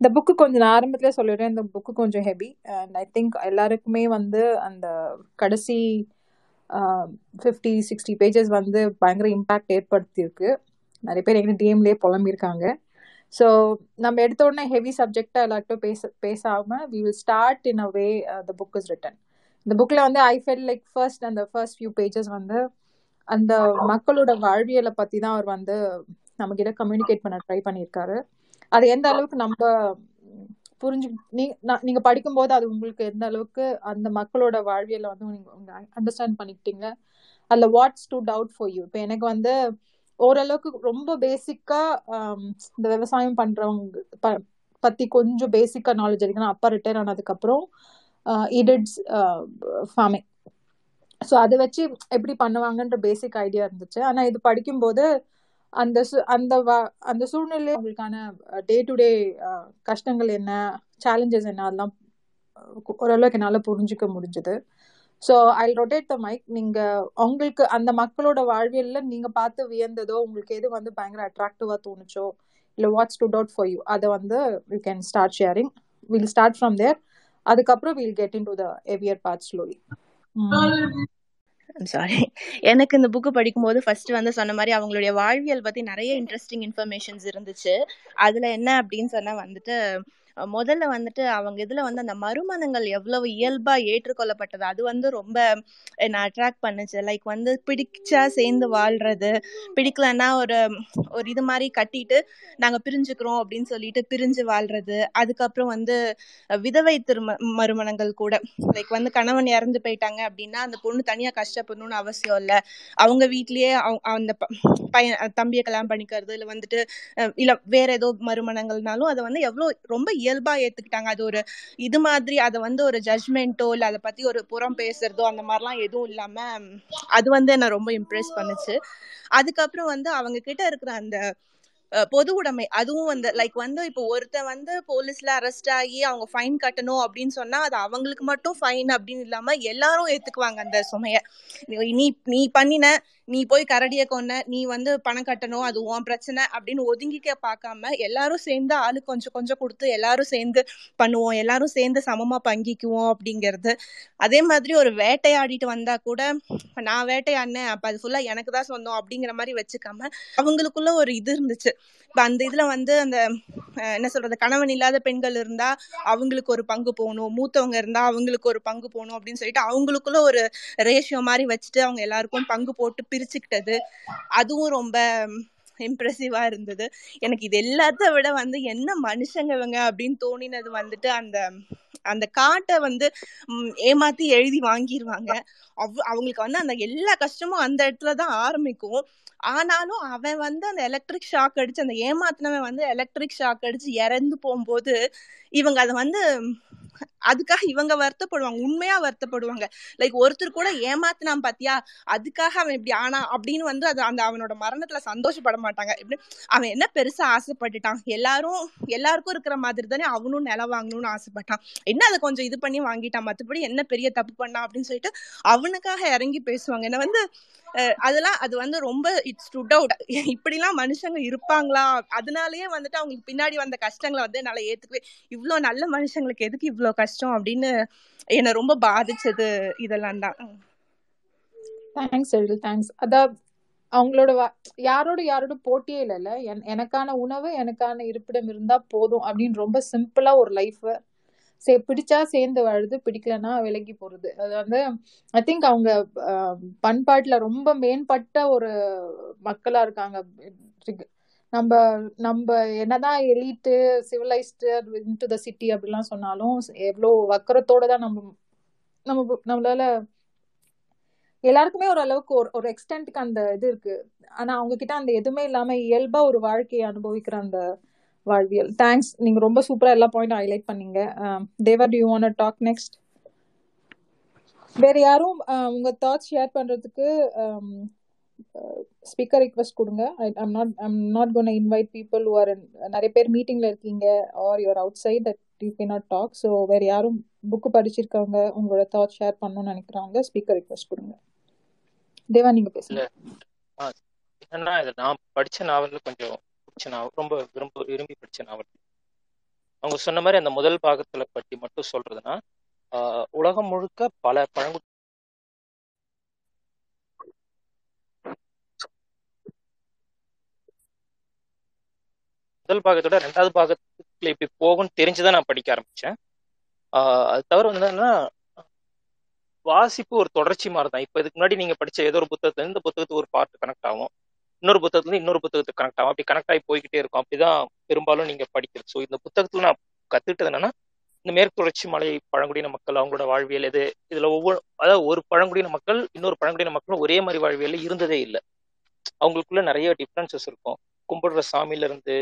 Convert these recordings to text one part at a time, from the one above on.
இந்த புக்கு கொஞ்சம் நான் ஆரம்பத்தில் சொல்லிடுறேன். இந்த புக்கு கொஞ்சம் ஹெவி அண்ட் ஐ திங்க் எல்லாருக்குமே வந்து அந்த கடைசி ஃபிஃப்டி சிக்ஸ்டி பேஜஸ் வந்து பயங்கர இம்பேக்ட் ஏற்படுத்தியிருக்கு. நிறைய பேர் எங்கள் டிஎம்லேயே புலம்பியிருக்காங்க. ஸோ நம்ம எடுத்த உடனே ஹெவி சப்ஜெக்டாக எல்லார்ட்டும் பேச பேசாமல் we will start in a way the book is written இந்த புக்கில் வந்து ஐ ஃபெல் லைக் ஃபர்ஸ்ட் அந்த ஃபர்ஸ்ட் ஃபியூ பேஜஸ் வந்து அந்த மக்களோட வாழ்வியலை பற்றி தான் அவர் வந்து நம்மக்கிட்ட கம்யூனிகேட் பண்ண ட்ரை பண்ணியிருக்காரு. அது எந்த அளவுக்கு நம்ம புரிஞ்சு நீ நீங்க படிக்கும்போது அது உங்களுக்கு எந்த அளவுக்கு அந்த மக்களோட வாழ்வியல வந்து நீங்க அண்டர்ஸ்டாண்ட் பண்ணிக்கிட்டீங்க? அதுல what's the doubt for you இப்போ எனக்கு வந்து ஓரளவுக்கு ரொம்ப பேசிக்கா இந்த விவசாயம் பண்றவங்க பத்தி கொஞ்சம் பேசிக்கா நாலேஜ் இருக்குன்னா அப்பா ரிட்டையர் ஆனதுக்கு அப்புறம் இடட்ஸ் ஃபார்மிங் ஸோ அதை வச்சு எப்படி பண்ணுவாங்கன்ற பேசிக் ஐடியா இருந்துச்சு. ஆனால் இது படிக்கும்போது அந்த அந்த அந்த சூழ்நிலை அவங்களுக்கான டே டு டே கஷ்டங்கள் என்ன சேலஞ்சஸ் என்ன அதெல்லாம் ஓரளவுக்கு என்னால் புரிஞ்சுக்க முடிஞ்சது. So I rotate the mic நீங்க உங்களுக்கு அந்த மக்களோட வாழ்வியல்ல நீங்க பார்த்து வியந்ததோ உங்களுக்கு எது வந்து பயங்கர அட்ராக்டிவா தோணுச்சோ இல்லை what's the doubt for you அதை வந்து you can start sharing will start from there அதுக்கப்புறம் will get into the heavier part slowly sorry எனக்கு இந்த புக்கு படிக்கும்போது ஃபர்ஸ்ட் வந்து சொன்ன மாதிரி அவங்களுடைய வாழ்வியல் பத்தி நிறைய இன்ட்ரெஸ்டிங் இன்ஃபர்மேஷன்ஸ் இருந்துச்சு. அதுல என்ன அப்படின்னு சொன்னா வந்துட்டு முதல்ல வந்துட்டு அவங்க இதுல வந்து அந்த மறுமணங்கள் எவ்வளவு இயல்பா ஏற்றுக்கொள்ளப்பட்டது அது வந்து ரொம்ப என்ன அட்ராக்ட் பண்ணுச்சு. லைக் வந்து பிடிச்சா சேர்ந்து வாழ்றது பிடிக்கலன்னா ஒரு ஒரு இது மாதிரி கட்டிட்டு நாங்க பிரிஞ்சுக்கிறோம் அப்படின்னு சொல்லிட்டு பிரிஞ்சு வாழ்றது அதுக்கப்புறம் வந்து விதவை திரும மறுமணங்கள் கூட. லைக் வந்து கணவன் இறந்து போயிட்டாங்க அப்படின்னா அந்த பொண்ணு தனியா கஷ்டப்படணும்னு அவசியம் இல்லை. அவங்க வீட்லயே அந்த பையன் தம்பியை கல்யாணம் பண்ணிக்கிறது இல்லை வந்துட்டு இல்ல வேற ஏதோ மறுமணங்கள்னாலும் அதை வந்து எவ்வளவு ரொம்ப இயல்பா ஏத்துக்கிட்டாங்க. அது ஒரு இது மாதிரி அதை வந்து ஒரு ஜட்மெண்ட்டோ இல்ல அதை பத்தி ஒரு புறம் பேசுறதோ அந்த மாதிரிலாம் எதுவும் இல்லாம அது வந்து என்ன ரொம்ப இம்ப்ரெஸ் பண்ணுச்சு. அதுக்கப்புறம் வந்து அவங்க கிட்ட இருக்கிற அந்த பொது உடைமை. அதுவும் வந்து லைக் வந்து இப்போ ஒருத்தன் வந்து போலீஸ்ல அரெஸ்ட் ஆகி அவங்க ஃபைன் கட்டணும் அப்படின்னு சொன்னா அது அவங்களுக்கு மட்டும் ஃபைன் அப்படின்னு இல்லாம எல்லாரும் ஏத்துக்குவாங்க அந்த சுமைய. நீ நீ பண்ணின நீ போய் கரடிய கொன்ன நீ வந்து பணம் கட்டணும் அது உன் பிரச்சனை அப்படின்னு ஒதுங்கிக்க பார்க்காம எல்லாரும் சேர்ந்து ஆளு கொஞ்சம் கொஞ்சம் கொடுத்து எல்லாரும் சேர்ந்து பண்ணுவோம் எல்லாரும் சேர்ந்து சமமா பங்கிக்குவோம் அப்படிங்கிறது. அதே மாதிரி ஒரு வேட்டையாடிட்டு வந்தா கூட நான் வேட்டையாடினேன் அப்ப அது ஃபுல்லா எனக்கு தான் சொந்தம் அப்படிங்கிற மாதிரி வச்சுக்காம அவங்களுக்குள்ள ஒரு இது இருந்துச்சு. இப்ப அந்த இதுல வந்து அந்த என்ன சொல்றது கணவன் இல்லாத பெண்கள் இருந்தா அவங்களுக்கு ஒரு பங்கு போகணும். மூத்தவங்க இருந்தா அவங்களுக்கு ஒரு பங்கு போகணும் அப்படின்னு சொல்லிட்டு அவங்களுக்குள்ள ஒரு ரேஷியோ மாதிரி வச்சுட்டு அவங்க எல்லாருக்கும் பங்கு போட்டு பிரிச்சுக்கிட்டது. அதுவும் ரொம்ப இம்ப்ரெசிவா இருந்தது. எனக்கு இது எல்லாத்த விட வந்து என்ன மனுஷங்க இவங்க அப்படின்னு தோணினது வந்துட்டு அந்த அந்த காட்டை வந்து ஏமாத்தி எழுதி வாங்கிடுவாங்க அவ் அவங்களுக்கு வந்து அந்த எல்லா கஷ்டமும் அந்த இடத்துல தான் ஆரம்பிக்கும். ஆனாலும் அவன் வந்து அந்த எலக்ட்ரிக் ஷாக் அடிச்சு அந்த ஏமாத்தினவன் வந்து எலக்ட்ரிக் ஷாக் அடிச்சு இறந்து போகும்போது இவங்க அதை வந்து அதுக்காக இவங்க வருத்தப்படுவாங்க உண்மையா வருத்தப்படுவாங்க. லைக் ஒருத்தர் கூட ஏமாத்தினான் பாத்தியா? அதுக்காக அவன் இப்படி ஆனா அப்படின்னு வந்து அது அந்த அவனோட மரணத்துல சந்தோஷப்பட மாட்டாங்க. இப்படி அவன் என்ன பெருசா ஆசைப்பட்டுட்டான்? எல்லாரும் எல்லாருக்கும் இருக்கிற மாதிரி தானே அவனும் நில வாங்கணும்னு ஆசைப்பட்டான். என்ன அதை கொஞ்சம் இது பண்ணி வாங்கிட்டான்? மற்றபடி என்ன பெரிய தப்பு பண்ணான்? அப்படின்னு சொல்லிட்டு அவனுக்காக இறங்கி பேசுவாங்க. என்ன வந்து அதெல்லாம் அது வந்து ரொம்ப இட்ஸ் டு டவுட் இப்படிலாம் மனுஷங்க இருப்பாங்களா? அதனாலயே வந்துட்டு அவங்களுக்கு பின்னாடி வந்த கஷ்டங்களை வந்து என்னால ஏத்துக்கவே இவ்வளவு நல்ல மனுஷங்களுக்கு எதுக்கு இவ்வளவு கஷ்டம் அப்படின்னு என்ன ரொம்ப பாதிச்சது இதெல்லாம் தான். தேங்க்ஸ் எழில் தேங்க்ஸ் அதான் அவங்களோட யாரோட யாரோட போட்டியே இல்லைல்ல? எனக்கான உணவு எனக்கான இருப்பிடம் இருந்தா போதும் அப்படின்னு ரொம்ப சிம்பிளா ஒரு லைஃப் சே பிடிச்சா சேர்ந்து வாழுது பிடிக்கலன்னா விலகி போறது. அது வந்து ஐ திங்க் அவங்க பண்பாட்டுல ரொம்ப மேம்பட்ட ஒரு மக்களா இருக்காங்க. நம்ம நம்ம என்னதான் elite civilised into the city அப்படிலாம் சொன்னாலும் எவ்வளோ வக்கரத்தோட தான் நம்ம நம்ம நம்மளால எல்லாருக்குமே ஒரு அளவுக்கு ஒரு ஒரு எக்ஸ்டென்ட்க்கு அந்த இது இருக்கு. ஆனா அவங்க கிட்ட அந்த எதுவுமே இல்லாம இயல்பா ஒரு வாழ்க்கையை அனுபவிக்கிற அந்த வாழ்வியல். தேங்க்ஸ் நீங்க ரொம்ப சூப்பரா எல்லா பாயிண்ட் ஹைலைட் பண்ணீங்க. தேவர் do you want talk next வேற யாரும் uh, உங்க தாட்ஸ் ஷேர் பண்றதுக்கு um, uh, ஸ்பீக்கர் ரிக்வெஸ்ட் கொடுங்க. I'm not I'm not gonna invite people who are நிறைய பேர் மீட்டிங்ல இருக்கீங்க or you're outside that you can not talk so வேற யாரும் புக்கு படிச்சிருக்காங்க உங்களோட தாட்ஸ் ஷேர் பண்ணணும்னு நினைக்கிறாங்க ஸ்பீக்கர் ரிக்வெஸ்ட் கொடுங்க. தேவா நீங்க பேசுங்க. என்னன்னா நான் படிச்ச நாவல்ல கொஞ்சம் பிடிச்ச ரொம்ப விரும்ப விரும்பி படிச்சேன் நாவல் அவங்க சொன்ன மாதிரி அந்த முதல் பாகத்துல பற்றி மட்டும் சொல்றதுன்னா ஆஹ் உலகம் முழுக்க பல பழங்கு முதல் பாகத்தோட ரெண்டாவது பாகத்துல இப்படி போகும்னு தெரிஞ்சுதான் நான் படிக்க ஆரம்பிச்சேன். ஆஹ் அது தவிர வந்து என்னன்னா வாசிப்பு ஒரு தொடர்ச்சி மாதிரி தான் இப்போ இதுக்கு முன்னாடி நீங்க படிச்ச ஏதோ ஒரு புத்தகத்துல இருந்து இந்த புத்தகத்துக்கு ஒரு பார்ட் கனெக்ட் ஆகும். இன்னொரு புத்தகத்துல இன்னொரு புத்தகத்துக்கு கனெக்ட் ஆகும். அப்படி கனெக்ட் ஆகி போய்கிட்டே இருக்கும். அப்படிதான் பெரும்பாலும் நீங்க படிக்கிறது. ஸோ இந்த புத்தகத்துல நான் கத்துக்கிட்டது என்னன்னா இந்த மேற்கு தொடர்ச்சி மலை பழங்குடியின மக்கள் அவங்களோட வாழ்வியல் இது இதுல ஒவ்வொரு அதாவது ஒரு பழங்குடியின மக்கள் இன்னொரு பழங்குடியின மக்களும் ஒரே மாதிரி வாழ்வியல் இருந்ததே இல்லை. அவங்களுக்குள்ள நிறைய டிஃப்ரென்சஸ் இருக்கும். கும்பிடுற சாமியில இருந்து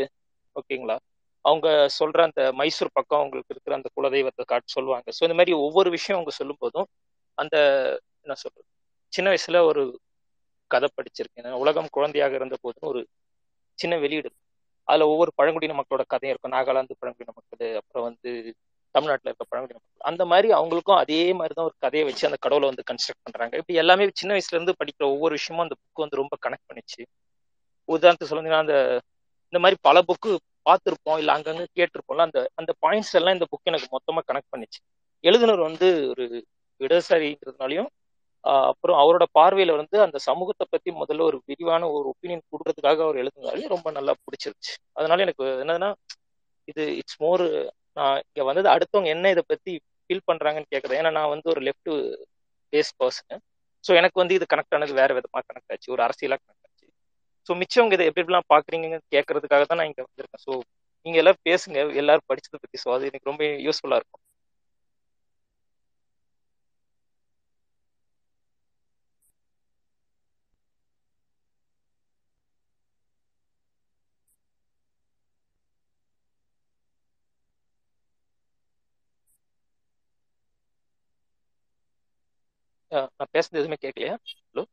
ஓகேங்களா? அவங்க சொல்ற அந்த மைசூர் பக்கம் அவங்களுக்கு இருக்கிற அந்த குலதெய்வத்தை காட்டு சொல்லுவாங்க. ஸோ இந்த மாதிரி ஒவ்வொரு விஷயம் அவங்க சொல்லும் போதும் அந்த என்ன சொல்றது? சின்ன வயசுல ஒரு கதை படிச்சிருக்கேன். உலகம் குழந்தையாக இருந்த போதும் ஒரு சின்ன வெளியீடு. அதுல ஒவ்வொரு பழங்குடியின மக்களோட கதையும் இருக்கும். நாகாலாந்து பழங்குடியின மக்கள் அப்புறம் வந்து தமிழ்நாட்டில் இருக்க பழங்குடியின மக்கள். அந்த மாதிரி அவங்களுக்கும் அதே மாதிரி தான் ஒரு கதையை வச்சு அந்த கடவுளை வந்து கன்ஸ்ட்ரக்ட் பண்றாங்க. இப்படி எல்லாமே சின்ன வயசுல இருந்து படிக்கிற ஒவ்வொரு விஷயமும் அந்த புக்கு வந்து ரொம்ப கனெக்ட் பண்ணிச்சு. உதாரணத்துக்கு சொல்லுங்கன்னா அந்த இந்த மாதிரி பல புக்கு பார்த்துருப்போம். இல்லை அங்கங்க கேட்டிருப்போம்ல. அந்த அந்த பாயிண்ட்ஸ் எல்லாம் இந்த புக் எனக்கு மொத்தமா கனெக்ட் பண்ணிச்சு. எழுதுனர் வந்து ஒரு இடதுசாரிங்கிறதுனாலையும் அப்புறம் அவரோட பார்வையில வந்து அந்த சமூகத்தை பத்தி முதல்ல ஒரு விரிவான ஒரு ஒப்பீனியன் கொடுக்கறதுக்காக அவர் எழுதுனாலே ரொம்ப நல்லா பிடிச்சிருச்சு அதனால எனக்கு என்னதுன்னா இது இட்ஸ் மோர் நான் இங்க வந்தது அடுத்தவங்க என்ன இதை பத்தி ஃபீல் பண்றாங்கன்னு கேட்கறது ஏன்னா நான் வந்து ஒரு லெஃப்ட் பேஸ் பர்சன் ஸோ எனக்கு வந்து இது கனெக்ட் ஆனது வேற விதமா கனெக்ட் ஆச்சு. ஒரு அரசியலா கனெக்ட் ஆச்சு. ஸோ மிச்சவங்க இதை எப்படி எப்படிலாம் பாக்குறீங்கன்னு கேட்கறதுக்காக தான் நான் இங்க வந்திருக்கேன். ஸோ நீங்க எல்லாம் பேசுங்க. எல்லாரும் படிச்சதை பத்தி. ஸோ அது எனக்கு ரொம்ப யூஸ்ஃபுல்லா இருக்கும். நான் பேசுறது எதுவுமே கேட்கலையா ஹலோ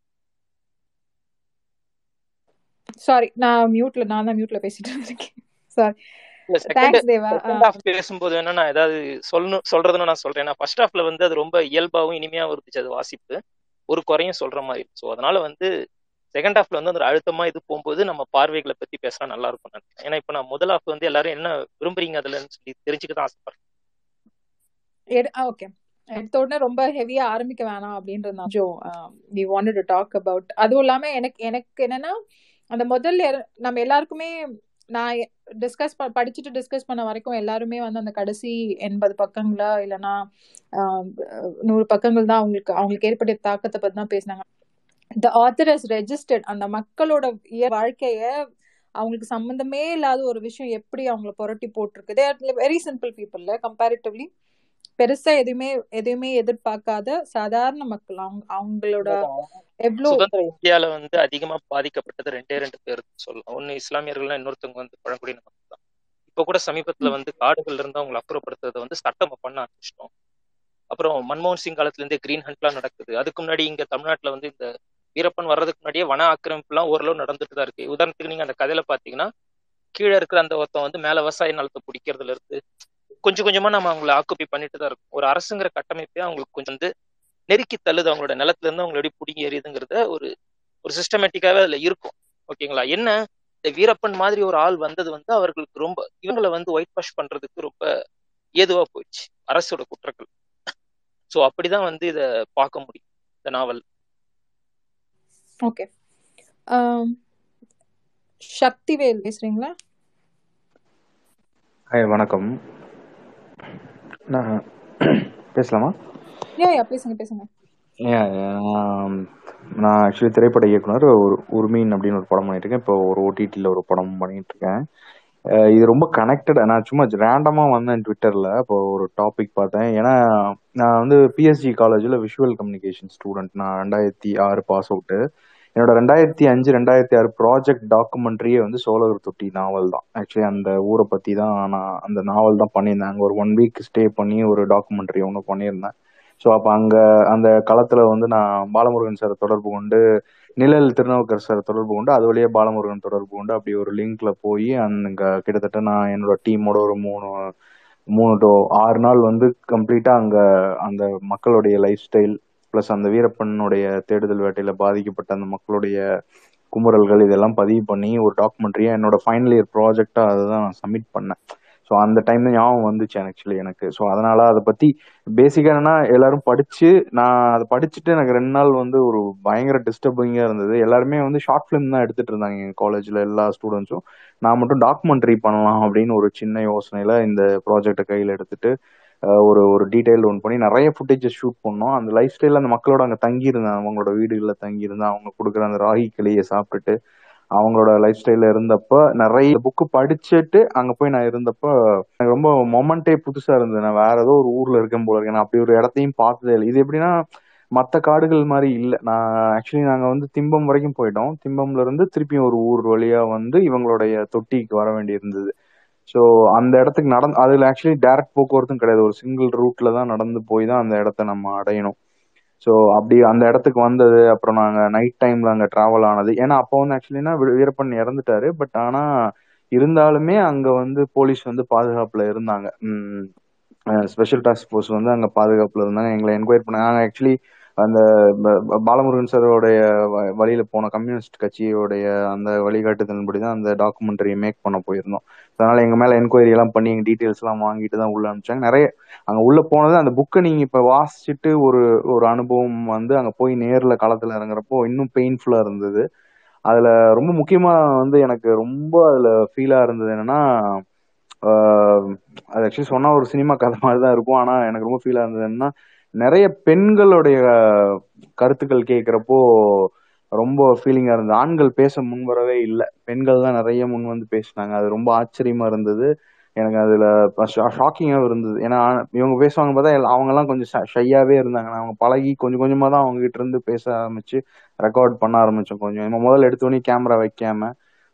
சாரி நான் மியூட்ல நான் தான் மியூட்ல பேசிட்டு இருக்கேன். சாரி ஹாஃப் பேசும்போது என்ன நான் ஏதாவது சொல்லணும் சொல்றதுன்னு நான் சொல்றேன். ஃபர்ஸ்ட் ஹாஃப்ல வந்து அது ரொம்ப இயல்பாகவும் இனிமையாகவும் இருந்துச்சு அது வாசிப்பு. ஒரு குறையும் சொல்ற மாதிரி. ஸோ அதனால வந்து செகண்ட் ஹாஃப்ல வந்து அந்த அழுத்தமா இது போகும்போது நம்ம பார்வைகளை பத்தி பேசினா நல்லா இருக்கும் நினைக்கிறேன். ஏன்னா இப்போ நான் முதல் ஹாஃப் வந்து எல்லாரும் என்ன விரும்புறீங்க அதுலன்னு சொல்லி தெரிஞ்சுக்க தான் ஆசைப்படுறேன். ஓகே எடுத்த உடனே ரொம்ப ஹெவியா ஆரம்பிக்க வேணாம் அப்படின்றது கொஞ்சம் we wanted to talk about அதுவும் இல்லாம எனக்கு எனக்கு என்னன்னா அந்த முதல்ல நம்ம எல்லாருக்குமே நான் டிஸ்கஸ் படிச்சுட்டு டிஸ்கஸ் பண்ண வரைக்கும் எல்லாருமே வந்து அந்த கடைசி எண்பது பக்கங்களா இல்லைன்னா நூறு பக்கங்கள் தான் அவங்களுக்கு அவங்களுக்கு ஏற்பட்ட தாக்கத்தை பத்தி தான் பேசினாங்க. த ஆத்தர் இஸ் ரெஜிஸ்டர்ட் அந்த மக்களோட வாழ்க்கைய அவங்களுக்கு சம்மந்தமே இல்லாத ஒரு விஷயம் எப்படி அவங்கள புரட்டி போட்டிருக்கு. வெரி சிம்பிள் பீப்புள்ல கம்பேரிட்டிவ்லி பெருசா எதுவுமே எதுவுமே எதிர்பார்க்காத சாதாரண மக்கள். அவங்க அவங்களோட எவ்வளவு இந்தியால வந்து அதிகமா பாதிக்கப்பட்டது ரெண்டே ரெண்டு பேர் சொல்லலாம் ஒண்ணு இஸ்லாமியர்கள் இன்னொருத்தவங்க வந்து பழங்குடியின மக்கள் தான். இப்ப கூட சமீபத்துல வந்து காடுகள்ல இருந்து அவங்களை அப்புறப்படுத்துறதை வந்து சட்டம் பண்ண ஆரம்பிச்சிட்டோம். அப்புறம் மன்மோகன் சிங் காலத்துல இருந்தே கிரீன் ஹண்ட்லாம் நடக்குது. அதுக்கு முன்னாடி இங்க தமிழ்நாட்டுல வந்து இந்த வீரப்பன் வர்றதுக்கு முன்னாடியே வன ஆக்கிரமிப்பு எல்லாம் ஓரளவு நடந்துட்டு தான் இருக்கு. உதாரணத்துக்கு நீங்க அந்த கதையில பாத்தீங்கன்னா கீழே இருக்கிற அந்த ஒருத்தன் வந்து மேல விவசாய நிலத்தை பிடிக்கிறதுல இருந்து கொஞ்சம் கொஞ்சமா நம்ம அவங்களை ஆக்குப்பை பண்ணிட்டு தான் இருக்கும். ஒரு அரசுங்கிற கட்டமைப்பே அவங்களுக்கு கொஞ்சம் வந்து நெருக்கி தள்ளுது. அவங்களோட நிலத்துல இருந்து அவங்கள எப்படி பிடிங்கி எறியுதுங்கிறத ஒரு ஒரு சிஸ்டமேட்டிக்காவே அதுல இருக்கும். ஓகேங்களா? என்ன? இந்த வீரப்பன் மாதிரி ஒரு ஆள் வந்தது வந்து அவர்களுக்கு ரொம்ப இவங்களை வந்து ஒயிட் வாஷ் பண்றதுக்கு ரொம்ப ஏதுவா போயிடுச்சு. அரசோட குற்றங்கள். ஸோ அப்படிதான் வந்து இதை பார்க்க முடியும் இந்த நாவல். ஓகே சக்திவேல் பேசுறீங்களா? ஹாய் வணக்கம். பேசலாமா? யா யா பேசுங்க பேசுங்க. நான் ஆக்சுவலி திரைப்பட இயக்குனர் ஒரு உரிமையின் அப்படின்னு ஒரு படம் பண்ணிட்டு இருக்கேன். இப்போ ஒரு ஓடிடியில் ஒரு படம் பண்ணிட்டு இருக்கேன். இது ரொம்ப கனெக்டட் நான் சும்மா ரேண்டமாக வந்தேன் ட்விட்டரில் இப்போ ஒரு டாபிக் பார்த்தேன். ஏன்னா நான் வந்து பிஎஸ்ஜி காலேஜில் விஷுவல் கம்யூனிகேஷன் ஸ்டூடெண்ட் நான் ரெண்டாயிரத்தி ஆறு பாஸ் அவுட்டு என்னோட ரெண்டாயிரத்தி அஞ்சு ரெண்டாயிரத்தி ஆறு ப்ராஜெக்ட் டாக்குமெண்ட்ரியே வந்து சோழர் தொட்டி நாவல் தான். ஆக்சுவலி அந்த ஊரை பற்றி தான் நான் அந்த நாவல் தான் பண்ணியிருந்தேன். அங்கே ஒரு ஒன் வீக் ஸ்டே பண்ணி ஒரு டாக்குமெண்ட்ரி ஒன்று பண்ணியிருந்தேன். ஸோ அப்போ அங்கே அந்த களத்தில் வந்து நான் பாலமுருகன் சார் தொடர்பு கொண்டு நிழல் திருநாவுக்கர் சார் தொடர்பு கொண்டு அது வழியே பாலமுருகன் தொடர்பு கொண்டு அப்படி ஒரு லிங்க்ல போய் அங்கே கிட்டத்தட்ட நான் என்னோட டீமோட ஒரு மூணு மூணு டு ஆறு நாள் வந்து கம்ப்ளீட்டாக அங்கே அந்த மக்களுடைய லைஃப் ஸ்டைல் ப்ளஸ் அந்த வீரப்பனுடைய தேடுதல் வேட்டையில் பாதிக்கப்பட்ட அந்த மக்களுடைய குமுறல்கள் இதெல்லாம் பதிவு பண்ணி ஒரு டாக்குமெண்ட்ரியாக என்னோட ஃபைனல் இயர் ப்ராஜெக்டா அதை தான் நான் சப்மிட் பண்ணேன். ஸோ அந்த டைம்ல ஞாபகம் வந்துச்சு ஆக்சுவலி எனக்கு. ஸோ அதனால அதை பத்தி பேசிக்கா என்னன்னா எல்லாரும் படிச்சு நான் அதை படிச்சுட்டு எனக்கு ரெண்டு நாள் வந்து ஒரு பயங்கர டிஸ்டர்பிங்கா இருந்தது. எல்லாருமே வந்து ஷார்ட் ஃபிலிம் தான் எடுத்துட்டு இருந்தாங்க எங்க காலேஜ்ல எல்லா ஸ்டூடெண்ட்ஸும் நான் மட்டும் டாக்குமெண்ட்ரி பண்ணலாம் அப்படின்னு ஒரு சின்ன யோசனையில இந்த ப்ராஜெக்டை கையில் எடுத்துட்டு ஒரு ஒரு டீட்டெயில் ஒன் பண்ணி நிறைய ஃபுட்டேஜஸ் ஷூட் பண்ணோம். அந்த லைஃப் ஸ்டைலில் அந்த மக்களோட அங்கே தங்கியிருந்தேன். அவங்களோட வீடுகளில் தங்கியிருந்தேன். அவங்க கொடுக்குற அந்த ராகி கிளியை சாப்பிட்டுட்டு அவங்களோட லைஃப் ஸ்டைலில் இருந்தப்போ நிறைய புக்கு படிச்சுட்டு அங்கே போய் நான் இருந்தப்போ எனக்கு ரொம்ப மொமெண்டே புதுசாக இருந்தது. நான் வேற ஏதோ ஒரு ஊரில் இருக்கேன் போல இருக்கேன். நான் அப்படி ஒரு இடத்தையும் பார்த்ததே இல்லை. இது எப்படின்னா மற்ற காடுகள் மாதிரி இல்லை. நான் ஆக்சுவலி நாங்கள் வந்து திம்பம் வரைக்கும் போயிட்டோம். திம்பம்ல இருந்து திருப்பியும் ஒரு ஊர் வழியாக வந்து இவங்களுடைய தொட்டிக்கு வர வேண்டி இருந்தது ஸோ அந்த இடத்துக்கு நடந்து அதில் ஆக்சுவலி டைரக்ட் போக்குவரத்தும் கிடையாது. ஒரு சிங்கிள் ரூட்ல தான் நடந்து போய் தான் அந்த இடத்த நம்ம அடையணும். ஸோ அப்படி அந்த இடத்துக்கு வந்தது அப்புறம் நாங்கள் நைட் டைம்ல அங்கே ட்ராவல் ஆனது. ஏன்னா அப்போ வந்து ஆக்சுவலினா வீரப்பன் இறந்துட்டாரு. பட் ஆனால் இருந்தாலுமே அங்கே வந்து போலீஸ் வந்து பாதுகாப்பில் இருந்தாங்க. ஸ்பெஷல் டாஸ்க் ஃபோர்ஸ் வந்து அங்கே பாதுகாப்பில் இருந்தாங்க. எங்களை என்கொயர் பண்ணாங்க ஆக்சுவலி அந்த ப- ப- பாலமுருகன் சாரோடைய வ- வழியில போன கம்யூனிஸ்ட் கட்சியோடைய அந்த வழிகாட்டுதலின்படி தான் அந்த டாக்குமெண்ட்ரியை மேக் பண்ண போயிருந்தோம். அதனால எங்க மேல என்கொயரி எல்லாம் பண்ணி எங்க டீட்டெயில்ஸ் எல்லாம் வாங்கிட்டு தான் உள்ள அனுப்பிச்சாங்க. நிறைய அங்க உள்ள போனது அந்த புக்கை நீங்க இப்ப வாசிச்சுட்டு ஒரு ஒரு அனுபவம் வந்து அங்க போய் நேர்ல களத்துல இறங்குறப்போ இன்னும் பெயின்ஃபுல்லா இருந்தது. அதுல ரொம்ப முக்கியமா வந்து எனக்கு ரொம்ப அதுல ஃபீலா இருந்தது என்னன்னா அது ஆக்சுவலி சொன்னா ஒரு சினிமா கதை மாதிரி தான் இருக்கும். ஆனா எனக்கு ரொம்ப ஃபீலா இருந்தது என்னன்னா நிறைய பெண்களுடைய கருத்துக்கள் கேட்குறப்போ ரொம்ப ஃபீலிங்காக இருந்தது. ஆண்கள் பேச முன்வரவே இல்லை. பெண்கள் தான் நிறைய முன் வந்து பேசினாங்க. அது ரொம்ப ஆச்சரியமா இருந்தது. எனக்கு அதில் ஷாக்கிங்காகவும் இருந்தது. ஏன்னா இவங்க பேசுவாங்க பார்த்தா அவங்கெல்லாம் கொஞ்சம் ஷையாகவே இருந்தாங்க. அவங்க பழகி கொஞ்சம் கொஞ்சமாக தான் அவங்ககிட்ட இருந்து பேச ஆரம்பிச்சு ரெக்கார்ட் பண்ண ஆரம்பித்தோம் கொஞ்சம். நம்ம முதல்ல எடுத்தோடனே கேமரா வைக்காம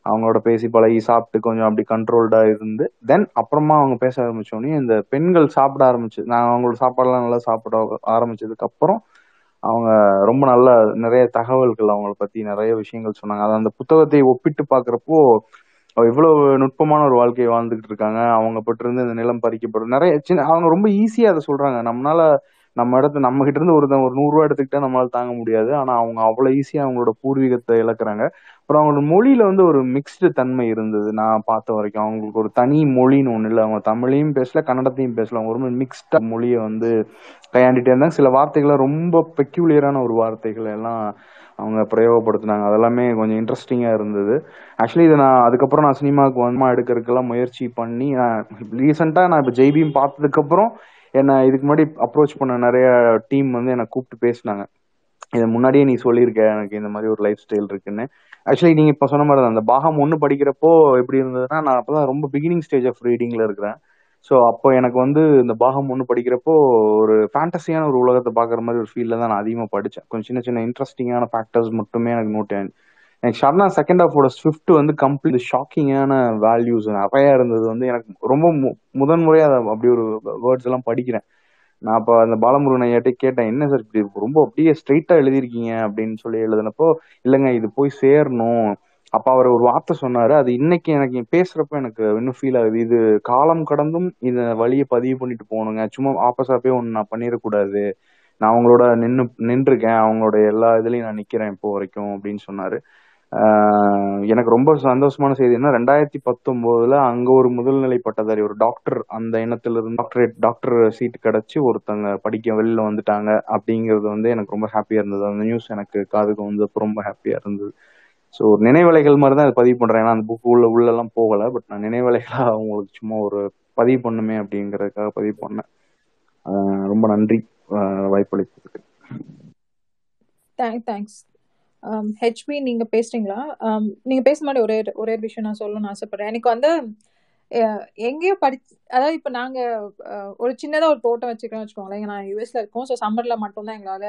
அவங்களோட பேசி பழகி சாப்பிட்டு கொஞ்சம் அப்படி கண்ட்ரோல்டா இருந்து தென் அப்புறமா அவங்க பேச ஆரம்பிச்சோடனே இந்த பெண்கள் சாப்பிட ஆரம்பிச்சு நான் அவங்களோட சாப்பாடுலாம் நல்லா சாப்பிட ஆரம்பிச்சதுக்கு அப்புறம் அவங்க ரொம்ப நல்ல நிறைய தகவல்கள் அவங்கள பத்தி நிறைய விஷயங்கள் சொன்னாங்க. அது அந்த புத்தகத்தை ஒப்பிட்டு பாக்குறப்போ இவ்வளவு நுட்பமான ஒரு வாழ்க்கையை வாழ்ந்துகிட்டு இருக்காங்க. அவங்க பட்டிருந்து இந்த நிலம் பறிக்கப்படும். நிறைய சின்ன அவங்க ரொம்ப ஈஸியா அதை சொல்றாங்க. நம்மளால நம்ம இடத்து நம்ம கிட்ட இருந்து ஒருத்தன் ஒரு நூறுரூவா எடுத்துக்கிட்டா நம்மளால தாங்க முடியாது. ஆனா அவங்க அவ்வளவு ஈஸியா அவங்களோட பூர்வீகத்தை இழக்கிறாங்க. அப்புறம் அவங்களோட மொழியில வந்து ஒரு மிக்ஸ்டு தன்மை இருந்தது நான் பார்த்த வரைக்கும். அவங்களுக்கு ஒரு தனி மொழின்னு ஒண்ணு இல்லை. அவங்க தமிழையும் பேசல கன்னடத்தையும் பேசல. அவங்க ரொம்ப மிக்ஸ்டா மொழியை வந்து கையாண்டிட்டே இருந்தாங்க. சில வார்த்தைகளை ரொம்ப பெக்யூலியரான ஒரு வார்த்தைகள் எல்லாம் அவங்க பிரயோகப்படுத்தினாங்க. அதெல்லாமே கொஞ்சம் இன்ட்ரெஸ்டிங்காக இருந்தது. ஆக்சுவலி இதை நான் அதுக்கப்புறம் நான் சினிமாவுக்கு வந்தமா எடுக்கிறதுக்கெல்லாம் முயற்சி பண்ணி ரீசெண்டாக நான் இப்போ ஜெய்பியும் பார்த்ததுக்கப்புறம் என்ன இதுக்கு முன்னாடி அப்ரோச் பண்ண நிறைய டீம் வந்து என்னை கூப்பிட்டு பேசினாங்க. இதை முன்னாடியே நீ சொல்லியிருக்க எனக்கு இந்த மாதிரி ஒரு லைஃப் ஸ்டைல் இருக்குன்னு. ஆக்சுவலி நீங்க இப்ப சொன்ன மாதிரி தான் அந்த பாகம் ஒன்று படிக்கிறப்போ எப்படி இருந்ததுன்னா நான் அப்பதான் ரொம்ப பிகினிங் ஸ்டேஜ் ஆஃப் ரீடிங்ல இருக்கிறேன். ஸோ அப்போ எனக்கு வந்து இந்த பாகம் ஒன்று படிக்கிறப்போ ஒரு ஃபேண்டசியான ஒரு உலகத்தை பார்க்குற மாதிரி ஒரு ஃபீல்ல தான் நான் அதிகமாக படித்தேன் கொஞ்சம் சின்ன சின்ன இன்ட்ரெஸ்டிங்கான ஃபேக்டர்ஸ் மட்டுமே எனக்கு நோட் எனக்கு ஷர்னா செகண்ட் ஆஃபோட ஸ்விஃப்ட் வந்து கம்ப்ளீட் ஷாக்கிங்கான வேல்யூஸ் நிறைய இருந்தது. வந்து எனக்கு ரொம்ப மு- முதன் முறையாக அதை அப்படி ஒரு வேர்ட்ஸ் எல்லாம் படிக்கிறேன். நான் அப்போ அந்த பாலமுருகன் ஐயாட்டே கேட்டேன் என்ன சார் இப்படி ரொம்ப அப்படியே ஸ்ட்ரைட்டா எழுதியிருக்கீங்க அப்படின்னு சொல்லி எழுதினப்போ இல்லைங்க இது போய் சேரணும். அப்ப அவர் ஒரு வார்த்தை சொன்னாரு. அது இன்னைக்கு எனக்கு பேசுறப்ப எனக்கு இன்னும் ஃபீல் ஆகுது. இது காலம் கடந்தும் இந்த வழியை பதிவு பண்ணிட்டு போகணுங்க. சும்மா ஆப்போசாப்பே ஒன்று நான் பண்ணிடக்கூடாது. நான் அவங்களோட நின்று நின்றுருக்கேன். அவங்களோட எல்லா இதுலையும் நான் நிக்கிறேன் இப்போ வரைக்கும் அப்படின்னு சொன்னாரு. எனக்கு ரொம்ப சந்தோஷமான செய்தி என்ன ரெண்டாயிரத்தி பத்தொன்பதுல அங்க ஒரு முதல்நிலை பட்டதாரி ஒரு டாக்டர் அந்த இனத்துல இருந்து டாக்டரேட் டாக்டர் சீட் கிடைச்சி ஒருத்தங்க படிக்க வெளியில வந்துட்டாங்க அப்படிங்கிறது வந்து எனக்கு ரொம்ப ஹாப்பியா இருந்தது. அந்த நியூஸ் எனக்கு காதுக்கு வந்து ரொம்ப ஹாப்பியா இருந்தது. ஸோ நினைவலைகள் மாதிரி தான் இதை பதிவு பண்றேன். ஏன்னா அந்த புக் உள்ள உள்ளெல்லாம் போகல. பட் நான் நினைவலைகளா அவங்களுக்கு சும்மா ஒரு பதிவு பண்ணுமே அப்படிங்கறதுக்காக பதிவு பண்ணேன். ரொம்ப நன்றி. வாய்ப்பளித்ததுக்கு. தேங்க்ஸ் Um, ஹெச்பி நீங்க பேசுறீங்களா? நீங்கள் நீங்க பேச மாதிரி ஒரே ஒரே ஒரு விஷயம் நான் சொல்லணும்னு ஆசைப்படுறேன். எனக்கு வந்து எங்கேயோ படி அதாவது இப்போ நாங்க ஒரு சின்னதா ஒரு தோட்டம் வச்சுக்கிறோம் வச்சுக்கோங்களேன். நான் யூஎஸ்ல இருக்கோம். ஸோ சம்மர்ல மட்டும்தான் எங்களால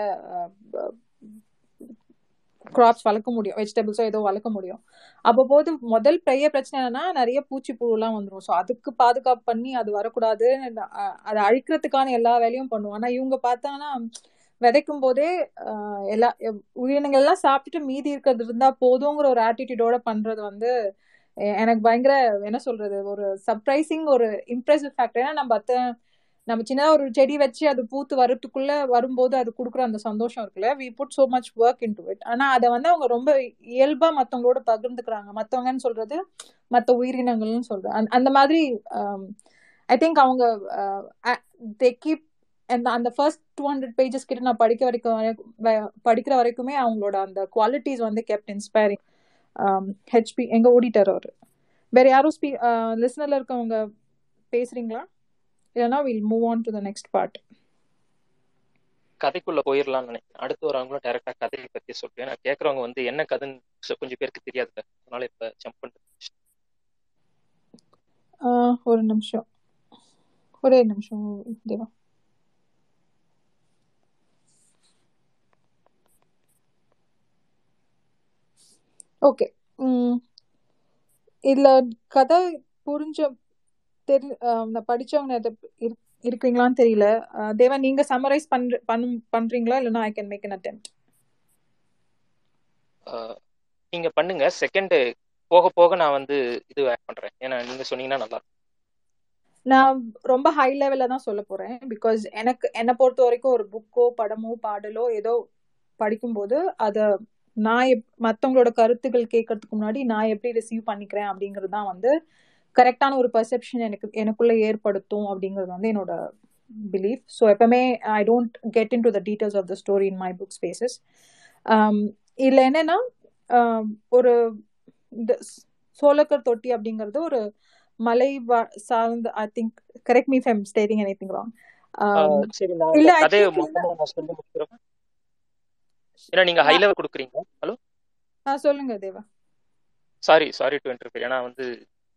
கிராப்ஸ் வளர்க்க முடியும். வெஜிடபிள்ஸோ ஏதோ வளர்க்க முடியும். அப்போ போது முதல் பெரிய பிரச்சனை என்னன்னா நிறைய பூச்சி புழுலாம் வந்துடும் ஸோ அதுக்கு பாதுகாப்பு பண்ணி அது வரக்கூடாது அதை அழிக்கிறதுக்கான எல்லா வேலையும் பண்ணுவோம். ஆனால் இவங்க பார்த்தாங்கன்னா விதைக்கும் போதே எல்லா உயிரினங்கள் எல்லாம் சாப்பிட்டுட்டு மீதி இருக்கிறது இருந்தா போதுங்கிற ஒரு ஆட்டிடியூடோட பண்றது வந்து எனக்கு பயங்கர என்ன சொல்றது ஒரு சர்ப்ரைசிங் ஒரு இம்ப்ரெசிவ் ஃபேக்டர் ஏன்னா நம்ம அத்த நம்ம சின்னதாக ஒரு செடி வச்சு அது பூத்து வரத்துக்குள்ள வரும்போது அது கொடுக்குற அந்த சந்தோஷம் இருக்குல்ல? We put so much work into it ஆனால் அதை வந்து அவங்க ரொம்ப இயல்பாக மற்றவங்களோட பகிர்ந்துக்கிறாங்க. மற்றவங்கன்னு சொல்றது மற்ற உயிரினங்கள்னு சொல்றது. அந் அந்த மாதிரி ஐ திங்க் அவங்க தே கீப் அந்த அந்த ஃபர்ஸ்ட் டூ ஹண்ட்ரட் பேஜஸ் கிட்ட நான் படிக்க வரைக்கும் படிக்கிற வரைக்குமே அவங்களோட அந்த குவாலிட்டிஸ் வந்து கெப்ட் இன்ஸ்பைரிங் ஹெச்பி எங்க ஓடிட்டர் அவரு. வேற யாரும் ஸ்பீ லிசனர்ல இருக்கவங்க பேசுறீங்களா? இல்லைன்னா will move on to the next part கதைக்குள்ள போயிடலாம்னு நினைக்கிறேன். அடுத்து வரவங்களும் டைரக்டா கதையை பத்தி சொல்றேன். நான் கேட்கறவங்க வந்து என்ன கதைன்னு கொஞ்சம் பேருக்கு தெரியாது அதனால இப்ப ஜம்ப் பண்ணிட்டு ஒரு நிமிஷம். ஒரே நிமிஷம் தேவா. ஓகே. இதுல கதை புரிஞ்ச தெரி அஹ் நான் படிச்சவங்க இது இரு- இருக்கீங்களான்னு தெரியல. அஹ் தேவா நீங்க சம்மரைஸ் பண்ற பண்ண பண்றீங்களா? இல்லைன்னா I can make attempt ah நீங்க பண்ணுங்க. செகண்ட் போக போக நான் வந்து இது ஆட் பண்றேன். ஏன்னா நீங்க சொன்னீங்கன்னா நல்லா இருக்கும் நான் ரொம்ப ஹை லெவல்ல தான் சொல்ல போறேன். பிகாஸ் எனக்கு என்னை பொறுத்த வரைக்கும் ஒரு புக்கோ படமோ பாடலோ ஏதோ படிக்கும்போது அதை நான் எப் மற்றவங்களோட கருத்துக்கள் கேட்கறதுக்கு முன்னாடி நான் எப்படி ரிசீவ் பண்ணிக்கிறேன் அப்படிங்கிறது தான் வந்து கரெக்டான ஒரு பர்செப்ஷன் எனக்கு எனக்குள்ள ஏற்படுத்தும் அப்படிங்கிறது வந்து என்னோட பிலீஃப் ஸோ எப்பவுமே I don't get into the details of the story in my book spaces இதில் என்னன்னா ஒரு இந்த சோளக்கர் தொட்டி அப்படிங்கிறது ஒரு மலை சார்ந்த I think correct me if I'm stating anything wrong இல்ல இந்த கதையை ஆக்சுவலி மொத்தமா நான் சொல்லி முடிக்கிறேன் ஏன்னா நீங்க ஹை லெவல் கொடுக்குறீங்க. ஹலோ சொல்லுங்க Deva. Sorry sorry to interfere ஏன்னா வந்து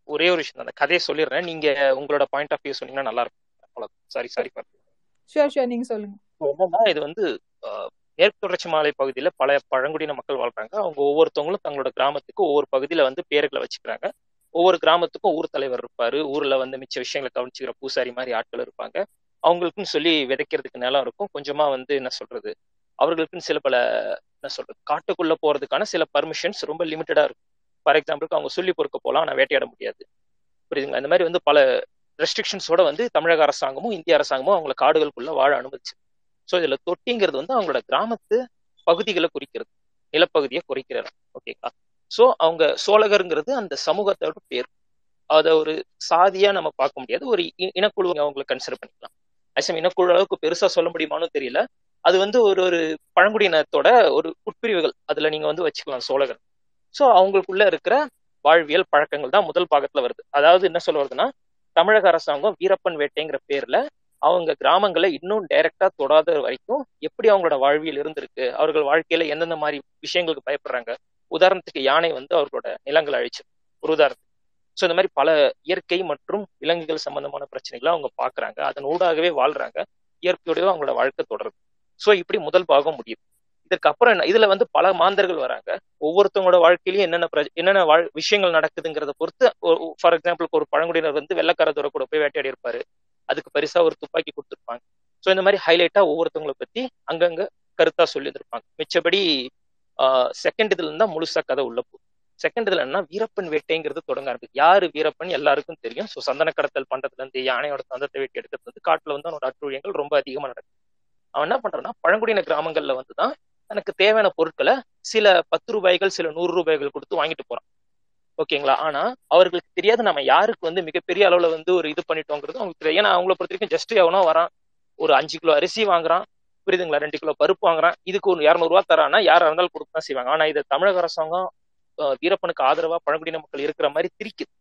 ஒரே ஒரு விஷயம் அந்த கதையை சொல்லிடுறேன். நீங்க உங்களோட பாயிண்ட் ஆஃப் வியூ சொன்னீங்கன்னா நல்லா இருக்கும். அவ்வளோ சாரி சாரி ஷூர் ஷூர் நீங்க சொல்லுங்க. என்னன்னா இது வந்து மேற்கு தொடர்ச்சி மாலை பகுதியில பல பழங்குடியின மக்கள் வாழ்றாங்க. அவங்க ஒவ்வொருத்தவங்களும் தங்களோட கிராமத்துக்கு ஒவ்வொரு பகுதியில வந்து பேர்களை வச்சுக்கிறாங்க. ஒவ்வொரு கிராமத்துக்கும் ஊர் தலைவர் இருப்பாரு. ஊர்ல வந்து மிச்ச விஷயங்களை கவனிச்சுக்கிற பூசாரி மாதிரி ஆட்கள் இருப்பாங்க. அவங்களுக்குன்னு சொல்லி விதைக்கிறதுக்கு நிலம் இருக்கும். கொஞ்சமா வந்து என்ன சொல்றது அவர்களுக்குன்னு சில பல என்ன சொல்றது காட்டுக்குள்ள போறதுக்கான சில பர்மிஷன்ஸ் ரொம்ப லிமிட்டடா இருக்கும். ஃபார் எக்ஸாம்பிளுக்கு அவங்க சொல்லி பொறுக்க போலாம் ஆனால் வேட்டையாட முடியாது. புரியுதுங்களா? இந்த மாதிரி வந்து பல ரெஸ்ட்ரிக்ஷன்ஸோட வந்து தமிழக அரசாங்கமும் இந்திய அரசாங்கமும் அவங்களை காடுகளுக்குள்ள வாழ அனுமதிச்சு. ஸோ இதுல தொட்டிங்கிறது வந்து அவங்களோட கிராமத்து பகுதிகளை குறிக்கிறது நிலப்பகுதியை குறிக்கிறது. ஓகேங்களா ஸோ அவங்க சோழகருங்கிறது அந்த சமூகத்தோட பேர். அதை ஒரு சாதியா நம்ம பார்க்க முடியாது. ஒரு இ- இனக்குழு அவங்களை கன்சிடர் பண்ணிக்கலாம். ஆக்சுவலி இனக்குழு அளவுக்கு பெருசா சொல்ல முடியுமான்னு தெரியல. அது வந்து ஒரு ஒரு பழங்குடியினத்தோட ஒரு உட்பிரிவுகள். அதுல நீங்க வந்து வச்சுக்கலாம் சோழகர் ஸோ அவங்களுக்குள்ள இருக்கிற வாழ்வியல் பழக்கங்கள் தான் முதல் பாகத்துல வருது. அதாவது என்ன சொல்ல வருதுன்னா தமிழக அரசாங்கம் வீரப்பன் வேட்டைங்கிற பேர்ல அவங்க கிராமங்களை இன்னும் டைரக்டா தொடாத வரைக்கும் எப்படி அவங்களோட வாழ்வியல் இருந்திருக்கு அவர்கள் வாழ்க்கையில எந்தெந்த மாதிரி விஷயங்களுக்கு பயப்படுறாங்க. உதாரணத்துக்கு யானை வந்து அவர்களோட நிலங்களை அழிச்சு ஒரு உதாரணத்துக்கு. ஸோ இந்த மாதிரி பல இயற்கை மற்றும் விலங்குகள் சம்பந்தமான பிரச்சனைகளை அவங்க பாக்குறாங்க. அதன் ஊடாகவே வாழ்றாங்க. இயற்கையோடவே அவங்களோட வாழ்க்கை தொடருது. ஸோ இப்படி முதல் பாகம் முடியுது இதற்கு அப்புறம் என்ன இதுல வந்து பல மாந்தர்கள் வராங்க. ஒவ்வொருத்தவங்களோட வாழ்க்கையிலயும் என்னென்ன என்னென்ன வாழ் விஷயங்கள் நடக்குதுங்கிறத பொறுத்து ஃபார் எக்ஸாம்பிளுக்கு ஒரு பழங்குடியினர் வந்து வெள்ளக்காரத்தோட கூட போய் வேட்டையாடி இருப்பாரு. அதுக்கு பரிசா ஒரு துப்பாக்கி கொடுத்துருப்பாங்க. ஸோ இந்த மாதிரி ஹைலைட்டா ஒவ்வொருத்தவங்களை பத்தி அங்கங்க கருத்தா சொல்லி இருப்பாங்க மிச்சபடி செகண்ட் இதுல இருந்தா முழுசா கதை உள்ள போகுது. செகண்ட் இதுல என்ன வீரப்பன் வேட்டைங்கிறது தொடங்க ஆரம்பிக்குது. யாரு வீரப்பன்? எல்லாருக்கும் தெரியும். ஸோ சந்தன கடத்தல் பண்றதுல இருந்து யானையோட சந்தத்தை வெட்டி எடுக்கிறது வந்து காட்டுல வந்து அவனோட அட்டுழியங்கள் ரொம்ப அதிகமா நடக்குது. அவன் என்ன பண்றான்னா பழங்குடியின கிராமங்கள்ல வந்துதான் தனக்கு தேவையான பொருட்களை சில பத்து ரூபாய்கள் சில நூறு ரூபாய்கள் கொடுத்து வாங்கிட்டு போறான். ஓகேங்களா? ஆனா அவர்களுக்கு தெரியாது நம்ம யாருக்கு வந்து மிகப்பெரிய அளவுல வந்து ஒரு இது பண்ணிட்டோங்கிறது அவங்களுக்கு தெரியும் ஏன்னா அவங்கள பொறுத்த வரைக்கும் ஜஸ்ட் எவனோ வரான். ஒரு அஞ்சு கிலோ அரிசி வாங்குறான். புரியுதுங்களா? ரெண்டு கிலோ பருப்பு வாங்குறான். இதுக்கு ஒரு இரநூறுவா தரான்னா யாரா இருந்தாலும் கொடுக்க தான் செய்வாங்க. ஆனா இதை தமிழக அரசாங்கம் வீரப்பனுக்கு ஆதரவா பழங்குடியின மக்கள் இருக்கிற மாதிரி திரிக்குது.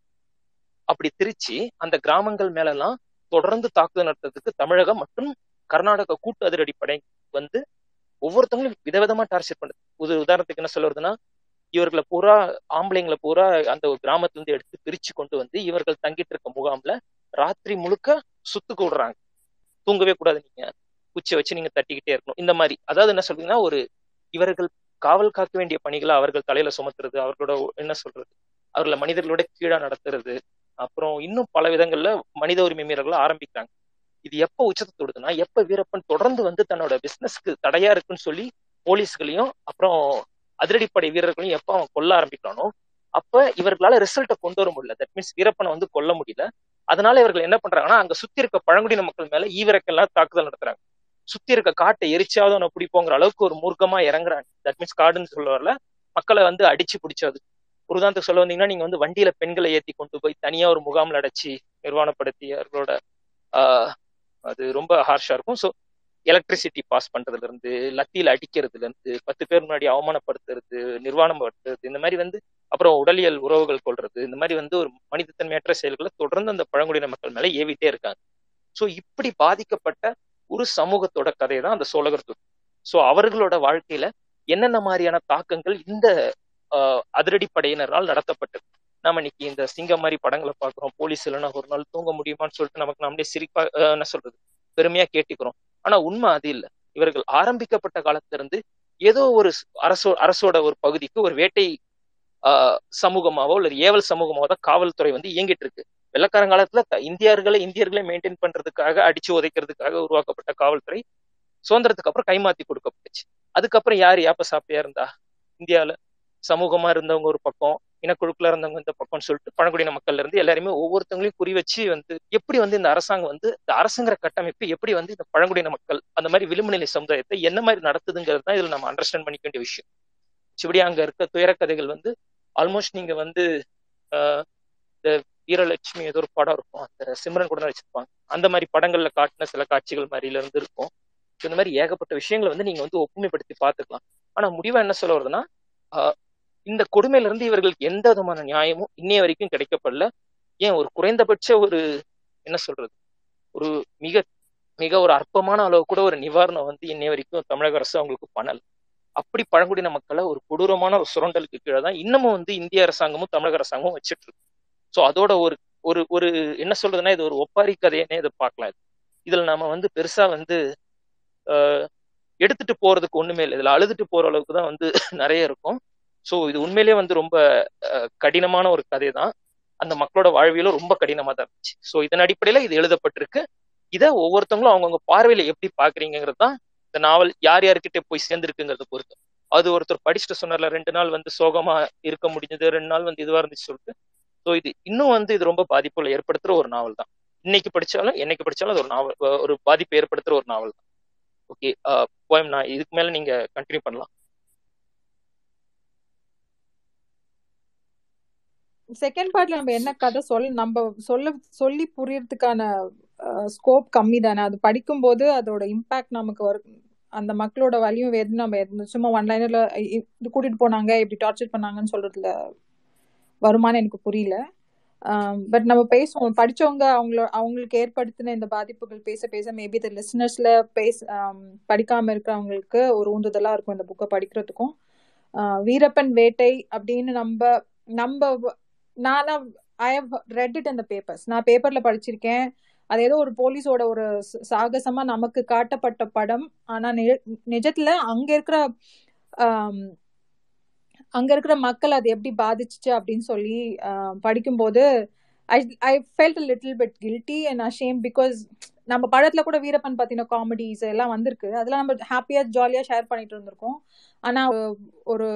அப்படி திரிச்சு அந்த கிராமங்கள் மேலெல்லாம் தொடர்ந்து தாக்குதல் நடத்துறதுக்கு தமிழகம் மற்றும் கர்நாடக கூட்டு அதிரடி படை வந்து ஒவ்வொருத்தவங்களும் விதவிதமா டார்ச்சர் பண்ணுது. ஒரு உதாரணத்துக்கு என்ன சொல்றதுன்னா இவர்களை பூரா ஆம்பளைங்களை பூரா அந்த ஒரு கிராமத்துல இருந்து எடுத்து பிரிச்சு கொண்டு வந்து இவர்கள் தங்கிட்டு இருக்க முகாம்ல ராத்திரி முழுக்க சுத்து கூடுறாங்க தூங்கவே கூடாது நீங்க. குச்சியை வச்சு நீங்க தட்டிக்கிட்டே இருக்கணும். இந்த மாதிரி. அதாவது என்ன சொல்றீங்கன்னா ஒரு இவர்கள் காவல் காக்க வேண்டிய பணிகளை அவர்கள் தலையில சுமத்துறது அவர்களோட என்ன சொல்றது? அவர்களை மனிதர்களோட கீழா நடத்துறது. அப்புறம் இன்னும் பல விதங்கள்ல மனித உரிமை மீறல்களை ஆரம்பிக்கிறாங்க. இது எப்ப உச்சத்தை தொடுதுன்னா எப்ப வீரப்பன் தொடர்ந்து வந்து தன்னோட பிசினஸ்க்கு தடையா இருக்குன்னு சொல்லி போலீஸ்களையும் அப்புறம் அதிரடிப்படை வீரர்களையும் எப்ப அவன் கொல்ல ஆரம்பிக்கிறானோ அப்ப இவர்களால ரிசல்ட்டை கொண்டு வர முடியல. தட் மீன்ஸ் வீரப்பனை வந்து கொல்ல முடியல. அதனால இவர்கள் என்ன பண்றாங்கன்னா அங்க சுத்தி இருக்க பழங்குடியின மக்கள் மேல ஈவிரக்கெல்லாம் தாக்குதல் நடத்துறாங்க. சுத்தி இருக்க காட்டை எரிச்சாவது அவனை பிடிப்போங்கிற அளவுக்கு ஒரு மூர்க்கமா இறங்குறாங்க. தட் மீன்ஸ் காடுன்னு சொல்ல வரல. மக்களை வந்து அடிச்சு பிடிச்சது. ஒரு உதாரணத்துக்கு சொல்ல வந்தீங்கன்னா நீங்க வந்து வண்டியில பெண்களை ஏத்தி கொண்டு போய் தனியா ஒரு முகாமில் அடைச்சி நிர்வாணப்படுத்தி அவர்களோட ஆஹ் அது ரொம்ப ஹார்ஷா இருக்கும். ஸோ எலக்ட்ரிசிட்டி பாஸ் பண்றதுல இருந்து லத்தியில அடிக்கிறதுல இருந்து பத்து பேர் முன்னாடி அவமானப்படுத்துறது நிர்வாணம் படுத்துறது இந்த மாதிரி வந்து அப்புறம் உடலியல் உறவுகள் கொள்றது இந்த மாதிரி வந்து ஒரு மனிதத்தன்மையற்ற செயல்களை தொடர்ந்து அந்த பழங்குடியின மக்கள் மேல ஏவிட்டே இருக்காங்க. ஸோ இப்படி பாதிக்கப்பட்ட ஒரு சமூகத்தோட கதை தான் அந்த சோழகர் துறை ஸோ அவர்களோட வாழ்க்கையில என்னென்ன மாதிரியான தாக்கங்கள் இந்த அதிரடிப்படையினரால் நடத்தப்பட்டது? நம்ம இன்னைக்கு இந்த சிங்கம் மாதிரி படங்களை பார்க்குறோம். போலீஸ் இல்லைன்னா ஒரு நாள் தூங்க முடியுமான்னு சொல்லிட்டு நமக்கு நம்மளே சிரிப்பா என்ன சொல்றது? பெருமையா கேட்டுக்கிறோம். ஆனா உண்மை அது இல்லை. இவர்கள் ஆரம்பிக்கப்பட்ட காலத்துல இருந்து ஏதோ ஒரு அரசோ அரசோட ஒரு பகுதிக்கு ஒரு வேட்டை ஆஹ் சமூகமாவோ இல்லை ஏவல் சமூகமாவோ தான் காவல்துறை வந்து இயங்கிட்டு இருக்கு. வெள்ளக்காரங்காலத்துல இந்தியர்களை இந்தியர்களை மெயின்டைன் பண்றதுக்காக அடிச்சு உதைக்கிறதுக்காக உருவாக்கப்பட்ட காவல்துறை சுதந்திரத்துக்கு அப்புறம் கைமாத்தி கொடுக்கப்பட்டுச்சு. அதுக்கப்புறம் யார் யாப்ப சாப்பியா இருந்தா? இந்தியாவில சமூகமா இருந்தவங்க ஒரு பக்கம் இனக்குழுக்குல இருந்தவங்க இந்த பக்கம்னு சொல்லிட்டு பழங்குடியின மக்கள்ல இருந்து எல்லாருமே ஒவ்வொருத்தவங்களையும் குறி வச்சு வந்து எப்படி வந்து இந்த அரசாங்கம் வந்து இந்த அரசுங்கிற கட்டமைப்பு எப்படி வந்து இந்த பழங்குடியின மக்கள் அந்த மாதிரி விளிம்பு நிலை சமுதாயத்தை என்ன மாதிரி நடத்துதுங்கிறது தான் இதுல நம்ம அண்டர்ஸ்டாண்ட் பண்ணிக்க வேண்டிய விஷயம். இப்படி அங்க இருக்க துயர கதைகள் வந்து ஆல்மோஸ்ட் நீங்க வந்து இந்த வீரலட்சுமி ஏதோ ஒரு படம் இருக்கும் அந்த சிம்ரன் கூட நடிச்சிருப்பாங்க அந்த மாதிரி படங்கள்ல காட்டின சில காட்சிகள் மாதிரில இருந்து இருக்கும். இந்த மாதிரி ஏகப்பட்ட விஷயங்களை வந்து நீங்க வந்து ஒப்புமைப்படுத்தி பார்த்துக்கலாம். ஆனா முடிவா என்ன சொல்ல வருதுன்னா இந்த கொடுமையில இருந்து இவர்களுக்கு எந்த விதமான நியாயமும் இன்னைய வரைக்கும் கிடைக்கப்படல. ஏன்? ஒரு குறைந்தபட்ச ஒரு என்ன சொல்றது? ஒரு மிக மிக ஒரு அற்பமான அளவு கூட ஒரு நிவாரணம் வந்து இன்னைய வரைக்கும் தமிழக அரசு அவங்களுக்கு பண்ணல. அப்படி பழங்குடியின மக்களை ஒரு கொடூரமான ஒரு சுரண்டலுக்கு கீழே தான் இன்னமும் வந்து இந்திய அரசாங்கமும் தமிழக அரசாங்கமும் வச்சுட்டு இருக்கு ஸோ அதோட ஒரு ஒரு ஒரு என்ன சொல்றதுன்னா இது ஒரு ஒப்பாரி கதையனே இதை பார்க்கலாம் இது. இதுல நம்ம வந்து பெருசா வந்து எடுத்துட்டு போறதுக்கு ஒண்ணுமே இல்லை. இதுல அழுதுட்டு போற அளவுக்கு தான் வந்து நிறைய இருக்கும். ஸோ இது உண்மையிலேயே வந்து ரொம்ப கடினமான ஒரு கதை தான் அந்த மக்களோட வாழ்வியலும் ரொம்ப கடினமா தான் இருந்துச்சு. ஸோ இதன் அடிப்படையில இது எழுதப்பட்டிருக்கு. இதை ஒவ்வொருத்தவங்களும் அவங்கவுங்க பார்வையில எப்படி பாக்குறீங்கிறது தான் இந்த நாவல் யார் யார்கிட்ட போய் சேர்ந்துருக்குங்கிறத பொறுத்து. அது ஒருத்தர் படிச்சுட்டு சொன்னார்ல ரெண்டு நாள் வந்து சோகமா இருக்க முடிஞ்சது ரெண்டு நாள் வந்து இதுவா இருந்துச்சு சொல்லிட்டு. ஸோ இது இன்னும் வந்து இது ரொம்ப பாதிப்புல ஏற்படுத்துற ஒரு நாவல் தான் இன்னைக்கு படிச்சாலும் என்னைக்கு படிச்சாலும் அது ஒரு நாவல் ஒரு பாதிப்பை ஏற்படுத்துற ஒரு நாவல் தான் ஓகே போயம் நான் இதுக்கு மேல நீங்க கண்டினியூ பண்ணலாம். செகண்ட் பார்ட்ல நம்ம என்ன கதை சொல் நம்ம சொல்ல சொல்லி புரியறதுக்கான ஸ்கோப் கம்மி தானே அது படிக்கும்போது அதோட இம்பாக்ட் நமக்கு வரும். அந்த மக்களோட வலியும் வேறு நம்ம சும்மா ஒன் லைனர்ல இது கூட்டிட்டு போனாங்க இப்படி டார்ச்சர் பண்ணாங்கன்னு சொல்றதுல வருமானம் எனக்கு புரியல. பட் நம்ம பேசுவோம். படிச்சவங்க அவங்கள அவங்களுக்கு ஏற்படுத்தின இந்த பாதிப்புகள் பேச பேச மேபி இந்த லிசனர்ஸ்ல பேச படிக்காம இருக்கிறவங்களுக்கு ஒரு ஊந்துதலா இருக்கும் இந்த புக்கை படிக்கிறதுக்கும். வீரப்பன் வேட்டை அப்படின்னு நம்ம நம்ம நான் ஐ ஹவ் ரெட் இட் அந்த பேப்பர்ஸ் நான் பேப்பர்ல படிச்சிருக்கேன். அது ஏதோ ஒரு போலீஸோட ஒரு சாகசமா நமக்கு காட்டப்பட்ட படம். ஆனா நிஜத்துல அங்க இருக்கிற அங்க இருக்கிற மக்கள் அது எப்படி பாதிச்சுச்சு அப்படின்னு சொல்லி படிக்கும்போது I I felt little bit guilty and ashamed because நம்ம படத்துல கூட வீரப்பன் பத்தின காமெடிஸ் எல்லாம் வந்திருக்கு. அதெல்லாம் நம்ம ஹாப்பியா ஜாலியா ஷேர் பண்ணிட்டு இருந்திருக்கோம். ஆனா ஒரு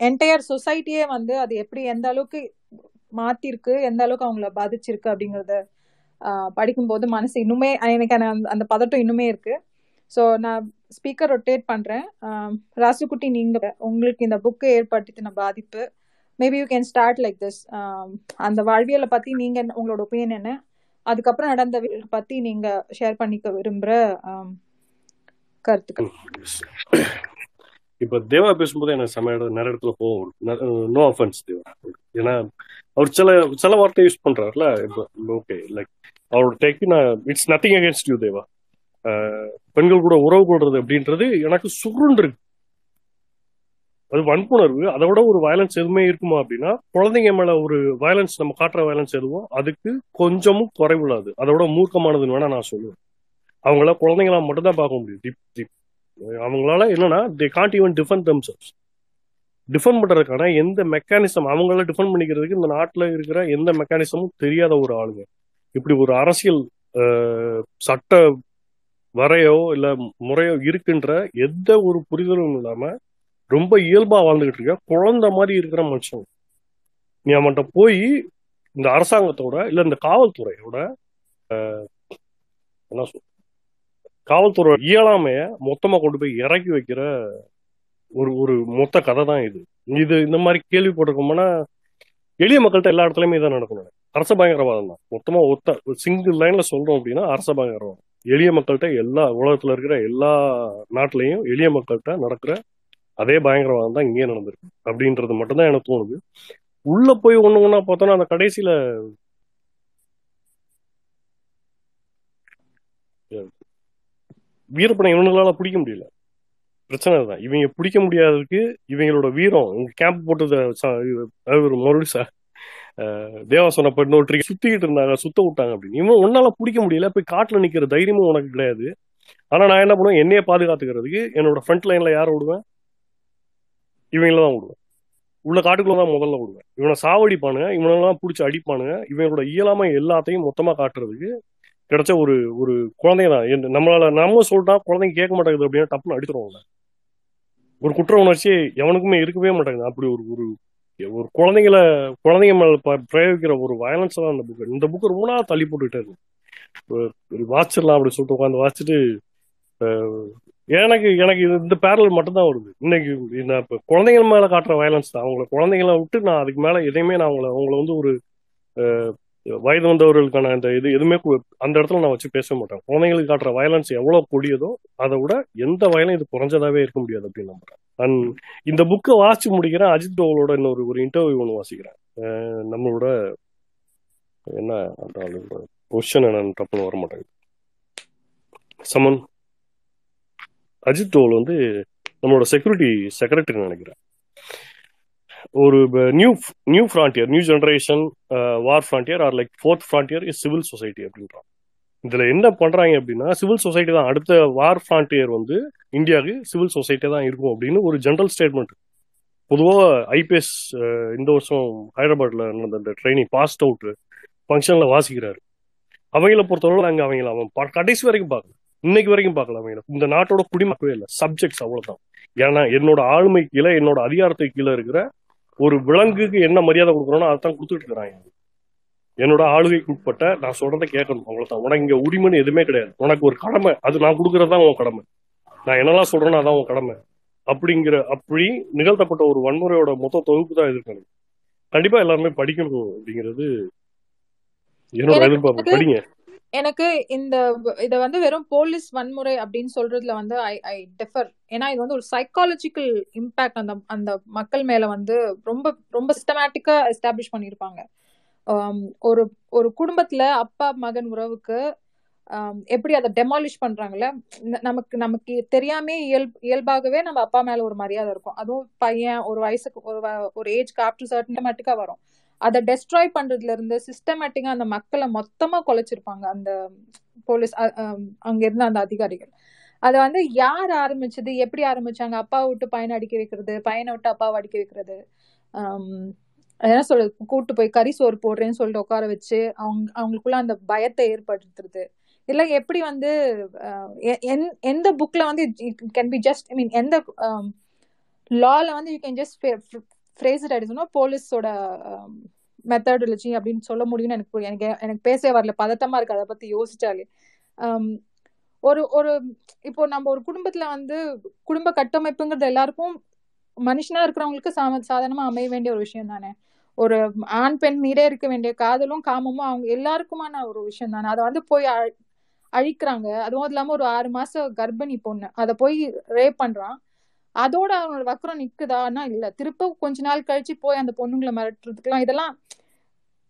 என்டையர் சொசைட்டியே வந்து அது எப்படி எந்த அளவுக்கு மாத்திருக்கு எந்த அளவுக்கு அவங்கள பாதிச்சிருக்கு அப்படிங்கறத படிக்கும்போது மனசு இன்னுமே எனக்கு அந்த பதட்டம் இன்னுமே இருக்கு. ஸோ நான் ஸ்பீக்கர் ரொட்டேட் பண்றேன். ராசுக்குட்டி நீங்க உங்களுக்கு இந்த புக்கு ஏற்படுத்தின பாதிப்பு. Maybe you can start like this அந்த வாழ்வியலை பத்தி நீங்க உங்களோட ஒப்பீனியன் என்ன? அதுக்கப்புறம் நடந்த பத்தி நீங்க ஷேர் பண்ணிக்க விரும்புற கருத்துக்கள். இப்ப தேவா பேசும்போது எனக்கு செம்ம இடம் நிறைய இடத்துல போகும் நோ அஃபென்ஸ் தேவா. ஏன்னா அவர் சில சில வார்த்தை யூஸ் பண்றாருல ஓகே லைக் அவரோட டேக்கு நான் it's nothing against you Deva. பெண்கள் கூட உறவு கொள்றது அப்படின்றது எனக்கு சுருண்டு இருக்கு. அது வன்புணர்வு. அதை விட ஒரு வயலன்ஸ் எதுவுமே இருக்குமா அப்படின்னா குழந்தைங்க மேல ஒரு வயலன்ஸ் நம்ம காட்டுற வயலன்ஸ் எதுவோ அதுக்கு கொஞ்சமும் குறைவில்லாது அதோட மூர்க்கமானதுன்னு வேணா நான் சொல்லுவேன். அவங்கள குழந்தைங்களா மட்டும்தான் பார்க்க முடியும். டிப் அவங்களால என்னன்னா they can't even defend themselves defend பண்றதுக்கான எந்த மெக்கானிசம் அவங்கள டிஃபெண்ட் பண்ணிக்கிறதுக்கு இந்த நாட்டில் இருக்கிற எந்த மெக்கானிசமும் தெரியாத ஒரு ஆளுங்க. இப்படி ஒரு அரசியல் சட்ட வரையோ இல்லை முறையோ இருக்குன்ற எந்த ஒரு புரிதலும் இல்லாம ரொம்ப இயல்பாக வாழ்ந்துகிட்டு இருக்க குழந்தை மாதிரி இருக்கிற மனுஷன் நீ அவன்கிட்ட போய் இந்த அரசாங்கத்தோட இல்ல இந்த காவல்துறையோட என்ன சொல்ற காவல்துறை இயலாமைய மொத்தமா கொண்டு போய் இறக்கி வைக்கிற ஒரு ஒரு மொத்த கதை தான் இது. இது இந்த மாதிரி கேள்விப்பட்டிருக்கோம்னா எளிய மக்கள்கிட்ட எல்லா இடத்துலயுமே இதான் நடக்கணும். அரச பயங்கரவாதம் தான். மொத்தமா ஒத்த சிங்கிள் லைன்ல சொல்றோம் அப்படின்னா அரச பயங்கரவாதம். எளிய மக்கள்கிட்ட எல்லா உலகத்துல இருக்கிற எல்லா நாட்டிலையும் எளிய மக்கள்கிட்ட நடக்கிற அதே பயங்கரவாதம் தான் இங்கேயே நடந்திருக்கு. அப்படின்றது மட்டும்தான் எனக்கு தோணுது. உள்ள போய் ஒண்ணு ஒன்னா பார்த்தோம்னா அந்த கடைசியில வீரப்பனை இவனுங்களால பிடிக்க முடியல. பிரச்சனை தான் இவங்க பிடிக்க முடியாததுக்கு இவங்களோட வீரம் இவங்க கேம்ப் போட்டது ச- சார் அதாவது மறுபடியும் ச- தேவா இன்னொரு சுத்திக்கிட்டு இருந்தாங்க சுத்த விட்டாங்க அப்படின்னு. இவன் உன்னால பிடிக்க முடியல போய் காட்டுல நிக்கிற தைரியமும் உனக்கு கிடையாது. ஆனா நான் என்ன பண்ணுவேன்? என்னையே பாதுகாத்துக்கிறதுக்கு என்னோட ஃப்ரண்ட் லைன்ல யார விடுவேன்? இவங்கள தான் விடுவேன். உள்ள காட்டுக்குள்ள தான் முதல்ல விடுவேன். இவனை சாவடிப்பானுங்க இவனெல்லாம் பிடிச்சி அடிப்பானுங்க. இவங்களோட இயலாமை எல்லாத்தையும் மொத்தமா காட்டுறதுக்கு கிடைச்ச ஒரு ஒரு குழந்தைங்க தான் நம்மளால நம்ம சொல்லிட்டா குழந்தைங்க கேட்க மாட்டேங்குது அப்படின்னா டப்புன்னு அடிச்சிருவாங்க ஒரு குற்ற உணர்ச்சி எவனுக்குமே இருக்கவே மாட்டேங்குது. அப்படி ஒரு ஒரு ஒரு குழந்தைங்கள குழந்தைங்க மேல ப- பிரயோகிக்கிற ஒரு வயலன்ஸ் தான் அந்த புக் இந்த புக்கு ரொம்ப நாள் தள்ளி போட்டுக்கிட்டே இருக்கு. ஒரு அப்படி சொல்லிட்டு உட்காந்து வாசிச்சுட்டு எனக்கு எனக்கு இது- இந்த பேரல் மட்டும்தான் வருது. இன்னைக்கு நான் இப்போ குழந்தைங்க மேல காட்டுற வயலன்ஸ் தான். அவங்கள குழந்தைங்கள விட்டு நான் அதுக்கு மேல எதையுமே நான் அவங்கள அவங்கள வந்து ஒரு வயது வந்தவர்களுக்கான அந்த இது எதுவுமே அந்த இடத்துல நான் வச்சு பேச மாட்டேன். குழந்தைங்களுக்கு காட்டுற வயலன்ஸ் எவ்வளவு கொடியதோ அதை விட எந்த வயலும் இது குறைஞ்சதாவே இருக்க முடியாது அப்படின்னு நம்புறேன். அண்ட் இந்த புக்கை வாசிச்சு முடிக்கிறேன். அஜித் டோவலோட இன்னொரு ஒரு இன்டர்வியூ ஒன்று வாசிக்கிறேன். நம்மளோட என்ன அந்த ஆளோட பொசிஷன் என்னன்னு டப்புன்னு வர மாட்டேங்குது. சமன் அஜித் டோவல் வந்து நம்மளோட செக்யூரிட்டி செக்ரட்டரி நினைக்கிறேன். ஒரு new new frontier new generation war frontier or like fourth frontier is civil society அப்படின்றான் இதுல என்ன பண்றாங்க அப்படின்னா சிவில் சொசைட்டி தான். அடுத்த வார் ஃப்ரான்டியர் வந்து இந்தியாவுக்கு சிவில் சொசைட்டி தான் இருக்கும் அப்படின்னு ஒரு ஜென்ரல் ஸ்டேட்மெண்ட் பொதுவாக ஐபிஎஸ் இந்த வருஷம் ஹைதராபாத்ல நடந்த அந்த ட்ரைனிங் பாஸ்ட் அவுட் ஃபங்க்ஷன்ல வாசிக்கிறாரு. அவங்கள பொறுத்தவரை அங்கே அவங்கள அவன் கடைசி வரைக்கும் பார்க்கல. இன்னைக்கு வரைக்கும் பார்க்கல அவங்கள. இந்த நாட்டோட குடிமக்களே இல்லை. சப்ஜெக்ட்ஸ் அவ்வளோதான் ஏன்னா என்னோட ஆளுமை கீழே என்னோட அதிகாரத்துக்கு கீழே இருக்கிற ஒரு விலங்குக்கு என்ன மரியாதை கொடுக்குறோனோ அதான் கொடுத்துட்டு இருக்கிறாங்க. என்னோட ஆளுகைக்கு உட்பட்ட நான் சொல்றதை கேட்கணும். அவ்வளவுதான் உனக்கு இங்க உரிமைன்னு எதுவுமே கிடையாது. உனக்கு ஒரு கடமை. அது நான் கொடுக்கறது உன் கடமை. நான் என்னெல்லாம் சொல்றேனோ அதான் உன் கடமை. அப்படிங்கிற அப்படி நிகழ்த்தப்பட்ட ஒரு வன்முறையோட மொத்த தொகுப்பு தான் எதிர்க்கணும் கண்டிப்பா எல்லாருமே படிக்கணும் அப்படிங்கிறது என்னோட எதிர்பார்ப்பு. படிங்க. எனக்கு இந்த இத வந்து வெறும் போலீஸ் வன்முறை அப்படின்னு சொல்றதுல வந்து ஐ ஐ டிஃபர் ஏன்னா இது வந்து ஒரு சைக்காலஜிக்கல் இம்பாக்ட் அந்த அந்த மக்கள் மேல வந்து ரொம்ப ரொம்ப சிஸ்டமேட்டிக்கா எஸ்டாப்ளிஷ் பண்ணியிருப்பாங்க ஒரு ஒரு குடும்பத்துல அப்பா மகன் உறவுக்கு எப்படி அதை டெமாலிஷ் பண்றாங்கல்ல நமக்கு நமக்கு தெரியாம இயல் இயல்பாகவே நம்ம அப்பா மேல ஒரு மரியாதை இருக்கும். அதுவும் பையன் ஒரு வயசுக்கு ஒரு ஒரு ஏஜ்க்கு ஆஃப்டர் சிஸ்டமேட்டிக்கா வரும். அதை டெஸ்ட்ராய் பண்றதுல இருந்து சிஸ்டமேட்டிக்கா அந்த மக்களை மொத்தமா குலைச்சிருப்பாங்க அந்த போலீஸ் அங்க இருந்த அந்த அதிகாரிகள். அதை வந்து யார் ஆரம்பிச்சது? எப்படி ஆரம்பிச்சாங்க? அப்பாவை விட்டு பையனை அடிக்க வைக்கிறது பையனை விட்டு அப்பாவை அடிக்க வைக்கிறது. என்ன சொல்றது? கூட்டு போய் கறி சோறு போடுறேன்னு சொல்லிட்டு உட்கார வச்சு அவங்க அவங்களுக்குள்ள அந்த பயத்தை ஏற்படுத்துறது. இல்ல எப்படி வந்து எ- எந்- எந்த புக்ல வந்து can be just I mean எந்த லால வந்து you can just phrase it போலீஸோட மெத்தடாலஜி அப்படின்னு சொல்ல முடியும்னு எனக்கு எனக்கு எனக்கு பேசவே வரல. பதட்டமா இருக்கு அதை பத்தி யோசிச்சாலே. Um, ஒரு ஒரு இப்போ நம்ம ஒரு குடும்பத்துல வந்து குடும்ப கட்டமைப்புங்கிறது எல்லாருக்கும் மனுஷனா இருக்கிறவங்களுக்கு சாம சாதாரணமா அமைய வேண்டிய ஒரு விஷயம் தானே. ஒரு ஆண் பெண் நீரே இருக்க வேண்டிய காதலும் காமமும் அவங்க எல்லாருக்குமான ஒரு விஷயம் தானே. அதை வந்து போய் அழி- அழிக்கிறாங்க. அதுவும் இல்லாம ஒரு ஆறு மாச கர்ப்பிணி பொண்ணு. அதை போய் ரேப் பண்றான். அதோட அவனோட வக்கரம் நிக்குதான்னா இல்ல. திரும்ப கொஞ்ச நாள் கழிச்சு போய் அந்த பொண்ணுங்களை மிரட்டுறதுக்குலாம் இதெல்லாம்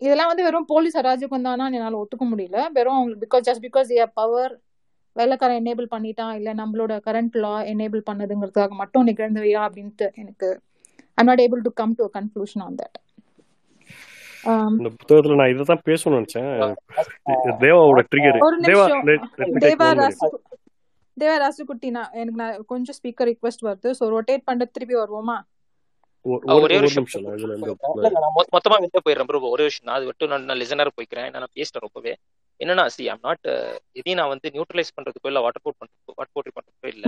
இதெல்லாம் வந்து வெறும் போலீஸ் அராஜகம் தானா என்னால ஒத்துக்க முடியல. வெறும் because just because a power வெள்ளக்காரன் எனேபிள் பண்ணிட்டான் இல்ல நம்மளோட கரண்ட் லா எனேபிள் பண்ணதுங்கிறதுக்காக மட்டும் நிகழ்ந்தவையா அப்படின்ட்டு எனக்கு I'm not able to come to conclusion on that இந்த புத்தகத்துல நான் இதை தான் பேசணும்னு நினைச்சேன். தேவாவோட ட்ரிகர் தேவா நிமிஷம் let- let me take தேவா one minute. ராசு ராசுகுட்டி நான் எனக்கு நான் கொஞ்சம் ஸ்பீக்கர் ரிக்வெஸ்ட் வருது. ஸோ ரொட்டேட் பண்ணிட்டு திருப்பி வருவோமா? ஒரு ஒரு நிமிஷம் மொத்தமா வெளில போயிடுறேன் ப்ரோ ஒரே விஷயம் நான் அது விட்டு நான் லிசனர் போய்க்கிறேன். நான் பேசிட்டேன் ரொம்பவே. என்னன்னா சி ஐம் நாட் இதையும் நான் வந்து நியூட்ரலைஸ் பண்றதுக்கோ இல்ல வாட்டர் போட் பண்றதுக்கோ வாட்டர் போட் பண்றதுக்கோ இல்ல.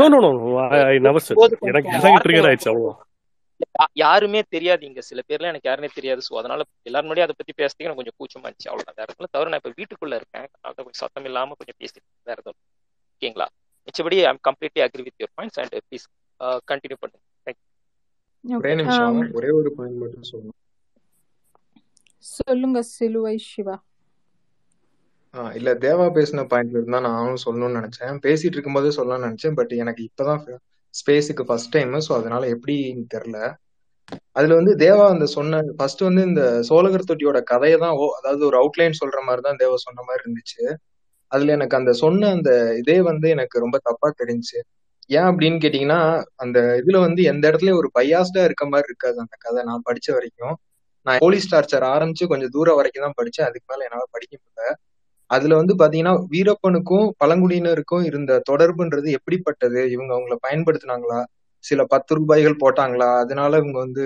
யாருமே தெரியாது இங்க சில பேர்லாம் எனக்கு யாருமே தெரியாது. ஸோ அதனால எல்லாரும் முன்னாடி அதை பத்தி பேசுறதுக்கு எனக்கு கொஞ்சம் கூச்சமா இருந்துச்சு அவ்வளவுதான். வேற எதுவும் தவிர நான் இப்ப வீட்டுக்குள்ள இருக்கேன். அதனால கொஞ்சம் சத்தம் இல்லாம கொஞ்சம் பேசிட்டு வேற எதுவும். ஓகேங்களா? மிச்சபடி I completely agree with your points and please continue பண்ணுங்க. ஒரே நிமிஷம் ஒரே ஒரு பாயிண்ட் மட்டும் சொல்லணும். சொல்லுங்க சிலுவை சிவா. இல்ல தேவா பேசின பாயிண்ட்ல இருந்தா நானும் சொல்லணும்னு நினைச்சேன். பேசிட்டு இருக்கும்போதே சொல்லலாம்னு நினைச்சேன் பட் எனக்கு இப்பதான் ஸ்பேஸுக்கு ஃபர்ஸ்ட் டைம் ஸோ அதனால எப்படின்னு தெரியல. அதுல வந்து தேவா அந்த சொன்ன ஃபர்ஸ்ட் வந்து இந்த சோழகர் தொட்டியோட கதையை தான் ஓ அதாவது ஒரு அவுட்லைன் சொல்ற மாதிரி தான் தேவா சொன்ன மாதிரி இருந்துச்சு. அதுல எனக்கு அந்த சொன்ன அந்த இதே வந்து எனக்கு ரொம்ப தப்பா தெரிஞ்சுச்சு. ஏன் அப்படின்னு கேட்டீங்கன்னா அந்த இதுல வந்து எந்த இடத்துல ஒரு பையாஸ்டா இருக்க மாதிரி இருக்காது அந்த கதை. நான் படிச்ச வரைக்கும். நான் போலீஸ் டார்ச்சர் ஆரம்பிச்சு கொஞ்சம் தூரம் வரைக்கும் தான் படிச்சேன். அதுக்கு மேல என்னால படிக்க முடியல. அதுல வந்து பாத்தீங்கன்னா வீரப்பனுக்கும் பழங்குடியினருக்கும் இருந்த தொடர்புன்றது எப்படிப்பட்டது? இவங்க அவங்கள பயன்படுத்தினாங்களா? சில பத்து ரூபாய்கள் போட்டாங்களா? அதனால இவங்க வந்து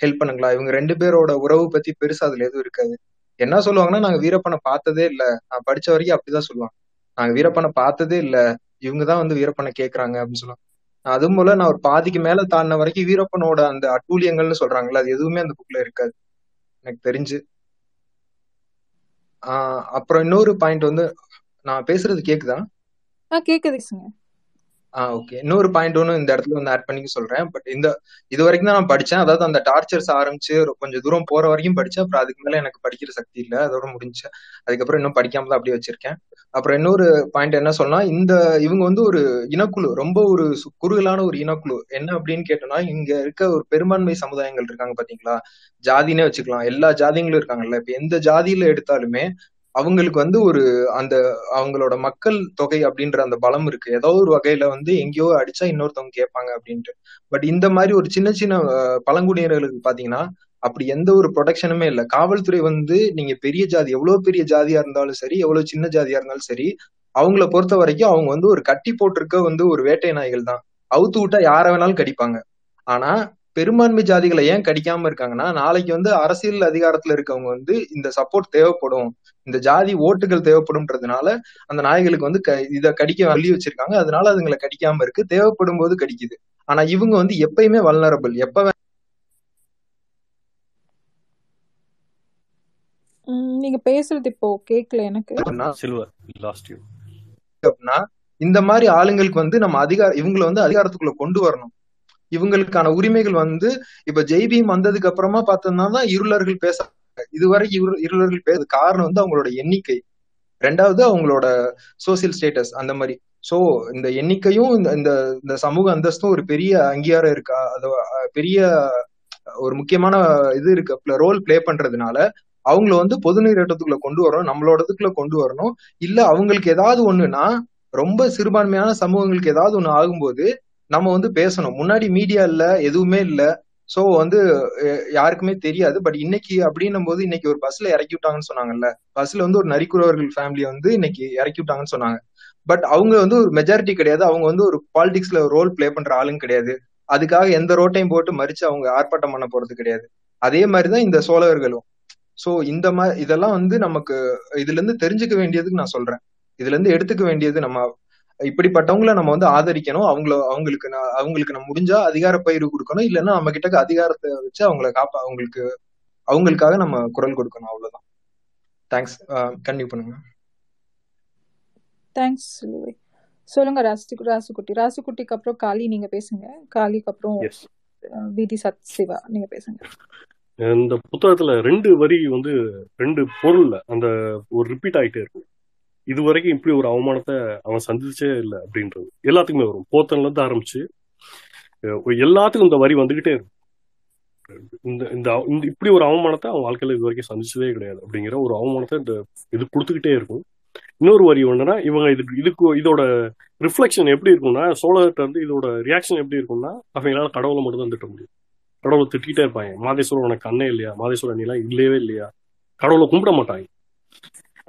ஹெல்ப் பண்ணுங்களா? இவங்க ரெண்டு பேரோட உறவு பத்தி பெருசா அதுல எதுவும் இருக்காது. என்ன சொல்லுவாங்கன்னா நாங்க வீரப்பனை பார்த்ததே இல்ல. நான் படிச்ச வரைக்கும் அப்படிதான் சொல்லுவாங்க. நாங்க வீரப்பனை பார்த்ததே இல்ல. இவங்கதான் வந்து வீரப்பனை கேக்குறாங்க அப்படின்னு சொல்லுவாங்க. அதுவும் போல நான் ஒரு பாதிக்கு மேல தாண்டின வரைக்கும் வீரப்பனோட அந்த அட்டூழியங்கள்னு சொல்றாங்கல்ல அது எதுவுமே அந்த புக்ல இருக்காது. எனக்கு தெரிஞ்சு. ஆஹ் அப்புறம் இன்னொரு பாயிண்ட் வந்து நான் பேசுறது கேக்குதா? கேக்குது ஓகே இன்னொரு பாயிண்ட் ஒன்று இந்த இடத்துல வந்து ஆட் பண்ணிக்க சொல்றேன். பட் இந்த இது வரைக்கும் தான் நான் படிச்சேன். அதாவது அந்த டார்ச்சர்ஸ் ஆரம்பிச்சு கொஞ்சம் தூரம் போற வரைக்கும் படிச்சேன். அப்புறம் அதுக்கு மேல எனக்கு படிக்கிற சக்தி இல்லை. அதோட முடிஞ்சு அதுக்கப்புறம் இன்னும் படிக்காம தான் அப்படியே வச்சிருக்கேன். அப்புறம் இன்னொரு பாயிண்ட் என்ன சொன்னா இந்த இவங்க வந்து ஒரு இனக்குழு. ரொம்ப ஒரு சு- குறுகலான ஒரு இனக்குழு. என்ன அப்படின்னு கேட்டோம்னா இங்க இருக்க ஒரு பெரும்பான்மை சமுதாயங்கள் இருக்காங்க பாத்தீங்களா? ஜாதினே வச்சுக்கலாம். எல்லா ஜாதிங்களும் இருக்காங்கல்ல. இப்ப எந்த ஜாதியில எடுத்தாலுமே அவங்களுக்கு வந்து ஒரு அந்த அவங்களோட மக்கள் தொகை அப்படின்ற அந்த பலம் இருக்கு. ஏதோ ஒரு வகையில வந்து எங்கேயோ அடிச்சா இன்னொருத்தவங்க கேட்பாங்க அப்படின்ட்டு. பட் இந்த மாதிரி ஒரு சின்ன சின்ன பழங்குடியினர்களுக்கு பாத்தீங்கன்னா அப்படி எந்த ஒரு ப்ரொடெக்ஷனுமே இல்லை. காவல்துறை வந்து நீங்க பெரிய ஜாதி எவ்வளவு பெரிய ஜாதியா இருந்தாலும் சரி எவ்வளவு சின்ன ஜாதியா இருந்தாலும் சரி அவங்கள பொறுத்த வரைக்கும் அவங்க வந்து ஒரு கட்டி போட்டிருக்க வந்து ஒரு வேட்டை நாய்கள் தான். அவுத்து விட்டா யார வேணாலும் கடிப்பாங்க. ஆனா பெரும்பான்மை ஜாதிகளை ஏன் கடிக்காம இருக்காங்கன்னா நாளைக்கு வந்து அரசியல் அதிகாரத்துல இருக்கவங்க வந்து இந்த சப்போர்ட் தேவைப்படும் இந்த ஜாதி ஓட்டுகள் தேவைப்படும்ன்றதுனால அந்த நாய்களுக்கு வந்து க- இத கடிக்க வழி வச்சிருக்காங்க. அதனால அதுங்களை கடிக்காம இருக்கு. தேவைப்படும் போது கடிக்குது. ஆனா இவங்க வந்து எப்பயுமே வல்னரபிள் எப்ப நீங்க பேசுறது இப்போ கேக்கல எனக்கு. அப்படின்னா சில்வர் லாஸ்ட் யூ அப்படின்னா இந்த மாதிரி ஆளுங்களுக்கு வந்து நம்ம அதிகார இவங்களை வந்து அதிகாரத்துக்குள்ள கொண்டு வரணும். இவங்களுக்கான உரிமைகள் வந்து இப்ப ஜெய்பீம் வந்ததுக்கு அப்புறமா பார்த்தோம்னா தான் இருளர்கள் பேச இதுவரை இரு- இருளர்கள் பேச காரணம் வந்து அவங்களோட எண்ணிக்கை. ரெண்டாவது அவங்களோட சோசியல் ஸ்டேட்டஸ் அந்த மாதிரி. சோ இந்த எண்ணிக்கையும் இந்த இந்த இந்த சமூக அந்தஸ்தும் ஒரு பெரிய அங்கீகாரம் இருக்கா. அது பெரிய ஒரு முக்கியமான இது இருக்கு. ரோல் ப்ளே பண்றதுனால அவங்கள வந்து பொது நீரோட்டத்துக்குள்ள கொண்டு வரணும் நம்மளோடதுக்குள்ள கொண்டு வரணும். இல்ல அவங்களுக்கு ஏதாவது ஒண்ணுன்னா ரொம்ப சிறுபான்மையான சமூகங்களுக்கு ஏதாவது ஒண்ணு ஆகும்போது நம்ம வந்து பேசணும். முன்னாடி மீடியா இல்ல எதுவுமே இல்ல. சோ வந்து யாருக்குமே தெரியாது. பட் இன்னைக்கு அப்படின்னும் போது இன்னைக்கு ஒரு பஸ்ல இறக்கி விட்டாங்கன்னு சொன்னாங்கல்ல. பஸ்ல வந்து ஒரு நரிக்குறவர்கள் ஃபேமிலி வந்து இன்னைக்கு இறக்கி விட்டாங்கன்னு சொன்னாங்க. பட் அவங்க வந்து ஒரு மெஜாரிட்டி கிடையாது. அவங்க வந்து ஒரு பாலிடிக்ஸ்ல ரோல் ப்ளே பண்ற ஆளுங்க கிடையாது. அதுக்காக எந்த ரோட்டையும் போட்டு மறிச்சு அவங்க ஆர்ப்பாட்டம் பண்ண போறது கிடையாது. அதே மாதிரிதான் இந்த சோழர்களும். சோ இந்த மாதிரி இதெல்லாம் வந்து நமக்கு இதுல இருந்து தெரிஞ்சுக்க வேண்டியதுக்கு நான் சொல்றேன். இதுல இருந்து எடுத்துக்க வேண்டியது நம்ம இப்படிப்பட்டவங்கள நம்ம வந்து ஆதரிக்கணும். அவங்கள அவங்களுக்கு நான் அவங்களுக்கு நம்ம முடிஞ்சா அதிகார பயிர் கொடுக்கணும். இல்லைன்னா நம்ம கிட்ட அதிகாரத்தை வச்சு அவங்கள காப்பா அவங்களுக்கு அவங்களுக்காக நம்ம குரல் கொடுக்கணும். அவ்வளவுதான். தேங்க்ஸ் கண்டினியூ பண்ணுங்க. தேங்க்ஸ் சொல்லுங்க ராசி ராசுகுட்டி. ராசுகுட்டிக்கு அப்புறம் காளி நீங்க பேசுங்க. காளிக்கு அப்புறம் எஸ் விதி சத் சிவா நீங்க பேசுங்க. இந்த புத்தகத்துல ரெண்டு வரி வந்து ரெண்டு பொருள்ல அந்த ஒரு ரிப்பீட் ஆயிட்டே இருக்கும் இது வரைக்கும் இப்படி ஒரு அவமானத்தை அவன் சந்திச்சே இல்லை அப்படின்றது. எல்லாத்துக்குமே வரும். போத்தன்ல இருந்து ஆரம்பிச்சு எல்லாத்துக்கும் இந்த வரி வந்துகிட்டே இருக்கும் இந்த இந்த இந்த இப்படி ஒரு அவமானத்தை அவன் வாழ்க்கையில இது வரைக்கும் சந்திச்சதே கிடையாது அப்படிங்கிற ஒரு அவமானத்தை இந்த இது கொடுத்துக்கிட்டே இருக்கும். இன்னொரு வரி ஒண்ணுன்னா இவங்க இதுக்கு இதுக்கு இதோட ரிஃப்ளெக்ஷன் எப்படி இருக்கும்னா சோழர்கிட்ட வந்து இதோட ரியாக்ஷன் எப்படி இருக்கும்னா அவங்களால கடவுளை மட்டும் தான் திட்ட முடியும். கடவுளை திட்டிகிட்டே இருப்பாங்க. மாதேஸ்வரன் உனக்கு அண்ணே இல்லையா? மாதேஸ்வரன் நீலாம் இல்லையவே இல்லையா? கடவுளை கும்பிட மாட்டாங்க.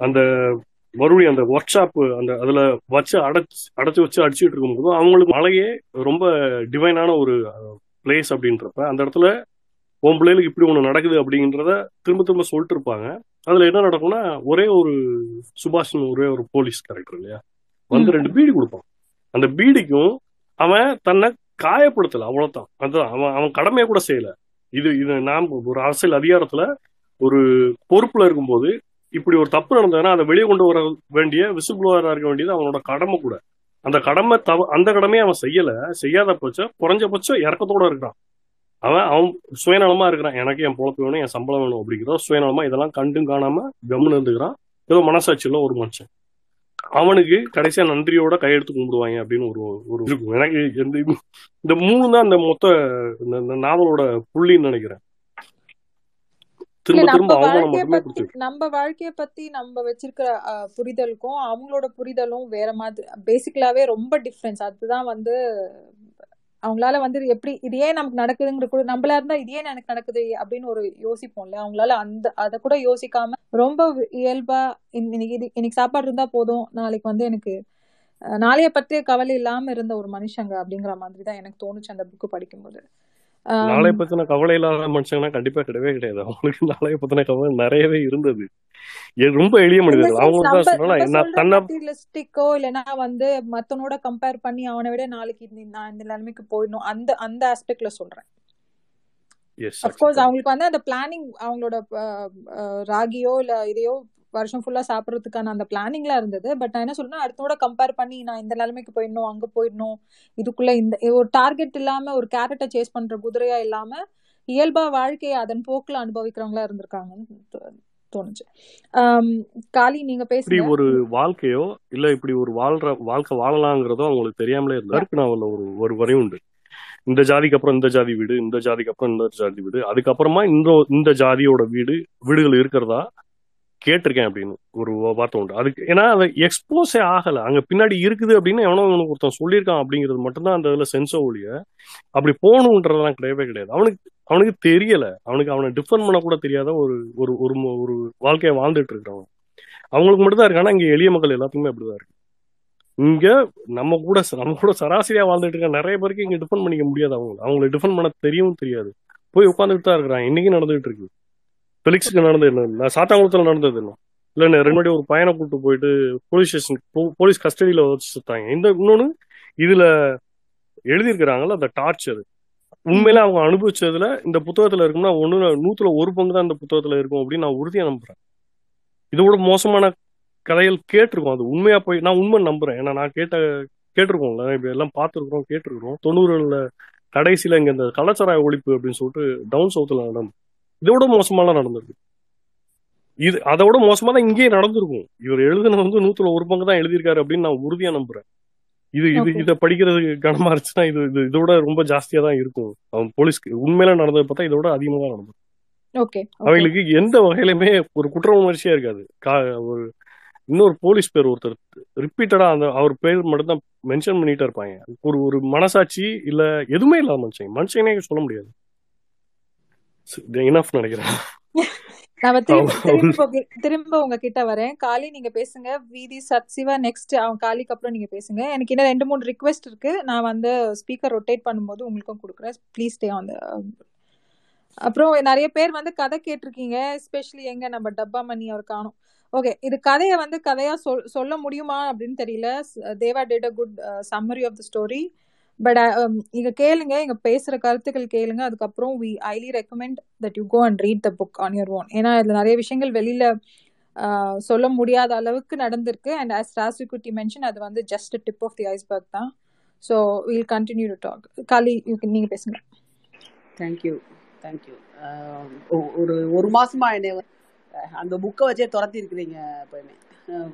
அந்த மறுபடியும் அந்த ஒர்க் ஷாப் அந்த அதுல வச்சு அடைச்சு அடைச்சு வச்சு அடிச்சுட்டு இருக்கும்போது அவங்களுக்கு மலையே ரொம்ப டிவைனான ஒரு பிளேஸ் அப்படின்றப்ப அந்த இடத்துல உன் பிள்ளைகளுக்கு இப்படி ஒண்ணு நடக்குது அப்படின்றத திரும்ப திரும்ப சொல்லிட்டு இருப்பாங்க. அதுல என்ன நடக்கும்னா ஒரே ஒரு சுபாஷ்னு ஒரே ஒரு போலீஸ் கேரக்டர் இல்லையா? வந்து. ரெண்டு பீடி கொடுப்பான். அந்த பீடிக்கும் அவன் தன்னை காயப்படுத்தல அவ்வளவுதான். அதுதான் அவன் அவன் கடமையை கூட செய்யல. இது இது நாம் ஒரு அரசியல் அதிகாரத்துல ஒரு பொறுப்புல இருக்கும்போது இப்படி ஒரு தப்பு நடந்ததுன்னா அதை வெளியே கொண்டு வர வேண்டிய விசிபிளவரா இருக்க வேண்டியது அவனோட கடமை கூட. அந்த கடமை தவ அந்த கடமையை அவன் செய்யல. செய்யாத பட்சம் குறைஞ்சபட்சம் இறக்கத்தோட இருக்கிறான். அவன் அவன் சுயநலமா இருக்கிறான். எனக்கு என் பொழப்பு வேணும் என் சம்பளம் வேணும் அப்படிங்கிறத சுயநலமா இதெல்லாம் கண்டும் காணாம கம்னு இருந்துக்கிறான். ஏதோ மனசாட்சியில் ஒரு மனுஷன். அவனுக்கு கடைசியா நன்றியோட கையெடுத்து கும்பிடுவாங்க அப்படின்னு ஒரு ஒரு இருக்கும். எனக்கு இந்த இந்த மூணு தான் இந்த மொத்த இந்த இந்த நாவலோட புள்ளின்னு நினைக்கிறேன். நம்ம வாழ்க்கைய பத்தி நம்ம வச்சிருக்கிற புரிதலுக்கும் அவங்களோட புரிதலும் வேற மாதிரி பேசிக்கலாவே ரொம்ப டிஃப்ரென்ஸ் அதுதான் வந்து அவங்களால வந்து எப்படி இது ஏன் நமக்கு நடக்குதுங்கிற கூட நம்மளா இருந்தா இது ஏன் எனக்கு நடக்குது அப்படின்னு ஒரு யோசிப்போம்ல. அவங்களால அந்த அத கூட யோசிக்காம ரொம்ப இயல்பா இன்ன- இன்னைக்கு இது- இன்னைக்கு சாப்பாடு இருந்தா போதும் நாளைக்கு வந்து எனக்கு நாளைய பற்றிய கவலை இல்லாம இருந்த ஒரு மனுஷங்க அப்படிங்கிற மாதிரி தான் எனக்கு தோணுச்சு அந்த புக்கு படிக்கும்போது. நாளைய பத்தின கவலை இல்லாத மனுஷங்கன்னா கண்டிப்பா கிடையவே கிடையாது. அவங்களுக்கு நாளைய பத்தின கவலை நிறையவே இருந்தது. ரொம்ப எளிய மனிதர்கள். அவங்க இல்லைன்னா வந்து மத்தவனோட கம்பேர் பண்ணி அவனை விட நாளைக்கு நான் இந்த நிலைமைக்கு போயிடணும். அந்த அந்த ஆஸ்பெக்ட்ல சொல்றேன். அஃப்கோர்ஸ் அவங்களுக்கு வந்து அந்த பிளானிங் அவங்களோட ராகியோ இல்ல இதையோ வருஷம் ஃபுல்லா சாப்பிடறதுக்கான அந்த பிளானிங்லாம் இருந்தது. பட் நான் என்ன சொல்றேன்னா அடுத்தோட கம்பேர் பண்ணி நான் இந்த நிலைமைக்கு போயிடணும் அங்க போயிடணும் இதுக்குள்ள இந்த ஒரு டார்கெட் இல்லாம ஒரு கேரட்டை சேஸ் பண்ற குதிரையா இல்லாம இயல்பா வாழ்க்கையை அதன் போக்குல அனுபவிக்கிறவங்களா இருந்திருக்காங்கன்னு தோ- தோணுச்சு. காளி நீங்க பேசுங்க. ஒரு வாழ்க்கையோ இல்ல இப்படி ஒரு வாழ்ற வாழ்க்கை வாழலாங்கிறதோ அவங்களுக்கு தெரியாமலே இருந்தா Yeah. இருக்கு நாவல்ல ஒரு ஒரு வரையும் உண்டு. இந்த ஜாதிக்கு அப்புறம் இந்த ஜாதி வீடு இந்த ஜாதிக்கு அப்புறம் இந்த ஜாதி வீடு அதுக்கப்புறமா இந்த இந்த ஜாதியோட வீடு வீடுகள் இருக்கிறதா? கேட்டிருக்கேன் அப்படின்னு ஒரு வார்த்தை உண்டு. அதுக்கு ஏன்னா அதை எக்ஸ்போஸே ஆகல. அங்க பின்னாடி இருக்குது அப்படின்னு எவனோ இவனுக்கு ஒருத்தன் சொல்லியிருக்கான் அப்படிங்கிறது மட்டும்தான் அந்த இதுல சென்சோ ஒழிய அப்படி போகணுன்றதெல்லாம் கிடையவே கிடையாது. அவனுக்கு அவனுக்கு தெரியல. அவனுக்கு அவனை டிஃபன் பண்ண கூட தெரியாத ஒரு ஒரு ஒரு ஒரு வாழ்க்கையை வாழ்ந்துட்டு இருக்கிறவன். அவங்களுக்கு மட்டும் தான் இருக்கு. இங்கே இங்க எளிய மக்கள் எல்லாத்துக்குமே அப்படிதான் இருக்கு. இங்க நம்ம கூட நம்ம கூட சராசரியா வாழ்ந்துட்டு இருக்க நிறைய பேருக்கு இங்க டிஃபன் பண்ணிக்க முடியாது அவங்க அவங்களை டிஃபன் பண்ண தெரியவும் தெரியாது. போய் உட்காந்துட்டு தான் இருக்கிறான். இன்னைக்கு நடந்துட்டு இருக்கு. பெலிக்ஸுக்கு நடந்தது என்ன? நான் சாத்தாங்குளத்துல நடந்தது என்ன? இல்ல நான் ரெண்டு வாட்டி ஒரு பையனை கூட்டு போயிட்டு போலீஸ் ஸ்டேஷன் போலீஸ் கஸ்டடியில் வச்சு சுத்தாங்க. இந்த இன்னொன்னு இதுல எழுதியிருக்கிறாங்கல்ல அந்த டார்ச்சர் உண்மையில அவங்க அனுபவிச்சதுல இந்த புத்தகத்துல இருக்கும்னா ஒண்ணு நூத்துல ஒரு பங்கு தான் இந்த புத்தகத்துல இருக்கும் அப்படின்னு நான் உறுதியா நம்புறேன். இதோட மோசமான கதைகள் கேட்டிருக்கோம். அது உண்மையா போய் நான் உண்மை நம்புறேன். ஏன்னா நான் கேட்ட கேட்டிருக்கோம்ல இப்ப எல்லாம் பார்த்துருக்குறோம் கேட்டிருக்கிறோம். தொண்ணூறுல கடைசியில இங்க இந்த கலாச்சார ஒழிப்பு அப்படின்னு சொல்லிட்டு டவுன் சவுத்துல நடந்து இதோட மோசமாலாம் நடந்திருக்கு இது அதை விட மோசமா தான் இங்கேயே நடந்திருக்கும். இவர் எழுதுனது வந்து நூத்துல ஒரு பங்கு தான் எழுதியிருக்காரு அப்படின்னு நான் உறுதியா நம்புறேன். இது இது இதை படிக்கிறதுக்கு கனமா இருந்துச்சுன்னா இது இது இதோட ரொம்ப ஜாஸ்தியா தான் இருக்கும். அவன் போலீஸ்க்கு உண்மையில நடந்ததை பார்த்தா இதோட அதிகமா தான் நடந்தது. அவங்களுக்கு எந்த வகையிலுமே ஒரு குற்ற உணர்ச்சியா இருக்காது ஒரு இன்னொரு போலீஸ் பேர் ஒருத்தர் ரிப்பீட்டடா அந்த அவர் பேர் மட்டும் தான் மென்ஷன் பண்ணிட்டே இருப்பாங்க. ஒரு ஒரு மனசாட்சி இல்ல எதுவுமே இல்லாத மனுஷன். மனுஷனே சொல்ல முடியாது. இனஃப் நினைக்கிறேன். நம்ம திரும்ப உங்க- உங்ககிட்ட வரேன். காளி நீங்க பேசுங்க. வீதி சத் சிவா நெக்ஸ்ட் அவன் காளிக்கு அப்புறம் நீங்க பேசுங்க. எனக்கு இன்னும் ரெண்டு மூணு ரிக்வெஸ்ட் இருக்கு. நான் வந்து ஸ்பீக்கர் ரொட்டேட் பண்ணும்போது உங்களுக்கும் கொடுக்குறேன். ப்ளீஸ் ஸ்டே ஆன் அப்புறம் நிறைய பேர் வந்து கதை கேட்டிருக்கீங்க. எஸ்பெஷலி எங்க நம்ம டப்பா மணி அவர் காணும். ஓகே இது கதையை வந்து கதையா சொல் சொல்ல முடியுமா அப்படின்னு தெரியல. Deva did a good summary of the story but நீங்கள் uh, um, கேளுங்க இங்க பேசுற கருத்துக்கள் கேளுங்க. அதுக்கப்புறம் we highly recommend that you go and read the book on your own ஏன்னா இதுல நிறைய விஷயங்கள் வெளியில சொல்ல முடியாத அளவுக்கு நடந்திருக்கு. அண்ட் ஆஸ் ராசிகுட்டி மென்ஷன் அது வந்து just tip of the iceberg தான். So will continue to talk Kali you can- நீங்க பேசுங்க. தேங்க்யூ தேங்க்யூ um, ஒரு ஒரு மாசமா என்னை அந்த புக்கை வச்சே துரத்தி இருக்கிறீங்க எப்பயுமே.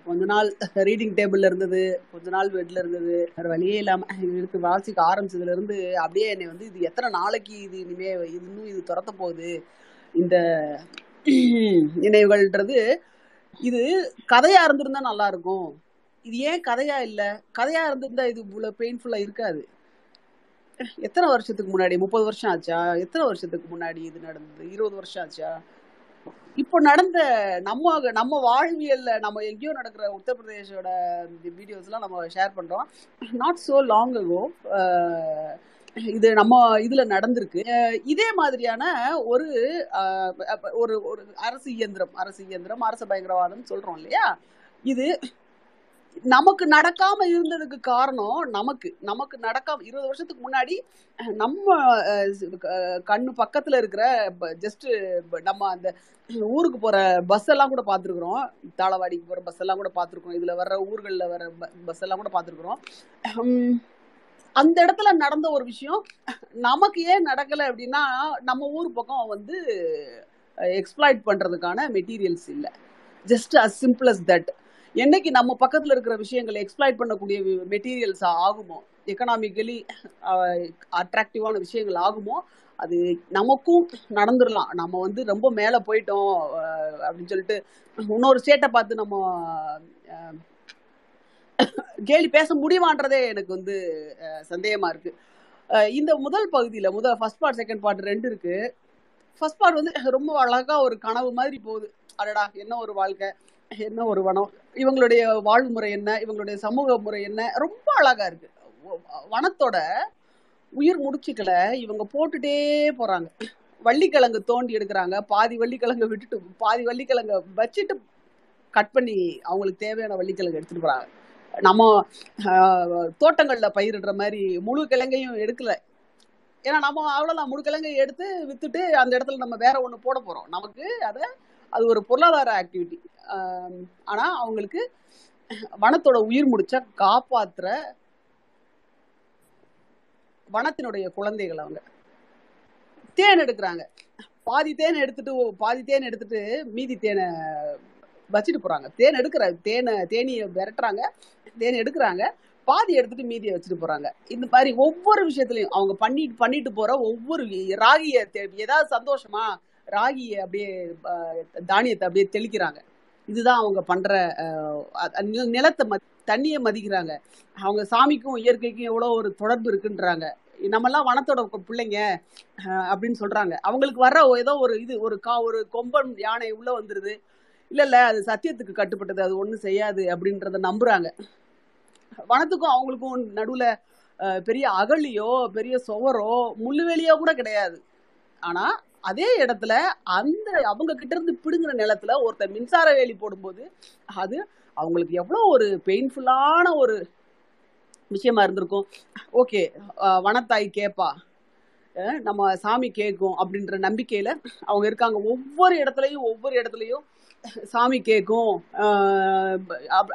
கொஞ்ச நாள் ரீடிங் டேபிள்ல இருந்தது கொஞ்ச நாள் பெட்ல இருந்தது. வேற வழியே இல்லாம இருக்கு வாசிக்க ஆரம்பிச்சதுல இருந்து அப்படியே என்னை வந்து இது எத்தனை நாளைக்கு இது இனிமே இது இன்னும் இது துரத்த போகுது. இந்த நினைவுகள்ன்றது இது கதையா இருந்திருந்தா நல்லா இருக்கும். இது ஏன் கதையா இல்ல? கதையா இருந்திருந்தா இது இவ்வளவு பெயின்ஃபுல்லா இருக்காது. எத்தனை வருஷத்துக்கு முன்னாடி? முப்பது வருஷம் ஆச்சா? எத்தனை வருஷத்துக்கு முன்னாடி இது நடந்தது? இருபது வருஷம் ஆச்சா? இப்போ நடந்த நம்ம நம்ம வாழ்வியல்ல நம்ம எங்கேயோ நடக்கிற உத்தரப்பிரதேஷோட வீடியோஸ் எல்லாம் நம்ம ஷேர் பண்றோம். நாட் சோ லாங் அகோ இது நம்ம இதுல நடந்திருக்கு. இதே மாதிரியான ஒரு ஒரு ஒரு அரசு இயந்திரம் அரசு இயந்திரம் அரசு பயங்கரவாதம் சொல்றோம் இல்லையா? இது நமக்கு நடக்காம இருந்ததுக்கு காரணம் நமக்கு. நமக்கு நடக்காம இருபது வருஷத்துக்கு முன்னாடி நம்ம கண்ணு பக்கத்துல இருக்கிற ஜஸ்ட் நம்ம அந்த ஊருக்கு போற பஸ் எல்லாம் கூட பார்த்துருக்குறோம். தாளவாடிக்கு போற பஸ் எல்லாம் கூட பார்த்துருக்கோம் இதுல வர்ற ஊர்கள்ல வர பஸ் எல்லாம் கூட பார்த்துருக்குறோம். அந்த இடத்துல நடந்த ஒரு விஷயம் நமக்கு ஏன் நடக்கல அப்படின்னா நம்ம ஊர் பக்கம் வந்து எக்ஸ்ப்ளாய்ட் பண்றதுக்கான மெட்டீரியல்ஸ் இல்லை. Just as simple as that என்னைக்கு நம்ம பக்கத்துல இருக்கிற விஷயங்களை எக்ஸ்ப்ளாய்ட் பண்ணக்கூடிய மெட்டீரியல்ஸ் ஆகுமோ? எக்கனாமிக்கலி அட்ராக்டிவான விஷயங்கள் ஆகுமோ? அது நமக்கும் நடந்துடலாம் நம்ம வந்து ரொம்ப மேலே போயிட்டோம் அப்படின்னு சொல்லிட்டு இன்னொரு ஸ்டேட்டை பார்த்து நம்ம கேலி பேச முடியுமான்றதே எனக்கு வந்து சந்தேகமாக சந்தேகமா இருக்கு. இந்த முதல் பகுதியில் முதல் ஃபர்ஸ்ட் பார்ட் செகண்ட் பார்ட் ரெண்டு இருக்கு. ஃபர்ஸ்ட் பார்ட் வந்து ரொம்ப அழகாக ஒரு கனவு மாதிரி போகுது. அடடா என்ன ஒரு வாழ்க்கை. என்ன ஒரு வனம்? இவங்களுடைய வாழ்வு முறை என்ன? இவங்களுடைய சமூக முறை என்ன? ரொம்ப அழகா இருக்கு. வனத்தோட உயிர் முடிச்சுக்களை இவங்க போட்டுட்டே போறாங்க. வள்ளிக்கிழங்கு தோண்டி எடுக்கிறாங்க. பாதி வள்ளிக்கிழங்க விட்டுட்டு பாதி வள்ளிக்கிழங்க வச்சுட்டு கட் பண்ணி அவங்களுக்கு தேவையான வள்ளிக்கிழங்கு எடுத்துட்டு போறாங்க. நம்ம ஆஹ், தோட்டங்கள்ல பயிரிடுற மாதிரி முழு கிழங்கையும் எடுக்கல. ஏன்னா நம்ம அவ்வளவுதான். முழு கிழங்கை எடுத்து வித்துட்டு அந்த இடத்துல நம்ம வேற ஒண்ணு போட போறோம். நமக்கு அதை அது ஒரு பொருளாதார ஆக்டிவிட்டி ஆனா அவங்களுக்கு வனத்தோட உயிர் முடிச்ச காப்பாத்துற வனத்தினுடைய குழந்தைகள் அவங்க. தேன் எடுக்கிறாங்க. பாதி தேன் எடுத்துட்டு பாதி தேன் எடுத்துட்டு மீதி தேனை வச்சுட்டு போறாங்க. தேன் எடுக்கிற தேனை தேனியை விரட்டுறாங்க. தேன் எடுக்கிறாங்க. பாதி எடுத்துட்டு மீதியை வச்சுட்டு போறாங்க. இந்த மாதிரி ஒவ்வொரு விஷயத்துலயும் அவங்க பண்ணிட்டு பண்ணிட்டு போற ஒவ்வொரு ராகிய ஏதாவது சந்தோஷமா ராகியை அப்படியே தானியத்தை அப்படியே தெளிக்கிறாங்க. இதுதான் அவங்க பண்ற நில- நிலத்தை ம தண்ணியை மதிக்கிறாங்க. அவங்க சாமிக்கும் இயற்கைக்கும் எவ்வளோ ஒரு தொடர்பு இருக்குன்றாங்க. நம்மெல்லாம் வனத்தோட பிள்ளைங்க அப்படின்னு சொல்றாங்க. அவங்களுக்கு வர்ற ஏதோ ஒரு இது ஒரு கா ஒரு கொம்பன் யானை உள்ள வந்துருது. இல்ல இல்ல அது சத்தியத்துக்கு கட்டுப்பட்டது அது ஒண்ணும் செய்யாது அப்படின்றத நம்புறாங்க. வனத்துக்கும் அவங்களுக்கும் நடுவுல பெரிய அகழியோ பெரிய சுவரோ முள்ளுவெளியோ கூட கிடையாது. ஆனா அதே இடத்துல அந்த அவங்க கிட்ட இருந்து பிடுங்குற நிலத்துல ஒருத்தர் மின்சார வேலி போடும்போது அது அவங்களுக்கு எவ்வளோ ஒரு பெயின்ஃபுல்லான ஒரு விஷயமா இருந்திருக்கும். ஓகே வனத்தாய் கேப்பா. நம்ம சாமி கேட்கும் அப்படின்ற நம்பிக்கையில அவங்க இருக்காங்க. ஒவ்வொரு இடத்துலையும் ஒவ்வொரு இடத்துலையும் சாமி கேட்கும்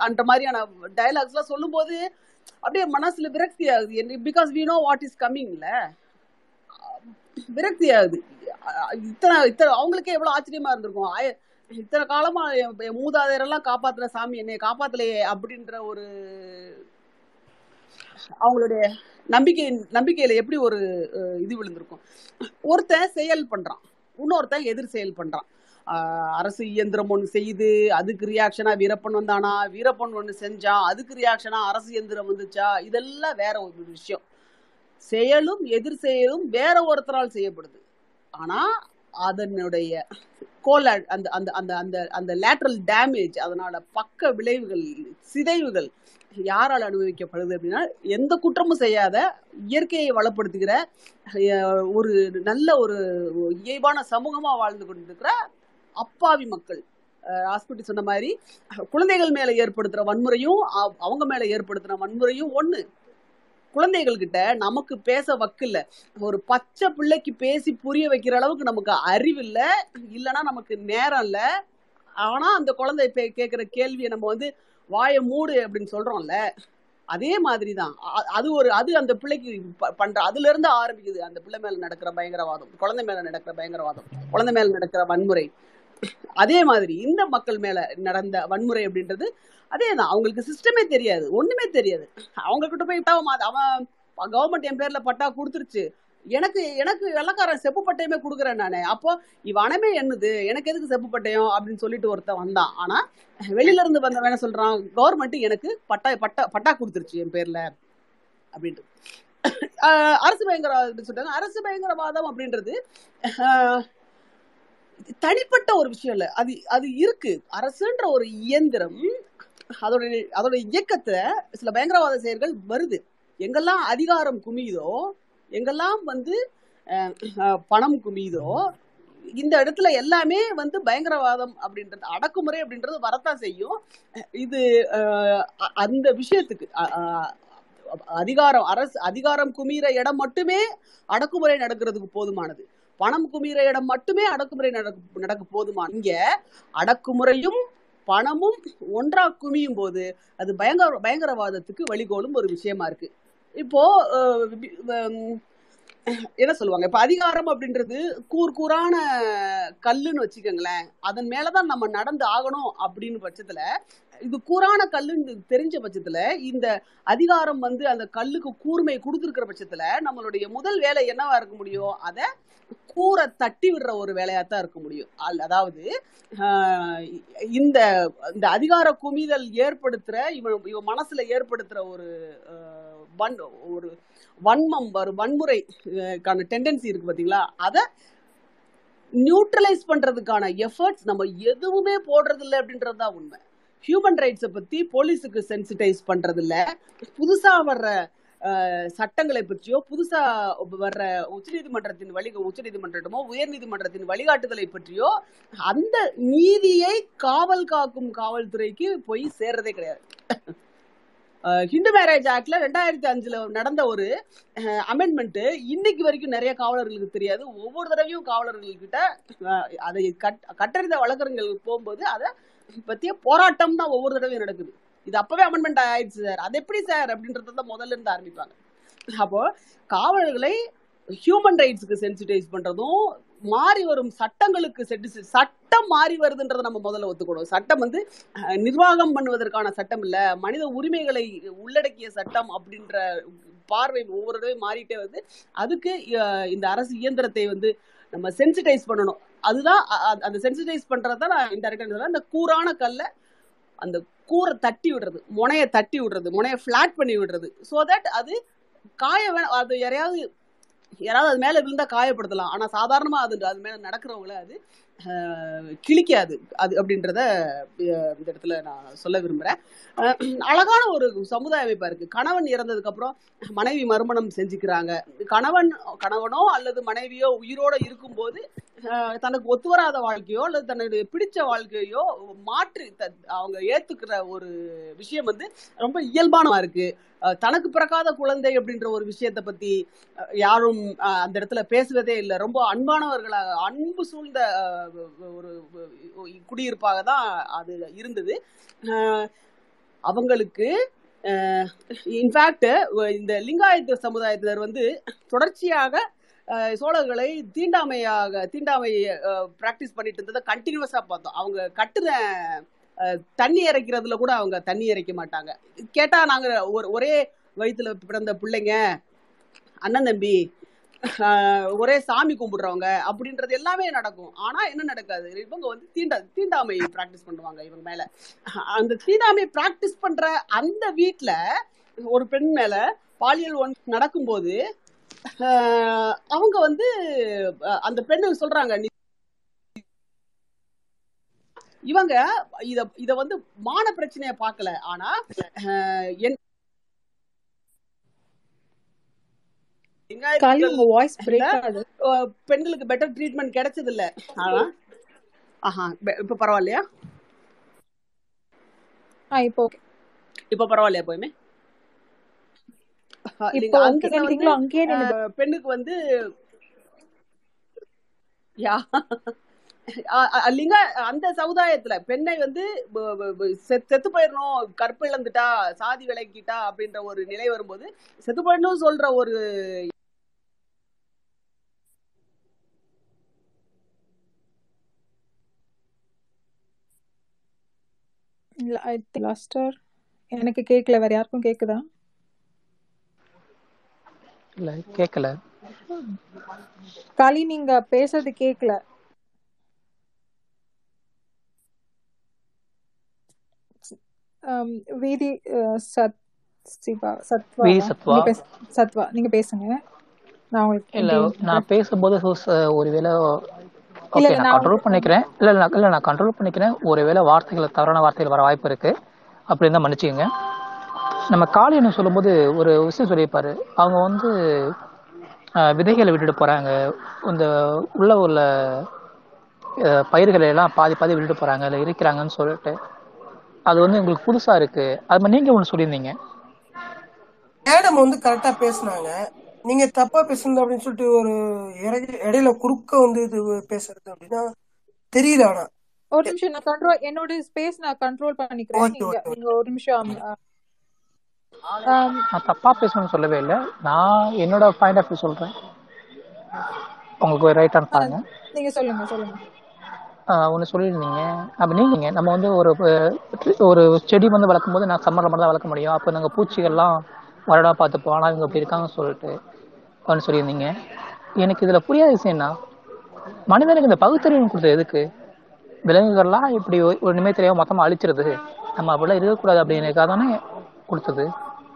அந்த மாதிரியான டயலாக்ஸ்லாம் சொல்லும்போது அப்படியே மனசுல விரக்தி ஆகுது. Because we know what is கம்மிங்ல விரக்தி ஆகுது இத்தனை இத்தனை அவங்களுக்கே எவ்வளவு ஆச்சரியமா இருந்திருக்கும். இத்தனை காலமா என் என் மூதாதையரெல்லாம் காப்பாத்துல சாமி என்னை காப்பாத்தலையே அப்படின்ற ஒரு அவங்களுடைய நம்பிக்கை நம்பிக்கையில எப்படி ஒரு இது விழுந்திருக்கும். ஒருத்தன் செயல் பண்றான். இன்னொருத்தன் எதிர் செயல் பண்றான். அரசு இயந்திரம் ஒன்று செய்து அதுக்கு ரியாக்ஷனா வீரப்பன் வந்தானா வீரப்பன் ஒன்று செஞ்சான் அதுக்கு ரியாக்ஷனா அரசு இயந்திரம் வந்துச்சா இதெல்லாம் வேற ஒரு விஷயம். செயலும் எதிர் செயலும் வேற ஒருத்தரால் செய்யப்படுது. ஆனா அதனுடைய கோல அந்த அந்த அந்த அந்த அந்த லேட்ரல் டேமேஜ் அதனால பக்க விளைவுகள் சிதைவுகள் யாரால் அனுபவிக்கப்படுது அப்படின்னா எந்த குற்றமும் செய்யாத இயற்கையை வளப்படுத்துகிற ஒரு நல்ல ஒரு இயல்பான சமூகமா வாழ்ந்து கொண்டிருக்கிற அப்பாவி மக்கள். ஹாஸ்பிட்டல் சொன்ன மாதிரி குழந்தைகள் மேல ஏற்படுத்துற வன்முறையும் அவங்க மேல ஏற்படுத்துற வன்முறையும் ஒன்று குழந்தைகள் கிட்ட நமக்கு பேச வக்கில்ல. ஒரு பச்சை பிள்ளைக்கு பேசி புரிய வைக்கிற அளவுக்கு நமக்கு அறிவு இல்ல இல்லைன்னா நமக்கு நேரம் இல்ல. ஆனா அந்த குழந்தை பே- கேக்குற கேள்வியை நம்ம வந்து வாயை மூடு அப்படின்னு சொல்றோம்ல. அதே மாதிரிதான். தான் அது ஒரு அது அந்த பிள்ளைக்கு பண்ற அதுல இருந்து ஆரம்பிக்குது. அந்த பிள்ளை மேல நடக்கிற பயங்கரவாதம் குழந்தை மேல நடக்கிற பயங்கரவாதம் குழந்தை மேல நடக்கிற வன்முறை. அதே மாதிரி இந்த மக்கள் மேல நடந்த வன்முறை அப்படின்றது அதேதான். அவங்களுக்கு சிஸ்டமே தெரியாது. ஒண்ணுமே தெரியாது. அவங்க கிட்ட போய் விட்டா அவன் அவன் கவர்மெண்ட் என் பேர்ல பட்டா கொடுத்துருச்சு. எனக்கு எனக்கு வெள்ளக்காரன் செப்பு பட்டயமே கொடுக்குறேன் நான். அப்போ இவனமே என்னது? எனக்கு எதுக்கு செப்பு பட்டயம்? அப்படின்னு சொல்லிட்டு ஒருத்தன் வந்தான். ஆனா வெளியில இருந்து வந்தவன் என்ன சொல்றான்? கவர்மெண்ட் எனக்கு பட்டா பட்டா பட்டா கொடுத்துருச்சு என் பேர்ல. அப்படின்ட்டு. அரசு பயங்கரவாதம் சொல்றாங்க. அரசு பயங்கரவாதம் அப்படின்றது தனிப்பட்ட ஒரு விஷயம் இல்ல. அது அது இருக்கு. அரசுன்ற ஒரு இயந்திரம் அதோட அதோட இயக்கத்துல சில பயங்கரவாத செயல்கள் வருது. எங்கெல்லாம் அதிகாரம் குமியுதோ எங்கெல்லாம் வந்து பணம் குமியுதோ இந்த இடத்துல எல்லாமே வந்து பயங்கரவாதம் அப்படின்றது அடக்குமுறை அப்படின்றது வரத்தான் செய்யும். இது அ- அந்த விஷயத்துக்கு அதிகாரம் அரசு அதிகாரம் குமிற இடம் மட்டுமே அடக்குமுறை நடக்கிறதுக்கு போதுமானது. பணம் குமிற இடம் மட்டுமே அடக்குமுறை நடக்க நடக்க போதுமான இங்க அடக்குமுறையும் பணமும் ஒன்றா குமியும் போது அது பயங்கர பயங்கரவாதத்துக்கு வழிகோலும் ஒரு விஷயமா இருக்கு. இப்போ என்ன சொல்லுவாங்க? இப்ப அதிகாரம் அப்படின்றது கூர் கூரான கல்லுன்னு வச்சுக்கோங்களேன். அதன் மேலதான் நம்ம நடந்து ஆகணும் அப்படின்னு பட்சத்துல இது கூரான கல்லுன்னு தெரிஞ்ச பட்சத்துல இந்த அதிகாரம் வந்து அந்த கல்லுக்கு கூர்மை கொடுத்துருக்கிற பட்சத்துல நம்மளுடைய முதல் வேலை என்னவா இருக்க முடியும்? அதை கூரை தட்டி விடுற ஒரு வேலையா தான் இருக்க முடியும். அதாவது இந்த இந்த அதிகார குமிதல் ஏற்படுத்துற இவன் இவன் மனசுல ஏற்படுத்துற ஒரு வன் ஒரு வன்மம் ஒரு வன்முறைக்கான டெண்டன்சி இருக்கு பாத்தீங்களா? அதை நியூட்ரலைஸ் பண்றதுக்கான எஃபர்ட்ஸ் நம்ம எதுவுமே போடுறது இல்லை அப்படின்றது தான் உண்மை. ஹியூமன் ரைட்ஸை பத்தி போலீஸுக்கு சென்சிட்டைஸ் பண்றது இல்லை புதுசா வர்ற சட்டங்களை பற்றியோ புதுசா வர்ற உச்சநீதிமன்றத்தின் வழி உச்சநீதிமன்றமோ உயர்நீதிமன்றத்தின் வழிகாட்டுதலை பற்றியோ அந்த நீதியை காவல் காக்கும் காவல்துறைக்கு போய் சேர்றதே கிடையாது. ஹிந்து மேரேஜ் ஆக்ட்ல ரெண்டாயிரத்தி அஞ்சுல நடந்த ஒரு அமெண்ட்மெண்ட் இன்னைக்கு வரைக்கும் நிறைய காவலர்களுக்கு தெரியாது. ஒவ்வொரு தடவையும் காவலர்கள்கிட்ட அஹ், அதை கட் கட்டறிந்த வழக்கறிஞர்கள் போகும்போது அதை பத்திய போராட்டம் தான் ஒவ்வொரு தடவையும் நடக்குது. இது அப்பவே அமெண்ட்மெண்ட் ஆயிடுச்சு சார். அது எப்படி சார்? அப்படின்றத தான் முதல்ல இருந்து ஆரம்பிப்பாங்க. அப்போ காவலர்களை ஹியூமன் ரைட்ஸ்க்கு சென்சிடைஸ் பண்றதும் மாறி வரும் சட்டங்களுக்கு செட்டு சட்டம் மாறி வருதுன்றதை நம்ம முதல்ல ஒத்துக்கணும். சட்டம் வந்து நிர்வாகம் பண்ணுவதற்கான சட்டம் இல்ல மனித உரிமைகளை உள்ளடக்கிய சட்டம் அப்படின்ற பார்வை ஒவ்வொரு தடவையும் மாறிட்டே வந்து அதுக்கு இந்த அரசு இயந்திரத்தை வந்து நம்ம சென்சிடைஸ் பண்ணணும். அதுதான் அந்த சென்சிடைஸ் பண்றதுதான் நான் இன்டெரக்டா சொல்றேன். அந்த கூரான கல்ல அந்த கூரை தட்டி விடுறது முனையை தட்டி விடுறது முனையை ஃப்ளாட் பண்ணி விடுறது. ஸோ தட் அது காய வே அது யாரையாவது யாராவது அது மேலே விழுந்தா காயப்படுத்தலாம். ஆனால் சாதாரணமாக அது அது மேலே நடக்கிறவங்கள அது கிழிக்காது. அது அப்படின்றத இந்த இடத்துல நான் சொல்ல விரும்புகிறேன் அழகான ஒரு சமுதாய அமைப்பாக இருக்குது கணவன் இறந்ததுக்கப்புறம் மனைவி மறுமணம் செஞ்சுக்கிறாங்க. கணவன் கணவனோ அல்லது மனைவியோ உயிரோட இருக்கும்போது தனக்கு ஒத்து வராத வாழ்க்கையோ அல்லது தன்னுடைய பிடிச்ச வாழ்க்கையோ மாற்றி த- அவங்க ஏத்துக்கிற ஒரு விஷயம் வந்து ரொம்ப இயல்பானமா இருக்கு. தனக்கு பிறக்காத குழந்தை அப்படின்ற ஒரு விஷயத்தை பத்தி யாரும் அந்த இடத்துல பேசுவதே இல்லை. ரொம்ப அன்பானவர்களாக அன்பு சூழ்ந்த ஒரு குடியிருப்பாக தான் அது இருந்தது. அவங்களுக்கு இன்ஃபேக்ட் இந்த லிங்காயத்து சமுதாயத்தினர் வந்து தொடர்ச்சியாக சோழர்களை தீண்டாமையாக தீண்டாமை பிராக்டிஸ் பண்ணிட்டு இருந்ததை கண்டினியூஸாக பார்த்தோம். அவங்க கட்டுன தண்ணி இறைக்கிறதுல கூட அவங்க தண்ணி இறைக்க மாட்டாங்க. கேட்டா நாங்கள் ஒரு ஒரே வயிற்றுல பிறந்த பிள்ளைங்க அண்ணன் தம்பி ஒரே சாமி கும்பிடுறவங்க அப்படின்றது எல்லாமே நடக்கும். ஆனா என்ன நடக்காது? இவங்க வந்து தீண்டா தீண்டாமை பிராக்டிஸ் பண்ணுவாங்க இவங்க மேல. அந்த தீண்டாமை ப்ராக்டிஸ் பண்ற அந்த வீட்ல ஒரு பெண் மேல பாலியல் ஒன் நடக்கும்போது அவங்க வந்து அந்த பெண்ணு சொல்றாங்க "நீ இவங்க இத இத வந்து மான பிரச்சனைய பார்க்கல ஆனா என் பெண்களுக்கு பெட்டர் ட்ரீட்மெண்ட் கிடைச்சது இல்ல ஆனா ஆஹா இப்ப பரவாயில்லையா? இப்போ இப்ப பரவாயில்லையா போயுமே அஹ் இப்போ நீங்க ஓகே அங்கன வந்து நீங்களும் அங்கேயே நின்னு அஹ் பெண்ணுக்கு வந்து யா லிங்க அந்த சமுதாயத்துல பெண்ணை வந்து செத்து போயிடணும் கற்பு இழந்துட்டா சாதி விலக்கிட்டா அப்படின்ற ஒரு நிலை வரும்போது செத்து போயிடணும் சொல்ற ஒரு எனக்கு கேட்கல வேற யாருக்கும் கேக்குதா? இல்ல கேட்கல காலி நீங்க பேசுறது கேட்கல ஆம், வீதி சத் சிவா சத்வா. பேச சத்வா நீங்க பேசுங்க. நான் உங்களுக்கு இல்ல நான் பேசும்போது ஒருவேளை ஓகே நான் கண்ட்ரோல் பண்ணிக்கிறேன். இல்ல இல்ல நான் இல்ல நான் கண்ட்ரோல் பண்ணிக்கிறேன். ஒருவேளை வார்த்தைகள் தவறான வார்த்தைகள் வர வாய்ப்பு இருக்கு. அப்படி இருந்தா மன்னிச்சுக்கோங்க. நம்ம காளியன்னு சொல்லும்போது ஒரு விஷயம் சொல்லியிருப்பாரு. அவங்க வந்து விதைகளை விட்டுட்டு போறாங்க. இந்த உள்ள உள்ள பயிர்களை எல்லாம் பாதி பாதி விட்டுட்டு போறாங்க. இல்லை இருக்கிறாங்கன்னு சொல்லிட்டு. அது வந்து உங்களுக்கு புதுசா இருக்கு. அது மாதிரி நீங்க ஒன்று சொல்லியிருந்தீங்க. மேடம் வந்து கரெக்டா பேசுனாங்க. நீங்க தப்பா பேசுனது அப்படின்னு சொல்லிட்டு ஒரு இடையில குறுக்க வந்து இது பேசுறது அப்படின்னா தெரியல ஆனா. ஒரு நிமிஷம் நான் கண்ட்ரோல் என்னோட ஸ்பேஸ் நான் கண்ட்ரோல் பண்ணிக்கிறேன். நீங்க ஒரு நிமிஷம் நான் தப்பா பேசணும்னு சொல்லவே இல்லை. நான் என்னோட பாயிண்ட் ஆஃப் வியூ சொல்றேன். உங்களுக்கு ரைட்டான அஹ், பாருங்க நீங்க சொல்லுங்க சொல்லுங்க. ஒன்று சொல்லியிருந்தீங்க. அப்போ நீங்க நம்ம வந்து ஒரு ஒரு செடி வந்து வளர்க்கும் போது நான் சம்மரில் மட்டும் தான் வளர்க்க முடியும். அப்போ நாங்கள் பூச்சிகள்லாம் வரடா பார்த்துப்போம். ஆனால் இவங்க இப்படி இருக்காங்கன்னு சொல்லிட்டு அப்படின்னு சொல்லியிருந்தீங்க. எனக்கு இதில் புரியாத விஷயம் என்ன? மனிதனுக்கு இந்த பகுத்தறிவு கொடுத்தது எதுக்கு? விலங்குகள்லாம் இப்படி ஒரு ஒரு நிமிடம் தெரியாம மொத்தமாக அழிச்சிருது. நம்ம அப்படிலாம் இருக்கக்கூடாது அப்படிங்கிறதுக்காக தானே கொடுத்தது.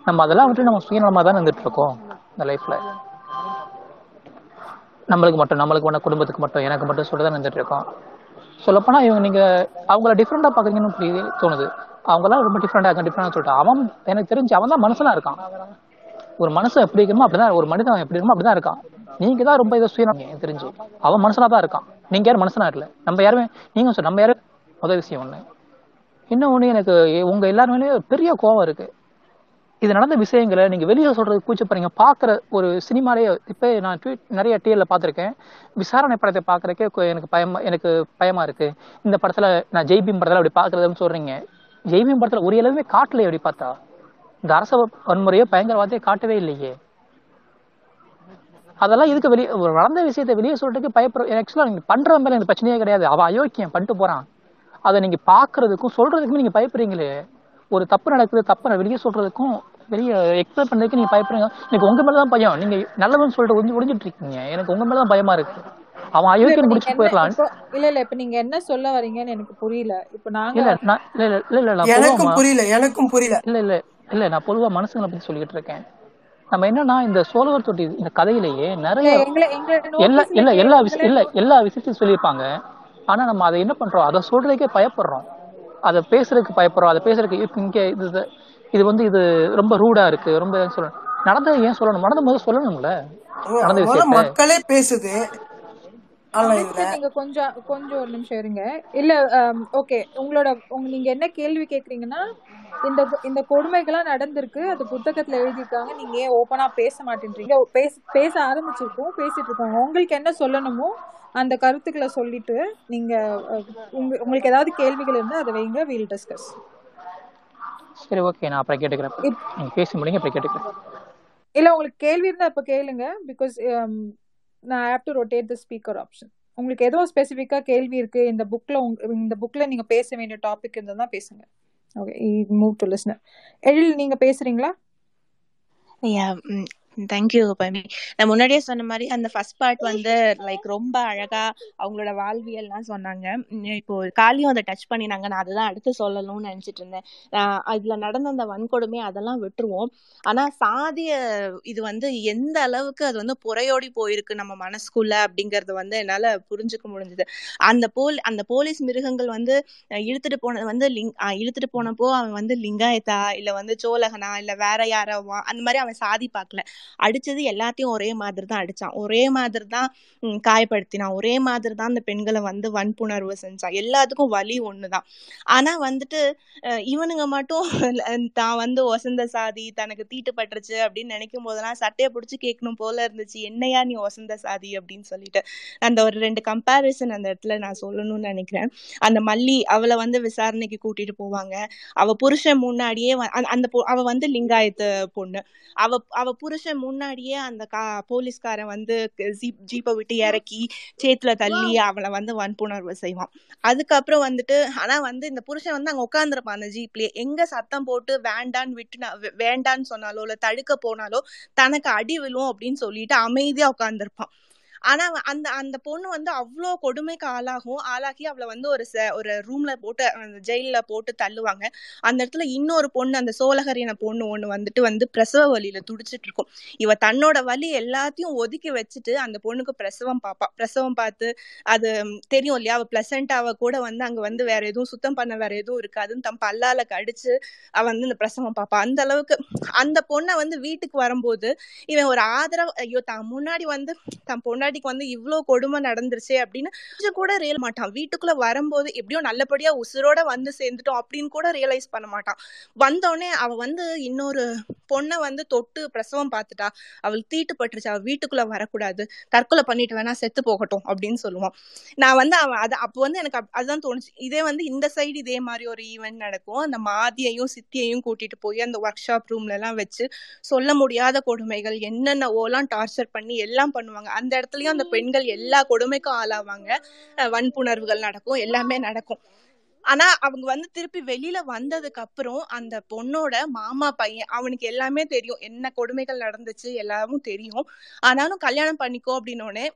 நம்ம அதெல்லாம் வந்துட்டு நம்ம சுயநலமாக தான் இருந்துட்டு இருக்கோம் இந்த லைஃப்ல நம்மளுக்கு மட்டும் நம்மளுக்கு மட்டும் குடும்பத்துக்கு மட்டும் எனக்கு மட்டும் சொல்லி தான் இருந்துட்டு இருக்கோம் சொல்லப்போனா இவங்க நீங்க அவங்கள டிஃப்ரெண்டா பாக்குறீங்கன்னு புரியுது தோணுது. அவங்களாம் ரொம்ப டிஃப்ரெண்டா இருக்காங்க டிஃப்ரெண்டா சொல்லிட்டு. அவன் எனக்கு தெரிஞ்சு அவன் தான் மனசுலாம் இருக்கான். ஒரு மனசு எப்படி இருக்கணுமோ அப்படிதான் ஒரு மனிதன் எப்படி இருக்கணுமோ அப்படிதான் இருக்கான். நீங்க தான் ரொம்ப இதை சுயநலம் எனக்கு தெரிஞ்சு. அவன் மனுஷனா தான் இருக்கான். நீங்க யாரும் மனுஷனா இல்ல. நம்ம யாருமே நீங்க சொல்ல நம்ம யாரும் முதல் விஷயம் ஒண்ணு. இன்னும் ஒண்ணு எனக்கு உங்க எல்லாருமே பெரிய கோவம் இருக்கு. இது நடந்த விஷயங்களை நீங்க வெளியே சொல்றது கூச்சப்படுறீங்க பாக்குற ஒரு சினிமாலேயே இப்போ நான் ட்வீட் நிறைய டிஎல்ல பார்த்துருக்கேன். விசாரணை படத்தை பாக்குறதுக்கே எனக்கு பயமா எனக்கு பயமா இருக்கு. இந்த படத்துல நான் ஜெய்பீம் படத்துல அப்படி பாக்குறதுன்னு சொல்றீங்க. ஜெய்பீம் படத்துல ஒரு அளவுமே காட்டல எப்படி பார்த்தா? இந்த அரச வன்முறையோ பயங்கரவாதத்தையோ காட்டவே இல்லையே. அதெல்லாம் இதுக்கு வெளியே ஒரு நடந்த விஷயத்தை வெளியே சொல்றதுக்கு பயப்படுற ஆக்சுவலா நீங்க பண்ற மேல எனக்கு பிரச்சனையே கிடையாது. அவன் அயோக்கியம் பண்ணிட்டு போறான். அதை நீங்க பாக்குறதுக்கும் சொல்றதுக்குமே நீங்க பயப்படுறீங்களே. ஒரு தப்பு நடக்குது தப்பு வெளியே சொல்றதுக்கும் வெளியே எக்ஸ்பிளைன் பண்ணதுக்கு நீங்க பயப்படுறீங்க. எனக்கு உங்க மேலதான் பயம். நீங்க நல்லவன்னு சொல்லிட்டு ஒளிஞ்சு ஒளிஞ்சிட்டு இருக்கீங்க. எனக்கு உங்க மேலதான் பயமா இருக்கு. அவன் அயோக்கியம் என்ன போயிடலாம் இல்ல இல்ல இப்ப நீங்க என்ன சொல்ல வரீங்கன்னு எனக்கு புரியல. இப்ப நாங்க இல்ல இல்ல இல்ல எனக்கும் புரியல எனக்கும் புரியல. இல்ல இல்ல இல்ல நான் பொதுவா மனுஷங்களை பத்தி சொல்லிட்டு இருக்கேன். நம்ம என்னன்னா இந்த சோழவர் தொட்டி இந்த கதையிலேயே நிறைய எல்லா இல்ல எல்லா விஷயம் இல்ல எல்லா விஷயத்தையும் சொல்லியிருப்பாங்க. ஆனா நம்ம அதை என்ன பண்றோம்? அதை சொல்றதுக்கே பயப்படுறோம். அதை பேசுறதுக்கு பயப்படுறோம். அதை பேசுறதுக்கு இங்க இது வந்து இது ரொம்ப ரூடா இருக்கு ரொம்ப சொல்லணும் நடந்தது ஏன் சொல்லணும்? நடந்த போது சொல்லணும்ல? நடந்த முதல்ல விஷயத்த. மக்களே பேசுது. நீங்க கொஞ்சம் கொஞ்சம் ஒரு நிமிஷம் இருங்க. இல்ல ஓகே உங்களோட உங்க நீங்க என்ன கேள்வி கேக்குறீங்கன்னா இந்த இந்த கொடுமைகள்லாம் நடந்திருக்கு அது புத்தகத்துல எழுதியிருக்காங்க. நீங்க ஏன் ஓப்பனா பேச மாட்டேன்றீங்க? பேச பேச ஆரம்பிச்சிருக்கோம் பேசிட்டு இருக்கோம். உங்களுக்கு என்ன சொல்லணுமோ அந்த கருத்துக்களை சொல்லிட்டு நீங்க உங்களுக்கு ஏதாவது கேள்விகள் இருந்தா அதை வைங்க வீல் டிஸ்கஸ் சரி ஓகே நான் அப்புறம் கேட்டுக்கிறேன். நீங்க பேசி முடிங்க அப்புறம் கேட்டுக்கிறேன். இல்ல உங்களுக்கு கேள்வி இருந்தா இப்ப கேளுங்க பிகாஸ் நான் have to rotate the speaker option உங்களுக்கு எதுவும் ஸ்பெசிஃபிக்கா கேள்வி இருக்கு இந்த புக்ல இந்த புக்ல நீங்க பேச வேண்டிய டாபிக் இருந்தா பேசுங்க. Okay move to listener Ezhil நீங்க பேசுறீங்களா? தேங்க்யூ பமி நான் முன்னாடியே சொன்ன மாதிரி அந்த ஃபர்ஸ்ட் பார்ட் வந்து லைக் ரொம்ப அழகா அவங்களோட வாழ்வியல்லாம் சொன்னாங்க. இப்போ காலியும் அதை டச் பண்ணினாங்க. நான் அதுதான் அடுத்து சொல்லணும்னு நினைச்சிட்டு இருந்தேன். ஆஹ் அதுல நடந்த அந்த வன்கொடுமை அதெல்லாம் விட்டுருவோம். ஆனா சாதிய இது வந்து எந்த அளவுக்கு அது வந்து புறையோடி போயிருக்கு நம்ம மனசுக்குள்ள அப்படிங்கறது வந்து என்னால புரிஞ்சுக்க முடிஞ்சது. அந்த போல் அந்த போலீஸ் மிருகங்கள் வந்து இழுத்துட்டு போனது வந்து லிங் இழுத்துட்டு போனப்போ அவன் வந்து லிங்காயத்தா இல்ல வந்து சோழகனா இல்ல வேற யாராவா அந்த மாதிரி அவன் சாதி பார்க்கல. அடிச்சது எல்லாத்தையும் ஒரே மாதிரி தான் அடிச்சான். ஒரே மாதிரி தான் காயப்படுத்தினான். ஒரே மாதிரி தான் அந்த பெண்களை வந்து வன்புணர்வு செஞ்சான் எல்லாத்துக்கும் வலி ஒண்ணுதான். ஆனா வந்துட்டு இவனுங்க மட்டும் தான் வந்து ஒசந்த சாதி தனக்கு தீட்டுப்பட்டுருச்சு அப்படின்னு நினைக்கும் போதெல்லாம் சட்டையை பிடிச்சி கேட்கணும் போல இருந்துச்சு. என்னையா நீ ஒசந்த சாதி அப்படின்னு சொல்லிட்டு. அந்த ஒரு ரெண்டு கம்பேரிசன் அந்த இடத்துல நான் சொல்லணும்னு நினைக்கிறேன். அந்த மல்லி அவளை வந்து விசாரணைக்கு கூட்டிட்டு போவாங்க. அவ புருஷன் முன்னாடியே அந்த அவ வந்து லிங்காயத்து பொண்ணு. அவ அவ புருஷன் முன்னாடியே அந்த கா போலீஸ்காரன் வந்து ஜீப் ஜீப்பை விட்டு இறக்கி சேத்துல தள்ளி அவளை வந்து வன்புணர்வு செய்வான். அதுக்கப்புறம் வந்துட்டு ஆனா வந்து இந்த புருஷன் வந்து அங்க உட்காந்துருப்பான் அந்த ஜீப்லயே. எங்க சத்தம் போட்டு வேண்டான்னு விட்டு நான் வே- வேண்டான்னு சொன்னாலோ இல்ல தடுக்க போனாலோ தனக்கு அடி விழும் அப்படின்னு சொல்லிட்டு அமைதியா உட்காந்துருப்பான் ஆனா அந்த அந்த பொண்ணு வந்து அவ்வளோ கொடுமைக்கு ஆளாகும். ஆளாகி அவளை வந்து ஒரு ச- ஒரு ரூம்ல போட்டு அந்த ஜெயில்ல போட்டு தள்ளுவாங்க. அந்த இடத்துல இன்னொரு பொண்ணு அந்த சோழகரின பொண்ணு ஒண்ணு வந்துட்டு வந்து பிரசவ வழியில துடிச்சிட்டு இருக்கும். இவ தன்னோட வலி எல்லாத்தையும் ஒதுக்கி வச்சுட்டு அந்த பொண்ணுக்கு பிரசவம் பார்ப்பா பிரசவம் பார்த்து அது தெரியும் இல்லையா? அவ பிளசண்டாவ கூட வந்து அங்க வந்து வேற எதுவும் சுத்தம் பண்ண வேற எதுவும் இருக்காதுன்னு தம் பல்லால கடிச்சு அவ வந்து இந்த பிரசவம் பார்ப்பா அந்த அளவுக்கு அந்த பொண்ணை வந்து வீட்டுக்கு வரும்போது இவன் ஒரு ஆதரவு ஐயோ தான் முன்னாடி வந்து தன் பொண்ணாடி பொண்டாட்டிக்கு வந்து இவ்ளோ கொடுமை நடந்துருச்சு அப்படின்னு கொஞ்சம் கூட ரியல் மாட்டான். வீட்டுக்குள்ள வரும்போது எப்படியோ நல்லபடியா உசுரோட வந்து சேர்ந்துட்டோம் அப்படின்னு கூட ரியலைஸ் பண்ண மாட்டான். வந்தோடனே அவ வந்து இன்னொரு பொண்ணை வந்து தொட்டு பிரசவம் பார்த்துட்டா. அவளுக்கு தீட்டுப்பட்டுருச்சு. அவள் வீட்டுக்குள்ள வரக்கூடாது. தற்கொலை பண்ணிட்டு வேணா செத்து போகட்டும் அப்படின்னு சொல்லுவான். நான் வந்து அவன் அது அப்போ வந்து எனக்கு அதுதான் தோணுச்சு. இதே வந்து இந்த சைடு இதே மாதிரி ஒரு ஈவெண்ட் நடக்கும். அந்த மாதியையும் சித்தியையும் கூட்டிட்டு போய் அந்த ஒர்க் ஷாப் ரூம்ல எல்லாம் வச்சு சொல்ல முடியாத கொடுமைகள் என்னென்னவோலாம் டார்ச்சர் பண்ணி எல்லாம் பண்ணுவாங்க. அந்த இடத்துல இடத்துலயும் அந்த பெண்கள் எல்லா கொடுமைக்கும் ஆளாவாங்க. வன்புணர்வுகள் நடக்கும் எல்லாமே நடக்கும். ஆனா அவங்க வந்து திருப்பி வெளியில வந்ததுக்கு அப்புறம் அந்த பொண்ணோட மாமா பையன் அவனுக்கு எல்லாமே தெரியும். என்ன கொடுமைகள் நடந்துச்சு எல்லாமும் தெரியும். ஆனாலும் கல்யாணம் பண்ணிக்கோ அப்படின்னோடனே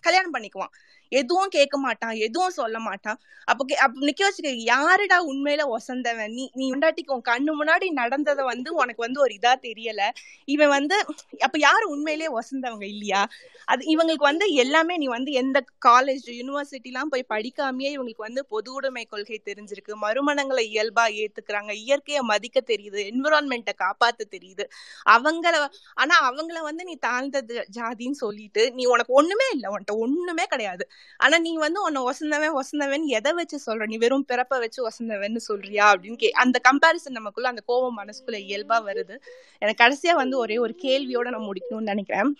கல்யாணம் பண்ணிக்குவான். எதுவும் கேட்க மாட்டான் எதுவும் சொல்ல மாட்டான். அப்ப கே- அப்ப நிக்க வச்சுக்க யாருடா உண்மையில ஒசந்தவன்? நீ நீ உண்டாட்டிக்கு உன் கண்ணு முன்னாடி நடந்ததை வந்து உனக்கு வந்து ஒரு இதா தெரியல. இவன் வந்து அப்ப யாரு உண்மையிலேயே ஒசந்தவங்க இல்லையா? அது இவங்களுக்கு வந்து எல்லாமே நீ வந்து எந்த காலேஜ் யூனிவர்சிட்டிலாம் போய் படிக்காமயே இவங்களுக்கு வந்து பொது உடைமை கொள்கை தெரிஞ்சிருக்கு. மறுமணங்களை இயல்பா ஏத்துக்கிறாங்க. இயற்கையை மதிக்க தெரியுது. என்விரான்மெண்ட்டை காப்பாத்த தெரியுது. அவங்கள ஆனா அவங்கள வந்து நீ தாழ்ந்த ஜாதின்னு சொல்லிட்டு நீ உனக்கு ஒண்ணுமே இல்லை. உன்கிட்ட ஒண்ணுமே கிடையாது. ஆனா நீ வந்து உன்னை ஒசந்தவன் ஒசந்தவன் எதை வச்சு சொல்ற? நீ வெறும் பிறப்ப வச்சு ஒசந்தவன்னு சொல்றியா? அப்படின்னு கே அந்த கம்பாரிசன் நமக்குள்ள அந்த கோபம் மனசுக்குள்ள இயல்பா வருது. எனக்கு கடைசியா வந்து ஒரே ஒரு கேள்வியோட நான் முடிக்கணும்னு நினைக்கிறேன்.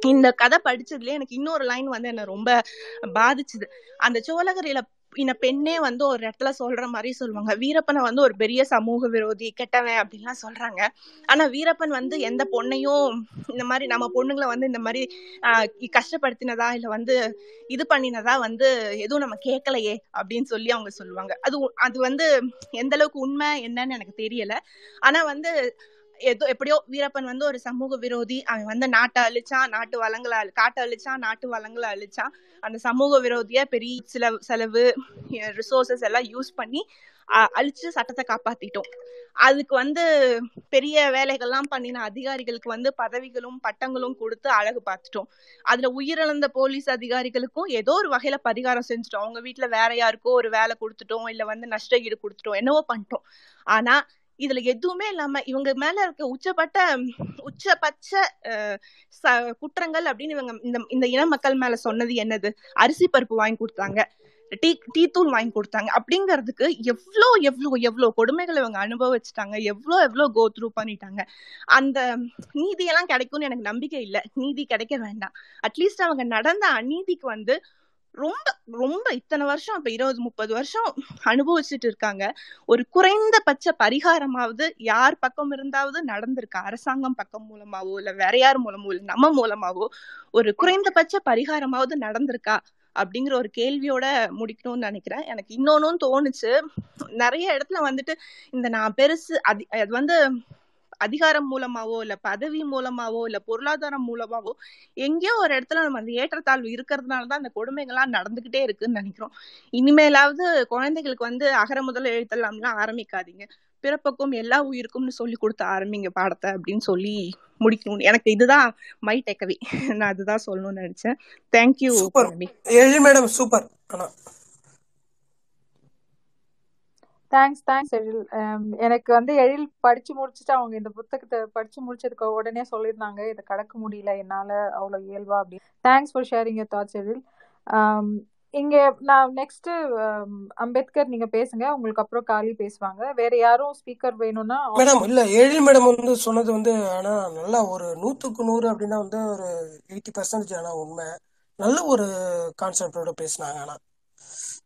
இந்த கதை படிச்சதுல எனக்கு இன்னொரு லைன் வந்து என்ன ரொம்ப பாதிச்சுது. அந்த சோழகரையில இந்த பெண்ணே வந்து ஒரு இடத்துல சொல்ற மாதிரி சொல்லுவாங்க. வீரப்பனை வந்து ஒரு பெரிய சமூக விரோதி கெட்டவன் அப்படின்லாம் சொல்றாங்க. ஆனா வீரப்பன் வந்து எந்த பொண்ணையும் இந்த மாதிரி நம்ம பொண்ணுங்களை வந்து இந்த மாதிரி கஷ்டப்படுத்தினதா இல்ல வந்து இது பண்ணினதா வந்து எதுவும் நம்ம கேட்கலையே அப்படின்னு சொல்லி அவங்க சொல்லுவாங்க. அது அது வந்து எந்த அளவுக்கு உண்மை என்னன்னு எனக்கு தெரியல. ஆனா வந்து ஏதோ எப்படியோ வீரப்பன் வந்து ஒரு சமூக விரோதி. அவன் வந்து நாட்டை அழிச்சான் நாட்டு வளங்களை அழி- காட்டை அழிச்சான் நாட்டு வளங்களை அழிச்சான். அந்த சமூக விரோதிய பெரிய சில செலவு ரிசோர்சஸ் எல்லாம் யூஸ் பண்ணி அழிச்சு சட்டத்தை காப்பாத்திட்டோம். அதுக்கு வந்து பெரிய வேலைகள்லாம் பண்ணின அதிகாரிகளுக்கு வந்து பதவிகளும் பட்டங்களும் கொடுத்து அழகு பார்த்துட்டோம். அதுல உயிரிழந்த போலீஸ் அதிகாரிகளுக்கும் ஏதோ ஒரு வகையில பரிகாரம் செஞ்சுட்டோம். அவங்க வீட்டுல வேற யாருக்கோ ஒரு வேலை கொடுத்துட்டோம் இல்ல வந்து நஷ்ட ஈடு கொடுத்துட்டோம் என்னவோ பண்ணிட்டோம். ஆனா இதுல எதுவுமே இல்லாம இவங்க மேல இருக்க உச்சப்பட்ட உச்சபட்ச ச- குற்றங்கள் அப்படின்னு இவங்க இந்த இந்த இன மக்கள் மேல சொன்னது என்னது? அரிசி பருப்பு வாங்கி கொடுத்தாங்க. டீ டீ தூள் வாங்கி கொடுத்தாங்க. அப்படிங்கிறதுக்கு எவ்வளோ எவ்வளோ எவ்வளோ கொடுமைகளை இவங்க அனுபவிச்சிட்டாங்க. எவ்வளோ எவ்வளோ கோ த்ரூ பண்ணிட்டாங்க. அந்த நீதியெல்லாம் கிடைக்கும்னு எனக்கு நம்பிக்கை இல்லை. நீதி கிடைக்க வேண்டாம். அட்லீஸ்ட் அவங்க நடந்த அநீதிக்கு வந்து ரொம்ப ரொம்ப இத்தனை வருஷம் இப்ப இருபது முப்பது வருஷம் அனுபவிச்சுட்டு இருக்காங்க. ஒரு குறைந்தபட்ச பரிகாரமாவது யார் பக்கம் இருந்தாவது நடந்திருக்கு. அரசாங்கம் பக்கம் மூலமாவோ இல்ல வேற யார் மூலமோ இல்ல நம்ம மூலமாவோ ஒரு குறைந்தபட்ச பரிகாரமாவது நடந்திருக்கா? அப்படிங்கிற ஒரு கேள்வியோட முடிக்கணும்னு நினைக்கிறேன். எனக்கு இன்னொன்னு தோணுச்சு. நிறைய இடத்துல வந்துட்டு இந்த நான் பெருசு அதி அது வந்து அதிகாரம் மூலமாவோ இல்ல பதவி மூலமாவோ இல்ல பொருளாதாரம் மூலமாவோ எங்கேயோ ஒரு இடத்துல நம்ம அந்த ஏற்றத்தாழ்வு இருக்கிறதுனால தான் அந்த கொடுமைகள்லாம் நடந்துகிட்டே இருக்குன்னு நினைக்கிறோம். இனிமேலாவது குழந்தைகளுக்கு வந்து அகர முதல் எழுத்தெல்லாம்லாம் ஆரம்பிக்காதீங்க. பிறப்புக்கும் எல்லா உயிருக்கும்னு சொல்லி கொடுத்து ஆரம்பிங்க பாடத்தை அப்படின்னு சொல்லி முடிக்கணும். எனக்கு இதுதான் மை டேக்கவே நான் அதுதான் சொல்லணும்னு நினைச்சேன். Thank you madam super. Thanks thanks Ezhil எனக்கு வந்து எழில் படிச்சு முடிச்சுட்டு அவங்க இந்த புத்தகத்தை படிச்சு முடிச்சதுக்கு உடனே சொல்லியிருந்தாங்க இதை கடக்க முடியல என்னால அவ்வளோ இயல்பா அப்படி. Thanks for sharing your thoughts Ezhil இங்கே இங்க நான் நெக்ஸ்ட் um, அம்பேத்கர் நீங்க பேசுங்க உங்களுக்கு அப்புறம் காலி பேசுவாங்க. வேற யாரும் ஸ்பீக்கர் வேணும்னா மேடம் இல்ல எழில் மேடம் வந்து சொன்னது வந்து ஆனா நல்லா ஒரு நூத்துக்கு நூறு அப்படின்னா வந்து ஒரு எயிட்டி பர்சன்டேஜ் ஆனா உண்மை. நல்ல ஒரு கான்செப்டோட பேசினாங்க ஆனா.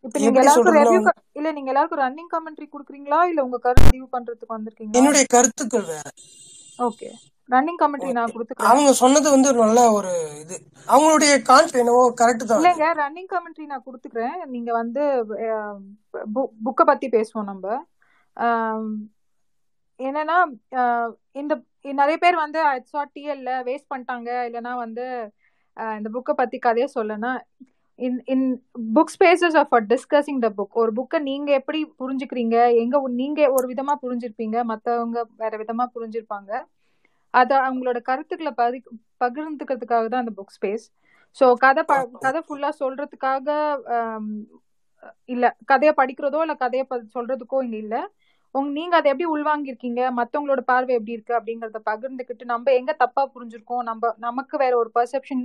இப்ப நீங்க எல்லாருக்கும் ரெவ்யூ இல்ல நீங்க எல்லாருக்கும் ரன்னிங் கமெண்ட்ரி கொடுக்குறீங்களா? இல்ல உங்க கருத்து ரிவ்யூ பண்றதுக்கு வந்திருக்கீங்களா? என்னுடைய கருத்துக்கள் வேற. ஓகே ரன்னிங் கமெண்ட்ரி நான் கொடுத்துக்கிறேன். அவங்க சொன்னது வந்து ஒரு நல்ல ஒரு இது. அவங்களுடைய கான்செப்ட் என்னவோ கரெக்ட் தான். இல்லைங்க ரன்னிங் கமெண்ட்ரி நான் கொடுத்துக்கிறேன். நீங்க வந்து புக்கை பத்தி பேசுவோம் நம்ம. என்னன்னா இந்த நிறைய பேர் வந்து டிஎல்ல வேஸ்ட் பண்ணிட்டாங்க. இல்லைன்னா வந்து இந்த புக்கை பத்தி கதையை சொல்லனா in in book spaces of for discussing the book ஒரு புக்கை நீங்க எப்படி புரிஞ்சுக்கிறீங்க? எங்க நீங்க ஒரு விதமா புரிஞ்சிருப்பீங்க மற்றவங்க வேற விதமா புரிஞ்சிருப்பாங்க. அதை அவங்களோட கருத்துக்களை பதி பகிர்ந்துக்கிறதுக்காக தான் அந்த புக் ஸ்பேஸ் ஸோ கதை ப கதை ஃபுல்லாக சொல்றதுக்காக இல்லை கதையை படிக்கிறதோ இல்லை கதையை ப- சொல்றதுக்கோ இங்கே இல்லை. உங்க நீங்க அதை எப்படி உள்வாங்கியிருக்கீங்க? மற்றவங்களோட பார்வை எப்படி இருக்கு? அப்படிங்கறத பகிர்ந்துக்கிட்டு நம்ம எங்க தப்பா புரிஞ்சிருக்கோம்? நம்ம நமக்கு வேற ஒரு பர்செப்ஷன்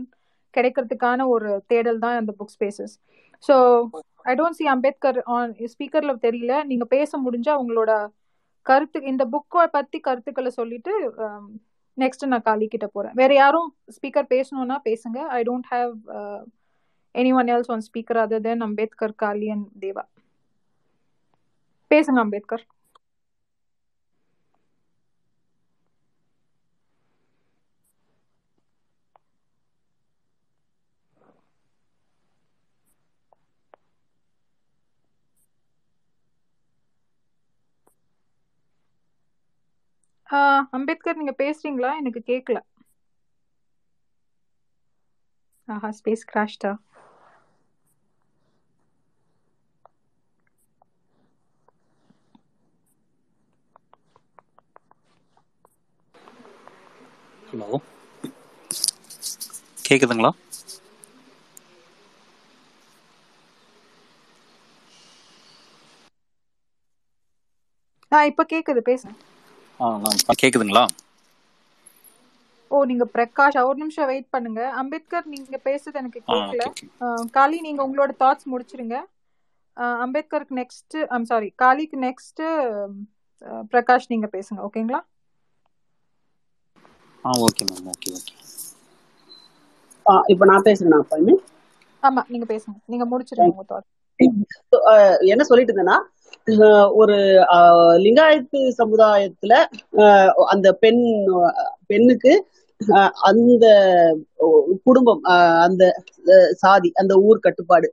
கிடைக்கிறதுக்கான ஒரு தேடல் தான் அந்த book spaces so I don't see Ambedkar on ஸ்பீக்கர்ல தெரியல. நீங்க பேச முடிஞ்சா உங்களோட கருத்து இந்த புக்கை பத்தி கருத்துக்களை சொல்லிட்டு um, நெக்ஸ்ட் நான் காலி கிட்ட போறேன். வேற யாரும் ஸ்பீக்கர் பேசணும்னா பேசுங்க. I don't have anyone else one speaker other than Ambedkar Kali and Deva பேசுங்க அம்பேத்கர் அம்பேத்கர் நீங்க பேசுறீங்களா? எனக்கு கேட்கல ஆஹா ஸ்பேஸ் கிராஷ்டா ஹலோ கேக்குதுங்களா? ஆ இப்ப கேக்குது பேசுங்க. ஆ கேக்குதுங்களா? ஓ நீங்க பிரகாஷ் ஒரு நிமிஷம் வெயிட் பண்ணுங்க. அம்பேத்கர் நீங்க பேசுறது எனக்கு கேட்கல காளி நீங்க உங்களோட தாட்ஸ் முடிச்சிருங்க. அம்பேத்கருக்கு நெக்ஸ்ட் ஐம் சாரி காளிக்கு நெக்ஸ்ட் பிரகாஷ் நீங்க பேசுங்க ஓகேங்களா? Ah okay ma'am okay okay. ஆ, இப்ப நான் பேசுறேன் அப்ப. ஆமா நீங்க பேசுங்க. நீங்க முடிச்சிருங்க உங்க அஹ், என்ன சொல்லிட்டு இருந்தேன்னா ஒரு அஹ், லிங்காயத்து சமுதாயத்துல அஹ், அந்த பெண் பெண்ணுக்கு அஹ், அந்த குடும்பம் அஹ், அந்த அஹ், சாதி அந்த ஊர் கட்டுப்பாடு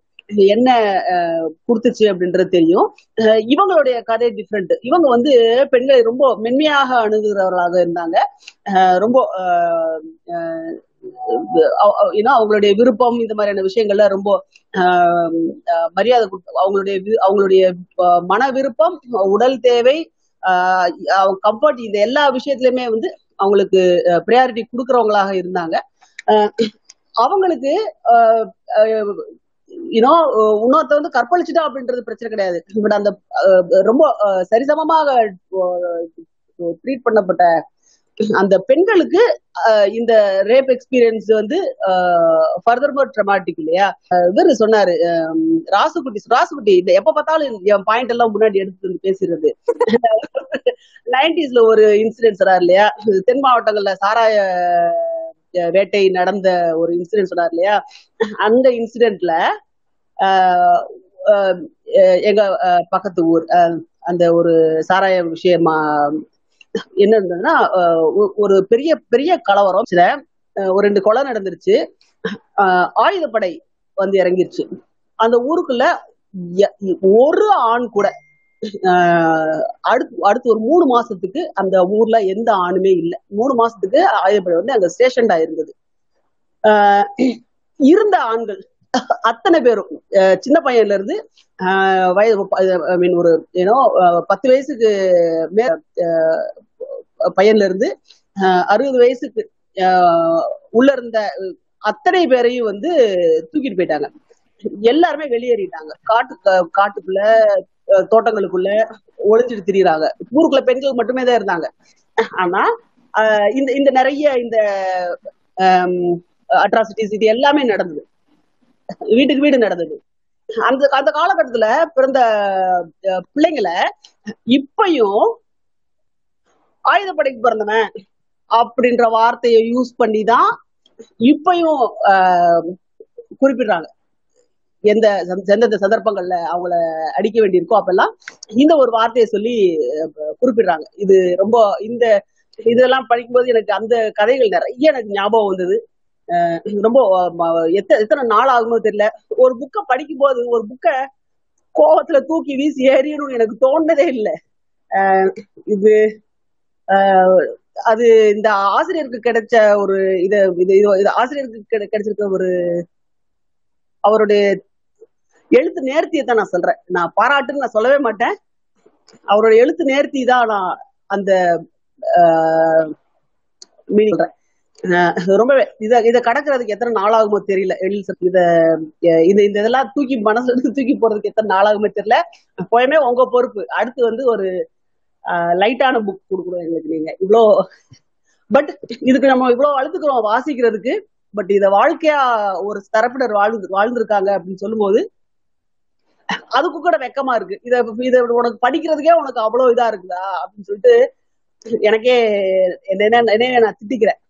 என்ன அஹ், கொடுத்துச்சு அப்படின்றது தெரியும். அஹ், இவங்களுடைய கதை டிஃப்ரெண்ட் இவங்க வந்து பெண்களை ரொம்ப மென்மையாக அணுகுகிறவர்களாக இருந்தாங்க. அஹ், ரொம்ப அஹ், ஏன்னா அவங்களுடைய விருப்பம் இந்த மாதிரியான விஷயங்கள்ல ரொம்ப ஆஹ் மரியாதை அவங்களுடைய வி- அவங்களுடைய மன விருப்பம் உடல் தேவை கம்ஃபர்ட் இந்த எல்லா விஷயத்திலுமே வந்து அவங்களுக்கு ப்ரையாரிட்டி கொடுக்கறவங்களாக இருந்தாங்க. அவங்களுக்கு யூனோ இன்னொருத்த வந்து கற்பழிச்சுட்டா அப்படின்றது பிரச்சனை கிடையாது. பட் அந்த ரொம்ப சரிசமமாக ட்ரீட் பண்ணப்பட்ட அந்த பெண்களுக்கு இந்த ரேப் எக்ஸ்பீரியன்ஸ் வந்து ஃபர்தர் மோர் ட்ரமாட்டிக் இல்லையா? இவர் இவரு சொன்னாரு ராசுகுட்டி ராசுகுட்டி இந்த எப்ப பார்த்தாலும் என் பாயிண்ட் எல்லாம் முன்னாடி எடுத்து வந்து பேசுறது நைன்டிஸ்ல ஒரு இன்சிடென்ட் சொன்னார் இல்லையா? தென் மாவட்டங்கள்ல சாராய வேட்டை நடந்த ஒரு இன்சிடென்ட் சொன்னார் இல்லையா? அந்த இன்சிடென்ட்ல எங்க ஆஹ், பக்கத்து ஊர் அந்த ஒரு சாராய விஷயமா என்ன இருந்ததுன்னா ஒரு பெரிய பெரிய கலவரம். சில ஒரு ரெண்டு கொலை நடந்துருச்சு. ஆயுதப்படை வந்து இறங்கிருச்சு. அந்த ஊருக்குள்ள எ- ஒரு ஆண் கூட ஆஹ் அடுத்து அடுத்து ஒரு மூணு மாசத்துக்கு அந்த ஊர்ல எந்த ஆணுமே இல்லை. மூணு மாசத்துக்கு ஆயுதப்படை வந்து அங்க ஸ்டேஷன்டா இருந்தது. ஆஹ் இருந்த ஆண்கள் அத்தனை பேரும். சின்ன பையன்ல இருந்து ஆஹ் வயது ஐ மீன் ஒரு ஏன்னோ பத்து வயசுக்கு மே பையன்ல இருந்து அறுபது வயசுக்கு ஆஹ் உள்ள இருந்த அத்தனை பேரையும் வந்து தூக்கிட்டு போயிட்டாங்க. எல்லாருமே வெளியேறிட்டாங்க. காட்டு கா- காட்டுக்குள்ள தோட்டங்களுக்குள்ள ஒளிஞ்சிட்டு திரியுறாங்க. ஊருக்குள்ள பெண்கள் மட்டுமே தான் இருந்தாங்க. ஆனா இந்த இந்த நிறைய இந்த அட்ராசிட்டிஸ் இது எல்லாமே நடந்தது. வீட்டுக்கு வீடு நடந்தது. அந்த அந்த காலகட்டத்துல பிறந்த பிள்ளைங்களை இப்பயும் ஆயுதப்படைக்கு பிறந்தவன் அப்படின்ற வார்த்தையை யூஸ் பண்ணி தான் இப்பயும் ஆஹ், குறிப்பிடுறாங்க. எந்த சந்த- எந்தெந்த சந்தர்ப்பங்கள்ல அவங்கள அடிக்க வேண்டியிருக்கோ அப்பெல்லாம் இந்த ஒரு வார்த்தையை சொல்லி குறிப்பிடுறாங்க. இது ரொம்ப இந்த இதெல்லாம் படிக்கும்போது எனக்கு அந்த கதைகள் நிறைய எனக்கு ஞாபகம் வந்தது. ரொம்ப எத்தனை எத்தனை நாள் ஆகுமோ தெரியல. ஒரு புக்கை படிக்கும்போது ஒரு புக்கை கோபத்துல தூக்கி வீசி ஏறிடணும்னு எனக்கு தோணுனதே இல்லை. இது ஆஹ் அது இந்த ஆசிரியருக்கு கிடைச்ச ஒரு இத இது இது ஆசிரியருக்கு கிடை- கிடைச்சிருக்க ஒரு அவருடைய எழுத்து நேர்த்தியை தான் நான் சொல்றேன். நான் பாராட்டுன்னு நான் சொல்லவே மாட்டேன். அவரோட எழுத்து நேர்த்தி தான் நான் அந்த மீனிங் சொல்றேன். ரொம்ப ரொம்பவே இத இத கடக்கிறதுக்கு எத்தனை நாளாகுமோ தெரியல. எழில் சார் இத இந்த இந்த இதெல்லாம் தூக்கி மனசுல இருந்து தூக்கி போறதுக்கு எத்தனை நாளாகுமோ தெரியல. போயமே உங்க பொறுப்பு. அடுத்து வந்து ஒரு லைட்டான புக் கொடுக்கணும் எங்களுக்கு நீங்க. இவ்வளோ பட் இதுக்கு நம்ம இவ்வளவு அழுத்துக்கிறோம் வாசிக்கிறதுக்கு. பட் இத வாழ்க்கையா ஒரு தரப்பினர் வாழ்ந்து வாழ்ந்திருக்காங்க அப்படின்னு சொல்லும்போது அதுக்கு கூட வெக்கமா இருக்கு. இத இத உனக்கு படிக்கிறதுக்கே உனக்கு அவ்வளவு இதா இருக்குதா? அப்படின்னு சொல்லிட்டு எனக்கே என்ன என்ன நான் திட்டிக்கிறேன்.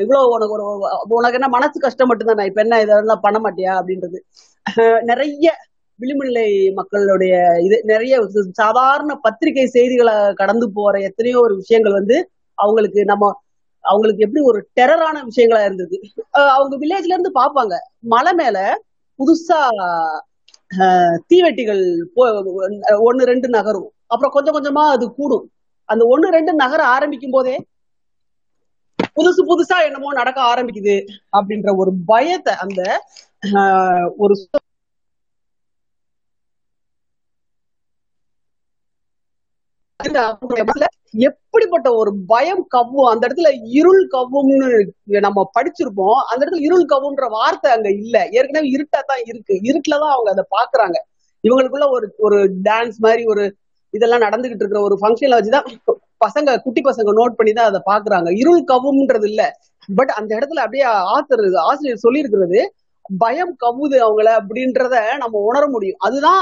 இவ்வளவு உனக்கு ஒரு உனக்கு என்ன மனசு கஷ்டம் மட்டும்தான்? இப்ப என்ன இதெல்லாம் பண்ண மாட்டியா? அப்படின்றது. நிறைய விளிம்புநிலை மக்களுடைய இது நிறைய சாதாரண பத்திரிகை செய்திகளை கடந்து போற எத்தனையோ ஒரு விஷயங்கள் வந்து அவங்களுக்கு நம்ம அவங்களுக்கு எப்படி ஒரு டெரரான விஷயங்களா இருந்தது அவங்க வில்லேஜ்ல இருந்து பார்ப்பாங்க. மலை மேல புதுசா அஹ், தீவெட்டிகள் போ- ரெண்டு நகரும். அப்புறம் கொஞ்சம் கொஞ்சமா அது கூடும். அந்த ஒன்னு ரெண்டு நகர ஆரம்பிக்கும் போதே புதுசு புதுசா என்னமோ நடக்க ஆரம்பிக்குது அப்படின்ற ஒரு பயத்தை அந்த ஒரு எப்படிப்பட்ட ஒரு பயம் கவ்வும் அந்த இடத்துல இருள் கவ்வும்னு நம்ம படிச்சிருப்போம். அந்த இடத்துல இருள் கவ்வுன்ற வார்த்தை அங்க இல்ல. ஏற்கனவே இருட்டா தான் இருக்கு. இருட்டுலதான் அவங்க அதை பாக்குறாங்க. இவங்களுக்குள்ள ஒரு ஒரு டான்ஸ் மாதிரி ஒரு இதெல்லாம் நடந்துகிட்டு இருக்கிற ஒரு ஃபங்க்ஷன்ல வச்சுதான் பசங்க குட்டி பசங்க நோட் பண்ணி தான் அதை பாக்குறாங்க இருள் கவ்வும்ன்றது இல்ல. பட் அந்த இடத்துல அப்படியே ஆத்தர் ஆசிரியர் சொல்லியிருக்கிறது பயம் கவுது அவங்கள அப்படின்றத நம்ம உணர முடியும். அதுதான்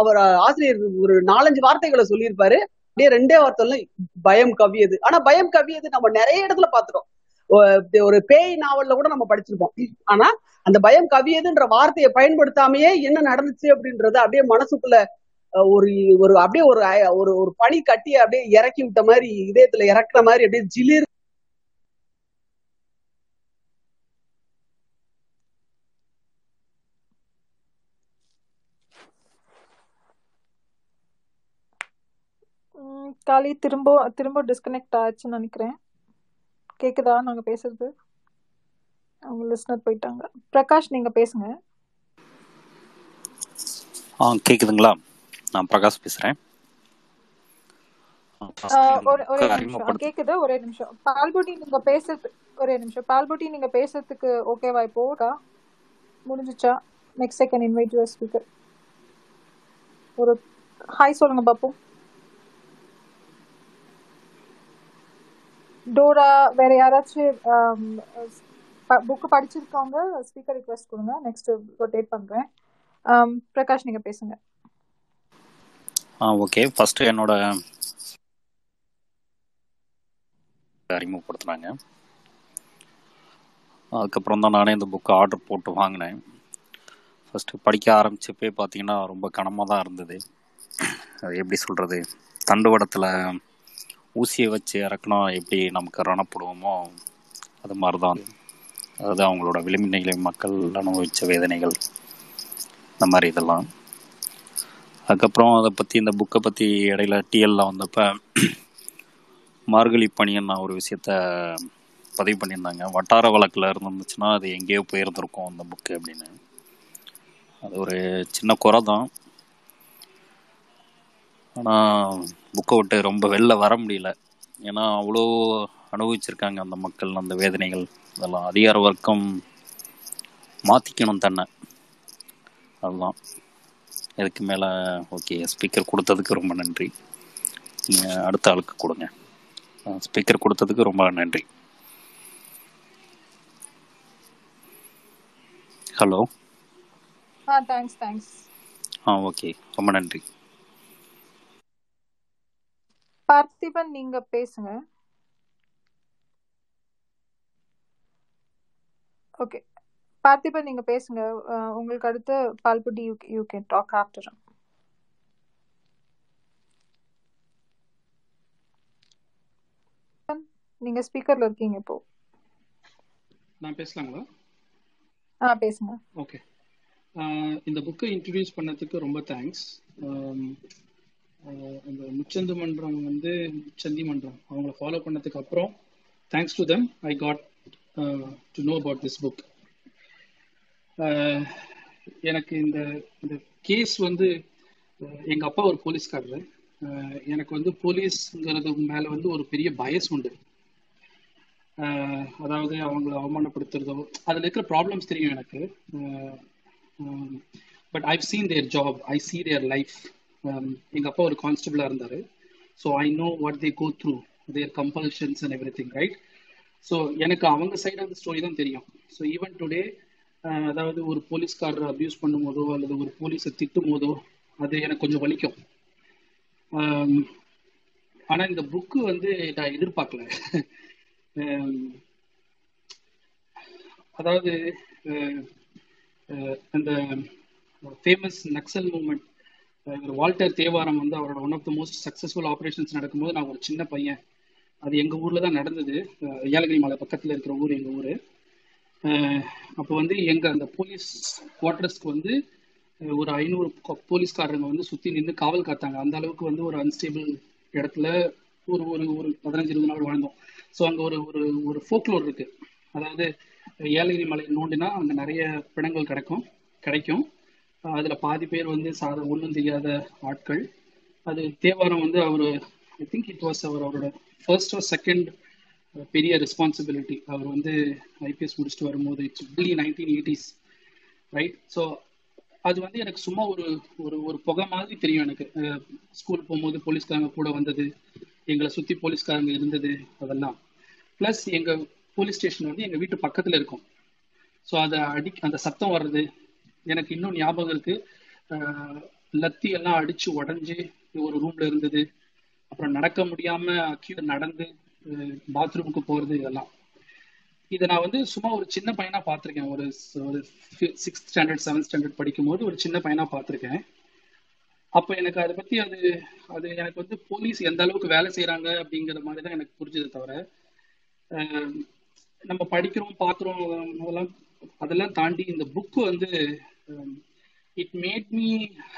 அவர் ஆசிரியர் ஒரு நாலஞ்சு வார்த்தைகளை சொல்லியிருப்பாரு. அப்படியே ரெண்டே வார்த்தைல பயம் கவியது. ஆனா பயம் கவியது நம்ம நிறைய இடத்துல பாத்துறோம் ஒரு பேய் நாவல்ல கூட நம்ம படிச்சிருப்போம். ஆனா அந்த பயம் கவியதுன்ற வார்த்தையை பயன்படுத்தாமையே என்ன நடந்துச்சு அப்படின்றத அப்படியே மனசுக்குள்ள ஒரு ஒரு அப்படியே ஒரு ஒரு ஒரு பனி கட்டி அப்படியே இறக்கி விட்ட மாதிரி இதயத்துல இறக்குற மாதிரி அப்படியே ஜிலிர் காளி திரும்ப திரும்ப டிஸ்கனெக்ட் ஆச்சுன்னு நினைக்கிறேன். கேக்குதா நாங்க பேசுறது? அவங்க லிஸ்னர் போயிட்டாங்க. பிரகாஷ் நீங்க பேசுங்க. ஆ கேக்குதுங்களா? நான் பிரகாஷ் பேசுறேன். ஒரு நிமிஷம். கேக்குது? ஒரே நிமிஷம். பால்புட்டி நீங்க பேசுறது ஒரே நிமிஷம். பால்புட்டி நீங்க பேசுறதுக்கு ஓகேவா இப்போ? முடிஞ்சுச்சா? Next second invite your speaker ஒரு ஹாய் சொல்லுங்க பாப்போம் டோரா வேற யாராச்சும் புக்கு படிச்சிருக்கவங்க ஸ்பீக்கர் ரிக்வெஸ்ட் கொடுங்க. நெக்ஸ்ட் ரொட்டேட் பண்றேன். பிரகாஷ் நீங்க பேசுங்க. ஆ ஓகே ஃபர்ஸ்ட் என்னோட அறிமுகப்படுத்துனாங்க. அதுக்கப்புறம் தான் நானே இந்த புக்கை ஆர்டர் போட்டு வாங்கினேன். ஃபஸ்ட்டு படிக்க ஆரம்பிச்சப்பே பார்த்தீங்கன்னா ரொம்ப கனமாக தான் இருந்தது. அது எப்படி சொல்கிறது தண்டுவடத்தில் ஊசியை வச்சு இறக்குனா எப்படி நமக்கு ரணப்படுவோமோ அது மாதிரி தான் அதாவது அவங்களோட விளிம்பினைகளை மக்கள் அனுபவித்த வேதனைகள். இந்த மாதிரி இதெல்லாம். அதுக்கப்புறம் அதை பற்றி இந்த புக்கை பற்றி இடையில டிஎல்ல வந்தப்ப மார்கழி பணியன் ஒரு விஷயத்த பதிவு பண்ணியிருந்தாங்க. வட்டார வழக்கில் இருந்துச்சுன்னா அது எங்கேயோ போயிருந்திருக்கும் அந்த புக்கு அப்படின்னு. அது ஒரு சின்ன குறை தான். ஆனால் புக்கை விட்டு ரொம்ப வெளில வர முடியல. ஏன்னா அவ்வளோ அனுபவிச்சிருக்காங்க அந்த மக்கள் அந்த வேதனைகள். இதெல்லாம் அதிகார வர்க்கம் மாற்றிக்கணும் தன்னை. அதுதான். இதுக்கு மேலே ஓகே ஸ்பீக்கர் கொடுத்ததுக்கு ரொம்ப நன்றி. நீங்கள் அடுத்த ஆளுக்கு கொடுங்க. ஸ்பீக்கர் கொடுத்ததுக்கு ரொம்ப நன்றி. Hello ah thanks thanks ah okay ரொம்ப நன்றி. பார்த்திபன் நீங்க பேசுங்க. ஓகே பார்த்திபன் நீங்க பேசுங்க. உங்களுக்கு அடுத்து பால்புட்டி you you can talk after. நீங்க ஸ்பீக்கர்ல இருக்கீங்க இப்போ. நான் பேசலாங்களா? ஆ பேசுங்க. ஓகே. இந்த புக்கை இன்ட்ரடியூஸ் பண்ணதுக்கு ரொம்ப தேங்க்ஸ். அந்த முச்சந்து மன்றம் வந்து முச்சந்தி மன்றம். அவங்கள ஃபாலோ பண்ணதுக்கு அப்புறம் thanks to them I got to know about this book எனக்கு இந்த இந்த கேஸ் வந்து எங்கள் எங்க அப்பா ஒரு போலீஸ்காரரு. எனக்கு வந்து போலீஸ்ங்கிறது மேல வந்து ஒரு பெரிய பயஸ் உண்டு. அதாவது அவங்கள அவமானப்படுத்துறதோ அதுல இருக்கிற ப்ராப்ளம்ஸ் தெரியும் எனக்கு. But I've seen their job I see their life எங்க அப்பா ஒரு கான்ஸ்டபிளா இருந்தாரு. So I know what they go through their compulsions and everything right so எனக்கு அவங்க சைடு அந்த ஸ்டோரி தான் தெரியும். ஸோ ஈவன் டுடே அதாவது ஒரு போலீஸ்காரர் அப்யூஸ் பண்ணும் போதோ அல்லது ஒரு போலீஸை திட்டும் போதோ அது எனக்கு கொஞ்சம் வலிக்கும். ஆனால் இந்த புக்கு வந்து நான் எதிர்பார்க்கல. அதாவது அந்த famous Naxal movement Walter Devaram வந்து அவரோட one of the most successful operations நடக்கும்போது நான் ஒரு சின்ன பையன். அது எங்கள் ஊரில் தான் நடந்தது. ஏலகிரி மலை பக்கத்தில் இருக்கிற ஊர் எங்கள் ஊர். அப்போ வந்து எங்க அந்த போலீஸ் குவார்டர்ஸ்க்கு வந்து ஒரு ஐநூறு போலீஸ்காரங்க வந்து சுத்தி நின்று காவல் காத்தாங்க. அந்த அளவுக்கு வந்து ஒரு அன்ஸ்டேபிள் இடத்துல ஒரு ஒரு ஒரு பதினஞ்சு இருபது நாள் வாழ்ந்தோம். ஸோ அங்கே ஒரு ஒரு ஒரு ஃபோக்லோர் இருக்கு. அதாவது ஏலகிரி மலை நோண்டினா அங்கே நிறைய பிணங்கள் கிடைக்கும் கிடைக்கும். அதில் பாதி பேர் வந்து சாத ஒன்றும் தெரியாத ஆட்கள். அது தேவாரம் வந்து அவர் ஐ திங்க் இட் வாஸ் அவர் அவரோட ஃபர்ஸ்ட் ஆர் செகண்ட் பெரிய ரெஸ்பான்சிபிலிட்டி அவர் வந்து ஐபிஎஸ் முடிச்சுட்டு வரும்போது இட்ஸ் பில்லி நைன்டீன் எயிட்டிஸ் ரைட் ஸோ அது வந்து எனக்கு சும்மா ஒரு ஒரு ஒரு புகை மாதிரி தெரியும் எனக்கு. ஸ்கூல் போகும்போது போலீஸ்காரங்க கூட வந்தது எங்களை சுற்றி போலீஸ்காரங்க இருந்தது அதெல்லாம். ப்ளஸ் எங்கள் போலீஸ் ஸ்டேஷன் வந்து எங்கள் வீட்டு பக்கத்தில் இருக்கும். ஸோ அதை அடி அந்த சத்தம் வர்றது எனக்கு இன்னும் ஞாபகம் இருக்கு. லத்தி எல்லாம் அடிச்சு உடஞ்சி ஒரு ரூம்ல இருந்தது. அப்புறம் நடக்க முடியாம கீழே நடந்து பாத்ரூமுக்கு போறது இதெல்லாம். இதை நான் வந்து சும்மா ஒரு சின்ன பையனா பார்த்துருக்கேன். ஒரு ஒரு சிக்ஸ்த் ஸ்டாண்டர்ட் செவன்த் ஸ்டாண்டர்ட் படிக்கும்போது ஒரு சின்ன பையனா பார்த்துருக்கேன். அப்போ எனக்கு அதை பத்தி அது அது எனக்கு வந்து போலீஸ் எந்த அளவுக்கு வேலை செய்யறாங்க அப்படிங்கிற மாதிரி தான் எனக்கு புரிஞ்சது தவிர நம்ம படிக்கிறோம் பார்க்குறோம் அதெல்லாம் அதெல்லாம் தாண்டி இந்த புக்கு வந்து it made me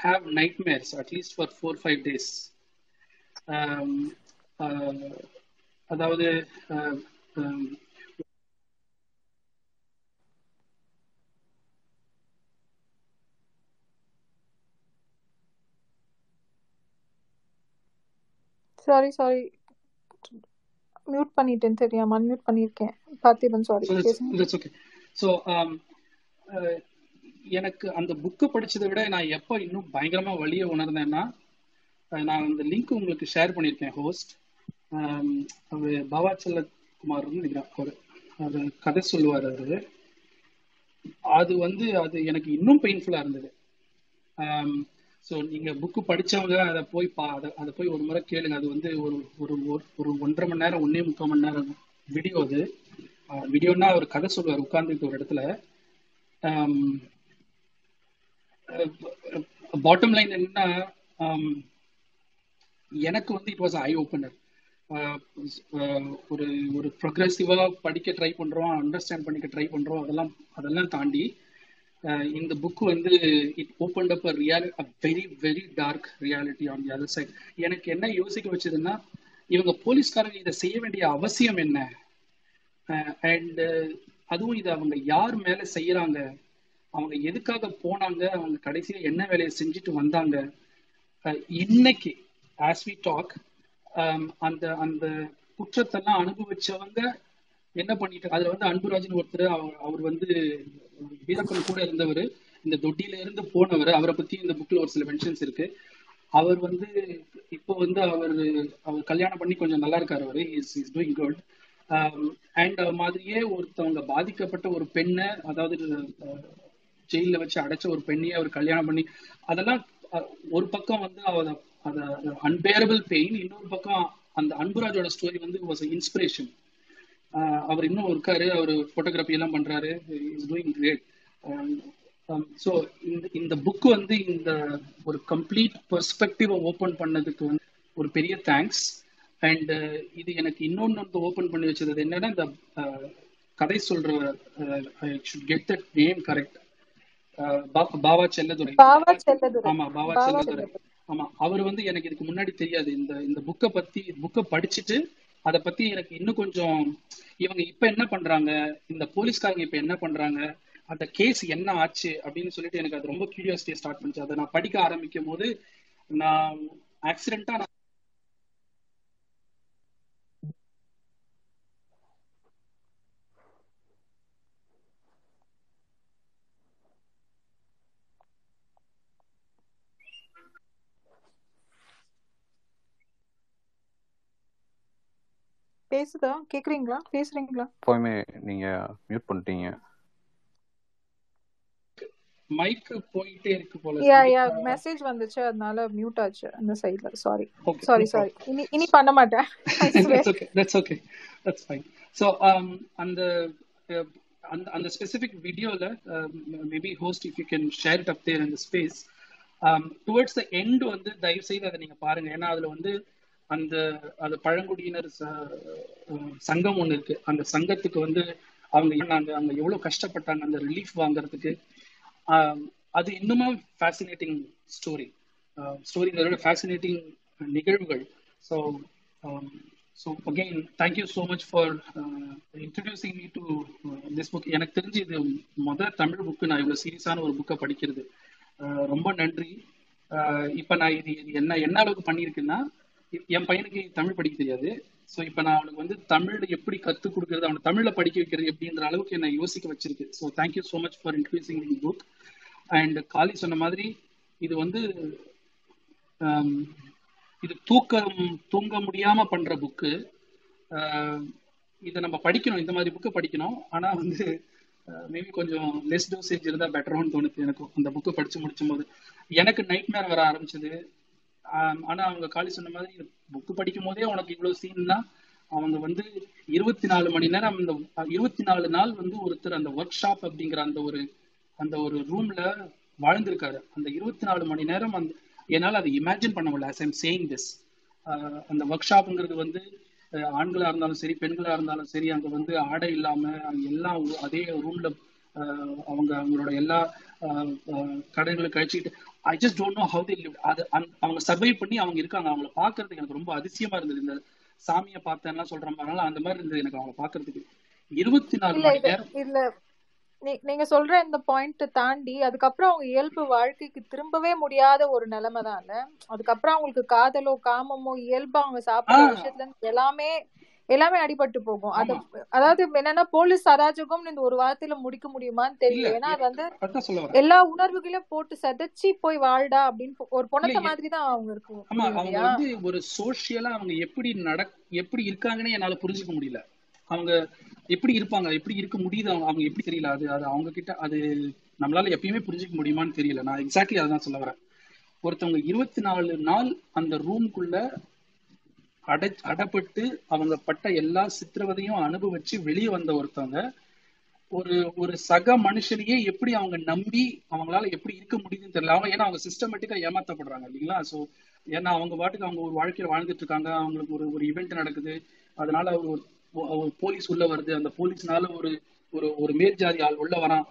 have nightmares at least for four five days அதாவது சாரி சாரி மியூட் பண்ணிட்டேன் தெரியாம அன்மியூட் பண்ணியிருக்கேன் Parthiban sorry that's okay. So எனக்கு அந்த புக்கு படிச்சதை விட நான் எப்போ இன்னும் பயங்கரமா வலிய உணர்ந்தேன்னா நான் அந்த லிங்க் உங்களுக்கு ஷேர் பண்ணியிருக்கேன் ஹோஸ்ட் அவர் பாபா செல்லகுமார்னு நினைக்கிறேன் அவர். அது கதை சொல்லுவார் அவரு. அது வந்து அது எனக்கு இன்னும் பெயின்ஃபுல்லா இருந்தது. ஸோ நீங்க புக்கு படிச்சவங்க அதை போய் பா அதை அதை போய் ஒரு முறை கேளுங்க. அது வந்து ஒரு ஒரு ஒரு- ஒன்றரை மணி நேரம் ஒன்னே முக்கால் மணி நேரம் வீடியோ அது. வீடியோன்னா அவர் கதை சொல்லுவார் உட்கார்ந்துட்டு ஒரு இடத்துல. பாட்டம் லைன் என்னன்னா எனக்கு வந்து இட் வாஸ் ஐ ஓப்பனர் ஒரு ஒரு ப்ரொக்ரெசிவா படிக்க ட்ரை பண்றோம் அண்டர்ஸ்டாண்ட் பண்ணிக்க ட்ரை பண்றோம் அதெல்லாம் அதெல்லாம் தாண்டி அஹ், இந்த புக் வந்து it open up really very very dark reality on the other side எனக்கு என்ன யோசிக்க வச்சதுன்னா இவங்க போலீஸ்காரங்க இதை செய்ய வேண்டிய அவசியம் என்ன? அண்ட் அதுவும் இது அவங்க யார் மேல செய்யறாங்க? அவங்க எதுக்காக போனாங்க? அவங்க கடைசியில் என்ன வேலையை செஞ்சுட்டு வந்தாங்க? இன்னைக்கு ஆஸ் வி டாக் அந்த அந்த குற்றத்தெல்லாம் அனுபவிச்சவங்க என்ன பண்ணிட்டு அதுல வந்து அன்புராஜன் ஒருத்தர் அவர் அவர் வந்து வீரப்பன் கூட இருந்தவர் இந்த தொட்டியில இருந்து போனவர் அவரை பத்தி இந்த புக்ல ஒரு சில மென்ஷன்ஸ் இருக்கு. அவர் வந்து இப்போ வந்து அவர் அவர் கல்யாணம் பண்ணி கொஞ்சம் நல்லா இருக்காரு அவரு. Is is doing good and மாதிரியே ஒருத்தவங்க பாதிக்கப்பட்ட ஒரு பெண்ணை அதாவது ஜெயில வச்சு அடைச்ச ஒரு பெண்ணையே அவர் கல்யாணம் பண்ணி அதெல்லாம் ஒரு பக்கம் வந்து அவ அத அன்பேரபிள் பெயின் இன்னொரு பக்கம் அந்த அன்புராஜோட ஸ்டோரி வந்து வாஸ் இன்ஸ்பிரேஷன் அவர் இன்னும் இருக்காரு அவர் போட்டோகிராஃபி எல்லாம் பண்றாரு இஸ் டூயிங் கிரேட் ஸோ இந்த இந்த புக் வந்து இந்த ஒரு கம்ப்ளீட் பெர்ஸ்பெக்டிவை ஓப்பன் பண்ணதுக்கு வந்து ஒரு பெரிய தேங்க்ஸ் அண்ட் இது எனக்கு இன்னொன்று வந்து ஓப்பன் பண்ணி வச்சது என்னன்னா இந்த கதை சொல்ற I should get that name correct Bava Chelladurai. Bava Chelladurai. ஆமா செல்லதுரை. செல்லதுரை. ஆமா அவர் வந்து எனக்கு இதுக்கு முன்னாடி தெரியாது. இந்த இந்த புக்கை பத்தி புக்கை படிச்சுட்டு அதை பத்தி எனக்கு இன்னும் கொஞ்சம் இவங்க இப்ப என்ன பண்றாங்க இந்த போலீஸ்காரங்க இப்ப என்ன பண்றாங்க அந்த கேஸ் என்ன ஆச்சு அப்படின்னு சொல்லிட்டு எனக்கு அது ரொம்ப கியூரியாசிட்டியை ஸ்டார்ட் பண்ணுச்சு. அதை நான் படிக்க ஆரம்பிக்கும் போது நான் ஆக்சிடென்ட்டா நான் பேசுதா? கேக்குறீங்களா? பேசுறீங்களா? எப்போவுமே நீங்க மியூட் பண்ணிட்டீங்க. மைக் போயிட்டே இருக்கு போல யா யா மெசேஜ் வந்துச்சு அதனால மியூட் ஆச்சு அந்த சைடுல சாரி ஓகே சாரி சாரி இனி இனி பண்ண மாட்டேன். That's okay. That's fine. So um அந்த uh, அந்த அந்த ஸ்பெசிபிக் வீடியோல maybe host if you can share it up there இந்த ஸ்பேஸ் டுவர்ட்ஸ் த எண்ட் வந்து தயவு செய்து அதை நீங்க பாருங்க. ஏன்னா அதுல வந்து அந்த அது பழங்குடியினர் ச- சங்கம் ஒண்ணு இருக்கு. அந்த சங்கத்துக்கு வந்து அவங்க என்ன அவங்க எவ்வளவு கஷ்டப்பட்டாங்க அந்த ரிலீஃப் வாங்குறதுக்கு. அது இன்னுமும் ஃபேசினேட்டிங் ஸ்டோரி ஸ்டோரிங்களோட ஃபேசினேட்டிங் நிகழ்வுகள். So so again thank you so much for introducing me to this book எனக்கு தெரிஞ்சு இது முதல் தமிழ் புக்கு நான் இவ்வளோ சீரியஸான ஒரு புக்கை படிக்கிறது. ரொம்ப நன்றி. இப்போ நான் இது இது என்ன என்ன அளவுக்கு பண்ணியிருக்கேன்னா என் பையனுக்கு தமிழ் படிக்க தெரியாது. ஸோ இப்போ நான் அவனுக்கு வந்து தமிழ் எப்படி கற்றுக் கொடுக்கறது அவனை தமிழில் படிக்க வைக்கிறது எப்படின்ற அளவுக்கு என்னை யோசிக்க வச்சிருக்கு. So thank you so much for increasing the book and Kaali சொன்ன மாதிரி இது வந்து um, இது தூக்கம் தூங்க முடியாம பண்ற புக்கு uh, இதை நம்ம படிக்கணும். இந்த மாதிரி புக்கு படிக்கணும். ஆனா வந்து uh, மேபி கொஞ்சம் லெஸ் டோசேஜ் இருந்தா பெட்டரோன்னு தோணுது எனக்கு அந்த புக்கு படிச்சு முடிச்சும் போது. எனக்கு நைட் மேர் வர ஆரம்பிச்சது ஆனா அவங்க காலி சொன்ன மாதிரி புக்கு படிக்கும் போதே உனக்கு இவ்வளவு சீன்னா அவங்க வந்து இருபத்தி நாலு மணி நேரம் அந்த இருபத்தி நாலு நாள் வந்து ஒருத்தர் அந்த ஒர்க் ஷாப் அப்படிங்கிற அந்த ஒரு அந்த ஒரு ரூம்ல வாழ்ந்திருக்காரு. அந்த இருபத்தி நாலு மணி நேரம் அந்த என்னால் அதை இமேஜின் பண்ண முடியல. As சேயிங் திஸ் ஆஹ் அந்த ஒர்க் ஷாப்புங்கிறது வந்து ஆண்களா இருந்தாலும் சரி பெண்களா இருந்தாலும் சரி அங்க வந்து ஆடை இல்லாம எல்லாம் அதே ரூம்ல அவங்க அவங்களோட எல்லா ஆஹ் கடைகளும் கழிச்சுக்கிட்டு I just don't know how they live அது அவங்க சர்வை பண்ணி அவங்க இருக்காங்க. அவங்கள பாக்குறதுக்கு எனக்கு ரொம்ப அதிசயமா இருந்தது. இந்த சாமியை பார்த்தேன்லாம் சொல்றேன் பாருங்களா அந்த மாதிரி இருந்தது எனக்கு அவங்கள பாக்குறதுக்கு இருபத்தி நாலு இல்ல மணி நேரம். இல்ல. நீங்க சொல்ற இந்த பாயிண்ட் தாண்டி அதுக்கப்புறம் அவங்க இயல்பு வாழ்க்கைக்கு திரும்பவே முடியாத ஒரு நிலைமை தான் அதுக்கப்புறம் அவங்களுக்கு காதலோ காமமோ இயல்பா அவங்க சாப்பிடுற விஷயத்துல இருந்து எல்லாமே எல்லாமே அடிபட்டு போகும். அது அதாவது என்னன்னா போலீஸ் அராஜகம் இந்த ஒரு வாரத்துல முடிக்க முடியுமான்னு தெரியல. ஏன்னா அது வந்து எல்லா உணர்வுகளையும் போட்டு சதைச்சி போய் வாழ்டா அப்படின்னு ஒரு எ- மாதிரி தான் அவங்க இருக்கு ஆமா முடியும் அவங்க வந்து ஒரு சோஷியலா அவங்க எப்படி நட எப்படி இருக்காங்கன்னு என்னால புரிஞ்சுக்க முடியல. அவங்க எப்படி இருப்பாங்க எப்படி இருக்க முடியுது அவங்க அவங்க எப்படி தெரியல? அது அது அவங்க கிட்ட அது நம்மளால எப்பயுமே புரிஞ்சுக்க முடியுமான்னு தெரியல. நான் எக்ஸாக்ட்லி அதான் சொல்ல வரேன் ஒருத்தவங்க இருபத்தி நாலு நாள் அந்த ரூம்குள்ள அடை அடப்பட்டு அவங்க பட்ட எல்லா சித்திரவதையும் அனுபவிச்சு வெளியே வந்த ஒருத்தவங்க ஒரு ஒரு சக மனுஷனையே எப்படி அவங்க நம்பி அவங்களால எப்படி இருக்க முடியுதுன்னு தெரியல. அவங்க ஏன்னா அவங்க சிஸ்டமேட்டிக்கா ஏமாத்தப்படுறாங்க இல்லைங்களா? சோ ஏன்னா அவங்க பாட்டுக்கு அவங்க ஒரு வாழ்க்கையில வாழ்ந்துட்டு இருக்காங்க அவங்களுக்கு ஒரு ஒரு இவெண்ட் நடக்குது. அதனால ஒரு ஒரு ஒரு போலீஸ் உள்ள வருது. அந்த போலீஸ்னால ஒரு ஒரு ஒரு மேற்ஜாதி ஆள் உள்ள வரான்.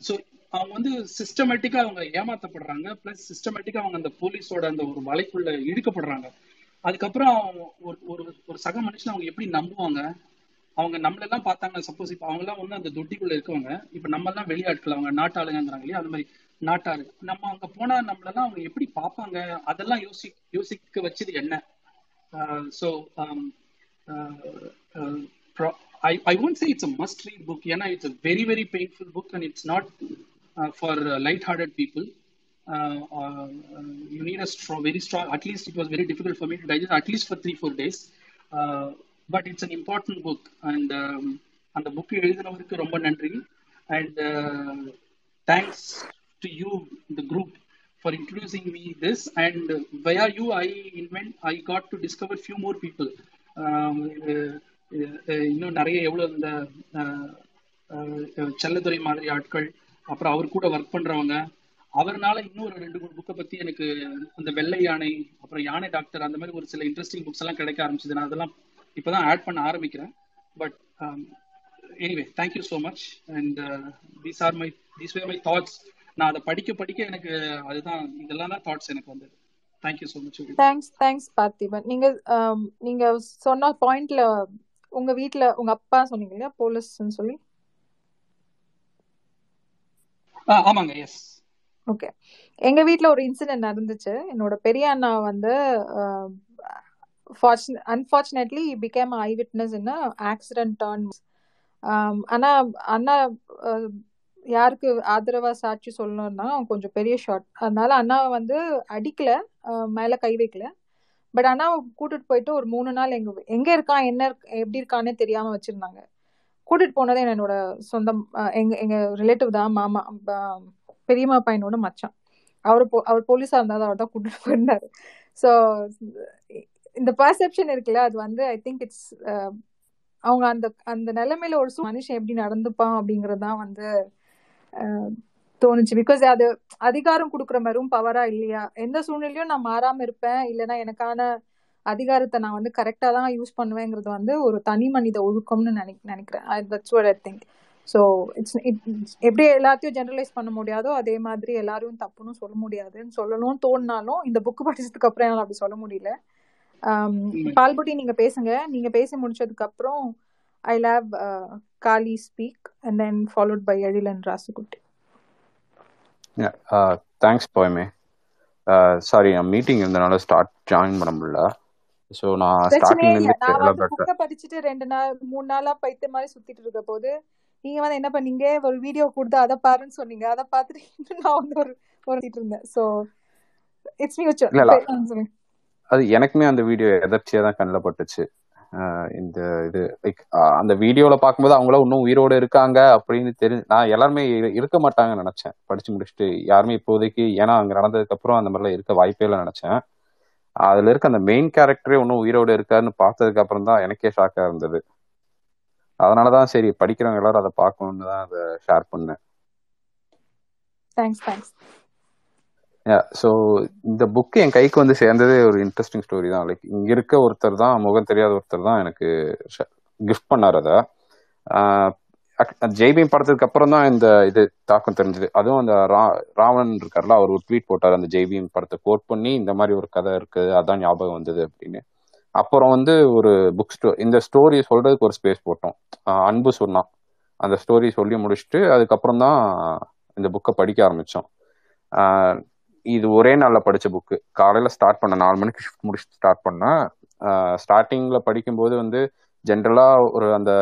சோ அவங்க வந்து சிஸ்டமேட்டிக்கா அவங்க ஏமாத்தப்படுறாங்க. பிளஸ் சிஸ்டமேட்டிக்கா அவங்க அந்த போலீஸோட அந்த ஒரு வலைக்குள்ள இழுக்கப்படுறாங்க. அதுக்கப்புறம் ஒரு ஒரு ஒரு சக மனுஷன் அவங்க எப்படி நம்புவாங்க? அவங்க நம்மளெல்லாம் பார்த்தாங்க சப்போஸ் இப்போ அவங்கெல்லாம் வந்து அந்த தொட்டிக்குள்ள இருக்கவங்க. இப்போ நம்ம எல்லாம் வெளியாட்கள் அவங்க நாட்டாளுங்கிறாங்க இல்லையா? அந்த மாதிரி நாட்டாளு. நம்ம அங்க போனா நம்மளெல்லாம் அவங்க எப்படி பார்ப்பாங்க? அதெல்லாம் யோசி யோசிக்க வச்சது என்ன? So I I won't say it's a must read book ஏன்னா it's a very very painful book and it's not for light hearted people you need a strong, very strong, at least it was very difficult for me to digest, at least for three, four days. Uh, but it's an important book and um, அந்த book எழுதினவருக்கு ரொம்ப நன்றி. And thanks to you the group for introducing me this and via you I invent I got to discover few more people இன்னும் நிறைய எவ்வளோ இந்த செல்லதுறை மாதிரி ஆட்கள் அப்புறம் அவர் கூட ஒர்க் பண்றவங்க அவர்னால இன்னும் ஒரு ரெண்டு மூணு புக்கை பத்தி எனக்கு அந்த வெள்ளை யானை அப்புறம் யானை டாக்டர் அந்த மாதிரி ஒரு சில இன்ட்ரெஸ்டிங் புக்ஸ் எல்லாம் கிடைக்க ஆரம்பிச்சது. நான் அதெல்லாம் இப்பதான் ஆட் பண்ண ஆரம்பிக்கிறேன். But anyway thank you so much and these are my these were my thoughts நான் அதை படிக்க படிக்க எனக்கு அதுதான் இதெல்லாம் தான் தாட்ஸ் எனக்கு வந்தது. Thank you so much thanks thanks Parthiban நீங்க நீங்க சொன்ன பாயிண்ட்ல உங்க வீட்ல உங்க அப்பா சொன்னீங்க இல்லையா? போலீஸ்ன்னு சொல்லி. ஆமாங்க எஸ் ஓகே எங்க வீட்ல ஒரு இன்சிடென்ட் நடந்துச்சு. என்னோட பெரிய அண்ணா வந்து unfortunately became eye witness in accident turn ஆனா அண்ணா யாருக்கு ஆதரவா சாட்சி சொல்லணும்னா கொஞ்சம் பெரிய ஷார்ட் அதனால அண்ணா வந்து அடிக்கல மேல கை வைக்கல. பட் அண்ணாவை கூட்டிட்டு போயிட்டு ஒரு மூணு நாள் எங்க எங்க இருக்கான் என்ன எப்படி இருக்கானே தெரியாம வச்சிருந்தாங்க. கூட்டிட்டு போனதே என்னோட சொந்தம் எங்க எங்க ரிலேட்டிவ் தான் மாமா பெரியம்மா பையனோட மச்சான். அவர் போ அவர் போலீஸா இருந்தாலும் அவர் தான் கூட்டிட்டு போயிருந்தாரு. ஸோ இந்த பர்செப்ஷன் இருக்குல்ல அது வந்து ஐ திங்க் இட்ஸ் அவங்க அந்த அந்த நிலைமையில ஒரு சு- மனுஷன் எப்படி நடந்துப்பான் அப்படிங்கறதான் வந்து uh, தோணுச்சு. பிகாஸ் அது அதிகாரம் கொடுக்குற மாதிரியும் பவரா இல்லையா? எந்த சூழ்நிலையும் நான் மாறாம இருப்பேன். இல்லைன்னா எனக்கான அதிகாரத்தை நான் வந்து கரெக்டா தான் யூஸ் பண்ணுவேங்கிறது வந்து ஒரு தனி மனித ஒழுக்கம்னு நினை நினைக்கிறேன். That's I think so it's எப்படி எல்லாத்தையும் ஜெனரலைஸ் பண்ண முடியாதோ அதே மாதிரி எல்லாரையும் தப்புன்னு சொல்ல முடியாதுன்னு சொல்லணும்னு தோணுனாலும் இந்த புக் படிச்சதுக்கு அப்புறம் என்னால அப்படி சொல்ல முடியல. உண்மை. பால்புட்டி நீங்க பேசுங்க. நீங்க பேசி முடிச்சதுக்கு அப்புறம் I leave Kaali speak and then followed by Ezhilan Rasukutti thanks போயமே sorry நான் மீட்டிங் இருந்தனால ஸ்டார்ட் ஜாயின் பண்ண முடியல. ஸோ நான் ஸ்டார்டிங்ல இருந்து புக்கை படிச்சுட்டு ரெண்டு நாள் மூணு நாளா பைத்த மாதிரி சுத்திட்டு இருக்க போது நீங்க வந்து என்ன பண்ணீங்க? ஒரு வீடியோ கொடுத்து அதை பாருன்னு சொன்னீங்க. அதை பார்த்துட்டு நான் வந்து ஒரு ஒரு சுத்திட்டு இருந்தேன். ஸோ இட்ஸ் இல்ல அது எனக்குமே அந்த வீடியோ எதர்ச்சியா தான் கண்ணில் பட்டுச்சு. இந்த இது லைக் அந்த வீடியோல பார்க்கும்போது அவங்களாம் இன்னும் உயிரோட இருக்காங்க அப்படின்னு தெரிஞ்சு நான் எல்லாருமே இரு- இருக்க மாட்டாங்கன்னு நினைச்சேன். படிச்சு முடிச்சுட்டு யாருமே இப்போதைக்கு ஏன்னா அங்க நடந்ததுக்கு அப்புறம் அந்த மாதிரிலாம் இருக்க வாய்ப்பே இல்லை நினைச்சேன். அதுல இருக்க அந்த மெயின் கேரக்டரே இன்னும் உயிரோட இருக்காருன்னு பார்த்ததுக்கு அப்புறம் தான் எனக்கே ஷாக்கா இருந்தது. அதனாலதான் சரி படிக்கிறவங்க எல்லாரும் அதை பார்க்கணும்னு தான் அதை ஷேர் பண்ணேன். தேங்க்ஸ் தேங்க்ஸ் ஸோ இந்த புக் என் கைக்கு வந்து சேர்ந்ததே ஒரு இன்ட்ரெஸ்டிங் ஸ்டோரி தான். லைக் இங்க இருக்க ஒருத்தர் தான் முகம் தெரியாத ஒருத்தர் தான் எனக்கு கிஃப்ட் பண்ணார் அதை. ஜெய்பீம் படத்துக்கு அப்புறம் தான் இந்த இது தாக்கம் தெரிஞ்சது. அதுவும் அந்த ராவணன் இருக்கார்ல அவர் ஒரு ட்வீட் போட்டார் அந்த ஜெய்பீம் படத்தை கோட் பண்ணி இந்த மாதிரி ஒரு கதை இருக்கு அதான் ஞாபகம் வந்தது அப்படின்னு. அப்புறம் வந்து ஒரு புக் ஸ்டோர் இந்த ஸ்டோரி சொல்றதுக்கு ஒரு ஸ்பேஸ் போட்டோம். அன்பு சொன்னான் அந்த ஸ்டோரி சொல்லி முடிச்சுட்டு அதுக்கப்புறம் தான் இந்த புக்கை படிக்க ஆரம்பித்தோம் இது ஒரே நாளில் படித்த புக்கு காலையில் ஸ்டார்ட் பண்ண நாலு மணிக்கு ஷிஃப்ட் முடிச்சுட்டு ஸ்டார்ட் பண்ணேன் ஸ்டார்டிங்கில் படிக்கும்போது வந்து ஜென்ரலாக ஒரு அந்த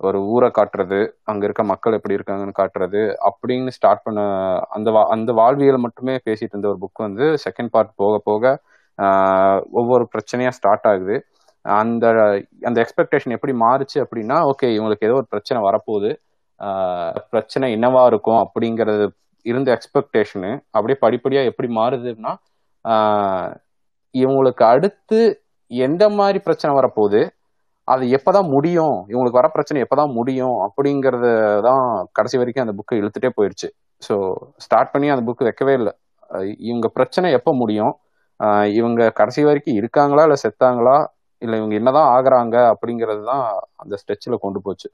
ஒரு ஊரை காட்டுறது அங்கே இருக்க மக்கள் எப்படி இருக்காங்கன்னு காட்டுறது அப்படின்னு ஸ்டார்ட் பண்ண அந்த வா- அந்த வாழ்வியல் மட்டுமே பேசிட்டு இருந்த ஒரு புக் வந்து செகண்ட் பார்ட் போக போக ஒவ்வொரு பிரச்சனையா ஸ்டார்ட் ஆகுது. அந்த அந்த எக்ஸ்பெக்டேஷன் எப்படி மாறுச்சு அப்படின்னா ஓகே இவங்களுக்கு ஏதோ ஒரு பிரச்சனை வரப்போகுது. பிரச்சனை என்னவா இருக்கும் அப்படிங்கறது இருந்த எக்ஸ்பெக்டேஷனு அப்படியே படிப்படியா எப்படி மாறுதுன்னா இவங்களுக்கு அடுத்து எந்த மாதிரி பிரச்சனை வரப்போகுது அது எப்போதான் முடியும் இவங்களுக்கு வர பிரச்சனை எப்போதான் முடியும் அப்படிங்கறத தான் கடைசி வரைக்கும் அந்த புக்கை இழுத்துட்டே போயிடுச்சு ஸோ ஸ்டார்ட் பண்ணி அந்த புக்கு வைக்கவே இல்லை. இவங்க பிரச்சனை எப்போ முடியும் இவங்க கடைசி வரைக்கும் இருக்காங்களா இல்லை செத்தாங்களா? இல்லை இவங்க என்னதான் ஆகுறாங்க அப்படிங்கிறது தான் அந்த ஸ்ட்ரெச்சில் கொண்டு போச்சு.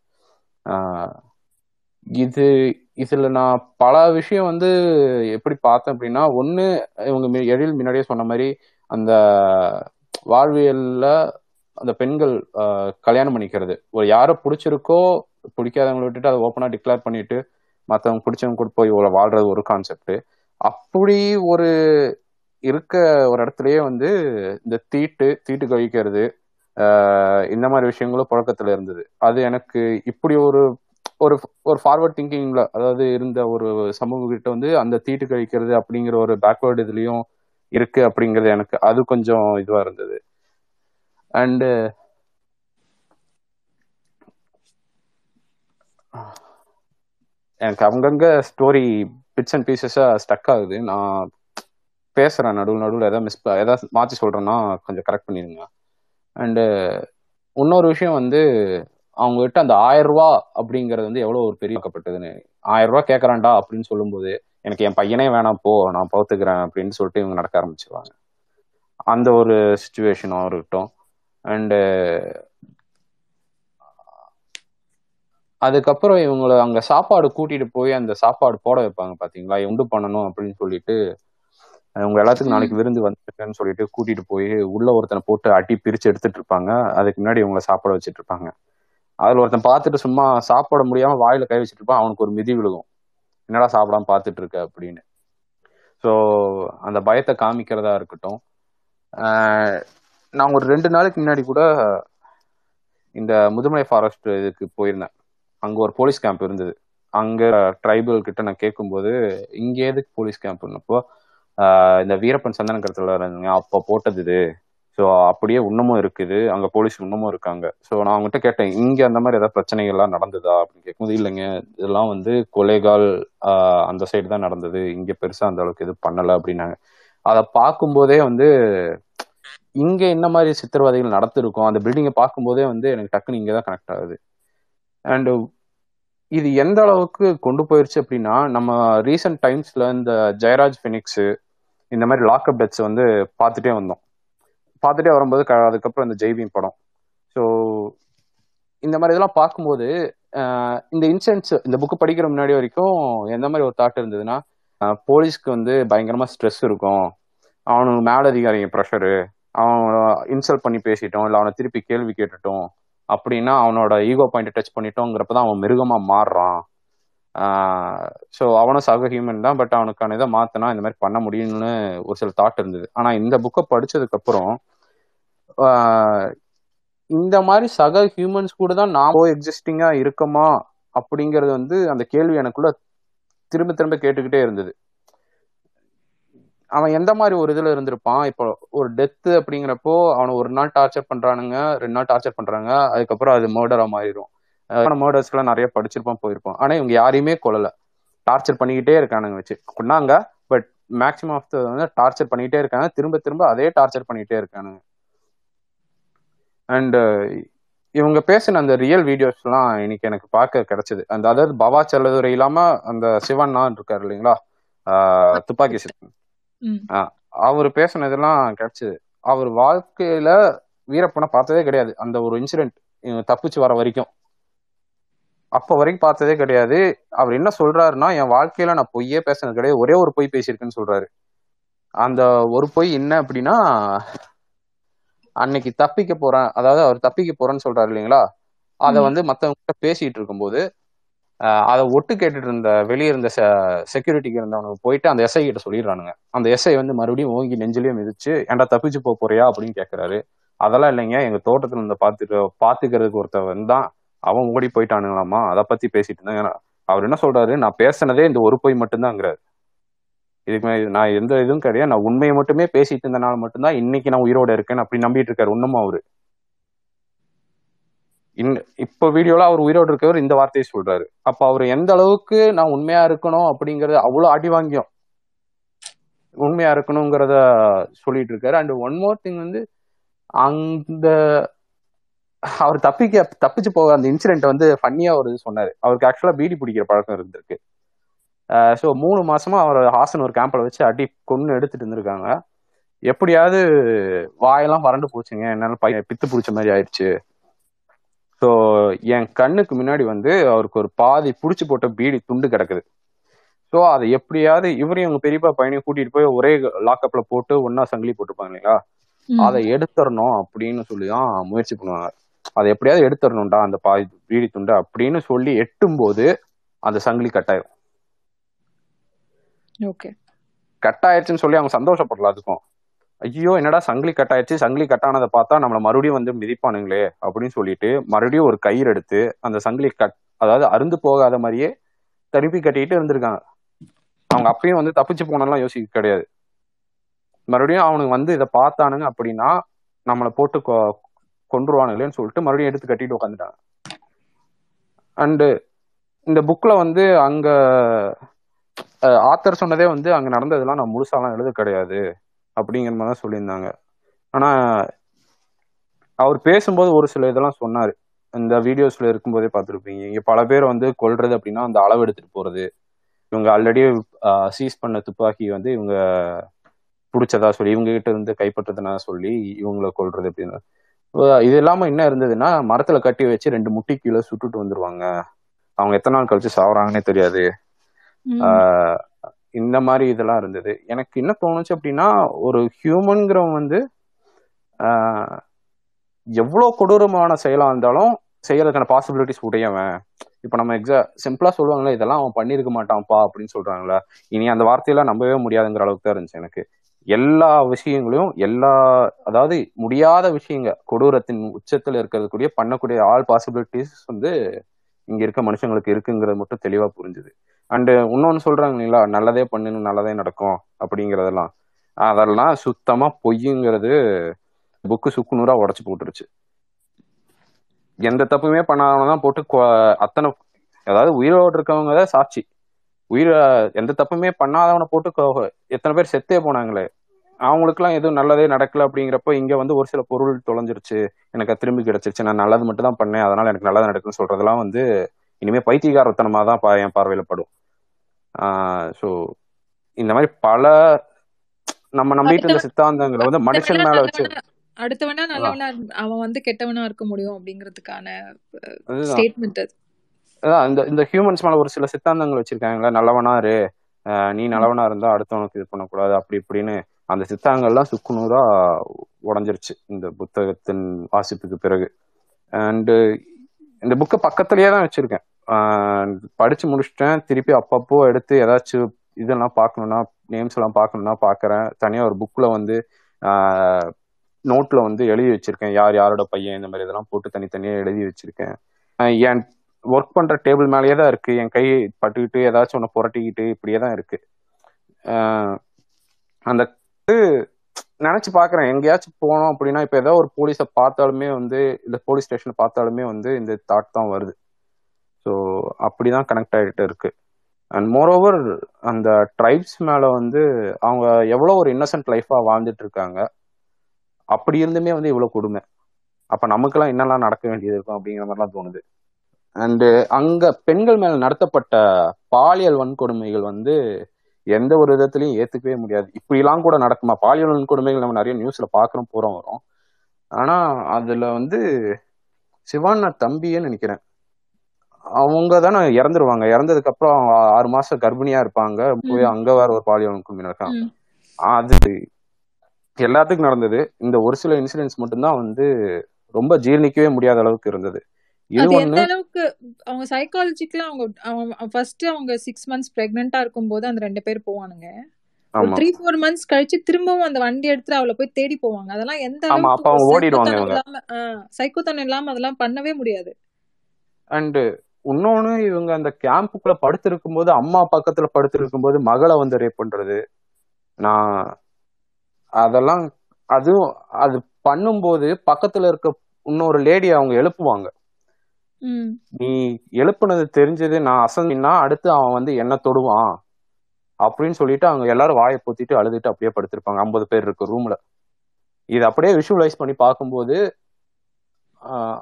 இது இதில் நான் பல விஷயம் வந்து எப்படி பார்த்தேன் அப்படின்னா ஒன்று இவங்க மி- எழில் முன்னாடியே சொன்ன மாதிரி அந்த வாழ்வியலில் அந்த பெண்கள் கல்யாணம் பண்ணிக்கிறது. ஒரு யாரை பிடிச்சிருக்கோ பிடிக்காதவங்களை விட்டுட்டு அதை ஓப்பனாக டிக்ளேர் பண்ணிட்டு மற்றவங்க பிடிச்சவங்க கூட போய் இவ்வளோ வாழ்றது ஒரு கான்செப்ட் அப்படி ஒரு இருக்க ஒரு இடத்துலயே வந்து இந்த தீட்டு தீட்டு கழிக்கிறது இந்த மாதிரி விஷயங்களும் புழக்கத்துல இருந்தது. அது எனக்கு இப்படி ஒரு ஒரு ஒரு ஃபார்வர்ட் திங்கிங்ல அதாவது இருந்த ஒரு சமூக கிட்ட வந்து அந்த தீட்டு கழிக்கிறது அப்படிங்கிற ஒரு பேக்வேர்டு இதுலயும் இருக்கு அப்படிங்கிறது எனக்கு அது கொஞ்சம் இதுவா இருந்தது. அண்டு எனக்கு அங்கங்க ஸ்டோரி பிட்ஸ் அண்ட் பீசஸா ஸ்டக் ஆகுது. நான் பேசுறேன் நடுவில் நடுவில் ஏதாவது மிஸ் ஏதாவது மாற்றி சொல்கிறேன்னா கொஞ்சம் கரெக்ட் பண்ணிடுங்க. அண்டு இன்னொரு விஷயம் வந்து அவங்க கிட்ட அந்த ஆயிரம் ரூபா அப்படிங்கிறது வந்து எவ்வளோ ஒரு பெரிய ஆக்கப்பட்டதுன்னு ஆயிரம் ரூபா கேட்கறான்டா அப்படின்னு சொல்லும்போது எனக்கு என் பையனே வேணாம் போ நான் பார்த்துக்கிறேன் அப்படின்னு சொல்லிட்டு இவங்க நடக்க ஆரம்பிச்சிருவாங்க. அந்த ஒரு சுச்சுவேஷனும் இருக்கட்டும். அண்டு அதுக்கப்புறம் இவங்களை அங்கே சாப்பாடு கூட்டிட்டு போய் அந்த சாப்பாடு போட வைப்பாங்க பார்த்தீங்களா உண்டு பண்ணணும் அப்படின்னு சொல்லிட்டு உங்க எல்லாத்துக்கும் நாளைக்கு விருந்து வந்துருக்குன்னு சொல்லிட்டு கூட்டிட்டு போய் உள்ள ஒருத்தனை போட்டு அடி பிரிச்சு எடுத்துட்டு இருப்பாங்க. அதுக்கு முன்னாடி இவங்கள சாப்பாட வச்சுட்டு இருப்பாங்க. அதுல ஒருத்தன் பார்த்துட்டு சும்மா சாப்பிட முடியாம வாயில கை வச்சுட்டு இருப்பான். அவனுக்கு ஒரு மிதி விழுகும். என்னடா சாப்பிடாம பார்த்துட்டு இருக்க? அப்படின்னு. ஸோ அந்த பயத்தை காமிக்கிறதா இருக்கட்டும். நான் ஒரு ரெண்டு நாளைக்கு முன்னாடி கூட இந்த முதுமலை ஃபாரஸ்ட் இதுக்கு போயிருந்தேன். அங்க ஒரு போலீஸ் கேம்ப் இருந்தது. அங்க ட்ரைபல் கிட்ட நான் கேட்கும்போது இங்க எதுக்கு போலீஸ் கேம்ப்னப்போ ஆஹ் இந்த வீரப்பன் சந்தன கருத்துல இருந்தீங்க அப்போ போட்டது இது. ஸோ அப்படியே இன்னமும் இருக்குது. அங்கே போலீஸ் இன்னமும் இருக்காங்க. ஸோ நான் அவங்ககிட்ட கேட்டேன் இங்கே அந்த மாதிரி ஏதாவது பிரச்சனைகள்லாம் நடந்ததா? அப்படின்னு கேட்கும்போது இல்லைங்க. இதெல்லாம் வந்து கொலைகால் அந்த சைடு தான் நடந்தது. இங்கே பெருசாக அந்த அளவுக்கு எதுவும் பண்ணலை அப்படின்னாங்க. அதை பார்க்கும்போதே வந்து இங்க என்ன மாதிரி சித்திரவதைகள் நடத்திருக்கோம்? அந்த பில்டிங்கை பார்க்கும்போதே வந்து எனக்கு டக்குன்னு இங்கே தான் கனெக்ட் ஆகுது. அண்டு இது எந்த அளவுக்கு கொண்டு போயிருச்சு அப்படின்னா நம்ம ரீசெண்ட் டைம்ஸ்ல இந்த ஜெயராஜ் ஃபினிக்ஸு இந்த மாதிரி லாக்அப் டெத்ஸ் வந்து பார்த்துட்டே வந்தோம். பார்த்துட்டே வரும்போது க- அதுக்கப்புறம் இந்த ஜெய்பீம் படம். ஸோ இந்த மாதிரி இதெல்லாம் பார்க்கும்போது இந்த இன்சிடென்ட்ஸ் இந்த புக்கு படிக்கிற முன்னாடி வரைக்கும் எந்த மாதிரி ஒரு தாட் இருந்ததுன்னா போலீஸ்க்கு வந்து பயங்கரமாக ஸ்ட்ரெஸ் இருக்கும். அவனுக்கு மேலதிகாரிங்க ப்ரெஷரு அவன் இன்சல்ட் பண்ணி பேசிட்டோம். இல்லை அவனை திருப்பி கேள்வி கேட்டுட்டோம். அப்படின்னா அவனோட ஈகோ பாயிண்ட் டச் பண்ணிட்டோங்கிறப்ப தான் அவன் மிருகமாக மாறுறான். ஸோ அவனும் சக ஹியூமன் தான் பட் அவனுக்கான இதை மாற்றினா இந்த மாதிரி பண்ண முடியும்னு ஒரு சில தாட் இருந்தது. ஆனா இந்த புக்கை படிச்சதுக்கு அப்புறம் இந்த மாதிரி சக ஹியூமன்ஸ் கூட தான் நாம எக்ஸிஸ்டிங்கா இருக்கோமா அப்படிங்கிறது வந்து அந்த கேள்வி எனக்குள்ள திரும்ப திரும்ப கேட்டுக்கிட்டே இருந்தது. அவன் எந்த மாதிரி ஒரு இதுல இருந்திருப்பான்? இப்போ ஒரு டெத்து அப்படிங்கிறப்போ அவனை ஒரு நாள் டார்ச்சர் பண்றானுங்க ரெண்டு நாள் டார்ச்சர் பண்றாங்க அதுக்கப்புறம் அது மர்டரா மாறிடும். மர்டர்ஸ்லாம் நிறைய படிச்சிருப்பான் போயிருப்பான் ஆனா இவங்க யாரையுமே கொல்லல. டார்ச்சர் பண்ணிக்கிட்டே இருக்கானுங்க வச்சு. கொண்டாங்க பட் மேக்ஸிமம் ஆஃப் வந்து டார்ச்சர் பண்ணிக்கிட்டே இருக்காங்க. திரும்ப திரும்ப அதே டார்ச்சர் பண்ணிக்கிட்டே இருக்கானுங்க. அண்ட் இவங்க பேசின அந்த ரியல் வீடியோஸ்லாம் இன்னைக்கு எனக்கு பார்க்க கிடைச்சது. அந்த அதாவது பவா செல்லதுரை இல்லாம அந்த சிவன் இருக்காரு இல்லைங்களா? துப்பாக்கி சிவன் அவர் பேசினதெல்லாம் கிடைச்சது. அவர் வாழ்க்கையில வீரப்பனை பார்த்ததே கிடையாது. அந்த ஒரு இன்சிடென்ட் தப்பிச்சு வர வரைக்கும். அப்ப வரைக்கும் பார்த்ததே கிடையாது. அவர் என்ன சொல்றாருன்னா என் வாழ்க்கையில நான் பொய்யே பேசினது கிடையாது. ஒரே ஒரு பொய் பேசியிருக்கேன்னு சொல்றாரு. அந்த ஒரு பொய் என்ன அப்படின்னா அன்னைக்கு தப்பிக்க போறேன். அதாவது அவர் தப்பிக்க போறேன்னு சொல்றாரு இல்லைங்களா? அதை வந்து மத்தவங்க கிட்ட பேசிட்டு இருக்கும்போது அதை ஒட்டு கேட்டுட்டு இருந்த வெளியே இருந்த செக்யூரிட்டிக்கு இருந்தவனுக்கு போயிட்டு அந்த எஸ்ஐ கிட்ட சொல்லிடுறானுங்க. அந்த எஸ்ஐ வந்து மறுபடியும் ஓங்கி நெஞ்சிலேயே மிதிச்சு ஏன்டா தப்பிச்சு போக போறியா? அப்படின்னு கேக்குறாரு. அதெல்லாம் இல்லைங்க. எங்க தோட்டத்துல இருந்த பாத்துக்க பாத்துக்கிறதுக்கு ஒருத்தவன் தான் அவன் ஓடி போயிட்டானுங்களாமா? அதை பத்தி பேசிட்டு இருந்தேன். ஏன்னா, அவர் என்ன சொல்றாரு? நான் பேசினதே இந்த ஒரு பொய் மட்டும்தாங்கிறாரு. இதுக்கு நான் எந்த இதுவும் கிடையாது. நான் உண்மையை மட்டுமே பேசிட்டு இருந்தனால மட்டும்தான் இன்னைக்கு நான் உயிரோட இருக்கேன் அப்படி நம்பிட்டு இருக்காரு இன்னமும் அவரு. இன் இப்ப வீடியோல அவர் உயிரோடு இருக்கவர் இந்த வார்த்தையை சொல்றாரு. அப்ப அவர் எந்த அளவுக்கு நான் உண்மையா இருக்கணும் அப்படிங்கறது அவ்வளவு அடி வாங்கியும். உண்மையா இருக்கணுங்கிறத சொல்லிட்டு இருக்காரு. அண்ட் ஒன் மோர் திங் வந்து அந்த அவர் தப்பிக்க தப்பிச்சு போக அந்த இன்சிடென்ட் வந்து ஃபன்னியா ஒரு சொன்னாரு. அவருக்கு ஆக்சுவலா பீடி பிடிக்கிற பழக்கம் இருந்திருக்கு. ஸோ மூணு மாசமா அவர் ஹாசன் ஒரு கேம்ப்ல வச்சு அடி கொன்னு எடுத்துட்டு இருந்திருக்காங்க. எப்படியாவது வாயெல்லாம் வறண்டு போச்சுங்க. என்னால பையன் பித்து பிடிச்ச மாதிரி ஆயிடுச்சு. ஸோ என் கண்ணுக்கு முன்னாடி வந்து அவருக்கு ஒரு பாதி புடிச்சு போட்ட பீடி துண்டு கிடக்குது. ஸோ அதை எப்படியாவது இவரையும் உங்க பெரியப்பா பையனையும் கூட்டிட்டு போய் ஒரே லாக்அப்ல போட்டு ஒன்னா சங்கிலி போட்டுப்பாங்க இல்லைங்களா? அதை எடுத்துடணும் அப்படின்னு சொல்லி தான் முயற்சி பண்ணுவாங்க. அதை எப்படியாவது எடுத்துடணும்டா அந்த பாதி பீடி துண்டை அப்படின்னு சொல்லி எட்டும் போது அந்த சங்கிலி கட்டாயிரும். ஓகே. கட்டாயிருச்சுன்னு சொல்லி அவங்க சந்தோஷப்படல அதுக்கும். ஐயோ என்னடா சங்கிலி கட்டாயிருச்சு சங்கிலி கட்டானதை பார்த்தா நம்மள மறுபடியும் வந்து மிதிப்பானுங்களே அப்படின்னு சொல்லிட்டு மறுபடியும் ஒரு கயிறு எடுத்து அந்த சங்கிலி கட் அதாவது அருந்து போகாத மாதிரியே திருப்பி கட்டிட்டு இருந்திருக்காங்க. அவங்க அப்பயும் வந்து தப்பிச்சு போனெல்லாம் யோசிக்க கிடையாது. மறுபடியும் அவனுக்கு வந்து இதை பார்த்தானுங்க அப்படின்னா நம்மளை போட்டு கொண்டுருவானுங்களேன்னு சொல்லிட்டு மறுபடியும் எடுத்து கட்டிட்டு உட்காந்துட்டாங்க அண்டு இந்த புக்ல வந்து அங்க ஆத்தர் சொன்னதே வந்து அங்க நடந்ததெல்லாம் நான் முழுசாலாம் எழுத கிடையாது அப்படிங்கிற மாதிரி தான் சொல்லியிருந்தாங்க. ஆனா அவர் பேசும்போது ஒரு சில இதெல்லாம் சொன்னார். இந்த வீடியோஸ்ல இருக்கும்போதே பார்த்துருப்பீங்க. இங்கே பல பேர் வந்து கொல்றது அப்படின்னா அந்த அளவு எடுத்துட்டு போறது. இவங்க ஆல்ரெடி சீஸ் பண்ண துப்பாக்கி வந்து இவங்க பிடிச்சதா சொல்லி இவங்க கிட்ட இருந்து கைப்பற்றதுனா சொல்லி இவங்கள கொல்றது அப்படின்னு. இது இல்லாம என்ன இருந்ததுன்னா மரத்துல கட்டி வச்சு ரெண்டு முட்டி கீழே சுட்டுட்டு வந்துருவாங்க. அவங்க எத்தனை நாள் கழிச்சு சாவறாங்கன்னே தெரியாது. இந்த மாதிரி இதெல்லாம் இருந்தது. எனக்கு என்ன தோணுச்சு அப்படின்னா ஒரு ஹியூமன்கிறவன் வந்து ஆஹ் எவ்வளவு கொடூரமான செயலா இருந்தாலும் செய்யறதுக்கான பாசிபிலிட்டிஸ் உடையவன். இப்ப நம்ம எக்ஸா சிம்பிளா சொல்லுவாங்களே இதெல்லாம் அவன் பண்ணியிருக்க மாட்டான்ப்பா அப்படின்னு சொல்றாங்களா இனி அந்த வார்த்தையெல்லாம் நம்பவே முடியாதுங்கிற அளவுக்கு தான் இருந்துச்சு எனக்கு. எல்லா விஷயங்களையும் எல்லா அதாவது முடியாத விஷயங்க. கொடூரத்தின் உச்சத்தில் இருக்கக்கூடிய பண்ணக்கூடிய ஆல் பாசிபிலிட்டிஸ் வந்து இங்க இருக்க மனுஷங்களுக்கு இருக்குங்கிறது மட்டும் தெளிவா புரிஞ்சுது. அண்டு இன்னொன்னு சொல்றாங்க இல்லைங்களா? நல்லதே பண்ணணும் நல்லதே நடக்கும் அப்படிங்கறதெல்லாம். அதெல்லாம் சுத்தமா பொய்யுங்கிறது புக்கு சுக்குநூறா உடச்சு போட்டுருச்சு. எந்த தப்புமே பண்ணாதவன தான் போட்டு கொ- அத்தனை அதாவது உயிரோடு இருக்கவங்க தான் சாட்சி. உயிர எந்த தப்புமே பண்ணாதவனை போட்டு எத்தனை பேர் செத்தே போனாங்களே. அவங்களுக்குலாம் எதுவும் நல்லதே நடக்கல அப்படிங்கிறப்ப இங்க வந்து ஒரு சில பொருள் தொலைஞ்சிருச்சு. எனக்கு திரும்பி கிடைச்சிருச்சு. நான் நல்லது மட்டும் தான் பண்ணேன். அதனால எனக்கு நல்லது நடக்குன்னு சொல்றதெல்லாம் வந்து இனிமே பைத்தியகாரத்தனமா தான் பா- என் பார்வையில படும். ஸோ இந்த மாதிரி பல நம்ம நம்பிட்டு இருந்த சித்தாந்தங்களை வந்து மனுஷன் மேல வச்சு அடுத்தவனா நல்லவனா அவன் வந்து கெட்டவனா இருக்க முடியும் அப்படிங்கிறதுக்கான ஸ்டேட்மெண்ட் அது. இந்த இந்த ஹியூமன்ஸ் மேல ஒரு சில சித்தாந்தங்கள் வச்சிருக்காங்களா நல்லவனா இரு. நீ நல்லவனா இருந்தா அடுத்தவனுக்கு இது பண்ணக்கூடாது அப்படி இப்படின்னு அந்த சித்தாங்கள்லாம் சுக்குநூறா உடஞ்சிருச்சு இந்த புத்தகத்தின் வாசிப்புக்கு பிறகு. அண்டு இந்த புக்கை பக்கத்துலயே தான் வச்சிருக்கேன். படிச்சு முடிச்சிட்டேன். திருப்பி அப்பப்போ எடுத்து ஏதாச்சும் இதெல்லாம் பார்க்கணும்னா நேம்ஸ் எல்லாம் பார்க்கணும்னா பார்க்குறேன். தனியா ஒரு புக்ல வந்து நோட்ல வந்து எழுதி வச்சிருக்கேன். யார் யாரோட பையன் இந்த மாதிரி இதெல்லாம் போட்டு தனித்தனியா எழுதி வச்சிருக்கேன். என் ஒர்க் பண்ற டேபிள் மேலேயே தான் இருக்கு. என் கை பட்டுக்கிட்டு ஏதாச்சும் ஒன்று புரட்டிக்கிட்டு இப்படியே தான் இருக்கு அந்த இது நினைச்சு பாக்குறேன். எங்கேயாச்சும் போனோம் அப்படின்னா இப்ப ஏதோ ஒரு போலீஸை பார்த்தாலுமே வந்து இந்த போலீஸ் ஸ்டேஷனை பார்த்தாலுமே வந்து இந்த தாட் தான் வருது. ஸோ அப்படிதான் கனெக்ட் ஆகிட்டு இருக்கு. அண்ட் மோரோவர் அந்த ட்ரைப்ஸ் மேல வந்து அவங்க எவ்வளோ ஒரு இன்னசென்ட் லைஃபா வாழ்ந்துட்டு இருக்காங்க. அப்படி இருந்துமே வந்து இவ்வளோ கொடுமை. அப்ப நமக்கெல்லாம் என்னெல்லாம் நடக்க வேண்டியது இருக்கும் அப்படிங்கிற மாதிரிலாம் தோணுது. அண்டு அங்க பெண்கள் மேல நடத்தப்பட்ட பாலியல் வன்கொடுமைகள் வந்து எந்த ஒரு விதத்திலையும் ஏத்துக்கவே முடியாது. இப்படிலாம் கூட நடக்குமா? பாலியல் வன்கொடுமைகள் நம்ம நிறைய நியூஸ்ல பாக்குறோம் போறோம் வரோம் ஆனா அதுல வந்து சிவானா தம்பின்னு நினைக்கிறேன். அவங்க தானே இறந்துருவாங்க. இறந்ததுக்கு அப்புறம் ஆறு மாசம் கர்ப்பிணியா இருப்பாங்க. போய் அங்க வேற ஒரு பாலியல் வன்கொடுமை நடக்கும் ம். அது எல்லாத்துக்கும் நடந்தது. இந்த ஒரு சில இன்சிடென்ட்ஸ் மட்டும்தான் வந்து ரொம்ப ஜீர்ணிக்கவே முடியாத அளவுக்கு இருந்தது. அது எந்த அளவுக்கு அவங்க சைக்காலஜிக்கலா அவங்க ஃபர்ஸ்ட் அவங்க சிக்ஸ் மந்த்ஸ் பிரெக்னெண்டா இருக்கும்போது அந்த ரெண்டு பேர் போவானுங்க. த்ரீ ஃபோர் மந்த்ஸ் கழிச்சு திரும்பவும் அந்த வண்டி எடுத்துட்டு அவளை போய் தேடி போவாங்க. அதெல்லாம் எந்த அளவுக்கு சைக்கோத்தனம் இல்லாம அதெல்லாம் பண்ணவே முடியாது. அண்ட் இன்னொன்னு இவங்க அந்த கேம்புக்குள்ள படுத்திருக்கும் போது அம்மா பக்கத்துல படுத்திருக்கும் போது மகளை வந்து ரேப் பண்றது. நான் அதெல்லாம் அதுவும் அது பண்ணும்போது பக்கத்துல இருக்க இன்னொரு லேடி அவங்க எழுப்புவாங்க. நீ எழுப்புனது தெரிஞ்சது நான் அசந்தினா அடுத்து அவன் வந்து என்ன தொடுவான்? அப்படின்னு சொல்லிட்டு அவங்க எல்லாரும் வாயை பொத்திட்டு அழுதுட்டு அப்படியே படுத்திருப்பாங்க. ஐம்பது பேர் இருக்கு ரூம்ல இது அப்படியே விஷுவலைஸ் பண்ணி பார்க்கும்போது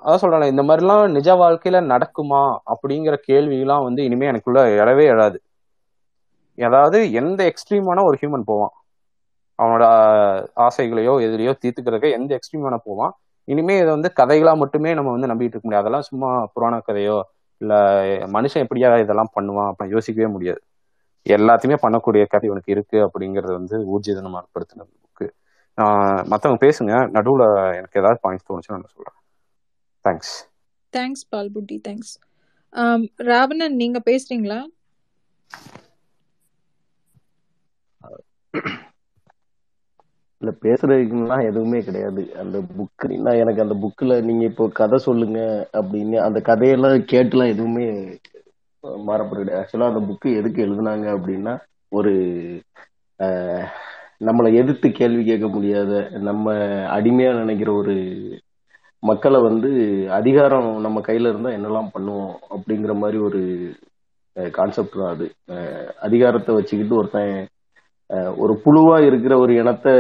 அதான் சொல்றேன் இந்த மாதிரிலாம் நிஜ வாழ்க்கையில நடக்குமா அப்படிங்கிற கேள்விலாம் வந்து இனிமே எனக்குள்ள எழவே எழாது. ஏதாவது எந்த எக்ஸ்ட்ரீமான ஒரு ஹியூமன் போவான். அவனோட ஆசைகளையோ எதிரையோ தீர்த்துக்கிறதுக்கு எந்த எக்ஸ்ட்ரீமான போவான். இனிமே இதை வந்து கதைகளா மட்டுமே நம்ம வந்து நம்பிட்டு இருக்க முடியாது. அதெல்லாம் சும்மா புராண கதையோ இல்ல மனுஷன் எப்படியா இதெல்லாம் பண்ணுவான் அப்படின்னு யோசிக்கவே முடியாது. எல்லாத்தையுமே பண்ணக்கூடிய கதை உனக்கு இருக்கு அப்படிங்கறது வந்து ஊர்ஜிதனம் ஏற்படுத்தின புக்கு மத்தவங்க பேசுங்க. நடுவுல எனக்கு ஏதாவது பாயிண்ட்ஸ் தோணுச்சுன்னா நான் சொல்றேன். Thanks thanks Palputti. Thanks Ravanan நீங்க பேசுறீங்களா? இல்ல பேசுறதுக்குலாம் எதுவுமே கிடையாது. அந்த புக் நான் எனக்கு அந்த புக்ல நீங்க இப்போ கதை சொல்லுங்க அப்படின்னு அந்த கதையெல்லாம் கேட்டுலாம் எதுவுமே மாறப்பட கிடையாது. ஆக்சுவலா அந்த புக்கு எதுக்கு எழுதுனாங்க அப்படின்னா ஒரு நம்மளை எதிர்த்து கேள்வி கேட்க முடியாத நம்ம அடிமையா நினைக்கிற ஒரு மக்களை வந்து அதிகாரம் நம்ம கையில இருந்தா என்னெல்லாம் பண்ணுவோம் அப்படிங்கிற மாதிரி ஒரு கான்செப்ட் தான் அது. அதிகாரத்தை வச்சுக்கிட்டு ஒருத்தன் ஒரு புழுவா இருக்கிற ஒரு இனத்தை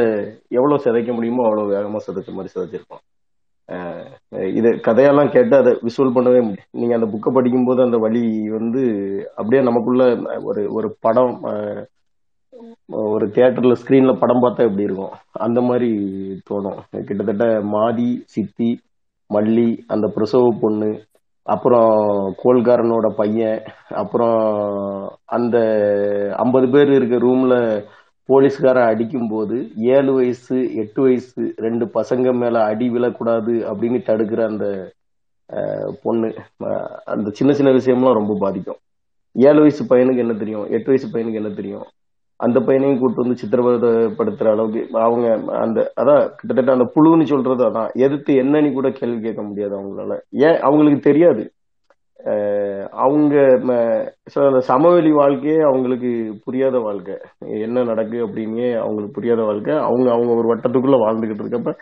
எவ்வளவு சிதைக்க முடியுமோ அவ்வளவு வேகமா சிதைச்ச மாதிரி சிதைச்சிருக்கோம். இது கதையெல்லாம் கேட்டு அதை விசுவல் பண்ணவே முடியும் நீங்க அந்த புக்கை படிக்கும்போது அந்த வழி வந்து அப்படியே நமக்குள்ள ஒரு ஒரு படம் ஒரு தியேட்டர்ல ஸ்கிரீன்ல படம் பார்த்தா எப்படி இருக்கும்? அந்த மாதிரி தோணும். கிட்டத்தட்ட மாதி சித்தி மல்லி அந்த பிரசவ பொண்ணு அப்புறம் கோல்காரனோட பையன் அப்புறம் அந்த ஐம்பது பேர் இருக்க ரூம்ல போலீஸ்கார அடிக்கும் போது ஏழு வயசு எட்டு வயசு ரெண்டு பசங்க மேல அடி விழக்கூடாது அப்படின்னு தடுக்கிற அந்த பொண்ணு அந்த சின்ன சின்ன விஷயம்லாம் ரொம்ப பாதிக்கும். ஏழு வயசு பையனுக்கு என்ன தெரியும்? எட்டு வயசு பையனுக்கு என்ன தெரியும்? அந்த பையனையும் கூட்டு வந்து சித்திரவதைப்படுத்துற அளவுக்கு அவங்க அந்த அதான் கிட்டத்தட்ட அந்த புழுன்னு சொல்றது அதான். எதிர்த்து என்னன்னு கூட கேள்வி கேட்க முடியாது அவங்களால. ஏன்? அவங்களுக்கு தெரியாது. அவங்க அந்த சமவெளி வாழ்க்கையே அவங்களுக்கு புரியாத வாழ்க்கை. என்ன நடக்கு அப்படின்னே அவங்களுக்கு புரியாத வாழ்க்கை. அவங்க அவங்க ஒரு வட்டத்துக்குள்ள வாழ்ந்துகிட்டு இருக்கப்ப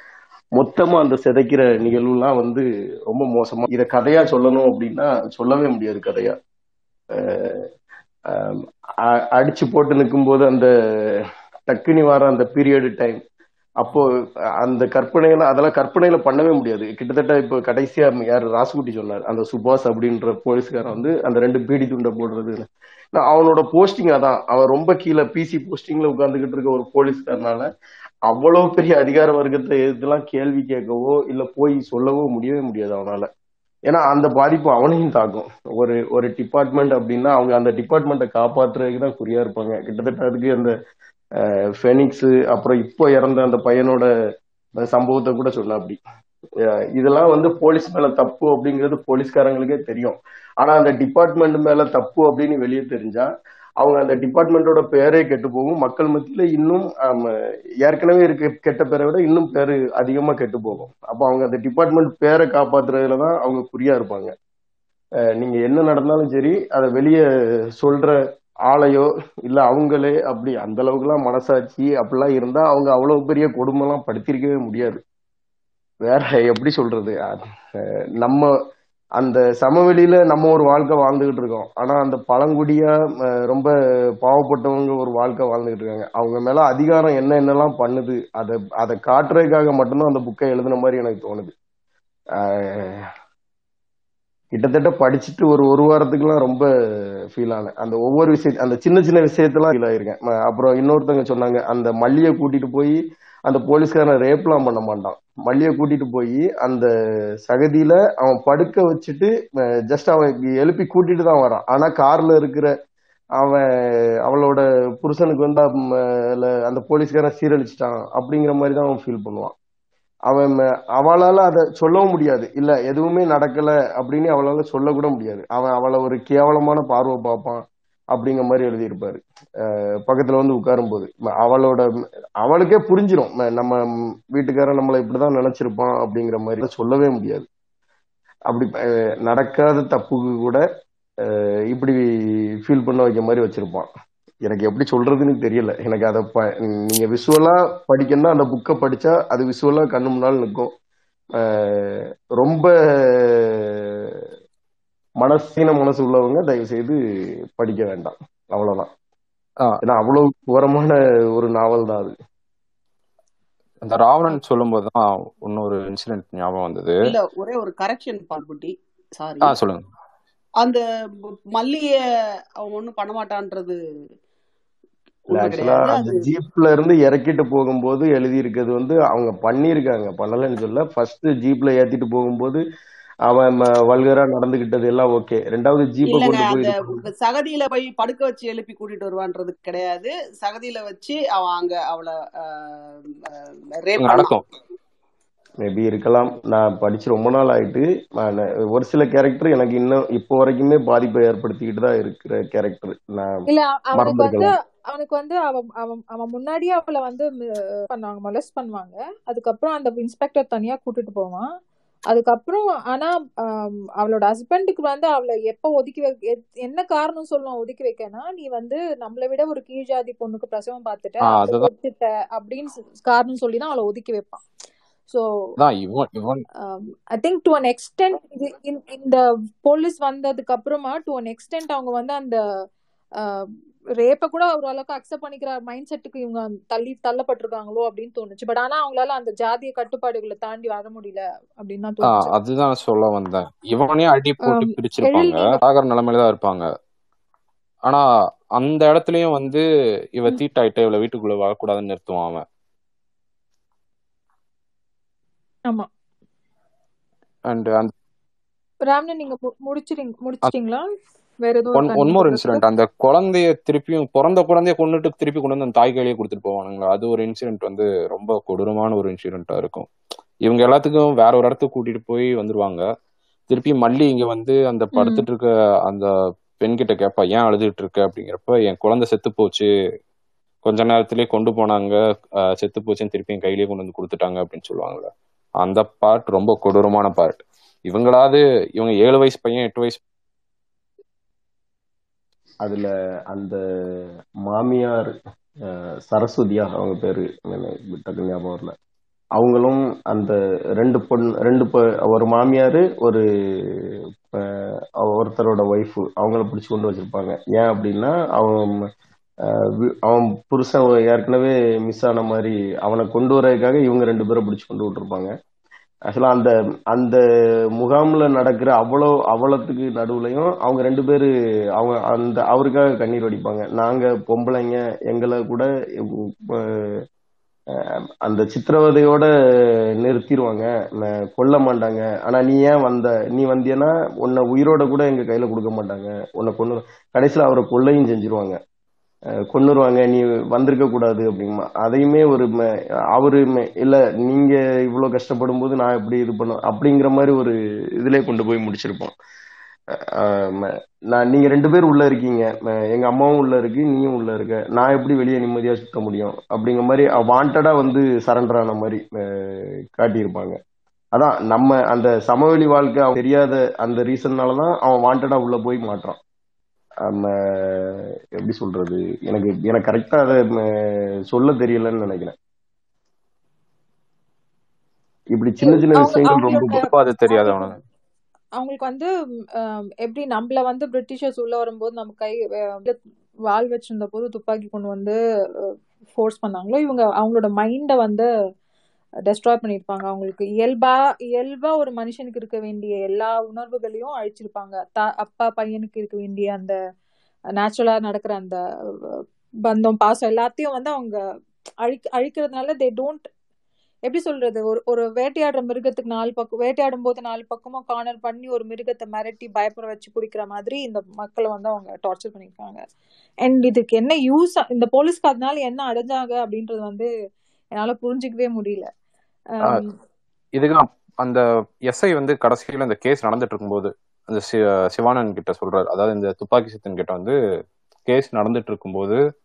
மொத்தமா அந்த சிதைக்கிற நிகழ்வுலாம் வந்து ரொம்ப மோசமா. இத கதையா சொல்லணும் அப்படின்னா சொல்லவே முடியாது கதையா. அடிச்சு போட்டு நிற்கும் போது அந்த டக்குனி வர அந்த பீரியடு டைம் அப்போ அந்த கற்பனையில அதெல்லாம் கற்பனையில பண்ணவே முடியாது. கிட்டத்தட்ட இப்போ கடைசியா யார் ராசுகுட்டி சொன்னார் அந்த சுபாஷ் அப்படின்ற போலீஸ்காரன் வந்து அந்த ரெண்டு பீடி துண்டை போடுறது. அவனோட போஸ்டிங் அதான். அவன் ரொம்ப கீழே பிசி போஸ்டிங்ல உட்கார்ந்துகிட்டு இருக்க ஒரு போலீஸ்காரனால அவ்வளவு பெரிய அதிகார வர்க்கத்தை எதுலாம் கேள்வி கேட்கவோ இல்ல போய் சொல்லவோ முடியவே முடியாது அவனால. ஏன்னா அந்த பாதிப்பு அவனையும் தாக்கும். ஒரு ஒரு டிபார்ட்மெண்ட் அப்படின்னா அவங்க அந்த டிபார்ட்மெண்ட்டை காப்பாத்துறதுக்கு தான் குறியா இருப்பாங்க. கிட்டத்தட்ட அதுக்கு அந்த ஃபெனிக்ஸ் அப்புறம் இப்போ இறந்த அந்த பையனோட சம்பவத்தை கூட சொன்ன அப்படி. இதெல்லாம் வந்து போலீஸ் மேல தப்பு அப்படிங்கிறது போலீஸ்காரங்களுக்கே தெரியும். ஆனா அந்த டிபார்ட்மெண்ட் மேல தப்பு அப்படின்னு வெளியே தெரிஞ்சா அவங்க அந்த டிபார்ட்மெண்டோட பேரே கெட்டு போகும். மக்கள் மத்தியில இன்னும் ஏற்கனவே இருக்க கெட்ட பேரை விட இன்னும் பேரு அதிகமா கெட்டு போகும். அப்போ அவங்க அந்த டிபார்ட்மெண்ட் பேரை காப்பாத்துறதுல தான் அவங்க குறியா இருப்பாங்க. நீங்க என்ன நடந்தாலும் சரி அதை வெளியே சொல்ற ஆளையோ இல்ல அவங்களே அப்படி அந்த அளவுக்குலாம் மனசாட்சி அப்படிலாம் இருந்தா அவங்க அவ்வளவு பெரிய கொடுமைலாம் படுத்திருக்கவே முடியாது. வேற எப்படி சொல்றது? நம்ம அந்த சமவெளியில நம்ம ஒரு வாழ்க்கை வாழ்ந்துகிட்டு இருக்கோம். ஆனா அந்த பழங்குடியா ரொம்ப பாவப்பட்டவங்க ஒரு வாழ்க்கை வாழ்ந்துகிட்டு இருக்காங்க. அவங்க மேல அதிகாரம் என்ன என்னெல்லாம் பண்ணுது அதை அதை காட்டுறதுக்காக மட்டும்தான் அந்த புக்கை எழுதின மாதிரி எனக்கு தோணுது. கிட்டத்தட்ட படிச்சுட்டு ஒரு ஒரு வாரத்துக்குலாம் ரொம்ப ஃபீல் ஆனேன். அந்த ஒவ்வொரு விஷயம் அந்த சின்ன சின்ன விஷயத்தெல்லாம் ஃபீல் ஆயிருக்கேன். அப்புறம் இன்னொருத்தவங்க சொன்னாங்க அந்த மல்லியை கூட்டிட்டு போய் அந்த போலீஸ்காரன் ரேப்லாம் பண்ண மாட்டான். மல்லிய கூட்டிட்டு போய் அந்த சகதியில அவன் படுக்க வச்சுட்டு ஜஸ்ட் அவன் எழுப்பி கூட்டிட்டு தான் வரான். ஆனா கார்ல இருக்கிற அவன் அவளோட புருஷனுக்கு வந்து அந்த போலீஸ்காரன் சீரழிச்சிட்டான் அப்படிங்கிற மாதிரி தான் அவன் ஃபீல் பண்ணுவான். அவன் ம- அவளால அதை சொல்லவும் முடியாது. இல்ல எதுவுமே நடக்கல அப்படின்னு அவளால சொல்லக்கூட முடியாது. அவன் அவளை ஒரு கேவலமான பார்வை பார்ப்பான். அப்படிங்கிற மாதிரி எழுதியிருப்பாரு. பக்கத்துல வந்து உட்காரும் போது ம- அவளோட அவளுக்கே புரிஞ்சிடும் நம்ம வீட்டுக்காரன் நம்மளை இப்படிதான் நினைச்சிருப்பான் அப்படிங்கிற மாதிரி. சொல்லவே முடியாது. அப்படி நடக்காத தப்புக்கு கூட இப்படி ஃபீல் பண்ண வைக்க மாதிரி வச்சிருப்பான். எனக்கு எப்படி சொல்றதுன்னு தெரியல. எனக்கு அதை ப நீங்க விஷுவலா படிக்கணும்னா அந்த புக்கை படிச்சா அது விஷுவலா கண்ணு முன்னால் நிற்கும். ரொம்ப மனசீன மனசு உள்ளவங்க தயவு செய்து படிக்க வேண்டாம். அவ்வளவுதான். ஏன்னா அவ்வளவு உரமான ஒரு நாவல் தான் அது. அந்த ராவணன் சொல்லும்போது தான் இன்னொரு இன்சிடென்ட் ஞாபகம் வந்தது. இல்ல ஒரே ஒரு கரெக்ஷன் பால்குட்டி சாரி ஆ சொல்லுங்க. அந்த மல்லிய அவன் ஒண்ணும் பண்ண மாட்டான்றது ஜீப்ல இருந்து இறக்கிட்டு போகும்போது எழுதி இருக்கிறது வந்து அவங்க பண்ணியிருக்காங்க. பண்ணலன்னு சொல்ல ஃபர்ஸ்ட் ஜீப்ல ஏத்திட்டு போகும்போது அவன் வல்கரா நடந்துகிட்டது எல்லாம் ஓகே. ரெண்டாவது ஜீப்பை கொண்டு போய் சகதியில போய் படுக்க வச்சு எழுப்பி கூட்டிட்டு வருவான்றது கிடையாது. சகதியில வச்சு அவன் அங்க அவளை நடக்கும். மேபி இருக்கலாம். நான் படிச்சு ரொம்ப நாள் ஆயிட்டு ஒரு சில கேரக்டர் எனக்கு இன்னும் இப்போ வரைக்குமே பாதிப்பை ஏற்படுத்திக்கிட்டு தான் இருக்கிற கேரக்டர் நான் இல்ல அவனுக்கு வந்து மறந்துருக்கலாம் அவனுக்கு வந்து அவன் அவன் அவன் முன்னாடியே அவளை வந்து பண்ணுவாங்க மொலஸ்ட் பண்ணுவாங்க. அதுக்கப்புறம் அந்த இன்ஸ்பெக்டர் தனியா கூட்டிட்டு போவான். அதுக்கப்புறம் ஆனா அவளோட ஹஸ்பண்டுக்கு வந்து அவளை எப்ப ஒதுக்கி வை எத்- என்ன காரணம் சொல்லுவான் ஒதுக்கி வைக்கனா நீ வந்து நம்மளை விட ஒரு கீழ் ஜாதி பொண்ணுக்கு பிரசவம் பார்த்துட்ட அப்படின்னு காரணம் சொல்லி தான் அவளை ஒதுக்கி வைப்பான். So I think to an extent இந்த போலீஸ் வந்ததுக்கு அப்புறமா டு அன் எக்ஸ்டென்ட் அவங்க வந்து அந்த ரேப்பை கூட ஓரளவுக்கு அக்செப்ட் பண்ணிக்கிற மைண்ட் செட்டுக்கு இவங்க தள்ளி தள்ளப்பட்டிருக்காங்களோ அப்படின்னு தோணுச்சு. பட் ஆனா அவங்களால அந்த ஜாதிய கட்டுப்பாடுகளை தாண்டி வர முடியல அப்படின்னு தான் அதுதான் சொல்ல வந்தேன். இவனே அடி போட்டு பிரிச்சிருப்பாங்க. சாகர நிலைமையில தான் இருப்பாங்க. ஆனா அந்த இடத்துலயும் வந்து இவ தீட்டாயிட்ட இவள வீட்டுக்குள்ள வரக்கூடாதுன்னு நிறுத்துவான் அவன். ஆமா. அண்ட் அந்த ராம்னு நீங்க மு- முடிச்சிட்டீங்க முடிச்சிட்டீங்களா? ஒன் மோர் இன்சிடென்ட் அந்த குழந்தைய திருப்பியும் பிறந்த குழந்தைய கொண்டுட்டு திருப்பி கொண்டு வந்து அந்த தாய் கையிலேயே கொடுத்துட்டு போவானுங்க. அது ஒரு இன்சிடென்ட் வந்து ரொம்ப கொடூரமான ஒரு இன்சிடென்ட்டா இருக்கும். இவங்க எல்லாத்துக்கும் வேற ஒரு இடத்துக்கு கூட்டிட்டு போய் வந்துருவாங்க. திருப்பி மல்லி இங்க வந்து அந்த படுத்துட்டு இருக்க அந்த பெண்கிட்ட கேட்பா ஏன் அழுதுட்டு இருக்க அப்படிங்கிறப்ப என் குழந்தை செத்து போச்சு. கொஞ்ச நேரத்திலேயே கொண்டு போனாங்க. செத்து போச்சுன்னு திருப்பி என் கையிலேயே கொண்டு வந்து கொடுத்துட்டாங்க அப்படின்னு சொல்லுவாங்கல்ல. அந்த பார்ட் ரொம்ப கொடூரமான பார்ட் இவங்களாவது இவங்க ஏழு வயசு பையன் எட்டு வயசு அதுல அந்த மாமியார் சரஸ்வதியா அவங்க பேரு டக்கு ஞாபகம் வரல. அவங்களும் அந்த ரெண்டு பொண் ரெண்டு ஒரு மாமியார் ஒரு ஒருத்தரோட ஒய்ஃபு அவங்கள பிடிச்சி கொண்டு வச்சிருப்பாங்க. ஏன் அப்படின்னா அவன் அவன் புருஷன் ஏற்கனவே மிஸ் ஆன மாதிரி அவனை கொண்டு வரதுக்காக இவங்க ரெண்டு பேரை பிடிச்சி கொண்டு விட்டுருப்பாங்க. ஆக்சுவலா அந்த அந்த முகாம்ல நடக்கிற அவ்வளோ அவலத்துக்கு நடுவுலையும் அவங்க ரெண்டு பேரு அவங்க அந்த அவருக்காக கண்ணீர் வடிப்பாங்க. நாங்க பொம்பளைங்க எங்களை கூட அந்த சித்திரவதையோட நிறுத்திடுவாங்க கொல்ல மாட்டாங்க. ஆனா நீ ஏன் வந்த நீ வந்தியன்னா உன்னை உயிரோட கூட எங்க கையில கொடுக்க மாட்டாங்க. உன்னை கொண்டு கடைசியில அவரை கொள்ளையும் செஞ்சிருவாங்க. கொண்டுருவாங்க கொன்னுருவாங்க நீ வந்திருக்க கூடாது அப்படிமா அதையுமே ஒரு ம- அவரு இல்ல நீங்க இவ்வளவு கஷ்டப்படும் போது நான் எப்படி இது பண்ண அப்படிங்கிற மாதிரி ஒரு இதுல கொண்டு போய் முடிச்சிருப்போம். நான் நீங்க ரெண்டு பேரும் உள்ள இருக்கீங்க. எங்க அம்மாவும் உள்ள இருக்கு நீயும் உள்ள இருக்க. நான் எப்படி வெளியே நிம்மதியா சுத்த முடியும்? அப்படிங்கிற மாதிரி வாண்டடா வந்து சரண்டர் ஆன மாதிரி காட்டியிருப்பாங்க. அதான் நம்ம அந்த சமவெளி வாழ்க்கை அவன் தெரியாத அந்த ரீசன்னாலதான் அவன் வாண்டடா உள்ள போய் மாட்டான் நம்ம எப்படி சொல்றது? எனக்கு எனக்கு கரெக்டா அதை சொல்ல தெரியலன்னு நினைக்கிறேன். இப்படி சின்ன சின்ன விஷயங்கள் ரொம்ப அது தெரியாது அவங்களுக்கு அவனுக்கு. அவங்களுக்கு வந்து எப்படி நம்மள வந்து பிரிட்டிஷர்ஸ் உள்ள வரும்போது நம்ம கை வாள் வச்சிருந்த போது துப்பாக்கி கொண்டு வந்து ஃபோர்ஸ் பண்ணாங்களோ இவங்க அவங்களோட மைண்டை வந்து டெஸ்ட்ராய் பண்ணியிருப்பாங்க அவங்களுக்கு இயல்பா இயல்பா ஒரு மனுஷனுக்கு இருக்க வேண்டிய எல்லா உணர்வுகளையும் அழிச்சிருப்பாங்க. தா அப்பா பையனுக்கு இருக்க வேண்டிய அந்த நேச்சுரலா நடக்கிற அந்த பந்தம் பாசம் எல்லாத்தையும் வந்து அவங்க அழி அழிக்கிறதுனால தே டோன்ட் எப்படி சொல்றது? ஒரு ஒரு வேட்டையாடுற மிருகத்துக்கு நாலு பக்கம் வேட்டையாடும் போது நாலு பக்கமும் கார்னர் பண்ணி ஒரு மிருகத்தை மிரட்டி பயப்பட வச்சு பிடிக்கிற மாதிரி இந்த மக்களை வந்து அவங்க டார்ச்சர் பண்ணிருக்காங்க. அண்ட் இதுக்கு என்ன யூஸ் இந்த போலீஸ்க்கு அதனால என்ன அடைஞ்சாங்க அப்படின்றது வந்து என்னால புரிஞ்சுக்கவே முடியல. நான் அந்த எஸ்ஐ வந்து கடைசியில இந்த கேஸ் நடந்துட்டு இருக்கும்போது அந்த சி- சிவானந்த் கிட்ட சொல்றாரு. அதாவது இந்த துப்பாக்கி சித்தன் கிட்ட வந்து கேஸ் நடந்துட்டு இருக்கும்போது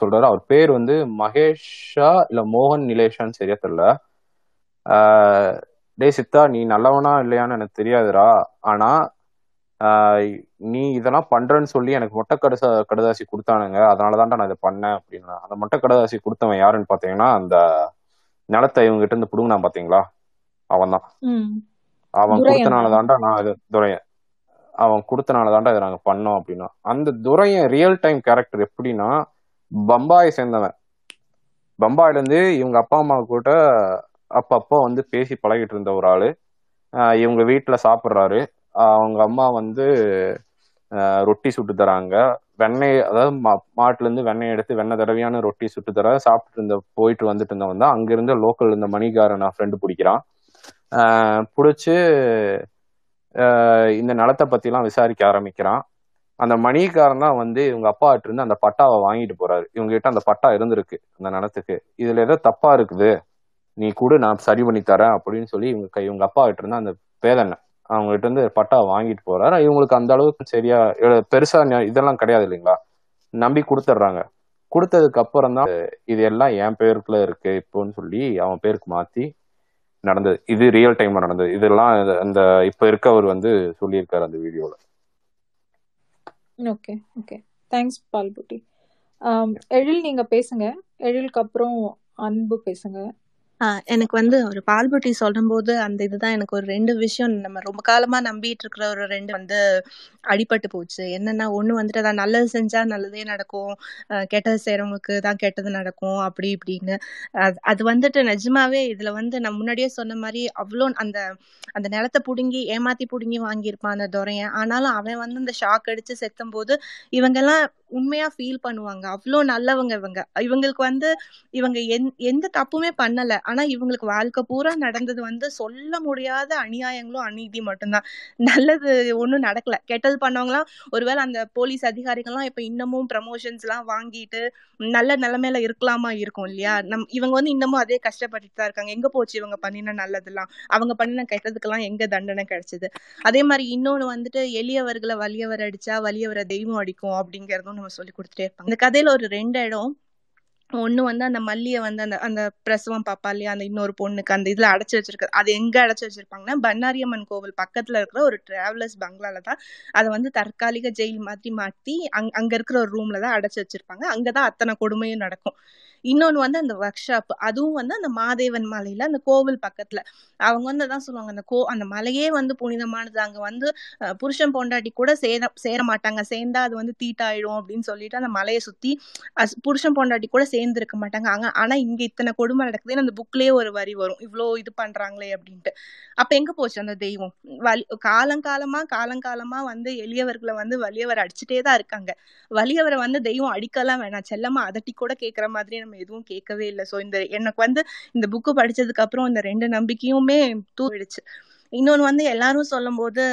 சொல்றாரு. அவர் பேர் வந்து மகேஷா இல்ல மோகன் நிலேஷான்னு சரியா தெரியல. ஆஹ் டேய் சித்தா நீ நல்லவனா இல்லையான்னு எனக்கு தெரியாதுடா. ஆனா நீ இதெல்லாம் பண்றேன்னு சொல்லி எனக்கு மொட்டை கடுசா கடுதாசி கொடுத்தானுங்க. அதனாலதான்டா நான் இதை பண்ணேன் அப்படின்னா அந்த மொட்டை கடுதாசி கொடுத்தவன் யாருன்னு பாத்தீங்கன்னா அந்த நிலத்தை இவங்க கிட்ட இருந்து புடுங்கினான் பாத்தீங்களா? அவன் தான். அவன் துரையன். கொடுத்தனால தான்டா நான் இது துரையன். அவன் கொடுத்தனால இதை நாங்க பண்ணோம் அப்படின்னா. அந்த துரையன் ரியல் டைம் கேரக்டர் எப்படின்னா பம்பாயை சேர்ந்தவன். பம்பாயில இருந்து இவங்க அப்பா அம்மா கூட அப்பப்போ வந்து பேசி பழகிட்டு இருந்த ஒரு ஆளு. இவங்க வீட்டுல சாப்பிட்றாரு. அவங்க அம்மா வந்து ரொட்டி சுட்டு தராங்க. வெண்ணெய் அதாவது மா- மாட்டுல இருந்து வெண்ணெய் எடுத்து வெண்ணெய் தடவையான ரொட்டி சுட்டு தர சாப்பிட்டு இருந்த போயிட்டு வந்துட்டு இருந்தவன் தான். அங்கிருந்த லோக்கல் இந்த மணிகாரன் நான் ஃப்ரெண்டு பிடிக்கிறான். பிடிச்சி இந்த நிலத்தை பற்றிலாம் விசாரிக்க ஆரம்பிக்கிறான். அந்த மணிகாரன் தான் வந்து இவங்க அப்பா கிட்ட இருந்து அந்த பட்டாவை வாங்கிட்டு போறாரு. இவங்க கிட்ட அந்த பட்டா இருந்திருக்கு அந்த நிலத்துக்கு. இதுல ஏதோ தப்பா இருக்குது. நீ கூட நான் சரி பண்ணி தரேன் அப்படின்னு சொல்லி இவங்க கை இவங்க அப்பா கிட்ட இருந்து அந்த பேதனை. அவங்ககிட்ட இருந்து பட்டா வாங்கிட்டு போறாரு. இவங்களுக்கு அந்த அளவுக்கு சரியா பெருசா இதெல்லாம் கிடையாது இல்லைங்களா? நம்பி கொடுத்துட்றாங்க. கொடுத்ததுக்கு அப்புறம் தான் இது எல்லாம் என் பேருக்குள்ள இருக்கு. இப்போன்னு சொல்லி அவன் பேருக்கு மாத்தி நடந்தது. இது ரியல் டைம்ல நடந்தது. இதெல்லாம் அந்த இப்ப இருக்கவர் வந்து சொல்லியிருக்காரு அந்த வீடியோல okay okay thanks Palputti Ezhil நீங்க பேசுங்க. எழிலுக்கு அப்புறம் அன்பு பேசுங்க. எனக்கு வந்து ஒரு பால்புட்டி சொல்லும்போது அந்த இதுதான் எனக்கு ஒரு ரெண்டு விஷயம் நம்ம ரொம்ப காலமா நம்பிட்டு இருக்கிற ஒரு ரெண்டு வந்து அடிபட்டு போச்சு. என்னன்னா ஒண்ணு வந்துட்டு அதான் நல்லது செஞ்சா நல்லதே நடக்கும். கெட்டது செய்யறவங்களுக்கு தான் கெட்டது நடக்கும் அப்படி இப்படின்னு. அது அது வந்துட்டு நிஜமாவே இதுல வந்து நான் முன்னாடியே சொன்ன மாதிரி அவ்வளோ அந்த அந்த நிலத்தை புடுங்கி ஏமாத்தி புடுங்கி வாங்கியிருப்பான் அந்த துறையன் ஆனாலும் அவன் வந்து இந்த ஷாக் அடிச்சு செத்தும் போது இவங்க எல்லாம் உண்மையா ஃபீல் பண்ணுவாங்க. அவ்வளோ நல்லவங்க இவங்க. இவங்களுக்கு வந்து இவங்க எந் எந்த தப்புமே பண்ணல. ஆனா இவங்களுக்கு வாழ்க்கை பூரா நடந்தது வந்து சொல்ல முடியாத அநியாயங்களும் அநீதி மட்டும்தான். நல்லது ஒண்ணும் நடக்கல. கெட்டது பண்ணவங்களாம் ஒருவேளை அந்த போலீஸ் அதிகாரிகள்லாம் இப்ப இன்னமும் ப்ரமோஷன்ஸ் எல்லாம் வாங்கிட்டு நல்ல நிலைமையில இருக்கலாமா இருக்கும் இல்லையா? நம் இவங்க வந்து இன்னமும் அதே கஷ்டப்பட்டுட்டு தான் இருக்காங்க. எங்க போச்சு இவங்க பண்ணின நல்லதெல்லாம்? அவங்க பண்ணின கெட்டதுக்கெல்லாம் எங்க தண்டனை கிடைச்சது? அதே மாதிரி இன்னொன்னு வந்துட்டு எளியவர்களை வலியவர் அடிச்சா வலியவரை தெய்வம் அடிக்கும் அப்படிங்கறதும் நம்ம சொல்லி கொடுத்துட்டே இருப்பாங்க. இந்த கதையில ஒரு ரெண்டு இடம் ஒண்ணு வந்து அந்த மல்லிய வந்து அந்த அந்த பிரசவம் பாப்பா இல்லையா அந்த இன்னொரு பொண்ணுக்கு அந்த இதுல அடைச்சு வச்சிருக்கு அது எங்க அடைச்சு வச்சிருப்பாங்கன்னா பன்னாரியம்மன் கோவில் பக்கத்துல இருக்கிற ஒரு டிராவலர்ஸ் பங்களால தான். அதை வந்து தற்காலிக ஜெயில் மாதிரி மாத்தி அங் அங்க இருக்கிற ஒரு ரூம்ல தான் அடைச்சு வச்சிருப்பாங்க. அங்கதான் அத்தனை கொடுமையும் நடக்கும். இன்னொன்னு வந்து அந்த ஒர்க் ஷாப் அதுவும் வந்து அந்த மாதேவன் மலையில அந்த கோவில் பக்கத்துல. அவங்க வந்து அதான் சொல்லுவாங்க அந்த கோ அந்த மலையே வந்து புனிதமானது. அங்க வந்து புருஷன் பொண்டாட்டி கூட சேர சேர மாட்டாங்க. சேர்ந்தா அது வந்து தீட்டாயிடும் அப்படின்னு சொல்லிட்டு அந்த மலையை சுத்தி புருஷன் பொண்டாட்டி கூட சேர்ந்து இருக்க மாட்டாங்க. அங்க ஆனா இங்க இத்தனை கொடுமை நடக்குதுன்னு அந்த புக்லயே ஒரு வரி வரும். இவ்வளோ இது பண்றாங்களே அப்படின்ட்டு. அப்ப எங்க போச்சு அந்த தெய்வம்? வலி காலங்காலமா காலங்காலமா வந்து எளியவர்களை வந்து வலியவர் அடிச்சுட்டே தான் இருக்காங்க. வலியவரை வந்து தெய்வம் அடிக்கலாம் வேணாம். செல்லமா அதட்டி கூட கேட்குற மாதிரி நம்ம எதுவும் கேட்கவே இல்லை. ஸோ இந்த எனக்கு வந்து இந்த புக்கு படிச்சதுக்கு அப்புறம் இந்த ரெண்டு நம்பிக்கையுமே தூவிடுச்சு இன்னொன்று வந்து எல்லாரும் சொல்லும் போது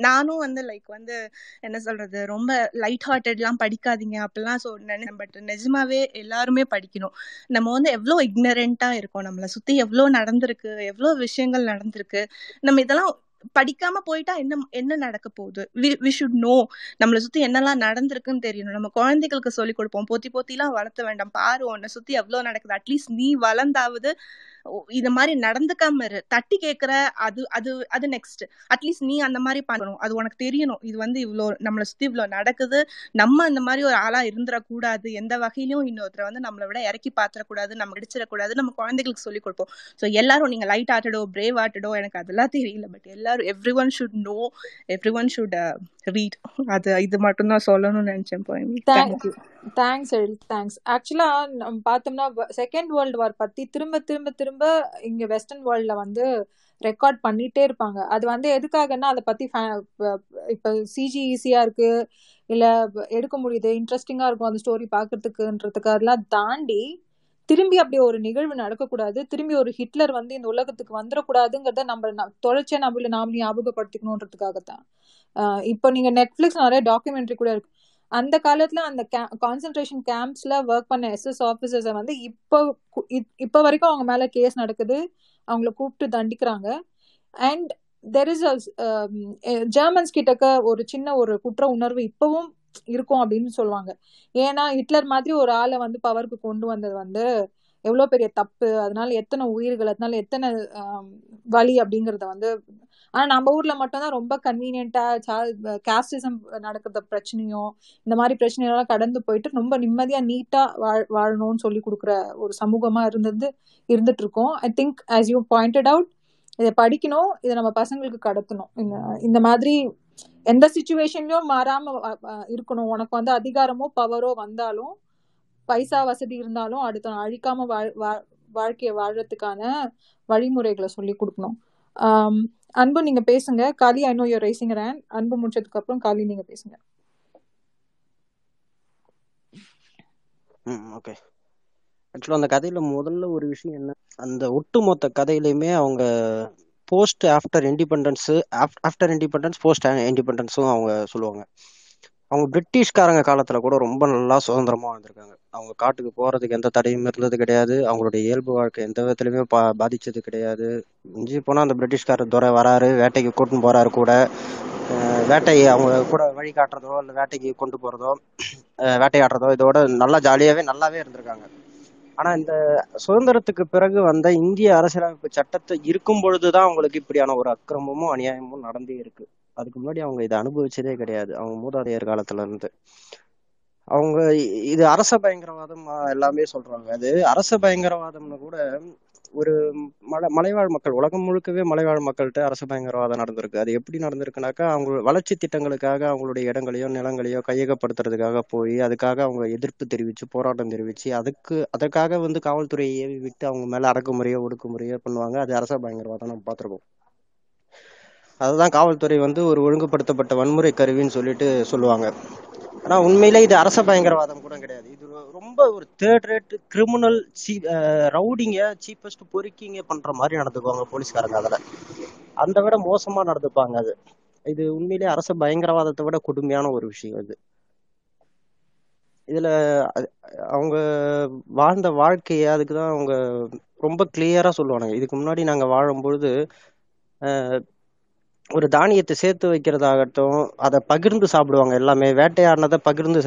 நானும் வந்து லைக் வந்து என்ன சொல்றது ரொம்ப லைட் ஹார்ட்டட்லாம் படிக்காதீங்க அப்படிலாம் சொன்னேன் பட் நிஜமாவே எல்லாருமே படிக்கணும். நம்ம வந்து எவ்வளோ இக்னரண்டா இருக்கோம். நம்மளை சுத்தி எவ்வளோ நடந்திருக்கு எவ்வளோ விஷயங்கள் நடந்திருக்கு. நம்ம இதெல்லாம் படிக்காம போயிட்டா என்ன என்ன நடக்க போகுது? வி ஷுட் நோ நம்மளை சுத்தி என்னெல்லாம் நடந்திருக்குன்னு தெரியணும். நம்ம குழந்தைகளுக்கு சொல்லி கொடுப்போம். போத்தி போத்திலாம் வளர்த்த வேண்டாம். பாரு உன்னை சுத்தி எவ்வளவு நடக்குது. அட்லீஸ்ட் நீ வளர்ந்தாவது இது மாதிரி நடந்துக்காம இரு. தட்டி கேக்குற அது அது அது நெக்ஸ்ட் அட்லீஸ்ட் நீ அந்த மாதிரி பண்ணணும். அது உனக்கு தெரியணும். இது வந்து இவ்வளோ நம்மளை சுத்தி இவ்வளோ நடக்குது. நம்ம இந்த மாதிரி ஒரு ஆளா இருந்துடக்கூடாது எந்த வகையிலும் இன்னொருத்தரை வந்து நம்மளை விட இறக்கி பாத்திரக்கூடாது நம்ம இடிச்சிடக்கூடாது. நம்ம குழந்தைகளுக்கு சொல்லி கொடுப்போம். ஸோ எல்லாரும் நீங்க லைட் ஆட்டடோ பிரேவ் ஆட்டடோ எனக்கு அதெல்லாம் தெரியல. பட் எல்லாரும் everyone should know everyone should read அது இது மட்டும் தான் சொல்லணும்னு நினைச்சேன் போய் தேங்க்யூ தேங்க்ஸ் எழில் தேங்க்ஸ் ஆக்சுவலா நம்ம பார்த்தோம்னா செகண்ட் வேர்ல்டு வார் பத்தி திரும்ப திரும்ப திரும்ப இங்க வெஸ்டர்ன் வேர்ல்ட்ல வந்து ரெக்கார்ட் பண்ணிட்டே இருப்பாங்க. அது வந்து எதுக்காகன்னா அதை பத்தி fa- இப்ப சிஜி ஈஸியா இருக்கு. இல்ல எடுக்க முடியுது. இன்ட்ரெஸ்டிங்கா இருக்கும் அந்த ஸ்டோரி பாக்குறதுக்குன்றதுக்கு அதெல்லாம் தாண்டி திரும்பி அப்படி ஒரு நிகழ்வு நடக்கக்கூடாது. திரும்பி ஒரு ஹிட்லர் வந்து இந்த உலகத்துக்கு வந்துடக்கூடாதுங்கிறத நம்ம ந- தொடர்ச்சியா நம்மள நாம ஞாபகப்படுத்திக்கணுன்றதுக்காகத்தான். இப்போ நீங்க நெட்ஃபிளிக்ஸ் நிறைய டாக்குமெண்ட்ரி கூட இருக்கு. அந்த காலத்துல அந்த கான்சென்ட்ரேஷன் கேம்ப்ஸ்ல ஒர்க் பண்ண எஸ்எஸ் ஆஃபீஸர்ஸை வந்து இப்போ இப்போ வரைக்கும் அவங்க மேல கேஸ் நடக்குது. அவங்கள கூப்பிட்டு தண்டிக்கிறாங்க. அண்ட் தெர் இஸ் ஜெர்மன்ஸ் கிட்டக்க ஒரு சின்ன ஒரு குற்ற உணர்வு இப்பவும் இருக்கும் அப்படின்னு சொல்லுவாங்க. ஏன்னா ஹிட்லர் மாதிரி ஒரு ஆளை வந்து பவருக்கு கொண்டு வந்தது வந்து எவ்வளோ பெரிய தப்பு. அதனால எத்தனை உயிர்கள் அதனால எத்தனை வலி அப்படிங்கிறத வந்து ஆனால் நம்ம ஊரில் மட்டும்தான் ரொம்ப கன்வீனியண்ட்டாக கேஸ்டிசம் நடக்கிற பிரச்சனையும் இந்த மாதிரி பிரச்சனையெல்லாம் கடந்து போயிட்டு ரொம்ப நிம்மதியாக நீட்டாக வாழ் வாழணும்னு சொல்லி கொடுக்குற ஒரு சமூகமாக இருந்தது இருந்துட்டு இருக்கோம் I think as you pointed out இதை படிக்கணும் இதை நம்ம பசங்களுக்கு கடத்தணும். இந்த இந்த மாதிரி எந்த சுச்சுவேஷன்லயும் மாறாம இருக்கணும். உனக்கு வந்து அதிகாரமோ பவரோ வந்தாலும் பைசா வசதி இருந்தாலும் அடுத்த அழிக்காம வாழ் வா- வாழறதுக்கான வழிமுறைகளை சொல்லி கொடுக்கணும். அன்பு நீங்க பேசுங்க. காலி I know your rising ரேன் Anbu முடிச்சதுக்கு அப்புறம் காலி நீங்க பேசுங்க. ஓகே ஆக்சுவலாக அந்த கதையில முதல்ல ஒரு விஷயம் என்ன? அந்த ஒட்டுமொத்த கதையிலையுமே அவங்க post after independence after independence post இண்டிபெண்டன்ஸும் அவங்க சொல்லுவாங்க. அவங்க பிரிட்டிஷ்காரங்க காலத்தில் கூட ரொம்ப நல்லா சுதந்திரமாக வாழ்ந்திருக்காங்க. அவங்க காட்டுக்கு போகிறதுக்கு எந்த தடையும் இருந்தது கிடையாது. அவங்களுடைய இயல்பு வாழ்க்கை எந்த விதத்துலையுமே பா பாதித்தது கிடையாது. மிஞ்சி போனால் அந்த பிரிட்டிஷ்கார துறை வராரு வேட்டைக்கு கூட்டின்னு போகிறாரு கூட. வேட்டையை அவங்க கூட வழி காட்டுறதோ இல்லை வேட்டைக்கு கொண்டு போகிறதோ வேட்டையாடுறதோ இதோட நல்லா ஜாலியாகவே நல்லாவே இருந்திருக்காங்க. ஆனா இந்த சுதந்திரத்துக்கு பிறகு வந்த இந்திய அரசியலமைப்பு சட்டத்தை இருக்கும் பொழுதுதான் அவங்களுக்கு இப்படியான ஒரு அக்கிரமமும் அநியாயமும் நடந்தே இருக்கு. அதுக்கு முன்னாடி அவங்க இதை அனுபவிச்சதே கிடையாது. அவங்க மூதாதையர் காலத்துல இருந்து அவங்க இது அரச பயங்கரவாதம் எல்லாமே சொல்றாங்க. அது அரச பயங்கரவாதம்னு கூட ஒரு மலை மலைவாழ் மக்கள் உலகம் முழுக்கவே மலைவாழ் மக்கள்கிட்ட அரசு பயங்கரவாதம் நடந்திருக்கு. அது எப்படி நடந்திருக்குனாக்கா அவங்க வளர்ச்சி திட்டங்களுக்காக அவங்களுடைய இடங்களையோ நிலங்களையோ கையகப்படுத்துறதுக்காக போய் அதுக்காக அவங்க எதிர்ப்பு தெரிவிச்சு போராட்டம் தெரிவிச்சு அதுக்கு அதற்காக வந்து காவல்துறையை ஏவி விட்டு அவங்க மேல அடக்குமுறையோ ஒடுக்குமுறையோ பண்ணுவாங்க. அது அரச பயங்கரவாதம் நம்ம பார்த்துருக்கோம். அதுதான் காவல்துறை வந்து ஒரு ஒழுங்குபடுத்தப்பட்ட வன்முறை கருவின்னு சொல்லிட்டு சொல்லுவாங்க. ஆனா உண்மையிலே இது அரச பயங்கரவாதம் கூட கிடையாது. இது ரொம்ப ஒரு தேர்ட் ரேட் கிரிமினல் சீ ரவுடிங்க சீப்பஸ்ட் பொறுக்கிங்க பண்ற மாதிரி நடந்துக்குவாங்க போலீஸ்காரங்க அதுல. அந்த விட மோசமா நடந்துப்பாங்க அது. இது உண்மையிலே அரச பயங்கரவாதத்தை விட கொடுமையான ஒரு விஷயம் இது. இதுல அவங்க வாழ்ந்த வாழ்க்கைய அதுக்குதான் அவங்க ரொம்ப கிளியரா சொல்லுவானுங்க. இதுக்கு முன்னாடி நாங்க வாழும்பொழுது ஒரு தானியத்தை சேர்த்து வைக்கிறதாகட்டும் அதை பகிர்ந்து சாப்பிடுவாங்க எல்லாமே. வேட்டையாடினதை பகிர்ந்து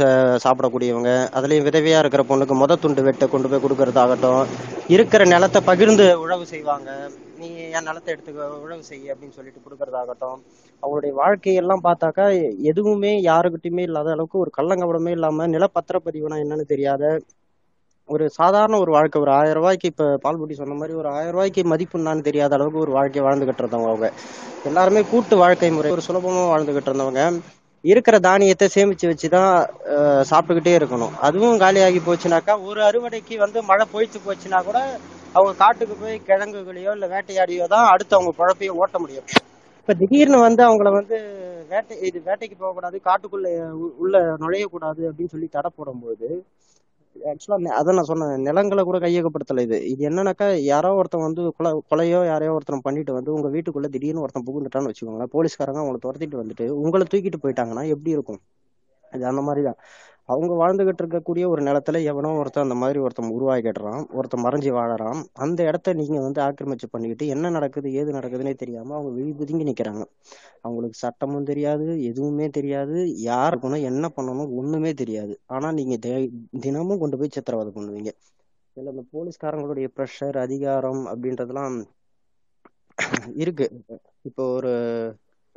சாப்பிடக்கூடியவங்க. அதுலேயும் விதவையா இருக்கிற பொண்ணுக்கு முத துண்டு வெட்ட கொண்டு போய் கொடுக்கறதாகட்டும். இருக்கிற நிலத்தை பகிர்ந்து உழவு செய்வாங்க. நீ என் நிலத்தை எடுத்துக்க உழவு செய் அப்படின்னு சொல்லிட்டு கொடுக்கறதாகட்டும். அவங்களுடைய வாழ்க்கையெல்லாம் பார்த்தாக்கா எதுவுமே யாருக்கிட்டையுமே இல்லாத அளவுக்கு ஒரு கள்ளங்கபடமே இல்லாம நிலப்பத்திரப்பதிவுனா என்னன்னு தெரியாத ஒரு சாதாரண ஒரு வாழ்க்கை ஒரு ஆயிரம் ரூபாய்க்கு இப்ப பால்புட்டி சொன்ன மாதிரி ஒரு ஆயிரம் ரூபாய்க்கு மதிப்புன்னான்னு தெரியாத அளவுக்கு ஒரு வாழ்க்கையை வாழ்ந்துகிட்டு இருந்தவங்க அவங்க. எல்லாருமே கூட்டு வாழ்க்கை முறை ஒரு சுலபமா வாழ்ந்துகிட்டு இருந்தவங்க. இருக்கிற தானியத்தை சேமிச்சு வச்சுதான் தான் சாப்பிட்டுக்கிட்டே இருக்கணும். அதுவும் காலியாகி போச்சுனாக்கா ஒரு அறுவடைக்கு வந்து மழை பொய்த்து போச்சுன்னா கூட அவங்க காட்டுக்கு போய் கிழங்குகளையோ இல்ல வேட்டையாடியோ தான் அடுத்து அவங்க குழப்பையோ ஓட்ட முடியும். இப்ப திடீர்னு வந்து அவங்கள வந்து வேட்டை இது வேட்டைக்கு போகக்கூடாது காட்டுக்குள்ள உள்ள நுழையக்கூடாது அப்படின்னு சொல்லி தடை போடும்போது ஆக்சுவலா அதான் நான் சொன்னேன். நிலங்களை கூட கையகப்படுத்தல இது. இது என்னன்னாக்கா யாரோ ஒருத்தன் வந்து கொலை கொலையோ யாரையோ ஒருத்தன் பண்ணிட்டு வந்து உங்க வீட்டுக்குள்ள திடீர்னு ஒருத்தன் புகுந்துட்டான்னு வச்சுக்கோங்களேன் போலீஸ்காரங்க அவங்களை துரத்திட்டு வந்துட்டு உங்களை தூக்கிட்டு போயிட்டாங்கன்னா எப்படி இருக்கும்? இது அந்த மாதிரிதான் அவங்க வாழ்ந்துகிட்டு இருக்கக்கூடிய ஒரு நிலத்துல எவனோ ஒருத்தன் அந்த மாதிரி ஒருத்தன் உருவாக்கிடுறான் ஒருத்தன் மறைஞ்சு வாழறான். அந்த இடத்த நீங்க வந்து ஆக்கிரமிச்சு பண்ணிக்கிட்டு என்ன நடக்குது ஏது நடக்குதுன்னே தெரியாம அவங்க விழி புதுங்கி நிக்கிறாங்க. அவங்களுக்கு சட்டமும் தெரியாது எதுவுமே தெரியாது. யார் இருக்கணும் என்ன பண்ணணும் ஒண்ணுமே தெரியாது. ஆனா நீங்க தினமும் கொண்டு போய் சித்திரவதை பண்ணுவீங்க. இதுல இந்த போலீஸ்காரங்களுடைய ப்ரெஷர் அதிகாரம் அப்படின்றதெல்லாம் இருக்கு. இப்போ ஒரு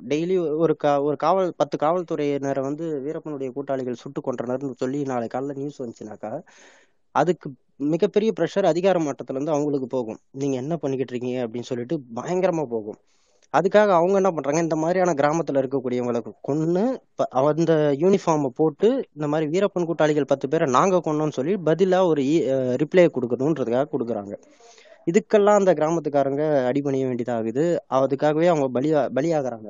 டெய்லி ஒரு கா ஒரு காவல் பத்து காவல்துறையினரை வந்து வீரப்பனுடைய கூட்டாளிகள் சுட்டு கொன்றனர்னு சொல்லி நாளை காலைல நியூஸ் வந்துச்சுனாக்கா அதுக்கு மிகப்பெரிய ப்ரெஷர் அதிகார மட்டத்துல இருந்து அவங்களுக்கு போகும். நீங்க என்ன பண்ணிக்கிட்டு இருக்கீங்க அப்படின்னு சொல்லிட்டு பயங்கரமா போகும். அதுக்காக அவங்க என்ன பண்றாங்க? இந்த மாதிரியான கிராமத்துல இருக்கக்கூடியவங்களை கொன்று அந்த யூனிஃபார்மை போட்டு இந்த மாதிரி வீரப்பன் கூட்டாளிகள் பத்து பேரை நாங்க கொண்டோம்னு சொல்லி பதிலா ஒரு e, ரிப்ளை கொடுக்கணுன்றதுக்காக கொடுக்குறாங்க. இதுக்கெல்லாம் அந்த கிராமத்துக்காரங்க அடிபணிய வேண்டியதாகுது. அதுக்காகவே அவங்க பலியா பலியாகிறாங்க.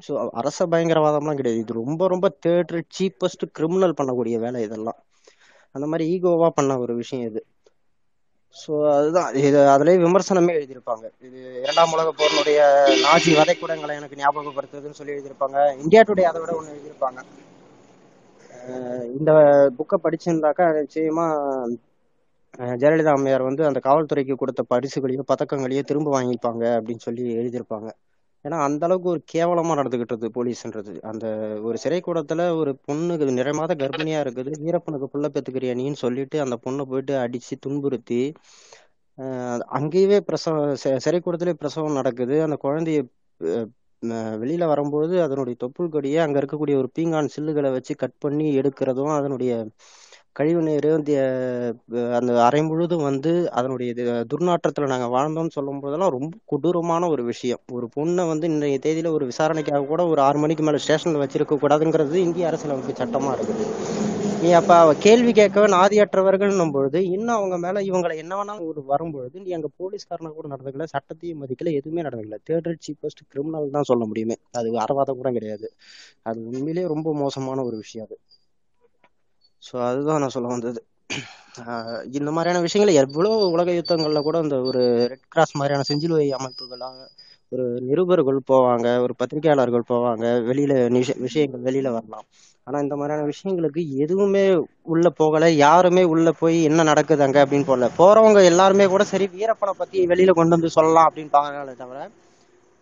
ஸோ அரச பயங்கரவாதம்லாம் கிடையாது. இது ரொம்ப ரொம்ப தேர்ட் சீப்பஸ்ட் கிரிமினல் பண்ணக்கூடிய வேலை இதெல்லாம். அந்த மாதிரி ஈகோவா பண்ண ஒரு விஷயம் இது. ஸோ அதுதான். இது அதுலேயே விமர்சனமே எழுதியிருப்பாங்க. இது இரண்டாம் உலக போரினுடைய நாஜி வதைக்கூடங்களை எனக்கு ஞாபகப்படுத்துதுன்னு சொல்லி எழுதியிருப்பாங்க. இந்தியா டுடே அதை விட ஒன்று எழுதியிருப்பாங்க. அஹ் இந்த புக்கை படிச்சிருந்தாக்கா நிச்சயமா ஜெயலலிதா அம்மையார் வந்து அந்த காவல்துறைக்கு கொடுத்த பரிசுகளையோ பதக்கங்களையோ திரும்ப வாங்கிப்பாங்க அப்படின்னு சொல்லி எழுதியிருப்பாங்க. ஏன்னா அந்த அளவுக்கு ஒரு கேவலமா நடந்துகிட்டு போலீஸ்ன்றது. அந்த ஒரு சிறை கூடத்துல ஒரு பொண்ணுக்கு நிறைமாத கர்ப்பிணியா இருக்குது. வீரப்பனுக்கு புள்ள பெத்துக்கிறியா நீன்னு சொல்லிட்டு அந்த பொண்ணை போயிட்டு அடிச்சு துன்புறுத்தி அங்கேயே பிரசவம் சிறை கூடத்திலே பிரசவம் நடக்குது. அந்த குழந்தைய வெளியில வரும்போது அதனுடைய தொப்புள் கொடியை அங்க இருக்கக்கூடிய ஒரு பீங்கான் சில்லுகளை வச்சு கட் பண்ணி எடுக்கிறதும் அதனுடைய கழிவு நீர் அந்த அறை முழுதும் வந்து அதனுடைய இது துர்நாற்றத்துல நாங்க வாழ்ந்தோம்னு சொல்லும் போதெல்லாம் ரொம்ப கொடூரமான ஒரு விஷயம். ஒரு பொண்ணை வந்து இன்றைய தேதியில ஒரு விசாரணைக்காக கூட ஒரு ஆறு மணிக்கு மேலே ஸ்டேஷனில் வச்சிருக்க கூடாதுங்கிறது இந்திய அரசியலமைப்பு சட்டமா இருக்குது. நீ அப்போ அவ கேள்வி கேட்கவே நாதியற்றவர்கள்னும் பொழுது இன்னும் அவங்க மேல இவங்களை என்ன வேணாலும் ஒரு வரும்பொழுது நீ அங்கே போலீஸ்காரனை கூட நடந்துக்கல சட்டத்தையும் மதிக்கல எதுவுமே நடந்துக்கல. தேர்ட் சீப்பஸ்ட் கிரிமினல் தான் சொல்ல முடியுமே. அது அறவாதம் கூட கிடையாது. அது உண்மையிலேயே ரொம்ப மோசமான ஒரு விஷயம் அது. ஸோ அதுதான் நான் சொல்ல வந்தது. ஆஹ் இந்த மாதிரியான விஷயங்களை எவ்வளோ உலக யுத்தங்கள்ல கூட இந்த ஒரு ரெட் கிராஸ் மாதிரியான செஞ்சிலுவை அமைப்புகளாக ஒரு நிருபர்கள் போவாங்க ஒரு பத்திரிகையாளர்கள் போவாங்க வெளியில விஷயங்கள் வெளியில வரலாம். ஆனா இந்த மாதிரியான விஷயங்களுக்கு எதுவுமே உள்ள போகல யாருமே உள்ள போய் என்ன நடக்குது அங்க அப்படின்னு போகல போறவங்க எல்லாருமே கூட சரி வீரப்பனை பத்தி வெளியில கொண்டு வந்து சொல்லலாம் அப்படின்னு பாக்குறாங்களே தவிர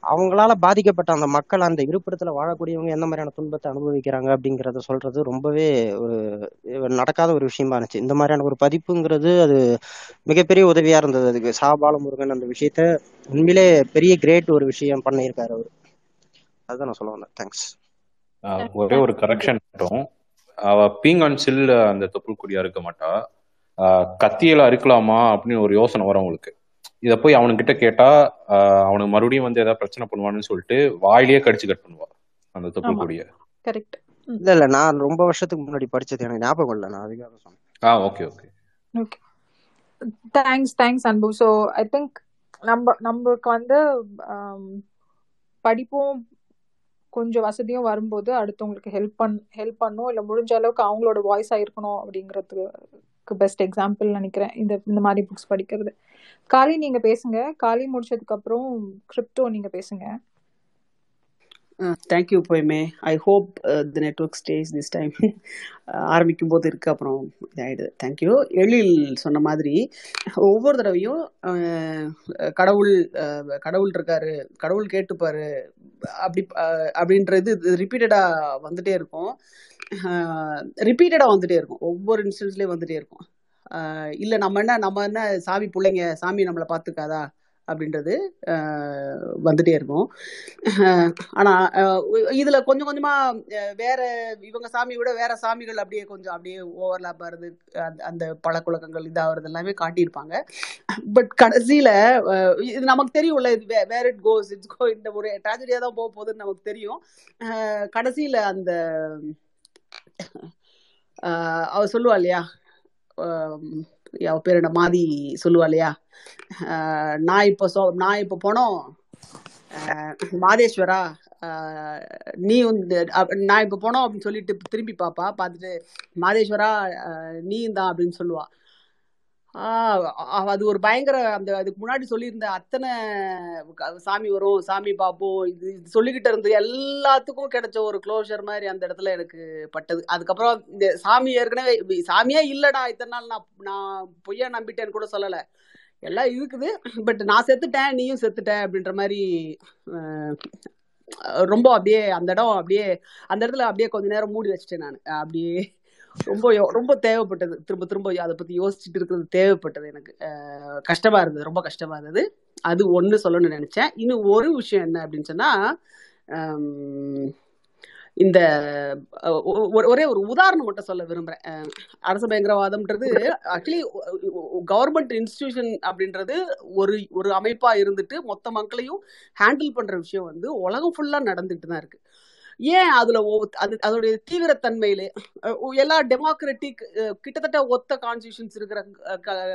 அவங்களால பாதிக்கப்பட்ட அந்த மக்கள் அந்த இருப்பிடத்துல வாழக்கூடியவங்க எந்த மாதிரியான துன்பத்தை அனுபவிக்கிறாங்க அப்படிங்கறத சொல்றது ரொம்பவே ஒரு நடக்காத ஒரு விஷயமா இருந்துச்சு. இந்த மாதிரியான ஒரு பதிப்புங்கிறது அது மிகப்பெரிய உதவியா இருந்தது. அதுக்கு சா. பாலமுருகன் அந்த விஷயத்த உண்மையிலே பெரிய கிரேட் ஒரு விஷயம் பண்ணியிருக்காரு அவரு. அதுதான் நான் சொல்ல வந்தேன். தேங்க்ஸ் ஒரே ஒரு கரெக்ஷன் மட்டும். அவ பீங்கான் சில் அந்த தொப்புள் குடியா இருக்க மாட்டா. ஆஹ் கத்தியில அறுக்கலாமா அப்படின்னு ஒரு யோசனை வரும் அவங்களுக்கு. இத போய் அவனுக்கிட்ட கேட்டா அவனுக்கு மறுபடியும் வந்து ஏதாவது பிரச்சனை பண்ணுவான்னு சொல்லிட்டு வாயிலேயே கடிச்சு கட் பண்ணுவா அந்த தொப்புள் கொடிய கரெக்ட் இல்ல இல்ல நான் ரொம்ப வருஷத்துக்கு முன்னாடி படிச்சது எனக்கு ஞாபகம் இல்லை நான் அதுக்காக சொன்னேன். ஆ okay okay. Okay thanks thanks Anbu. So I think நம்ம நம்மளுக்கு வந்து படிப்பும் கொஞ்சம் வசதியும் வரும்போது அடுத்தவங்களுக்கு ஹெல்ப் பண் ஹெல்ப் பண்ணும் இல்லை முடிஞ்ச அளவுக்கு அவங்களோட வாய்ஸாக இருக்கணும் அப்படிங்கிறதுக்கு பெஸ்ட் எக்ஸாம்பிள் நினைக்கிறேன். இந்த இந்த மாதிரி புக்ஸ் படிக்கிறது. காலி நீங்க பேசுங்க. காலி முடிச்சதுக்கு அப்புறம் கிரிப்டோ நீங்க பேசுங்க. Thank you போயுமே. I hope the network stays this time ஆரம்பிக்கும் போது இருக்கு அப்புறம் இதாயிடுது. தேங்க்யூ எழில் சொன்ன மாதிரி ஒவ்வொரு தடவையும் கடவுள் கடவுள் இருக்காரு கடவுள் கேட்டுப்பாரு அப்படி அப்படின்றது ரிப்பீட்டடாக வந்துட்டே இருக்கும். ரிப்பீட்டடாக வந்துட்டே இருக்கும். ஒவ்வொரு இன்ஸ்டன்ஸ்லேயும் வந்துட்டே இருக்கும். இல்லை நம்ம என்ன நம்ம என்ன சாமி பிள்ளைங்க சாமி நம்மளை பார்த்துக்காதா அப்படின்றது வந்துட்டே இருக்கும். ஆனால் இதில் கொஞ்சம் கொஞ்சமாக வேற இவங்க சாமியை விட வேற சாமிகள் அப்படியே கொஞ்சம் அப்படியே ஓவர்லாப் ஆகுது அந்த- அந்த பழக்கவழக்கங்கள் இதாகிறது எல்லாமே காட்டியிருப்பாங்க. பட் கடைசியில் இது நமக்கு தெரியும்ல இது வேர் இட் கோஸ் இட்ஸ் கோ இந்த ஒரு ட்ராஜடியாக தான் போக போகுதுன்னு நமக்கு தெரியும். கடைசியில் அந்த அவர் அவ சொல்லுவா இல்லையா? அவ பேர் என்ன மாதி சொல்லுவா இல்லையா? நான் இப்போ சொ நான் இப்போ போனோம். மாதேஸ்வரா நீ வந்து நான் இப்போ போனோம் அப்படின்னு சொல்லிட்டு திரும்பி பாப்பா. பார்த்துட்டு மாதேஸ்வரா நீ நீயும் தான் அப்படின்னு சொல்லுவா. அது ஒரு பயங்கர அந்த அதுக்கு முன்னாடி சொல்லியிருந்த அத்தனை சாமி வரும் சாமி பார்ப்போம் இது இது சொல்லிக்கிட்டு இருந்த எல்லாத்துக்கும் கிடைச்ச ஒரு க்ளோஷர் மாதிரி அந்த இடத்துல எனக்கு பட்டது. அதுக்கப்புறம் இந்த சாமி ஏற்கனவே சாமியே இல்லைடா இத்தனை நாள் நான் நான் பொய்யா நம்பிட்டேன்னு கூட சொல்லலை. எல்லாம் இருக்குது பட் நான் செத்துட்டேன் நீயும் செத்துட்டேன் அப்படின்ற மாதிரி ரொம்ப அப்படியே அந்த இடம் அப்படியே அந்த இடத்துல அப்படியே கொஞ்ச நேரம் மூடி வச்சுட்டேன் நான். அப்படியே ரொம்ப யோ- ரொம்ப தேவைப்பட்டது. திரும்ப திரும்ப அதை பத்தி யோசிச்சுட்டு இருக்கிறது தேவைப்பட்டது எனக்கு. கஷ்டமா இருந்தது ரொம்ப கஷ்டமா இருந்தது. அது ஒண்ணு சொல்லணும்னு நினைச்சேன். இன்னும் ஒரு விஷயம் என்ன அப்படின்னு சொன்னா இந்த ஒ- ஒ- ஒரே ஒரு உதாரணம் மட்டும் சொல்ல விரும்புறேன். அரசு பயங்கரவாதம்ன்றது ஆக்சுவலி கவர்மெண்ட் இன்ஸ்டிடியூஷன் அப்படின்றது ஒரு ஒரு அமைப்பா இருந்துட்டு மொத்த மக்களையும் ஹேண்டில் பண்ற விஷயம் வந்து உலகம் ஃபுல்லா நடந்துட்டு தான் இருக்கு. ஏன் அதுல அது அதோடைய தீவிரத்தன்மையிலே எல்லா டெமோக்ராட்டிக் கிட்டத்தட்ட ஒத்த கான்ஸ்டியூஷன்ஸ் இருக்கிற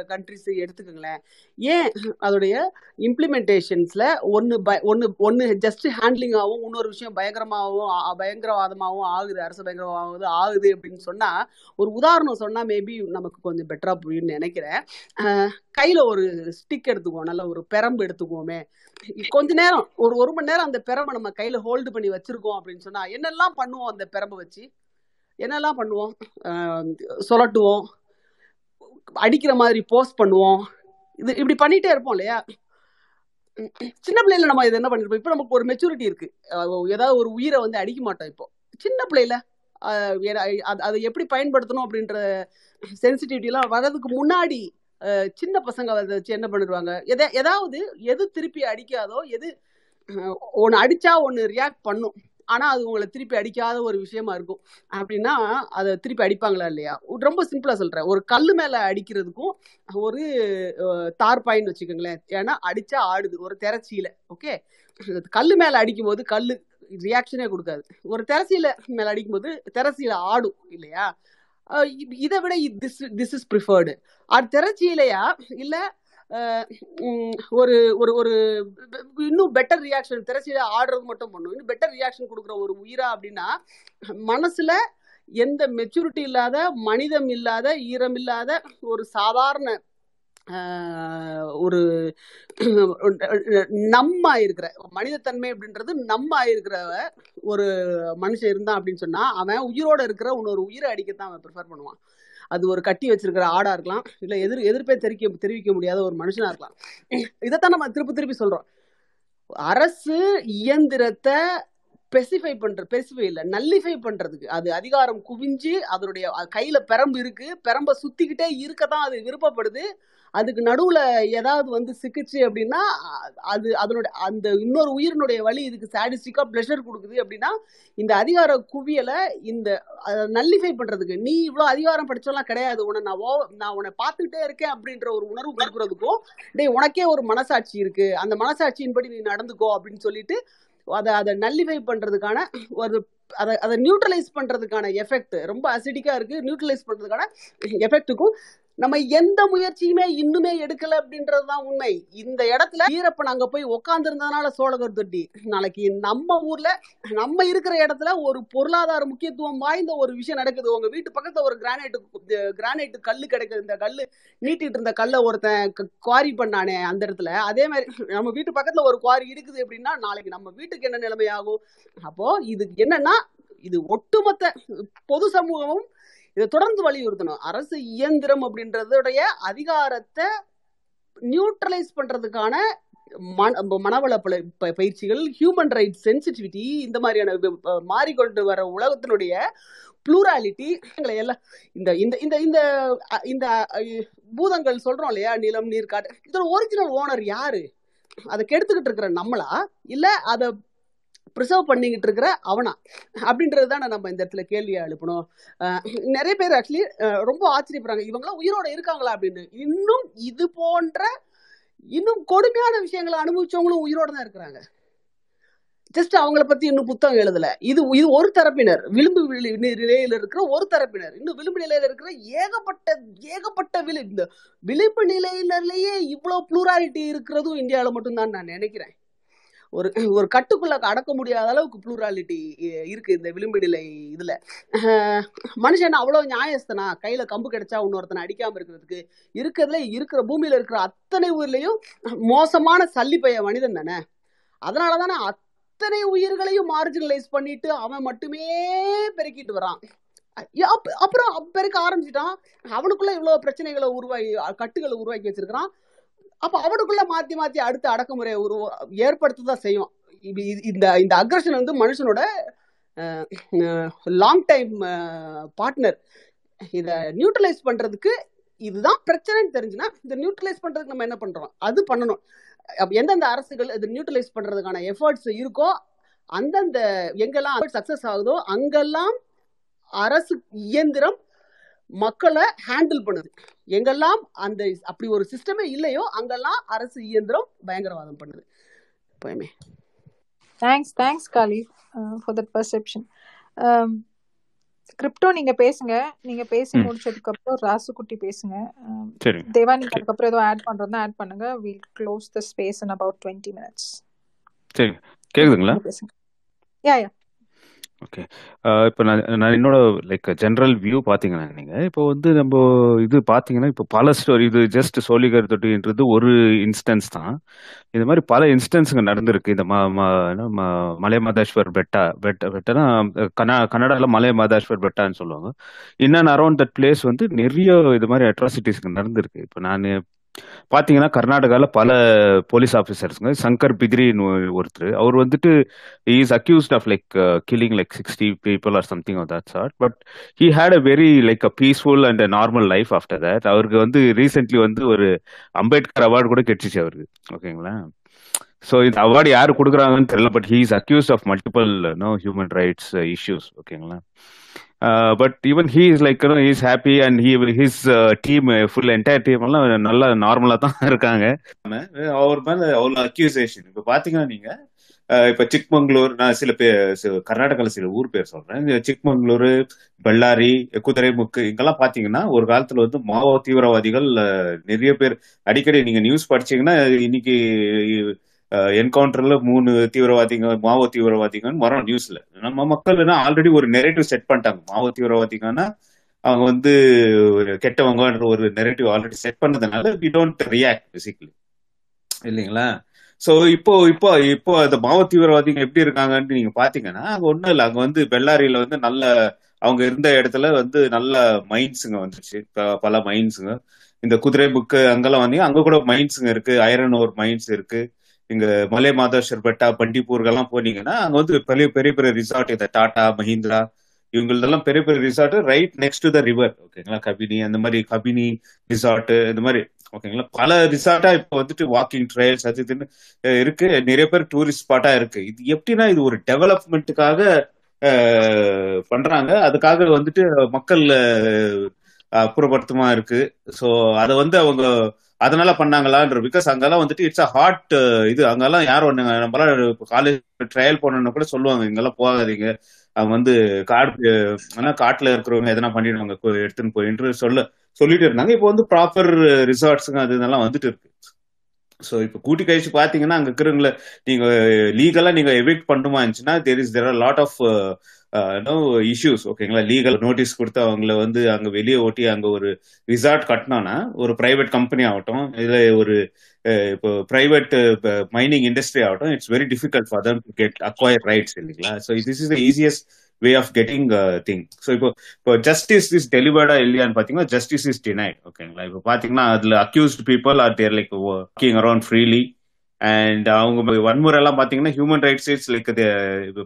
கண்ட்ரிஸ் எடுத்துக்கோங்களேன். ஏன் அதோடைய இம்ப்ளிமெண்டேஷன்ஸ்ல ஒன்னு ப- ஒன்னு ஒன்னு ஜஸ்ட் ஹேண்ட்லிங்காகவும் இன்னொரு விஷயம் பயங்கரமாகவும் பயங்கரவாதமாகவும் ஆகுது அரசு பயங்கரமாவது ஆகுது அப்படின்னு சொன்னா ஒரு உதாரணம் சொன்னா மேபி நமக்கு கொஞ்சம் பெட்டரா புரியும்னு நினைக்கிறேன். கையில் கையில ஒரு ஸ்டிக் எடுத்துக்குவோம் நல்ல ஒரு பெரம்பு எடுத்துக்குவோமே. கொஞ்ச நேரம் ஒரு ஒரு மணி நேரம் அந்த பெரம்பை நம்ம கையில ஹோல்டு பண்ணி வச்சிருக்கோம் அப்படின்னு சொன்னா என்னெல்லாம் பண்ணுவோம் அந்த பெரம்பை வச்சு? என்னெல்லாம் பண்ணுவோம்? சொலட்டுவோம் அடிக்கிற மாதிரி போஸ்ட் பண்ணுவோம். இது இப்படி பண்ணிட்டே இருப்போம் இல்லையா? சின்ன பிள்ளையில நம்ம இது என்ன பண்ணிருப்போம்? இப்போ நமக்கு ஒரு மெச்சூரிட்டி இருக்கு. ஏதாவது ஒரு உயிரை வந்து அடிக்க மாட்டோம் இப்போ. சின்ன பிள்ளையில அது- அதை எப்படி பயன்படுத்தணும் அப்படின்ற சென்சிட்டிவிட்டி எல்லாம் வர்றதுக்கு முன்னாடி சின்ன பசங்க அதை வச்சு என்ன பண்ணிடுவாங்க? எதை ஏதாவது எது திருப்பி அடிக்காதோ எது ஒன்று அடித்தா ஒன்று ரியாக்ட் பண்ணும். ஆனால் அது உங்களை திருப்பி அடிக்காத ஒரு விஷயமா இருக்கும். அப்படின்னா அதை திருப்பி அடிப்பாங்களா இல்லையா? ரொம்ப சிம்பிளாக சொல்கிறேன் ஒரு கல் மேலே அடிக்கிறதுக்கும் ஒரு தார் தார்பாயின்னு வச்சுக்கோங்களேன். ஏன்னா அடித்தா ஆடுது. ஒரு திரச்சியில் ஓகே? கல் மேலே அடிக்கும்போது கல் ரியாக்ஷனே கொடுக்காது. ஒரு திரசியில மேல அடிக்கும்போது திரசியில ஆடும் இல்லையா? இதை விட திஸ் திஸ் இஸ் ப்ரிஃபர்டு அது திரச்சியிலையா இல்லை ஒரு ஒரு ஒரு இன்னும் பெட்டர் ரியாக்ஷன் திரச்சியில ஆடுறது மட்டும் பண்ணும். இன்னும் பெட்டர் ரியாக்ஷன் கொடுக்குற ஒரு உயிரா அப்படின்னா மனசுல எந்த மெச்சூரிட்டி இல்லாத மனிதம் இல்லாத ஈரம் இல்லாத ஒரு சாதாரண ஒரு நம்ம இருக்கிற மனிதத்தன்மை அப்படின்றது நம்ம இருக்கிற ஒரு மனுஷன் இருந்தான் அப்படின்னு சொன்னா அவன் உயிரோட இருக்கிற இன்னொரு உயிரை அடிக்கத்தான் அவன் ப்ரிஃபர் பண்ணுவான். அது ஒரு கட்டி வச்சிருக்கிற ஆடா இருக்கலாம் இல்ல எதிர் எதிர்ப்பை தெரிவிக்க தெரிவிக்க முடியாத ஒரு மனுஷனா இருக்கலாம். இதைத்தான் நம்ம திருப்பி திருப்பி சொல்றோம். அரசு இயந்திரத்தை ஸ்பெசிஃபை பண்ற ஸ்பெசிஃபை இல்ல நல்லிஃபை பண்றதுக்கு. அது அதிகாரம் குவிஞ்சு அதனுடைய கையில பெரம்பு இருக்கு பெரம்ப சுத்திக்கிட்டே இருக்கத்தான் அது விருப்பப்படுது. அதுக்கு நடுவுல ஏதாவது வந்து சிக்கிச்சு அப்படின்னா அது அதனுடைய அந்த இன்னொரு உயிரினுடைய வழி இதுக்கு சாடிஸ்டிக்கா ப்ளஷர் கொடுக்குது அப்படின்னா இந்த அதிகார குவியலை இந்த நல்லிஃபை பண்றதுக்கு நீ இவ்வளவு அதிகாரம் படித்தோம்லாம் கிடையாது. உன்னை நான் ஓ நான் உன்னை பார்த்துக்கிட்டே இருக்கேன் அப்படின்ற ஒரு உணர்வு கொடுக்கறதுக்கும் டேய் உனக்கே ஒரு மனசாட்சி இருக்கு. அந்த மனசாட்சியின்படி நீ நடந்துக்கோ அப்படின்னு சொல்லிட்டு அதை அதை நல்லிஃபை பண்றதுக்கான ஒரு அதை அதை நியூட்ரலைஸ் பண்றதுக்கான எஃபெக்ட் ரொம்ப அசிடிக்கா இருக்கு. நியூட்ரலைஸ் பண்றதுக்கான எஃபெக்ட்டுக்கும் நம்ம எந்த முயற்சியுமே இன்னுமே எடுக்கல அப்படின்றதுதான் உண்மை. இந்த இடத்துல ஈரப்பன் அங்க போய் உட்கார்ந்து சோழகர் தொட்டி. நாளைக்கு நம்ம ஊர்ல நம்ம இருக்கிற இடத்துல ஒரு பொருளாதார முக்கியத்துவம் வாய்ந்த ஒரு விஷயம் நடக்குது. உங்க வீட்டு பக்கத்துல ஒரு கிரானைட் கிரானைட் கல்லு கிடைக்குது. இந்த கல்லு நீட்டிட்டு இருந்த கல்லை ஒருத்தன் குவாரி பண்ணானே அந்த இடத்துல. அதே மாதிரி நம்ம வீட்டு பக்கத்துல ஒரு குவாரி இருக்குது அப்படின்னா நாளைக்கு நம்ம வீட்டுக்கு என்ன நிலைமை ஆகும் அப்போ இது என்னன்னா இது ஒட்டுமொத்த பொது சமூகமும் இதை தொடர்ந்து வலியுறுத்தணும். அரசு இயந்திரம் அப்படின்றதுடைய அதிகாரத்தை நியூட்ரலைஸ் பண்றதுக்கான மன மனவள ப- பயிற்சிகள் ஹியூமன் ரைட்ஸ் சென்சிட்டிவிட்டி இந்த மாதிரியான மாறிக்கொண்டு வர உலகத்தினுடைய ப்ளூராலிட்டி எல்லாம் இந்த இந்த இந்த இந்த இந்த பூதங்கள் சொல்றோம் இல்லையா? நிலம் நீர் காட்டு இதோட ஒரிஜினல் ஓனர் யாரு? அதை கெடுத்துக்கிட்டு இருக்கிற நம்மளா? இல்ல அதை ப்ரிசர்வ் பண்ணிக்கிட்டு இருக்கிற அவனா? அப்படின்றது தானே நம்ம இந்த இடத்துல கேள்வியை எழுப்பணும். நிறைய பேர் ஆக்சுவலி ரொம்ப ஆச்சரியப்படுறாங்க. இவங்களாம் உயிரோட இருக்காங்களா அப்படின்னு. இன்னும் இது போன்ற இன்னும் கொடுமையான விஷயங்களை அனுபவிச்சவங்களும் உயிரோட தான் இருக்கிறாங்க. ஜஸ்ட் அவங்கள பத்தி இன்னும் புத்தகம் எழுதல. இது இது ஒரு தரப்பினர். விளிம்பு நிலையில இருக்கிற ஒரு தரப்பினர். இன்னும் விளிம்பு நிலையில இருக்கிற ஏகப்பட்ட ஏகப்பட்ட விளி இந்த விளிம்பு நிலையிலேயே இவ்வளவு புளூராலிட்டி இருக்கிறதும் இந்தியாவில் மட்டும்தான் நான் நினைக்கிறேன். ஒரு ஒரு கட்டுக்குள்ள அடக்க முடியாத அளவுக்கு ப்ளூராலிட்டி இருக்கு இந்த விளிம்பு நிலை இதுல. மனுஷன் அவ்வளவு நியாயஸ்தனா? கையில கம்பு கிடைச்சா இன்னொருத்தனை அடிக்காம இருக்கிறதுக்கு இருக்கிறதுல இருக்கிற பூமியில இருக்கிற அத்தனை ஊர்லயும் மோசமான சல்லிப்பைய மனிதன் தானே? அதனால தானே அத்தனை உயிர்களையும் மார்ஜினலைஸ் பண்ணிட்டு அவன் மட்டுமே பெருக்கிட்டு வரான். அப்புறம் பெருக்க ஆரம்பிச்சிட்டான். அவனுக்குள்ள இவ்வளவு பிரச்சனைகளை உருவாக்கி கட்டுகளை உருவாக்கி வச்சிருக்கிறான். அப்ப அவனுக்குள்ள மாத்தி மாத்தி அடுத்த அடக்குமுறையை உருவா ஏற்படுத்ததான் செய்யும். இது- இது- இந்த இந்த அக்ரஷன் வந்து மனுஷனோட லாங் டைம் பார்ட்னர் இத நியூட்ரலைஸ் பண்றதுக்கு இதுதான் பிரச்சனைன்னு தெரிஞ்சுன்னா இந்த நியூட்ரலைஸ் பண்றதுக்கு நம்ம என்ன பண்றோம்? அது பண்ணணும். எந்தெந்த அரசுகள் இது நியூட்ரலைஸ் பண்றதுக்கான எஃபர்ட்ஸ் இருக்கோ அந்தந்த எங்கெல்லாம் சக்சஸ் ஆகுதோ அங்கெல்லாம் அரசு இயந்திரம் மக்களை ஹேண்டில் பண்ணுது. எங்கெல்லாம் அந்த அப்படி ஒரு சிஸ்டமே இல்லையோ அங்கெல்லாம் அரசு இயந்திரம் பயங்கரவாதம் பண்ணுது. எப்பயுமே thanks thanks Kaali for that perception crypto நீங்க பேசுங்க. நீங்க பேசி முடிச்சதுக்கு அப்புறம் ராசுகுட்டி பேசுங்க. Um, தேவா நீங்க சரி. அதுக்கப்புறம் ஏதோ ஆட் பண்றதா ஆட் பண்ணுங்க. Will close the space in about twenty minutes சரிங்க. கேக்குதுங்களா? பேசுங்க. யா யா ஓகே இப்போ நான் நான் என்னோட லைக் ஜென்ரல் வியூ பார்த்தீங்கன்னா நீங்கள் இப்போ வந்து நம்ம இது பார்த்தீங்கன்னா இப்போ பல ஸ்டோரி இது ஜஸ்ட் சோழிகர் தொட்டின்றது ஒரு இன்ஸ்டன்ஸ் தான். இது மாதிரி பல இன்ஸ்டன்ஸுங்க நடந்திருக்கு. இந்த ம ம என்ன, ம- மலை மாதேஸ்வர் பெட்டா பெட்ட பெட்டனா கனா கன்னடாவில் மலை மாதேஸ்வர் பெட்டான்னு சொல்லுவாங்க. இன்னும் அரௌண்ட் தட் பிளேஸ் வந்து நிறைய இது மாதிரி அட்ராசிட்டிஸ்க்கு நடந்திருக்கு. இப்போ நான் பார்த்தீங்கன்னா கர்நாடகாவில் பல போலீஸ் ஆஃபீஸர்ஸுங்க சங்கர் பித்ரின்னு ஒருத்தர். அவர் வந்துட்டு is accused of like killing like sixty people or something of that sort but he had a very like a peaceful and normal life after that அவருக்கு வந்து ரீசென்ட்லி வந்து ஒரு அம்பேத்கர் அவார்டு கூட கிடைச்சிச்சு அவருக்கு. ஓகேங்களா? ஸோ இந்த அவார்டு யார் கொடுக்குறாங்கன்னு தெரியல but he is accused of multiple no human rights issues ஓகேங்களா? But even he is like he's happy and he his team full entire team எல்லாம் நல்லா நார்மலாக தான் இருக்காங்க. அவர் மேல அவ்வளோ அக்யூசேஷன் இப்போ பார்த்தீங்கன்னா நீங்க uh, இப்ப சிக்மங்களூர் நான் சில பேர் கர்நாடகால சில ஊர் பேர் சொல்றேன். சிக்மங்களூர் பெல்லாரி குதிரைமுக்கு இங்கெல்லாம் பாத்தீங்கன்னா ஒரு காலத்துல வந்து மாவோ தீவிரவாதிகள் நிறைய பேர் அடிக்கடி நீங்க நியூஸ் படிச்சீங்கன்னா இன்னைக்கு என்கவுண்டர்ல மூணு தீவிரவாதிங்க மாவோ தீவிரவாதிகன்னு வரோம் நியூஸ்ல நம்ம மக்கள் ஆல்ரெடி ஒரு நெரேட்டிவ் செட் பண்ணிட்டாங்க. மாவோ தீவிரவாதிங்கன்னா அவங்க வந்து ஒரு கெட்டவங்கன்ற ஒரு நெரேட்டிவ் ஆல்ரெடி செட் பண்ணதுனால வி டோன்ட் ரியாக்ட் பேசிக்கலி இல்லைங்களா? ஸோ இப்போ இப்போ இப்போ அந்த மாவ தீவிரவாதிகள் எப்படி இருக்காங்கன்னு நீங்க பாத்தீங்கன்னா அங்க ஒண்ணும் இல்லை. அங்க வந்து பெல்லாரியில வந்து நல்ல அவங்க இருந்த இடத்துல வந்து நல்ல மைன்ஸுங்க வந்துச்சு ப- பல மைன்ஸுங்க இந்த குதிரை புக்கு அங்கெல்லாம் வந்தீங்க அங்க கூட மைன்ஸுங்க இருக்கு. ஐரன் ஓர் மைன்ஸ் இருக்கு. இங்க மலை மாதேஸ்வர் பெட்டா பண்டிப்பூர்கெல்லாம் போனீங்கன்னா அங்க வந்து பெரிய பெரிய பெரிய ரிசார்ட் இந்த டாடா மஹிந்திரா இவங்களதெல்லாம் பெரிய பெரிய resort right next to the river ஓகேங்களா கபினி அந்த மாதிரி கபினி ரிசார்ட் இந்த மாதிரி. ஓகேங்களா பல ரிசார்ட்டா இப்போ வந்துட்டு வாக்கிங் ட்ரையல்ஸ் அது இதுன்னு இருக்கு. நிறைய பேர் டூரிஸ்ட் ஸ்பாட்டா இருக்கு. இது எப்படின்னா இது ஒரு டெவலப்மெண்ட்டுக்காக பண்றாங்க. அதுக்காக வந்துட்டு மக்கள் அப்புறப்படுத்தமா இருக்கு. ஸோ அதை வந்து அவங்க அதனால பண்ணாங்களான்ற பிகாஸ் அங்கெல்லாம் வந்துட்டு இட்ஸ் அ ஹாட் இது. அங்கெல்லாம் யாரும் ஒண்ணு நம்மளாம் காலேஜ் ட்ரையல் போனோம்னா கூட சொல்லுவாங்க. இங்கெல்லாம் போகாதீங்க. அவங்க வந்து காடு ஆனா காட்டுல இருக்கிறவங்க எதனா பண்ணிடுவாங்க. எடுத்துன்னு போயின்னு சொல்ல சொல்லிட்டு இருந்தாங்க. இப்போ வந்து ப்ராப்பர் ரிசார்ட்ஸுங்க அது இதெல்லாம் வந்துட்டு இருக்கு. ஸோ இப்போ கூட்டி கழிச்சு பார்த்தீங்கன்னா அங்கே இருக்கிறவங்கள நீங்க லீகலா நீங்க எவிக்ட் பண்ணுமா இருந்துச்சுன்னா there is there are lot of no issues ஓகேங்களா லீகல் நோட்டீஸ் கொடுத்து அவங்கள வந்து அங்க வெளியே ஓட்டி அங்க ஒரு ரிசார்ட் கட்டினோன்னா ஒரு பிரைவேட் கம்பெனி ஆகட்டும் இல்ல ஒரு இப்போ பிரைவேட் மைனிங் இண்டஸ்ட்ரி ஆகட்டும் it's very difficult for them to get acquire rights இல்லைங்களா? So this is the easiest way of getting thing so இப்போ இப்போ ஜஸ்டிஸ் இஸ் டெலிவர்டா இல்லையான்னு பாத்தீங்கன்னா ஜஸ்டிஸ் இஸ் டினைட் ஓகேங்களா இப்போ பாத்தீங்கன்னா அதுல accused people are there like walking around freely and அவங்க வன்முறை எல்லாம் பாத்தீங்கன்னா ஹியூமன் ரைட்ஸ் இட்ஸ் லைக்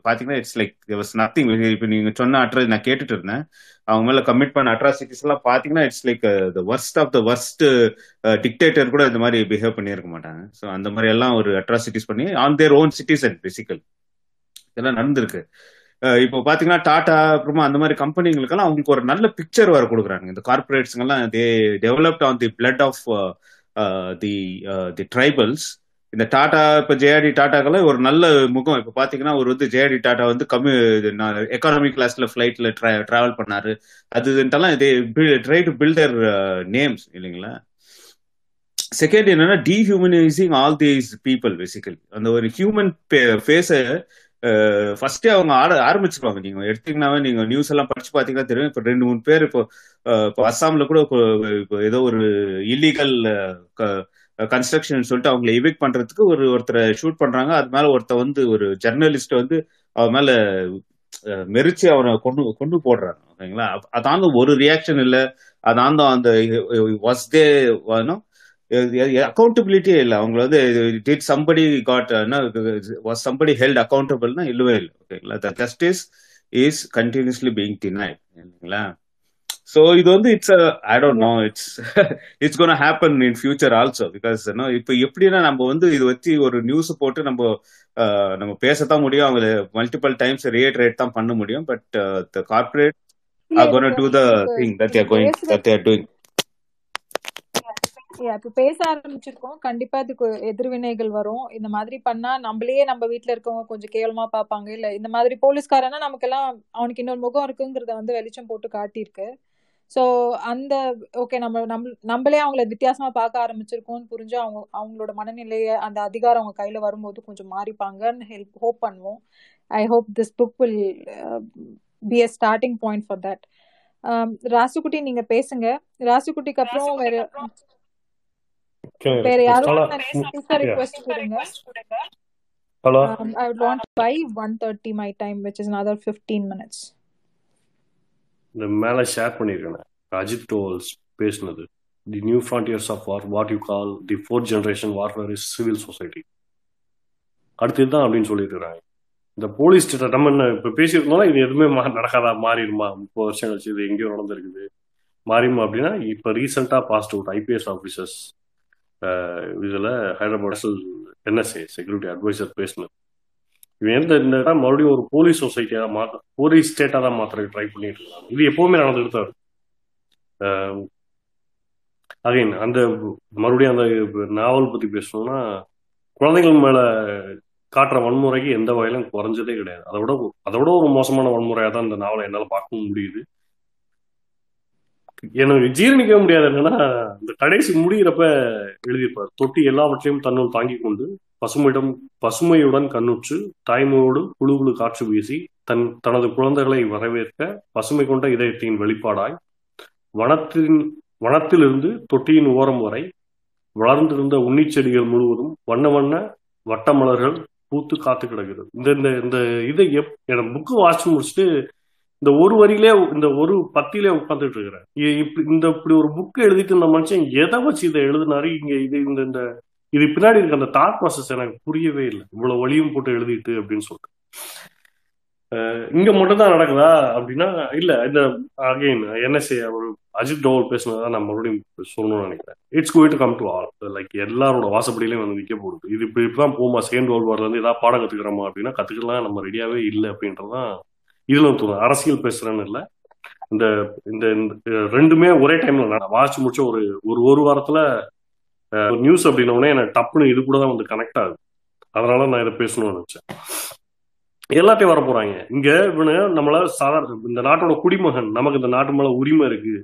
பாத்தீங்கன்னா இட்ஸ் லைக் வாஸ் நத்திங் இப்போ நீங்க சொன்ன அட்ரஸ் நான் கேட்டுட்டு இருந்தேன். அவங்க மேல கமிட் பண்ண அட்ராசிட்டிஸ் எல்லாம் பாத்தீங்கன்னா it's like the worst of the worst dictator கூட இந்த மாதிரி பிஹேவ் பண்ணியிருக்க மாட்டாங்க. ஸோ அந்த மாதிரி எல்லாம் ஒரு அட்ராசிட்டிஸ் பண்ணி on their own citizen basically இதெல்லாம் நடந்திருக்கு. இப்போ பாத்தீங்கன்னா டாடா அப்புறமா அந்த மாதிரி கம்பெனிங்களுக்கெல்லாம் அவங்களுக்கு ஒரு நல்ல பிக்சர் வர கொடுக்குறாங்க. இந்த கார்பரேட்ஸ்ங்கெல்லாம் they developed on the blood of the the tribals இந்த டாடா இப்போ ஜேஆர்டி டாட்டாக்கெல்லாம் ஒரு நல்ல முகம். இப்போ பாத்தீங்கன்னா ஒரு வந்து ஜேஆர்டி டாடா வந்து கம்மி எக்கானமி கிளாஸ்ல பிளைட்ல டிராவல் பண்ணாரு. அது இதுன்ட்டெல்லாம் ட்ரை டு பில்டர் நேம்ஸ் இல்லைங்களா? செகண்ட் என்னன்னா dehumanising all these people basically அந்த ஒரு ஹியூமன் ஃபேஸ ஃபர்ஸ்டே அவங்க ஆட ஆரம்பிச்சிருவாங்க. நீங்க எடுத்தீங்கன்னாவே நீங்க நியூஸ் எல்லாம் படிச்சு பாத்தீங்கன்னா தெரியும். இப்போ ரெண்டு மூணு பேர் இப்போ இப்போ அஸ்ஸாம்ல கூட இப்போ ஏதோ ஒரு இல்லீகல் கன்ஸ்ட்ரக்ஷன் சொல்லிட்டு அவங்களை எவிக் பண்றதுக்கு ஒரு ஒருத்தரை ஷூட் பண்றாங்க. அது மேல ஒருத்தர் வந்து ஒரு ஜெர்னலிஸ்ட் வந்து அவன் மேல மெரிச்சு அவனை கொண்டு கொண்டு போடுறாங்க. ஓகேங்களா அதாந்த ஒரு ரியாக்ஷன் இல்ல. அதாந்த அந்த வாஸ் தே அக்கௌண்டபிலிட்டியே இல்லை. அவங்க வந்து did somebody got was somebody held அக்கௌண்டபிள்னா இல்லவே இல்லை. ஓகேங்களா the justice is continuously being denied இல்லைங்களா? ஸோ இது வந்து it's I don't know it's it's gonna happen in future also because இப்போ எப்படின்னா நம்ம வந்து இது வச்சு ஒரு நியூஸ் போட்டு நம்ம நம்ம பேசத்தான் முடியும். அவங்க மல்டிபிள் டைம்ஸ் ரேட் தான் பண்ண முடியும். But the corporate are gonna do the thing that are going that are doing இப்போ பேச ஆரம்பிச்சிருக்கோம். கண்டிப்பா இதுக்கு எதிர்வினைகள் வரும். இந்த மாதிரி பண்ணா நம்மளே நம்ம வீட்டுல இருக்கவங்க கொஞ்சம் கேவலமா பார்ப்பாங்க. இல்ல இந்த மாதிரி போலீஸ்காரனா நமக்கெல்லாம் அவனுக்கு இன்னொரு முகம் இருக்குங்கிறத வந்து வெளிச்சம் போட்டு காட்டியிருக்கு. ஸோ அந்த ஓகே நம்ம நம்ம நம்மளே அவங்கள வித்தியாசமா பார்க்க ஆரம்பிச்சிருக்கோம்னு புரிஞ்சு அவங்க அவங்களோட மனநிலையை அந்த அதிகாரம் அவங்க கையில வரும்போது கொஞ்சம் மாறிப்பாங்கன்னு ஹெல்ப் ஹோப் பண்ணுவோம். I hope this book will be a starting point for that Rasukutti நீங்க பேசுங்க. ராசுகுட்டிக்கு அப்புறம் வேற வேற யாரும் ரிக்வெஸ்ட் கொடுங்க. Hello I would want by 1:30 my time which is another 15 minutes. இந்த மேல ஷேர் பண்ணிருக்கேன் அஜித் டோல்ஸ் பேசினது. The new frontiers of war what you call the fourth generation warfare is civil society அடுத்து தான் அப்படின்னு சொல்லியிருக்கிறாங்க. இந்த போலீஸ் நம்ம என்ன இப்போ பேசியிருக்கோம்னா இது எதுவுமே நடக்காதா? மாறிடுமா? முப்பது வருஷம் கழிச்சு இது எங்கேயோ நடந்திருக்குது. மாறிடுமா அப்படின்னா இப்போ ரீசெண்டாக பாஸ்ட் அவுட் ஐபிஎஸ் ஆஃபீஸர்ஸ் இதில் ஹைதராபாத் என்எஸ்ஏ செக்யூரிட்டி அட்வைசர் பேசினது. இவன் எந்த இந்த இடம் மறுபடியும் ஒரு போலீஸ் சொசைட்டியாக மாற்ற போலீஸ் ஸ்டேட்டாக தான் மாத்திரக்கு ட்ரை பண்ணிட்டு இருக்காங்க இது எப்போவுமே நடந்துட்டு தான் அகைன் அந்த மறுபடியும் அந்த நாவல் பற்றி பேசணும்னா குழந்தைகள் மேலே காட்டுற வன்முறைக்கு எந்த வகையிலும் குறைஞ்சதே கிடையாது. அதை விட அதை விட ஒரு மோசமான வன்முறையாக தான் இந்த நாவலை என்னால் பார்க்க முடியுது. எனக்கு ஜீரணிக்க முடியாது என்னன்னா இந்த கடைசி முடிகிறப்ப எழுதியிருப்பார். தொட்டி எல்லாவற்றையும் தன்னுள் தாங்கி கொண்டு பசுமையிடம் பசுமையுடன் கண்ணுற்று தாய்மையோடு குழு குழு காற்று வீசி தன் தனது குழந்தைகளை வரவேற்க பசுமை கொண்ட இதயத்தின் வெளிப்பாடாய் வனத்தின் வனத்திலிருந்து தொட்டியின் ஓரம் வரை வளர்ந்திருந்த உன்னிச்செடிகள் முழுவதும் வண்ண வண்ண வட்டமலர்கள் பூத்து காத்து கிடக்குது இந்த இந்த இந்த இதை எப் எனக்கு புக்கு வாசிச்சு முடிச்சுட்டு இந்த ஒரு வரியிலே இந்த ஒரு பத்திலே உட்காந்துட்டு இருக்கிறேன் இப்படி இந்த இப்படி ஒரு புக் எழுதிட்டு இந்த மனுஷன் எதை வச்சு இதை எழுதினாரு? இங்க இது இந்த இந்த இது பின்னாடி இருக்க அந்த தாட் ப்ராசஸ் எனக்கு புரியவே இல்லை. இவ்வளவு வழியும் போட்டு எழுதிட்டு அப்படின்னு சொல்லிட்டு. இங்க மட்டும் தான் நடக்குதா? அப்படின்னா இல்ல இந்த அகைன் என்எஸ்ஏ அவர் அஜித் டோவல் பேசினதான் நான் மறுபடியும் சொல்லணும்னு நினைக்கிறேன். இட்ஸ் கோயிட் கம் டு ஆல் லைக் எல்லாரோட வாசப்படியிலையும் வந்து நிக்க போகுது. இது இப்படி இப்பதான் போமா செகண்ட் வேர்ல்ட் வார்ல இருந்து ஏதாவது பாடம் கத்துக்கிறோமா? அப்படின்னா கத்துக்கலாம். நம்ம ரெடியாவே இல்லை அப்படின்றதான் இதுல தோணும் அரசியல் பேசுறேன்னு இல்லை. இந்த இந்த ரெண்டுமே ஒரே டைம்ல நான் வாசிச்சு முடிச்ச ஒரு ஒரு ஒரு வாரத்துல நியூஸ் அப்படின்னோடனே எனக்கு டப்புன்னு இது கூட தான் வந்து கனெக்ட் ஆகுது. அதனால நான் இதை பேசணும்னு நினைச்சேன். எல்லாத்தையும் வர போறாங்க. இங்க இவனு நம்மள சாதாரண இந்த நாட்டோட குடிமகன் நமக்கு இந்த நாட்டு மேல உரிமை இருக்கு.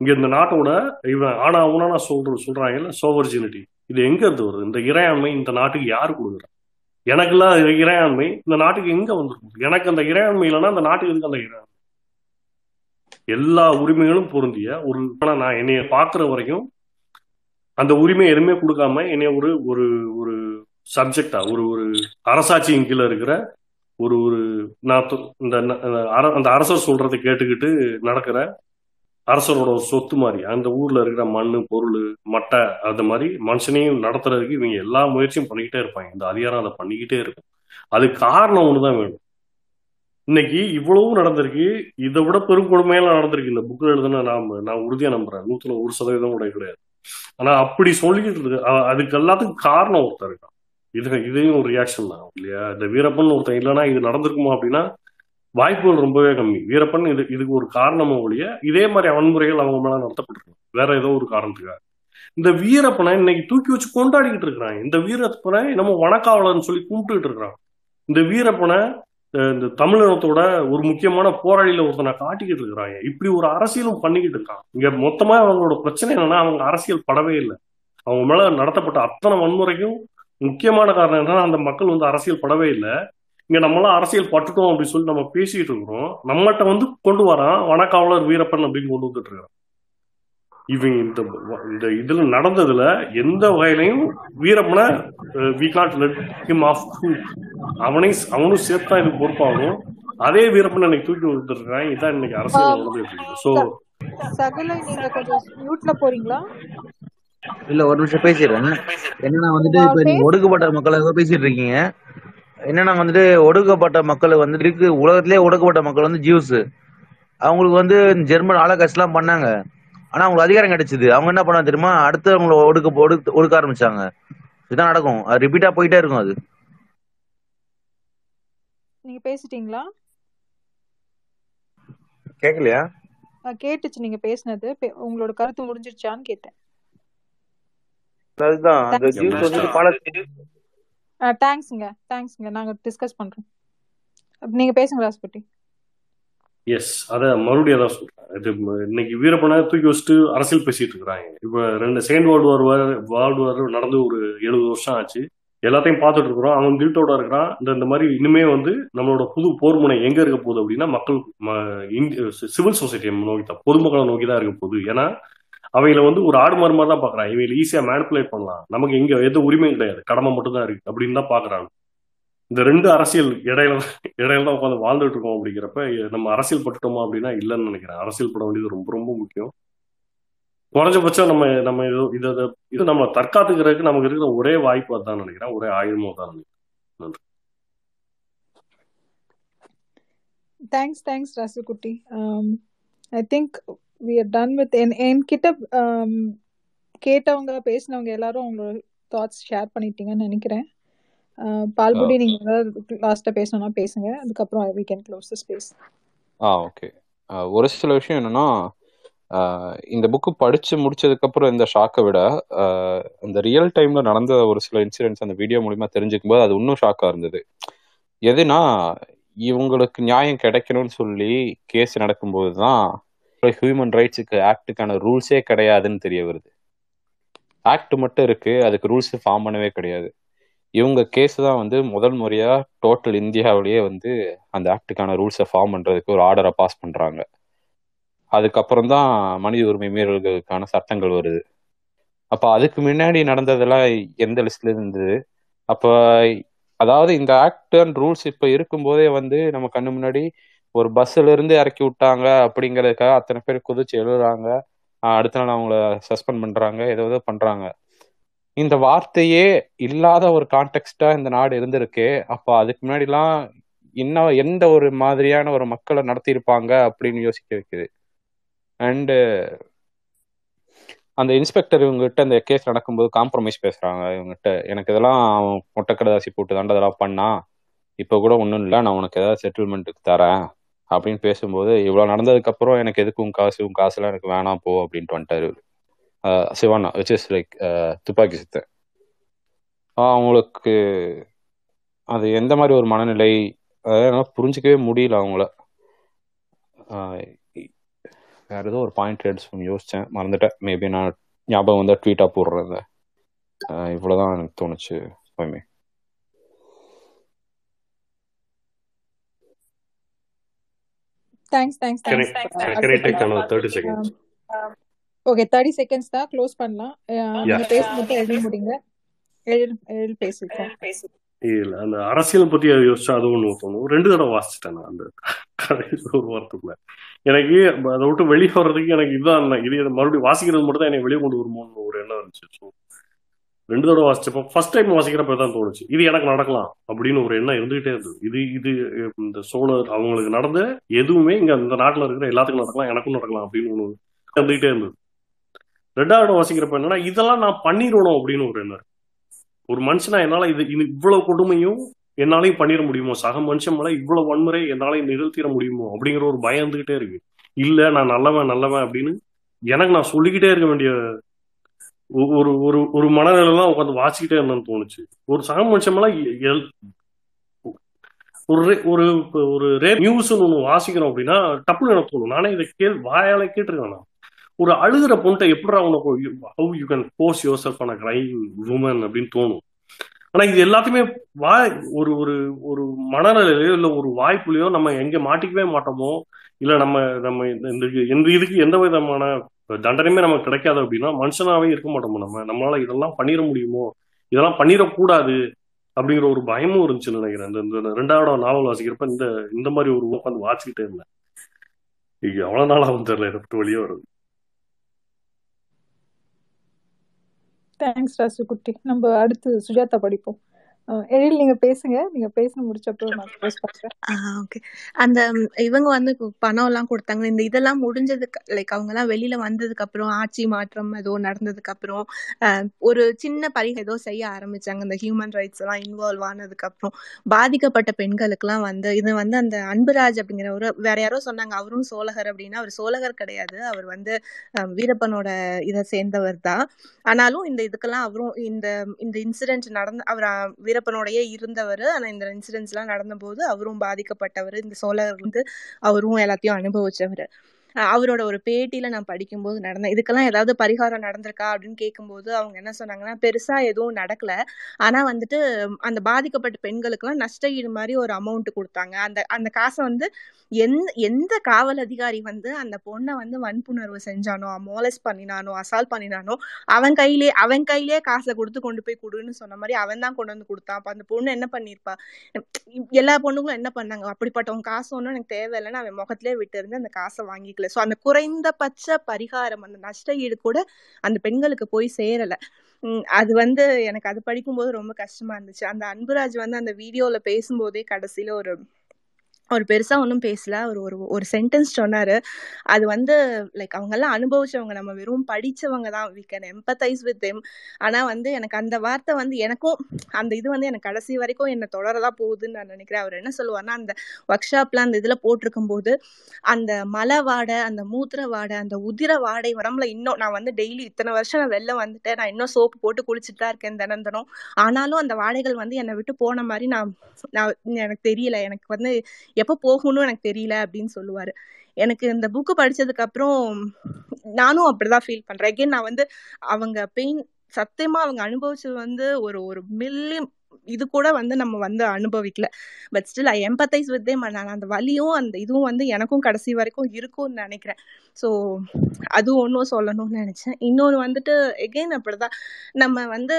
இங்க இந்த நாட்டோட இவன் ஆனா அவனா சொல்ற சொல்றாங்கல்ல சோவர்ஜினிட்டி இது எங்க இருந்து வருது? இந்த இறையாண்மை இந்த நாட்டுக்கு யாரு கொடுக்குறா எனக்குலாம் இறையாண்மை இந்த நாட்டுக்கு எங்க வந்திருக்கும் எனக்கு அந்த இறையாண்மை இல்லைன்னா அந்த நாட்டுக்கு இருக்கு அந்த இறையாண்மை? எல்லா உரிமைகளும் பொருந்திய ஒரு நான் என்னைய பாக்குற வரைக்கும் அந்த உரிமை எதுவுமே கொடுக்காம என்னைய ஒரு ஒரு ஒரு சப்ஜெக்டா ஒரு ஒரு அரசாட்சியின் கீழே இருக்கிற ஒரு ஒரு நான் இந்த அந்த அரசர் சொல்றதை கேட்டுக்கிட்டு நடக்கிற அரசரோட ஒரு சொத்து மாதிரி அந்த ஊர்ல இருக்கிற மண் பொருள் மட்டை அந்த மாதிரி மனுஷனையும் நடத்துறதுக்கு இவங்க எல்லா முயற்சியும் பண்ணிக்கிட்டே இருப்பாங்க. இந்த அதிகாரம் அதை பண்ணிக்கிட்டே இருக்கும். அது காரணம் ஒண்ணுதான் வேணும். இன்னைக்கு இவ்வளவும் நடந்திருக்கு. இதை விட பெரும் கொடுமையெல்லாம் நடந்திருக்கு. இந்த புக்கு எழுதுன நான் நான் உறுதியா நம்புறேன். நூத்துல ஒரு சதவீதம் கூட கிடையாது. ஆனா அப்படி சொல்லிக்கிட்டு இருக்கு. அதுக்கு எல்லாத்துக்கும் காரணம் ஒருத்தர் இருக்கான். இது இதையும் ஒரு ரியாக்ஷன் தான் இல்லையா? இந்த வீரப்பன் ஒருத்தன் இல்லைன்னா இது நடந்திருக்குமா அப்படின்னா வாய்ப்புகள் ரொம்பவே கம்மி. வீரப்பன் இது இதுக்கு ஒரு காரணமும் ஒழிய இதே மாதிரி வன்முறைகள் அவங்க மேல நடத்தப்பட்டிருக்கும். வேற ஏதோ ஒரு காரணத்துக்காக. இந்த வீரப்பனை இன்னைக்கு தூக்கி வச்சு கொண்டாடிக்கிட்டு இருக்கிறாங்க. இந்த வீரப்பனை நம்ம வணக்காவலன்னு சொல்லி கும்பிட்டுக்கிட்டு இருக்கிறான். இந்த வீரப்பனை இந்த தமிழினத்தோட ஒரு முக்கியமான போராளியில ஒருத்தனை காட்டிக்கிட்டு இருக்கிறாங்க. இப்படி ஒரு அரசியலும் பண்ணிக்கிட்டு இருக்கான். இங்க மொத்தமா அவங்களோட பிரச்சனை என்னன்னா அவங்க அரசியல் படவே இல்லை. அவங்க மேல நடத்தப்பட்ட அத்தனை வன்முறைக்கும் முக்கியமான காரணம் என்னன்னா அந்த மக்கள் வந்து அரசியல் படவே இல்லை. இங்க நம்மளாம் அரசியல் பட்டுட்டோம் அப்படின்னு சொல்லி நம்ம பேசிட்டு இருக்கிறோம். நம்மகிட்ட வந்து கொண்டு வரான் வனக்காவலர் வீரப்பன் அப்படின்னு கொண்டு வந்துட்டு இருக்கிறான் இவங்க இந்த இந்த இதுல நடந்ததுல எந்த வகையிலையும் வீரப்பனை we got let him off அவனை அவனும் சேர்த்து தான் இதுக்கு பொறுப்பாகும். அதே வீரப்பனை இன்னைக்கு தூக்கி வந்துருக்கான் இதான் இன்னைக்கு அரசியல் நடந்துட்டு போறீங்களா? இல்ல ஒரு நிமிஷம் பேசிடுறேன். என்னன்னா வந்துட்டு இப்ப நீங்க ஒடுக்கப்பட்ட மக்களை ஏதோ பேசிட்டு இருக்கீங்க. என்னன்னா வந்துட்டு ஒடுக்கப்பட்ட மக்கள் வந்துட்டு இருக்கு உலகத்திலே ஒடுக்கப்பட்ட மக்கள் வந்து ஜூஸ் அவங்களுக்கு வந்து ஜெர்மன் ஆலோகாஸ்ட் எல்லாம் பண்ணாங்க. ஆனா அவங்களுக்கு அதிகாரம் கிடைச்சது. அவங்க என்ன பண்ணாங்க தெரியுமா? அடுத்து அவங்கள ஒடுக்க ஒடுக்க ஒடுக்க ஆரம்பிச்சாங்க. இதுதான் நடக்கும். அது ரிப்பீட்டா போயிட்டே இருக்கும் அது. நீங்க பேசிட்டீங்களா? கேட்கலையா அஹ் கேட்டுச்சு நீங்க பேசினது. உங்களோட கருத்து முடிஞ்சிருச்சான்னு கேட்டேன். அதுதான் அந்த ஜூஸ் வந்துட்டு பல தேங்க்ஸ்ங்க தேங்க்ஸ்ங்க நாங்க டிஸ்கஸ் பண்றோம். நீங்க பேசுங்க ராஸ்பட்டி எஸ் அத மறுபடியும் தான் சொல்றேன். இது இன்னைக்கு வீரப்பனை தூக்கி வச்சுட்டு அரசியல் பேசிட்டு இருக்கிறாங்க. இப்ப ரெண்டு second world war world war நடந்து ஒரு எழுபது வருஷம் ஆச்சு. எல்லாத்தையும் பார்த்துட்டு இருக்கிறோம். அவன் கில்ட்டோட இருக்கிறான். இந்த இந்த மாதிரி இனிமே வந்து நம்மளோட புது போர் முனை எங்க இருக்க போகுது அப்படின்னா மக்கள் சிவில் சொசைட்டியை நோக்கி தான் பொதுமக்களை நோக்கி தான் இருக்க போகுது. ஏன்னா அவங்கள வந்து ஒரு ஆடு மாறு மாதிரி தான் பாக்குறான் இவங்களை ஈஸியா மேனிப்புலேட் பண்ணலாம். நமக்கு எங்க எந்த உரிமையும் கிடையாது. கடமை மட்டும் தான் இருக்கு அப்படின்னு தான் பாக்குறாங்க. இந்த ரெண்டு அரசியல் இடையில இடையில தான் உட்காந்து வாழ்ந்துட்டு இருக்கோம் அப்படிங்கிறப்ப நம்ம அரசியல் பட்டுட்டோமா அப்படின்னா இல்லைன்னு நினைக்கிறேன். அரசியல் பட வேண்டியது ரொம்ப ரொம்ப முக்கியம். குறைஞ்சபட்சம் நம்ம நம்ம இது இதை இது நம்ம தற்காத்துக்கிறதுக்கு நமக்கு இருக்கிற ஒரே வாய்ப்பு அதான் நினைக்கிறேன். ஒரே ஆயுதமும் தான் நினைக்கிறேன். நன்றி. Thanks thanks Rasukutti. I think we are done with என் என்கிட்ட um, கேட்டவங்க பேசினவங்க எல்லாரும் அவங்களோட தாட்ஸ் ஷேர் பண்ணிட்டீங்கன்னு நினைக்கிறேன். Uh, பால்புடி நீங்க ஏதாவது லாஸ்டா பேசணும்னா பேசுங்க. அதுக்கப்புறம் we can close the space ah okay ஒரு சில விஷயம் என்னன்னா இந்த புக்கு படிச்சு முடிச்சதுக்கு அப்புறம் இந்த ஷாக்கை விட இந்த ரியல் டைம்ல நடந்த ஒரு சில இன்சிடென்ட்ஸ் அந்த வீடியோ மூலியமா தெரிஞ்சுக்கும் போது அது இன்னும் ஷாக்கா இருந்தது. எதுனா இவங்களுக்கு நியாயம் கிடைக்கணும்னு சொல்லி கேஸ் நடக்கும்போது தான் ஹியூமன் ரைட்ஸுக்கு ஆக்டுக்கான ரூல்ஸே கிடையாதுன்னு தெரிய வருது. ஆக்ட் மட்டும் இருக்கு அதுக்கு ரூல்ஸ் ஃபார்ம் பண்ணவே கிடையாது. இவங்க கேஸ் தான் வந்து முதல் முறையா டோட்டல் இந்தியாவிலேயே வந்து அந்த ஆக்டுக்கான ரூல்ஸை ஃபார்ம் பண்றதுக்கு ஒரு ஆர்டரை பாஸ் பண்றாங்க. அதுக்கப்புறம் தான் மனித உரிமை மீறல்களுக்கான சட்டங்கள் வருது. அப்ப அதுக்கு முன்னாடி நடந்ததெல்லாம் எந்த லிஸ்ட்ல இருந்தது அப்ப அதாவது இந்த ஆக்ட் அண்ட் ரூல்ஸ் இப்ப இருக்கும்போதே வந்து நம்ம கண்ணு முன்னாடி ஒரு பஸ்ல இருந்து இறக்கி விட்டாங்க அப்படிங்கறதுக்காக அத்தனை பேர் குதிச்சு எழுதுறாங்க. அடுத்த நாள் அவங்கள சஸ்பெண்ட் பண்றாங்க. ஏதோ ஏதோ பண்றாங்க. இந்த வார்த்தையே இல்லாத ஒரு கான்டெக்ஸ்டா இந்த நாடு இருந்திருக்கு. அப்ப அதுக்கு முன்னாடிலாம் இன்னும் எந்த ஒரு மாதிரியான ஒரு மக்களை நடத்தியிருப்பாங்க அப்படின்னு யோசிக்க வைக்குது. அண்டு அந்த இன்ஸ்பெக்டர் இவங்ககிட்ட அந்த கேஸ் நடக்கும்போது காம்ப்ரமைஸ் பேசுறாங்க. இவங்ககிட்ட எனக்கு இதெல்லாம் அவன் மொட்டைக்கடதாசி போட்டு தாண்டா இதெல்லாம் பண்ணா இப்போ கூட ஒன்றும் இல்லை. நான் உனக்கு ஏதாவது செட்டில்மெண்ட்டுக்கு தரேன். அப்படின்னு பேசும்போது இவ்வளோ நடந்ததுக்கப்புறம் எனக்கு எதுக்கு உன் காசு உன் காசுலாம் எனக்கு வேணாம் போ அப்படின்ட்டு வந்துட்டாரு Shivanna Shivana which is like துப்பாக்கி சுத்தன் அவங்களுக்கு அது எந்த மாதிரி ஒரு மனநிலை? அதாவது புரிஞ்சுக்கவே முடியல அவங்கள. வேற ஏதோ ஒரு பாயிண்ட் எடுத்து யோசித்தேன் மறந்துட்டேன். மேபி நான் ஞாபகம் வந்தால் ட்வீட்டாக போடுறேன் இவ்வளோதான் எனக்கு தோணுச்சு எப்பவுமே. Thanks thanks thanks 30 seconds? Okay thirty seconds தான் க்ளோஸ் பண்ணலாம். Yeah. நீங்க எழுதி முடிங்க. எழுதி பேசிருக்கோம் இல்ல அந்த அரசியல் பத்தி யோசிச்சா அது ஒண்ணு தோணும். ரெண்டு தடவை வாசிச்சிட்டேன் அந்த ஒரு வாரத்துக்குள்ள. எனக்கு அதை விட்டு வெளியே வர்றதுக்கு எனக்கு இதுதான். இது மறுபடியும் வாசிக்கிறது மட்டும் தான் எனக்கு வெளியே கொண்டு வருமோன்னு ஒரு எண்ணம் இருந்துச்சு. ரெண்டு தடவை வாசிச்சப்போ ஃபர்ஸ்ட் டைம் வாசிக்கிறப்ப தான் தோணுச்சு. இது எனக்கு நடக்கலாம் அப்படின்னு ஒரு எண்ணம் இருந்துகிட்டே இருந்தது. இது இது இந்த சோழர் அவங்களுக்கு நடந்த எதுவுமே இங்க இந்த நாட்டில் இருக்கிற எல்லாத்துக்கும் நடக்கலாம் எனக்கும் நடக்கலாம் அப்படின்னு ஒன்று இருந்துகிட்டே இருந்தது. ரெண்டாவது வாசிக்கிறப்ப என்னன்னா இதெல்லாம் நான் பண்ணிடணும் அப்படின்னு ஒரு எண்ணம். ஒரு மனுஷனா என்னால இது இது இவ்வளவு கொடுமையும் என்னாலையும் பண்ணிட முடியுமோ? சக மனுஷன் மேல இவ்வளவு வன்முறை என்னாலையும் நிகழ்த்திட முடியுமோ? அப்படிங்கிற ஒரு பயம் இருந்துகிட்டே இருக்கு. இல்ல நான் நல்லவன் நல்லவன் அப்படின்னு எனக்கு நான் சொல்லிக்கிட்டே இருக்க வேண்டிய ஒரு ஒரு ஒரு மனநிலைலாம் உட்காந்து வாசிக்கிட்டே இருந்தேன்னு தோணுச்சு. ஒரு சக மனுஷமெல்லாம் எல்- ஒரு ரே- ஒரு ஒரு ரே நியூஸ் ஒன்று வாசிக்கிறோம் அப்படின்னா டப்புன்னு எனக்கு தோணும். நானே இதை கேள் வாயால கேட்டிருக்கேன் நான். ஒரு அழுகிற பொண்ணை எப்படிடா உனக்கு how you can pose yourself on crime woman அப்படின்னு தோணும். ஆனா இது எல்லாத்தையுமே வாய் ஒரு ஒரு ஒரு மனநிலையிலயோ இல்லை ஒரு வாய்ப்புலையோ நம்ம எங்க மாட்டிக்கவே மாட்டோமோ இல்ல நம்ம நம்ம இந்த இந்த இதுக்கு எந்த விதமான தண்டனையுமே நமக்கு கிடைக்காது அப்படின்னா மனுஷனாவே இருக்க மாட்டோமோ நம்ம? நம்மளால இதெல்லாம் பண்ணிட முடியுமோ? இதெல்லாம் பண்ணிடக்கூடாது அப்படிங்கிற ஒரு பயமும் இருந்துச்சுன்னு நினைக்கிறேன். இந்த ரெண்டாவது நாவல் வாசிக்கிறப்ப இந்த இந்த மாதிரி ஒரு உட்காந்து வாசிக்கிட்டே இருந்தேன். எவ்வளவு நாள் ஆகும் தெரியல இதை விட்டு வெளியே வருது தேங்க்ஸ் ராசு குட்டி. நம்ம அடுத்து சுஜாதா படிப்போம். எழில் நீங்க பேசுங்க. நீங்க பேச முடிச்சப்போ நான் க்ளோஸ் பண்றேன் ஓகே அந்த இவங்க வந்து பணம் எல்லாம் கொடுத்தாங்க இந்த இதெல்லாம் முடிஞ்சதுக்கு லைக் அவங்க எல்லாம் வெளியில வந்ததுக்கு அப்புறம் ஆட்சி மாற்றம் ஏதோ நடந்ததுக்கு அப்புறம் ஒரு சின்ன பரிகை ஏதோ செய்ய ஆரம்பிச்சாங்க. இந்த ஹியூமன் ரைட்ஸ் எல்லாம் இன்வால்வ் ஆனதுக்கு அப்புறம் பாதிக்கப்பட்ட பெண்களுக்கெல்லாம் வந்து இது வந்து அந்த அன்புராஜ் அப்படிங்கிற ஒரு வேற யாரோ சொன்னாங்க. அவரும் சோழகர் அப்படின்னா அவர் சோழகர் கிடையாது. அவர் வந்து வீரப்பனோட இதை சேர்ந்தவர் தான். ஆனாலும் இந்த இதுக்கெல்லாம் அவரும் இந்த இந்த இன்சிடென்ட் நடந்த அவர் அஹ், வீரப்பனோடயே இருந்தவர். ஆனால் இந்த இன்சிடென்ட்ஸ் எல்லாம் நடந்தபோது அவரும் பாதிக்கப்பட்டவர். இந்த சோழர் வந்து அவரும் எல்லாத்தையும் அனுபவிச்சவர். அவரோட ஒரு பேட்டியில நான் படிக்கும்போது நடந்தேன். இதுக்கெல்லாம் ஏதாவது பரிகாரம் நடந்திருக்கா அப்படின்னு கேட்கும்போது அவங்க என்ன சொன்னாங்கன்னா பெருசா எதுவும் நடக்கல. ஆனா வந்துட்டு அந்த பாதிக்கப்பட்ட பெண்களுக்கெல்லாம் நஷ்ட ஈடு மாதிரி ஒரு அமௌண்ட் கொடுத்தாங்க. அந்த அந்த காசை வந்து எந்த எந்த காவல் அதிகாரி வந்து அந்த பொண்ணை வந்து வன்புணர்வு செஞ்சானோ மோலஸ் பண்ணினானோ அசால்ட் பண்ணினானோ அவன் கையிலே அவன் கையிலே காசை கொடுத்து கொண்டு போய் கொடுன்னு சொன்ன மாதிரி அவன் தான் கொண்டு வந்து கொடுத்தான். அப்போ அந்த பொண்ணு என்ன பண்ணிருப்பா? எல்லா பொண்ணுங்களும் என்ன பண்ணாங்க? அப்படிப்பட்டவங்க காசு ஒன்றும் எனக்கு தேவையில்லைன்னு அவன் முகத்திலே விட்டு இருந்து அந்த காசை வாங்கிக்கல. ஸோ அந்த குறைந்தபட்ச பரிகாரம் அந்த நஷ்ட ஈடு கூட அந்த பெண்களுக்கு போய் சேரலை. உம் அது வந்து எனக்கு அது படிக்கும்போது ரொம்ப கஷ்டமா இருந்துச்சு. அந்த அன்புராஜ் வந்து அந்த வீடியோல பேசும்போதே கடைசியில ஒரு அவர் பெருசா ஒன்றும் பேசல. அவர் ஒரு ஒரு சென்டென்ஸ் சொன்னாரு. அது வந்து லைக் அவங்க எல்லாம் அனுபவிச்சவங்க. நம்ம வெறும் படிச்சவங்க தான். We can empathise with them ஆனா வந்து எனக்கு அந்த வார்த்தை வந்து எனக்கும் அந்த இது வந்து எனக்கு கடைசி வரைக்கும் என்ன தொடரதா போகுதுன்னு நான் நினைக்கிறேன். அவர் என்ன சொல்லுவார்னா அந்த ஒர்க் ஷாப்ல அந்த இதுல போட்டிருக்கும் போது அந்த மலை வாடை அந்த மூத்திர வாடை அந்த உதிர வாடை உடம்புல இன்னும் நான் வந்து டெய்லி இத்தனை வருஷம் நான் வெளில வந்துட்டேன். நான் இன்னும் சோப்பு போட்டு குளிச்சுட்டு தான் இருக்கேன் தினம் தினம். ஆனாலும் அந்த வாடைகள் வந்து என்னை விட்டு போன மாதிரி நான் நான் எனக்கு தெரியல. எனக்கு வந்து எப்போ போகணும்னு எனக்கு தெரியல அப்படின்னு சொல்லுவாரு. எனக்கு இந்த புக்கு படிச்சதுக்கு அப்புறம் நானும் அப்படிதான் ஃபீல் பண்றேன். Again நான் வந்து அவங்க பெயின் சத்தியமா அவங்க அனுபவிச்சது வந்து ஒரு ஒரு மில்லி இது கூட வந்து நம்ம வந்து அனுபவிக்கல. But still I empathise with them நான் அந்த வலியும் அந்த இதுவும் வந்து எனக்கும் கடைசி வரைக்கும் இருக்கும்னு நினைக்கிறேன். ஸோ அது ஒன்றும் சொல்லணும்னு நினச்சேன். இன்னொன்று வந்துட்டு எகெயின் அப்படிதான். நம்ம வந்து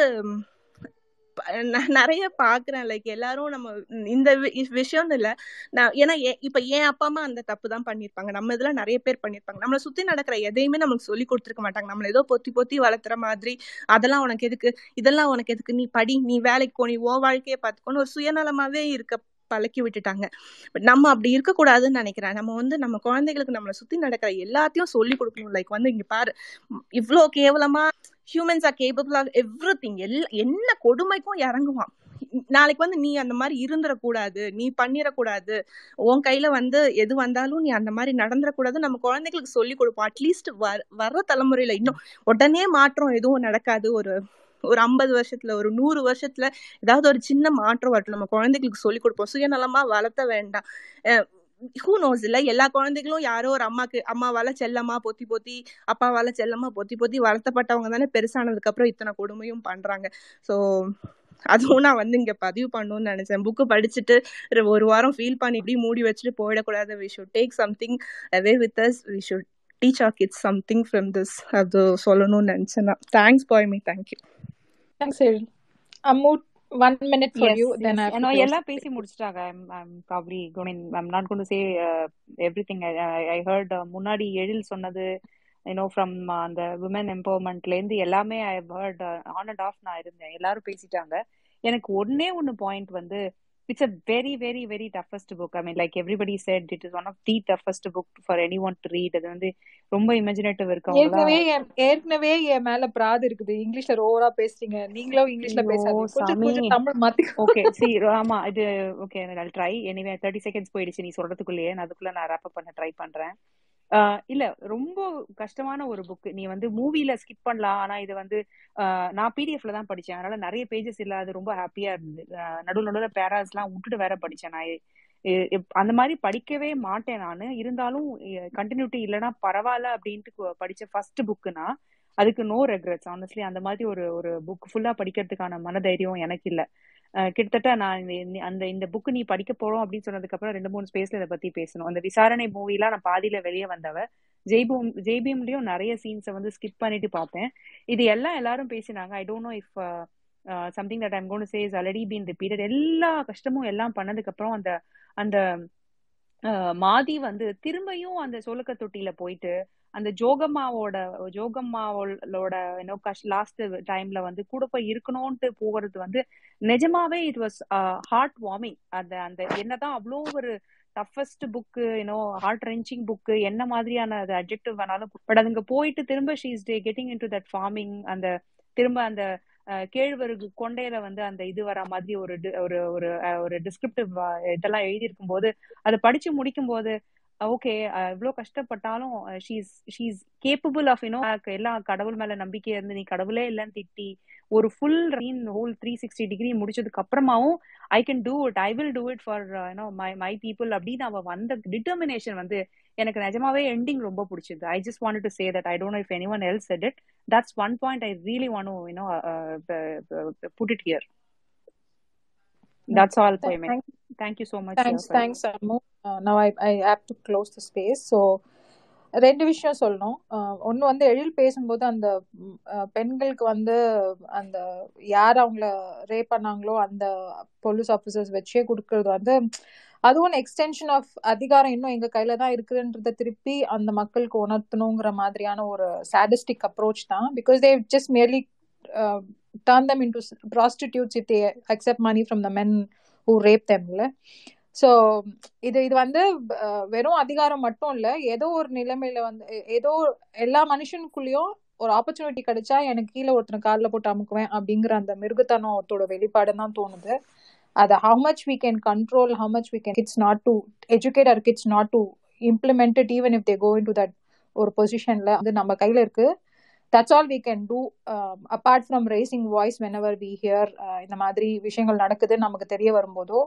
நான் நிறைய பாக்குறேன். லைக் எல்லாரும் நம்ம இந்த வி- விஷயம்னு இல்ல. நான் ஏன்னா இப்ப என் அப்பா அம்மா அந்த தப்பு தான் பண்ணிருப்பாங்க. நம்ம இதுல நிறைய பேர் பண்ணிருப்பாங்க. நம்மளை சுத்தி நடக்கிற எதையுமே நமக்கு சொல்லி கொடுத்துருக்க மாட்டாங்க. நம்மள ஏதோ பொத்தி பொத்தி வளர்த்துற மாதிரி அதெல்லாம் உனக்கு எதுக்கு? இதெல்லாம் உனக்கு எதுக்கு? நீ படி நீ வேலைக்கு போ நீ ஓ வாழ்க்கையை பார்த்துக்கணும் ஒரு சுயநலமாவே இருக்க பழக்கி விட்டுட்டாங்க. பட் நம்ம அப்படி இருக்கக்கூடாதுன்னு நினைக்கிறேன். நம்ம வந்து நம்ம குழந்தைகளுக்கு நம்மளை சுத்தி நடக்கிற எல்லாத்தையும் சொல்லி கொடுக்கணும். லைக் வந்து இங்க பாரு ம், இவ்ளோ கேவலமா humans are capable of everything எல்லா என்ன கொடுமைக்கும் இறங்குவான். நாளைக்கு வந்து நீ அந்த மாதிரி இருந்துடக்கூடாது நீ பண்ணிடக்கூடாது உன் கையில வந்து எது வந்தாலும் நீ அந்த மாதிரி நடந்துடக்கூடாது நம்ம குழந்தைகளுக்கு சொல்லி கொடுப்போம். அட்லீஸ்ட் வர வர்ற தலைமுறையில இன்னும் உடனே மாற்றம் எதுவும் நடக்காது. ஒரு ஒரு ஐம்பது வருஷத்துல ஒரு நூறு வருஷத்துல ஏதாவது ஒரு சின்ன மாற்றம் வரட்டும். நம்ம குழந்தைகளுக்கு சொல்லி கொடுப்போம். சுயநலமா வளர்த்த வேண்டாம். ஹூ நோஸ் இல்ல எல்லா குழந்தைகளும் யாரோ ஒரு அம்மாக்கு அம்மாவால செல்லமா பொத்தி பொத்தி அப்பாவால செல்லமா பொத்தி பொத்தி வளர்த்தப்பட்டவங்க தானே பெருசானதுக்கு அப்புறம் இத்தனை கொடுமையும் பண்றாங்க. சோ அதுவும் நான் வந்து இங்க பதிவு பண்ணணும்னு நினைச்சேன். புக்கு படிச்சுட்டு ஒரு வாரம் ஃபீல் பண்ணி இப்படி மூடி வச்சுட்டு போயிடக்கூடாது. We should take something away with us we should teach our kids something from this அது சொல்லணும்னு நினைச்சேன் தேங்க்ஸ் பாய் me thank you thanks Ezhil Ammu Close. எல்லாம் பேசி. முடிச்சிட்டாங்க. I'm probably going I'm not gonna say everything I heard முன்னாடி எழில் சொன்னது you know from அந்த விமன் எம்பவர்மெண்ட்ல இருந்து எல்லாமே I heard on and off நான் இருந்தேன். எல்லாரும் பேசிட்டாங்க. எனக்கு ஒன்னே ஒன்னு பாயிண்ட் வந்து it's a very very very toughest book I mean like everybody said it is one of the toughest book for anyone to read அது வந்து ரொம்ப இமேஜினேட்டிவ் இருக்கவங்களாம் ஏற்கனவே ஏற்கனவே என் மேல பிராது இருக்குது. இங்கிலீஷ்ல ஓவரா பேசுறீங்க. நீங்களும் இங்கிலீஷ்ல பேசாதீங்க. கொஞ்சம் சாமி. கொஞ்சம் தமிழ் மாத்தி ஓகே சி ஆமா இது okay I try anyway thirty seconds போயிடுச்சு. நீ சொல்றதுக்குள்ளேயே நான் அதுக்குள்ள நான் ரேப் பண்ண ட்ரை பண்றேன். இல்ல ரொம்ப கஷ்டமான ஒரு புக் நீ வந்து மூவில ஸ்கிப் பண்ணலாம். ஆனா இது வந்து ஆஹ் நான் பிடிஎஃப்ல தான் படிச்சேன். அதனால நிறைய பேஜஸ் இல்ல. அது ரொம்ப ஹாப்பியா இருந்தது. நடுவு நடுவில் பேராஸ் எல்லாம் விட்டுட்டு வேற படிச்சேன் நான். அந்த மாதிரி படிக்கவே மாட்டேன் நானு. இருந்தாலும் கண்டினியூட்டி இல்லைன்னா பரவாயில்ல அப்படின்ட்டு படிச்ச ஃபர்ஸ்ட் புக்குனா அதுக்கு நோ ரெக்ரெட்ஸ் ஆனஸ்ட்லி அந்த மாதிரி ஒரு ஒரு புக் ஃபுல்லா படிக்கிறதுக்கான மனதைரியம் எனக்கு இல்ல. கிட்டத்தட்ட நான் இந்த- அந்த இந்த புக் நீ படிக்க போறோம் அப்படின்னு சொன்னதுக்கு அப்புறம் ரெண்டு மூணு ஸ்பேஸ்ல இதை பத்தி பேசணும். அந்த விசாரணை மூவிலாம் நான் பாதியில வெளியே வந்தவ ஜெய்பூம் ஜெய்பீம்லயும் நிறைய சீன்ஸை வந்து ஸ்கிப் பண்ணிட்டு பார்த்தேன். இது எல்லாம் எல்லாரும் பேசினாங்க. I don't know if something that I'm gonna say is already been repeated எல்லா கஷ்டமும் எல்லாம் பண்ணதுக்கு அப்புறம் அந்த அந்த மாதி வந்து திரும்பியும் அந்த சோளக்க தொட்டியில போயிட்டு அந்த ஜோகம்மாவோட ஜோகம்மாவோட யூனோ கஷ் லாஸ்ட் டைம்ல வந்து கூட போய் இருக்கணும்ட்டு போகிறது வந்து நிஜமாவே இட் வாஸ் ஹார்ட் வார்மிங் அந்த அந்த என்னதான் அவ்வளோ ஒரு toughest book you know heart wrenching book என்ன மாதிரியான அது அப்ஜெக்டிவ் வேணாலும் பட் அதுங்க போயிட்டு திரும்ப she's they getting into that forming அந்த திரும்ப அந்த கேழ்வரகு கொண்டையில வந்து அந்த இது வர மாதிரி ஒரு ஒரு ஒரு ஒரு டிஸ்கிரிப்டிவ் இதெல்லாம் எழுதியிருக்கும் போது அதை படிச்சு முடிக்கும் போது ஓகே எவ்வளவு கஷ்டப்பட்டாலும் she's she's capable of you know எல்லாம் கடவுள் மேல நம்பிக்கை இருந்து நீ கடவுளே இல்லைன்னு திட்டி ஒரு full ரீன் whole three sixty degree முடிச்சதுக்கு அப்புறமாவும் I can do it I will do it for you know my my people அப்படின்னு அவ வந்த டிட்டர்மினேஷன் வந்து எனக்கு நிஜமாவே எண்டிங் ரொம்ப பிடிச்சது. I just want to say that I don't if any one else said it that's one point I really want you know put it here that's all Th- போய் Thank, thank you so much thanks, for thanks, Ammu. Uh, now I, I have to close the space. So, ரெண்டு விஷயம் சொல்லணும் ஒன்று வந்து எழில் பேசும்போது அந்த அஹ், பெண்களுக்கு வந்து அந்த யார் அவங்கள ரேப் பண்ணாங்களோ அந்த போலீஸ் ஆஃபீஸர்ஸ் வச்சே கொடுக்கறது வந்து அது ஒன் எக்ஸ்டென்ஷன் ஆஃப் அதிகாரம் இன்னும் எங்க கையில தான் இருக்குன்றத திருப்பி அந்த மக்களுக்கு உணர்த்தணுங்கிற மாதிரியான ஒரு சாடிஸ்டிக் அப்ரோச் தான் because they just merely uh, turn them into s- prostitutes if they accept money from the men who rape them so இது இது வந்து வெறும் அதிகாரம் மட்டும் இல்லை. ஏதோ ஒரு நிலைமையில வந்து ஏதோ எல்லா மனுஷனுக்குள்ளேயும் ஒரு ஆப்பர்ச்சுனிட்டி கிடைச்சா எனக்கு கீழே ஒருத்தனை காலில் போட்டு அமுக்குவேன் அப்படிங்கிற அந்த மிருகத்தனத்தோட வெளிப்பாடு தான் தோணுது. அது how much we can control how much we can it's not to educate our kids not to implemented even if they go into that ஒரு பொசிஷன்ல அது நம்ம கையில இருக்கு. That's all we can do apart from raising voice whenever we hear um, uh, இந்த மாதிரி விஷயங்கள் நடக்குது நமக்கு தெரிய வரும்போதோ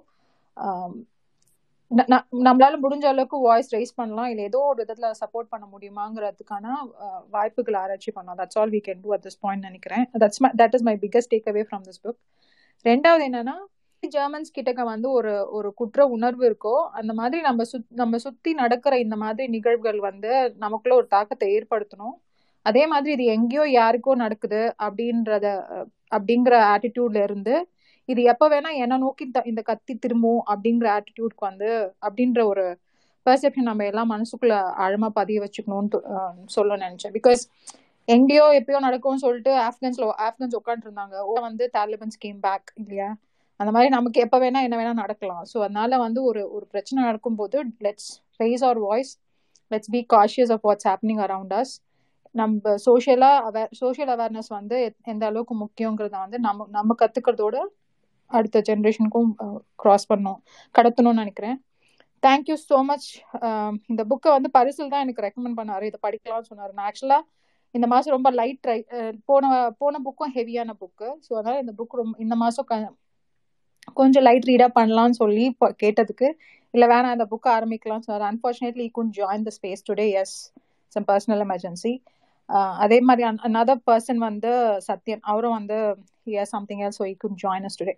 um, நம்மளால முடிஞ்ச அளவுக்கு வாய்ஸ் ரைஸ் பண்ணலாம் இல்லை ஏதோ ஒரு விதத்துல சப்போர்ட் பண்ண முடியுமாங்கிறதுக்கான வாய்ப்புகள் ஆராய்ச்சி பண்ணலாம். That's all we can do at this point நினைக்கிறேன். That's my that is my biggest takeaway from this book ரெண்டாவது என்னன்னா ஜெர்மன்ஸ் கிட்டக்க வந்து ஒரு ஒரு குற்ற உணர்வு இருக்கோ அந்த மாதிரி நம்ம சுத் நம்ம சுத்தி நடக்கிற இந்த மாதிரி நிகழ்வுகள் வந்து நமக்குள்ள ஒரு தாக்கத்தை ஏற்படுத்தணும். அதே மாதிரி இது எங்கேயோ யாருக்கோ நடக்குது அப்படின்றத அப்படிங்கிற ஆட்டிடியூட்ல இருந்து இது எப்ப வேணா என்ன நோக்கி இந்த கத்தி திரும்பும் அப்படிங்கிற ஆட்டிடியூட்க்கு வந்து அப்படின்ற ஒரு பெர்செப்ஷன் நம்ம எல்லாம் மனசுக்குள்ள ஆழமா பதிய வச்சுக்கணும்னு சொல்ல நினைச்சேன். பிகாஸ் எங்கேயோ எப்பயோ நடக்கும்னு சொல்லிட்டு ஆப்கன்ஸ்ல ஆப்கன்ஸ் உட்காந்துருந்தாங்க இருந்தாங்க. ஓ வந்து தாலிபன்ஸ் கேம் பேக் இல்லையா? அந்த மாதிரி நமக்கு எப்ப வேணா என்ன வேணா நடக்கலாம். ஸோ அதனால வந்து ஒரு ஒரு பிரச்சனை நடக்கும்போது let's raise our voice let's be cautious of what's happening around us நம்ம சோஷியலா அவேர் சோஷியல் அவேர்னஸ் வந்து எத்- எந்த அளவுக்கு முக்கியங்கிறத வந்து நம்ம நம்ம கத்துக்கிறதோட அடுத்த ஜென்ரேஷனுக்கும் கிராஸ் பண்ணும் கடத்தணும்னு நினைக்கிறேன். தேங்க்யூ ஸோ மச் இந்த புக்கை வந்து பரிசில் தான் எனக்கு ரெக்கமெண்ட் பண்ணாரு. இதை படிக்கலாம்னு சொன்னார். நான் ஆக்சுவலாக இந்த மாதம் ரொம்ப லைட் ட்ரை போன போன புக்கும் ஹெவியான புக்கு ஸோ அதனால இந்த புக் ரொம்ப இந்த மாதம் க- கொஞ்சம் லைட் ரீடாக பண்ணலாம்னு சொல்லி கேட்டதுக்கு. இல்லை வேணாம் இந்த புக்கை ஆரம்பிக்கலாம் sir unfortunately could join the space today as some personal emergency அதே மாதிரி அனதர் பர்சன் வந்து சத்யன். அவரும் வந்து hear something else so he could join us today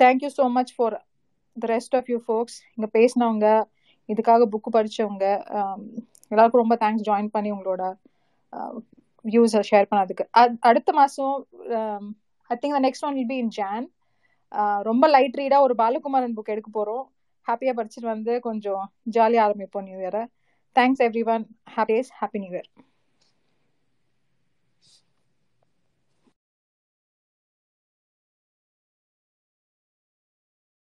thank you so much for the rest of you folks இங்கே பேசினவங்க இதுக்காக book படிச்சவங்க எல்லாருக்கும் ரொம்ப தேங்க்ஸ் ஜாயின் பண்ணி உங்களோட வியூஸை ஷேர் பண்ணதுக்கு. அடுத்த மாதம் I think the next one will be in Jan ரொம்ப லைட் ரீடாக ஒரு பாலகுமாரன் புக் எடுக்க போகிறோம் ஹாப்பியாக படிச்சுட்டு வந்து கொஞ்சம் ஜாலியாக ஆரம்பிப்போம் new இயரை thanks every one happiest happy new year